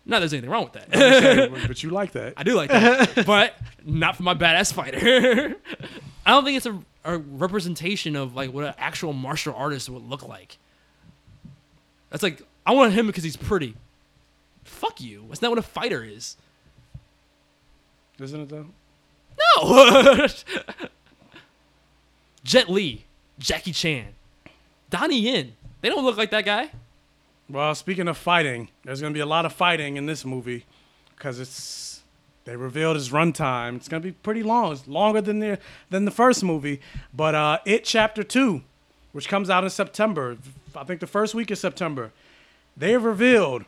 [SPEAKER 2] Not that there's anything wrong with that.
[SPEAKER 3] understand, but you like that.
[SPEAKER 2] I do like that, but not for my badass fighter. I don't think it's a, a representation of like what an actual martial artist would look like. That's like I want him because he's pretty. Fuck you. That's not what a fighter is.
[SPEAKER 3] Isn't it though?
[SPEAKER 2] No. Jet Li, Jackie Chan, Donnie Yen. They don't look like that guy.
[SPEAKER 3] Well, speaking of fighting, there's gonna be a lot of fighting in this movie because it's they revealed its runtime. It's gonna be pretty long. It's longer than the than the first movie. But uh, it Chapter Two, which comes out in September, I think the first week of September, they have revealed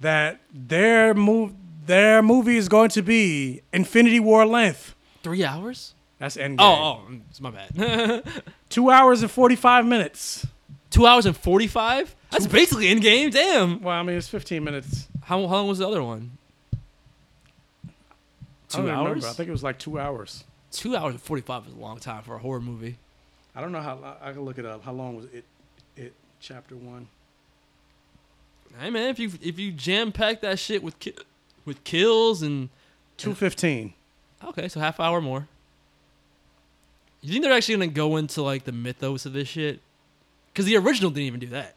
[SPEAKER 3] that their move their movie is going to be Infinity War length.
[SPEAKER 2] Three hours.
[SPEAKER 3] That's Endgame.
[SPEAKER 2] Oh, oh, it's my bad.
[SPEAKER 3] Two hours and forty five minutes.
[SPEAKER 2] Two hours and forty five. That's basically Endgame. Damn.
[SPEAKER 3] Well, I mean, it's fifteen minutes.
[SPEAKER 2] How, how long was the other one?
[SPEAKER 3] I don't
[SPEAKER 2] Two
[SPEAKER 3] remember.
[SPEAKER 2] hours.
[SPEAKER 3] I think it was like two hours.
[SPEAKER 2] Two hours and forty five is a long time for a horror movie.
[SPEAKER 3] I don't know how. lo- I can look it up. How long was it? It chapter one.
[SPEAKER 2] Hey man, if you if you jam pack that shit with ki- with kills and
[SPEAKER 3] Two fifteen.
[SPEAKER 2] okay, so half hour more. You think they're actually gonna go into like the mythos of this shit? Because the original didn't even do that.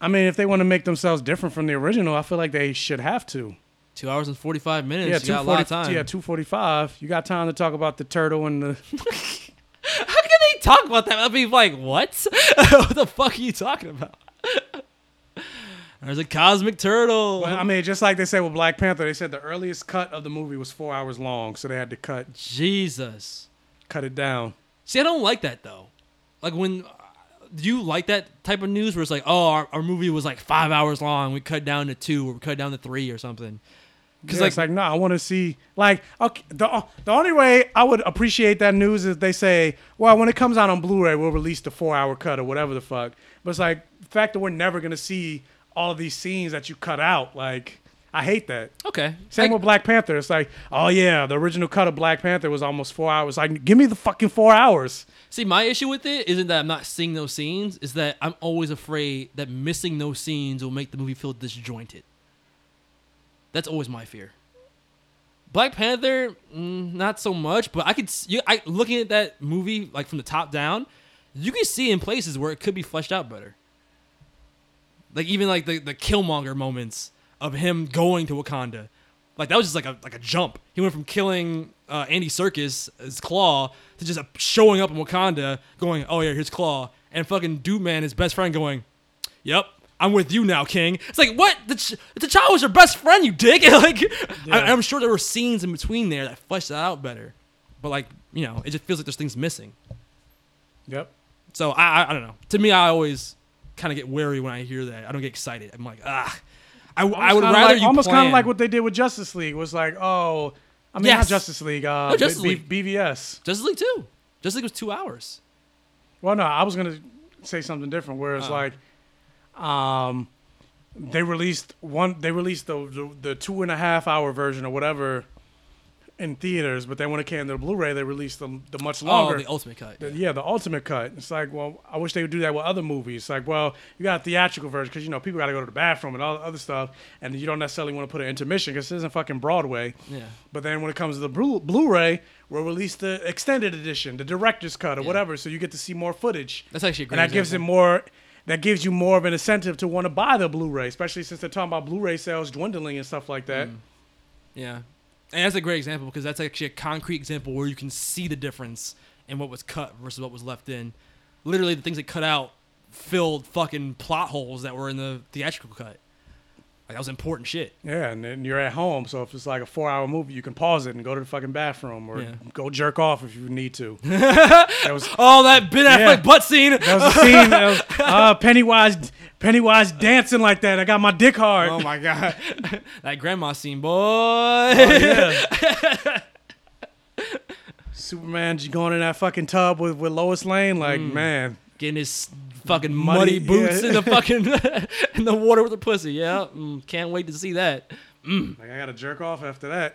[SPEAKER 3] I mean, if they want to make themselves different from the original, I feel like they should have to.
[SPEAKER 2] Two hours and forty five minutes.
[SPEAKER 3] yeah,
[SPEAKER 2] you got a lot of time.
[SPEAKER 3] Yeah, two forty five. You got time to talk about the turtle and the.
[SPEAKER 2] How can they talk about that? I'd be like, what? what the fuck are you talking about? There's a cosmic turtle.
[SPEAKER 3] Well, I mean, just like they said with Black Panther, they said the earliest cut of the movie was four hours long, so they had to cut
[SPEAKER 2] Jesus.
[SPEAKER 3] cut it down.
[SPEAKER 2] See, I don't like that though. Like when uh, do you like that type of news where it's like, oh, our, our movie was like five hours long, we cut down to two, or we cut down to three, or something.
[SPEAKER 3] Because like, it's like, no, I want to see like okay. The uh, the only way I would appreciate that news is they say, well, when it comes out on Blu-ray, we'll release the four-hour cut or whatever the fuck. But it's like the fact that we're never gonna see all of these scenes that you cut out. Like, I hate that.
[SPEAKER 2] Okay.
[SPEAKER 3] Same with Black Panther. It's like, oh yeah, the original cut of Black Panther was almost four hours. Like, give me the fucking four hours.
[SPEAKER 2] See, my issue with it isn't that I'm not seeing those scenes, is that I'm always afraid that missing those scenes will make the movie feel disjointed. That's always my fear. Black Panther, mm, not so much, but I could, you, I looking at that movie like from the top down, you can see in places where it could be fleshed out better. Like even like the the Killmonger moments of him going to Wakanda, like that was just like a like a jump. He went from killing uh, Andy Serkis his Claw to just uh, showing up in Wakanda, going, "Oh yeah, here's Claw," and fucking Dude Man, his best friend, going, "Yep." I'm with you now, King. It's like what? The ch- T'Challa was your best friend, you dick. like, I, I'm sure there were scenes in between there that fleshed that out better, but like, you know, it just feels like there's things missing.
[SPEAKER 3] Yep.
[SPEAKER 2] So I, I, I don't know. To me, I always kind of get wary when I hear that. I don't get excited. I'm like, ah, I, I would rather
[SPEAKER 3] like,
[SPEAKER 2] you
[SPEAKER 3] almost kind of like what they did with Justice League. Was like, oh, I mean,
[SPEAKER 2] Yes.
[SPEAKER 3] not Justice League. Uh,
[SPEAKER 2] No, Justice
[SPEAKER 3] B-
[SPEAKER 2] League.
[SPEAKER 3] B- BVS.
[SPEAKER 2] Justice League too. Justice League was two hours.
[SPEAKER 3] Well, no, I was gonna say something different. Where it's
[SPEAKER 2] Oh.
[SPEAKER 3] like, um, they released one. They released the, the the two and a half hour version or whatever in theaters, but then when it came to the Blu-ray, they released the, the much oh, longer.
[SPEAKER 2] Oh, the ultimate cut.
[SPEAKER 3] The- yeah, the ultimate cut. It's like, well, I wish they would do that with other movies. It's like, well, you got a theatrical version because you know people got to go to the bathroom and all the other stuff, and you don't necessarily want to put an intermission because this isn't fucking Broadway.
[SPEAKER 2] Yeah.
[SPEAKER 3] But then when it comes to the Blu- Blu-ray, we'll release the extended edition, the director's cut or whatever, so you get to see more footage.
[SPEAKER 2] That's actually a great
[SPEAKER 3] and that gives it more. That gives you more of an incentive to want to buy the Blu-ray, especially since they're talking about Blu-ray sales dwindling and stuff like that. Mm.
[SPEAKER 2] Yeah. And that's a great example because that's actually a concrete example where you can see the difference in what was cut versus what was left in. Literally, the things that cut out filled fucking plot holes that were in the theatrical cut. Like that was important shit.
[SPEAKER 3] Yeah, and then you're at home, so if it's like a four-hour movie, you can pause it and go to the fucking bathroom or
[SPEAKER 2] Yeah.
[SPEAKER 3] go jerk off if you need to. that was
[SPEAKER 2] Oh, that Ben Affleck butt scene.
[SPEAKER 3] That was a scene. That was, uh, Pennywise, Pennywise dancing like that. I got my dick hard.
[SPEAKER 2] Oh my god, that grandma scene, boy.
[SPEAKER 3] Oh, yeah. Superman just going in that fucking tub with, with Lois Lane, like
[SPEAKER 2] Mm.
[SPEAKER 3] man,
[SPEAKER 2] Getting his fucking
[SPEAKER 3] Muddy-
[SPEAKER 2] muddy, boots
[SPEAKER 3] yeah.
[SPEAKER 2] in the fucking in the water with the pussy. Yeah, mm, can't wait to see that. Mm.
[SPEAKER 3] like I gotta jerk off after that.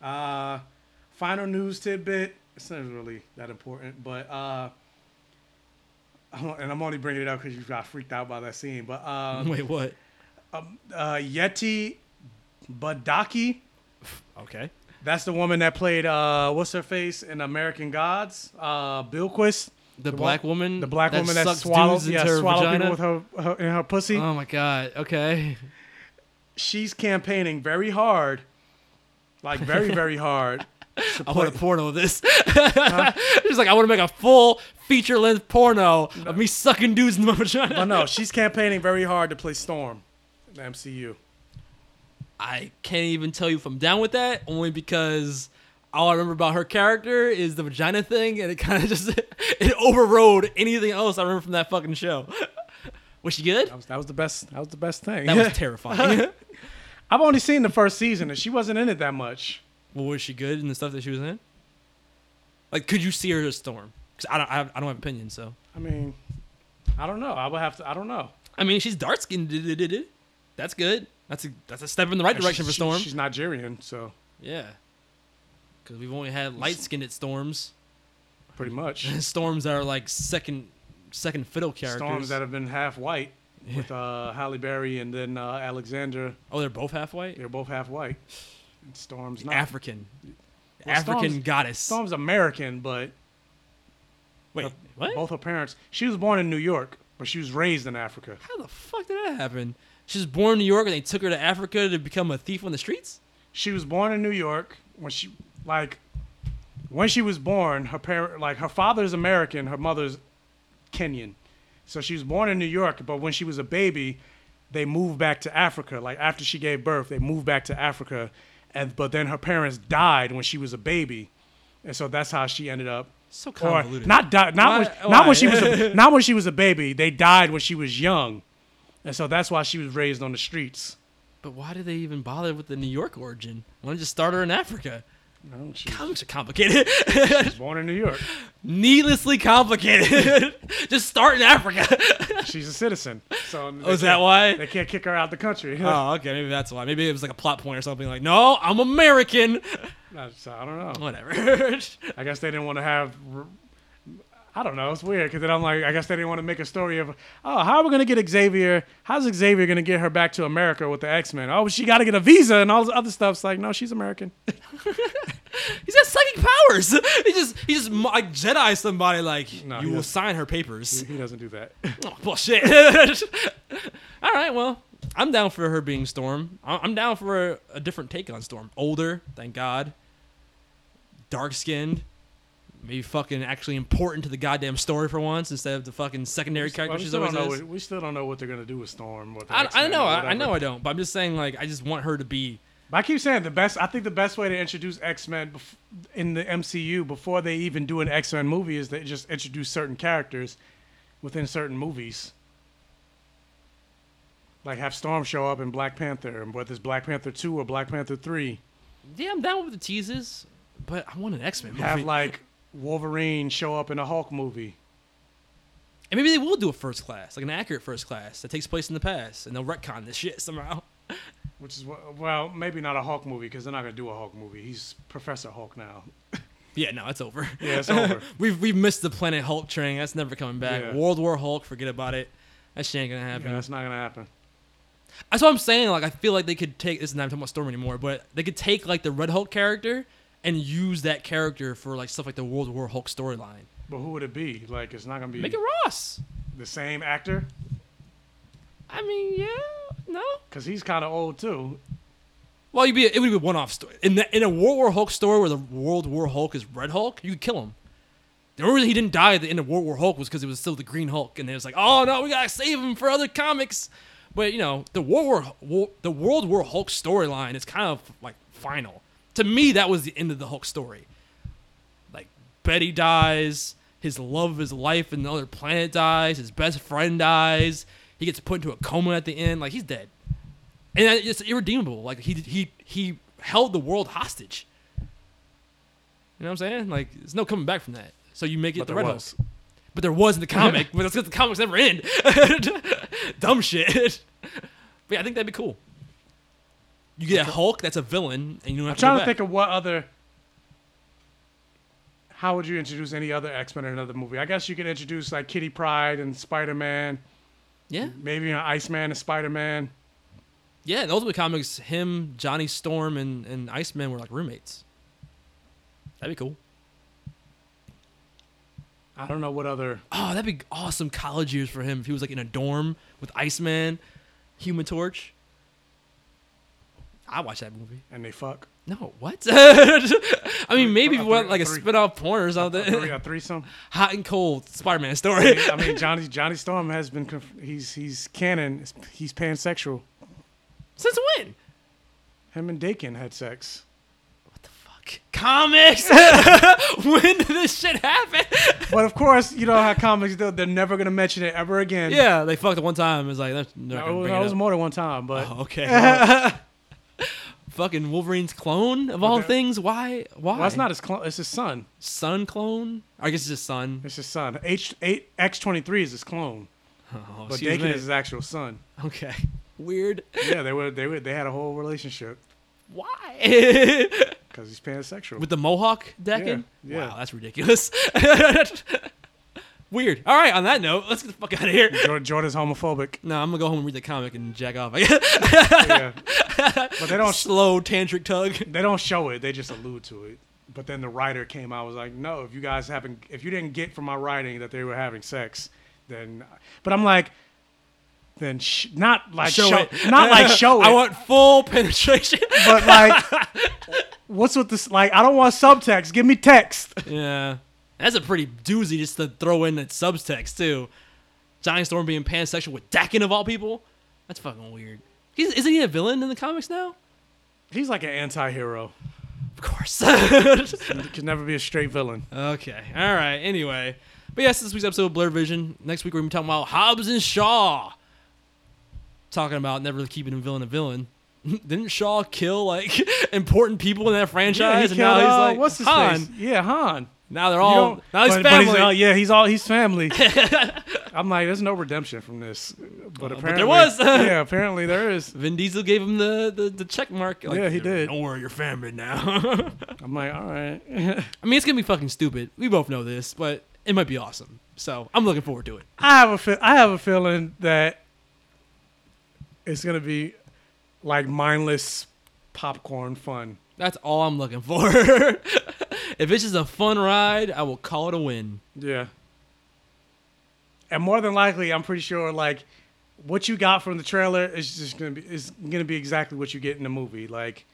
[SPEAKER 3] uh, final news tidbit. It's not really that important, but uh, and I'm only bringing it up because you got freaked out by that scene. But um,
[SPEAKER 2] Wait, what?
[SPEAKER 3] um, uh, Yeti Badaki.
[SPEAKER 2] Okay.
[SPEAKER 3] That's the woman that played uh, what's her face in American Gods? Uh, Bilquis.
[SPEAKER 2] The,
[SPEAKER 3] one-
[SPEAKER 2] black woman.
[SPEAKER 3] The black
[SPEAKER 2] that
[SPEAKER 3] woman that swallows, yeah,
[SPEAKER 2] into her
[SPEAKER 3] swallow people with her, her in her pussy.
[SPEAKER 2] Oh my god. Okay.
[SPEAKER 3] She's campaigning very hard, like very very hard.
[SPEAKER 2] I want a porno of this. She's like, I want to make a full feature length porno of me sucking dudes in my vagina.
[SPEAKER 3] But no, she's campaigning very hard to play Storm in the MCU.
[SPEAKER 2] I can't even tell you if I'm down with that, only because all I remember about her character is the vagina thing, and it kind of just it overrode anything else I remember from that fucking show. Was she good?
[SPEAKER 3] That was, that was the best. That was the best thing.
[SPEAKER 2] That was terrifying.
[SPEAKER 3] I've only seen the first season, and she wasn't in it that much.
[SPEAKER 2] well, was she good in the stuff that she was in? Like, could you see her as Storm? Because I don't, I, have, I don't have opinions. So,
[SPEAKER 3] I mean, I don't know. I would have to. I don't know.
[SPEAKER 2] I mean, she's dark skinned. That's good. That's a that's a step in the right direction for Storm.
[SPEAKER 3] she- she's Nigerian, so
[SPEAKER 2] yeah, because we've only had light skinned Storms.
[SPEAKER 3] pretty much
[SPEAKER 2] Storms that are like second second fiddle characters.
[SPEAKER 3] storms that have been half white with uh, Halle Berry and then uh, Alexandra.
[SPEAKER 2] Oh, they're both half white.
[SPEAKER 3] They're both half white. And Storm's not
[SPEAKER 2] African.
[SPEAKER 3] Well,
[SPEAKER 2] African
[SPEAKER 3] Storm's-
[SPEAKER 2] goddess.
[SPEAKER 3] Storm's American, but
[SPEAKER 2] Wait,
[SPEAKER 3] her-
[SPEAKER 2] what?
[SPEAKER 3] Both her parents. She was born in New York, but she was raised in Africa.
[SPEAKER 2] How the fuck did that happen? She was born in New York and they took her to Africa to become a thief on the streets.
[SPEAKER 3] She was born in New York when she like when she was born. Her parent like her father's American, her mother's Kenyan. So she was born in New York, but when she was a baby, they moved back to Africa. Like after she gave birth, they moved back to Africa, and but then her parents died when she was a baby, and so that's how she ended up.
[SPEAKER 2] So
[SPEAKER 3] Or
[SPEAKER 2] convoluted.
[SPEAKER 3] not di- not
[SPEAKER 2] Why-
[SPEAKER 3] when, not when she was a, not when she was a baby. They died when she was young, and so that's why she was raised on the streets.
[SPEAKER 2] But why did they even bother with the New York origin? Why don't you just start her in Africa?
[SPEAKER 3] No, she
[SPEAKER 2] complicated.
[SPEAKER 3] was born in New York.
[SPEAKER 2] Needlessly complicated. just start in Africa.
[SPEAKER 3] She's a citizen. So
[SPEAKER 2] Oh, is that why?
[SPEAKER 3] they can't kick her out the country?
[SPEAKER 2] oh, okay. Maybe that's why. Maybe it was like a plot point or something. Like, no, I'm American.
[SPEAKER 3] That's- I don't know.
[SPEAKER 2] Whatever.
[SPEAKER 3] I guess they didn't want to have. I don't know. It's weird because then I'm like, I guess they didn't want to make a story of, oh, how are we gonna get Xavier? How's Xavier gonna get her back to America with the X Men? Oh, she got to get a visa and all this other stuff. It's like, no, she's American.
[SPEAKER 2] He's got psychic powers. He just he just like Jedi somebody like
[SPEAKER 3] No,
[SPEAKER 2] you will sign her papers.
[SPEAKER 3] He doesn't do that.
[SPEAKER 2] Oh, bullshit. All right, well, I'm down for her being Storm. I'm down for a, a different take on Storm. Older, thank God. Dark skinned. Maybe fucking actually important to the goddamn story for once instead of the fucking secondary character
[SPEAKER 3] we,
[SPEAKER 2] she's
[SPEAKER 3] still
[SPEAKER 2] always
[SPEAKER 3] don't know we still don't know what they're gonna do with Storm.
[SPEAKER 2] I, I know, I, I know I don't, but I'm just saying, like, I just want her to be.
[SPEAKER 3] But I keep saying the best. I think the best way to introduce X Men bef- in the MCU before they even do an X Men movie is they just introduce certain characters within certain movies. Like have Storm show up in Black Panther, and whether it's Black Panther two or Black Panther three.
[SPEAKER 2] Yeah, I'm down with the teases, but I want an X Men movie.
[SPEAKER 3] Have like Wolverine show up in a Hulk movie.
[SPEAKER 2] and maybe they will do a first class, like an accurate first class that takes place in the past, and they'll retcon this shit somehow.
[SPEAKER 3] Which is well, maybe not a Hulk movie because they're not gonna do a Hulk movie. He's Professor Hulk now.
[SPEAKER 2] Yeah, no, it's over.
[SPEAKER 3] Yeah, it's over.
[SPEAKER 2] we've we've missed the Planet Hulk train. That's never coming back.
[SPEAKER 3] Yeah.
[SPEAKER 2] World War Hulk, forget about it. That shit ain't gonna
[SPEAKER 3] Yeah,
[SPEAKER 2] happen.
[SPEAKER 3] that's not gonna happen.
[SPEAKER 2] That's what I'm saying. Like, I feel like they could take this. Is not talking about Storm anymore, but they could take like the Red Hulk character and use that character for like stuff like the World War Hulk storyline.
[SPEAKER 3] But who would it be? Like it's not gonna be
[SPEAKER 2] Make it Ross.
[SPEAKER 3] the same actor
[SPEAKER 2] I mean, yeah, no.
[SPEAKER 3] because he's kind of old too.
[SPEAKER 2] Well, you'd be it would be a one-off story in the, in a World War Hulk story where the World War Hulk is Red Hulk. You could kill him. The only reason he didn't die at the end of World War Hulk was because it was still the Green Hulk, and it was like, oh no, we gotta save him for other comics. But you know, the World War, War the World War Hulk storyline is kind of like final. To me, that was the end of the Hulk story. Like Betty dies, his love of his life in another planet dies, his best friend dies, he gets put into a coma at the end, like he's dead and it's irredeemable. Like he he he held the world hostage. You know what I'm saying? Like there's no coming back from that. So you make it
[SPEAKER 3] But
[SPEAKER 2] the Red
[SPEAKER 3] was.
[SPEAKER 2] Hulk. But there was in the comic. but that's because the comics never end. Dumb shit. But yeah, I think that'd be cool. You get a Hulk that's a villain, and you don't have
[SPEAKER 3] I'm
[SPEAKER 2] to.
[SPEAKER 3] trying to think of what other. how would you introduce any other X Men in another movie? I guess you could introduce like Kitty Pryde and Spider Man.
[SPEAKER 2] Yeah.
[SPEAKER 3] Maybe an Iceman and Spider Man.
[SPEAKER 2] Yeah, in Ultimate Comics, him, Johnny Storm, and, and Iceman were like roommates. That'd be cool.
[SPEAKER 3] I don't know what other.
[SPEAKER 2] Oh, that'd be awesome college years for him if he was like in a dorm with Iceman, Human Torch. I watch that movie.
[SPEAKER 3] And they fuck.
[SPEAKER 2] No, what? I mean, maybe
[SPEAKER 3] a three-
[SPEAKER 2] like a
[SPEAKER 3] three-
[SPEAKER 2] spin-off porn or something.
[SPEAKER 3] A, three, a threesome.
[SPEAKER 2] Hot and cold Spider-Man
[SPEAKER 3] I
[SPEAKER 2] story.
[SPEAKER 3] mean, I mean, Johnny Johnny Storm has been conf- he's he's canon. He's pansexual.
[SPEAKER 2] Since when?
[SPEAKER 3] Him and Daken had sex. What the fuck?
[SPEAKER 2] Comics. when did this shit happen?
[SPEAKER 3] But of course, you know how comics do. They're never gonna mention it ever again.
[SPEAKER 2] Yeah, they fucked it one time. It's like that's
[SPEAKER 3] No, it was,
[SPEAKER 2] bring
[SPEAKER 3] it
[SPEAKER 2] it
[SPEAKER 3] was more than one time, but
[SPEAKER 2] Oh, okay. well, fucking Wolverine's clone of all
[SPEAKER 3] Okay.
[SPEAKER 2] things. Why? Why?
[SPEAKER 3] Well, that's not his clone. It's his son.
[SPEAKER 2] son clone. I guess it's his son.
[SPEAKER 3] It's his son. H eight X twenty three is his clone,
[SPEAKER 2] Oh,
[SPEAKER 3] but
[SPEAKER 2] excuse
[SPEAKER 3] Daken
[SPEAKER 2] me.
[SPEAKER 3] is his actual son.
[SPEAKER 2] Okay. Weird.
[SPEAKER 3] Yeah, they were they were they had a whole relationship
[SPEAKER 2] Why?
[SPEAKER 3] because he's pansexual.
[SPEAKER 2] With the mohawk Daken?
[SPEAKER 3] Yeah, yeah.
[SPEAKER 2] Wow, that's ridiculous. Weird. All right, on that note, let's get the fuck out of here.
[SPEAKER 3] Jordan, Jordan's homophobic.
[SPEAKER 2] No, I'm gonna go home and read the comic and jack off. I guess.
[SPEAKER 3] yeah. But they don't
[SPEAKER 2] slow tantric tug.
[SPEAKER 3] They don't show it. They just allude to it. But then the writer came out and was like, "No, if you guys haven't, if you didn't get from my writing that they were having sex, then." But I'm like, then sh- not like
[SPEAKER 2] Show
[SPEAKER 3] show,
[SPEAKER 2] it.
[SPEAKER 3] not like show it.
[SPEAKER 2] I want full penetration.
[SPEAKER 3] but like, what's with this? Like, I don't want subtext. Give me text.
[SPEAKER 2] Yeah. That's a pretty doozy just to throw in that subtext too. Johnny Storm being pansexual with Daken of all people. That's fucking weird. He's, isn't he a villain in the comics now?
[SPEAKER 3] He's like an anti-hero.
[SPEAKER 2] Of course.
[SPEAKER 3] he can never be a straight villain.
[SPEAKER 2] Okay. All right. Anyway. But yes, this week's episode of Blur Vision. Next week we're gonna be talking about Hobbs and Shaw. Talking about never keeping a villain a villain. Didn't Shaw kill like important people in that
[SPEAKER 3] Yeah,
[SPEAKER 2] franchise?
[SPEAKER 3] he
[SPEAKER 2] and now
[SPEAKER 3] killed,
[SPEAKER 2] he's
[SPEAKER 3] uh,
[SPEAKER 2] like
[SPEAKER 3] what's his
[SPEAKER 2] Han.
[SPEAKER 3] face? Yeah, Han.
[SPEAKER 2] Now they're all now he's
[SPEAKER 3] but- but
[SPEAKER 2] family.
[SPEAKER 3] uh, yeah, he's all he's family. I'm like, there's no redemption from this. But apparently,
[SPEAKER 2] but there was.
[SPEAKER 3] yeah, apparently there is.
[SPEAKER 2] Vin Diesel gave him the the, the check mark. Like,
[SPEAKER 3] Yeah, he did.
[SPEAKER 2] Don't worry, you're family now.
[SPEAKER 3] I'm like, all right.
[SPEAKER 2] I mean, it's gonna be fucking stupid. We both know this, but it might be awesome. So I'm looking forward to it.
[SPEAKER 3] I have a fe- I have a feeling that it's gonna be like mindless popcorn fun.
[SPEAKER 2] That's all I'm looking for. If it's just a fun ride, I will call it a win.
[SPEAKER 3] Yeah. And more than likely, I'm pretty sure like what you got from the trailer is just gonna be is gonna be exactly what you get in the movie. Like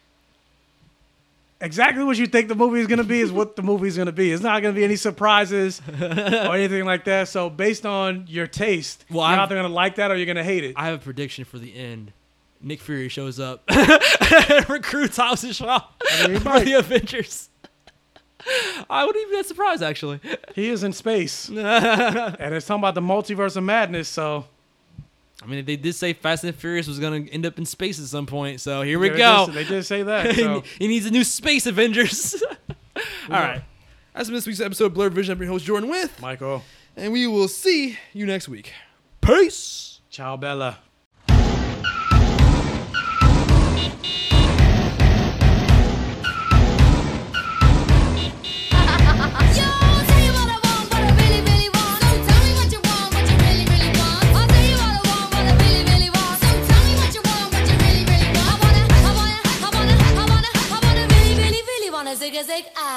[SPEAKER 3] exactly what you think the movie is gonna be is what the movie is gonna be. It's not gonna be any surprises or anything like that. So based on your taste,
[SPEAKER 2] Well,
[SPEAKER 3] you're
[SPEAKER 2] I've-
[SPEAKER 3] either gonna like that or you're gonna hate it.
[SPEAKER 2] I have a prediction for the end. Nick Fury shows up, recruits Hobbs and Shaw
[SPEAKER 3] mean, he
[SPEAKER 2] for the Avengers. I wouldn't even be surprised, actually.
[SPEAKER 3] He is in space, and it's talking about the multiverse of madness. So
[SPEAKER 2] I mean, they did say Fast and Furious was going to end up in space at some point, so here we
[SPEAKER 3] Yeah, they
[SPEAKER 2] go.
[SPEAKER 3] did- they did say that, so.
[SPEAKER 2] he needs a new Space Avengers. All right. That's been this week's episode of Blurred Vision. I'm your host, Jordan With.
[SPEAKER 3] Michael.
[SPEAKER 2] And we will see you next week. Peace.
[SPEAKER 3] Ciao, Bella.
[SPEAKER 14] Zig a zig ah.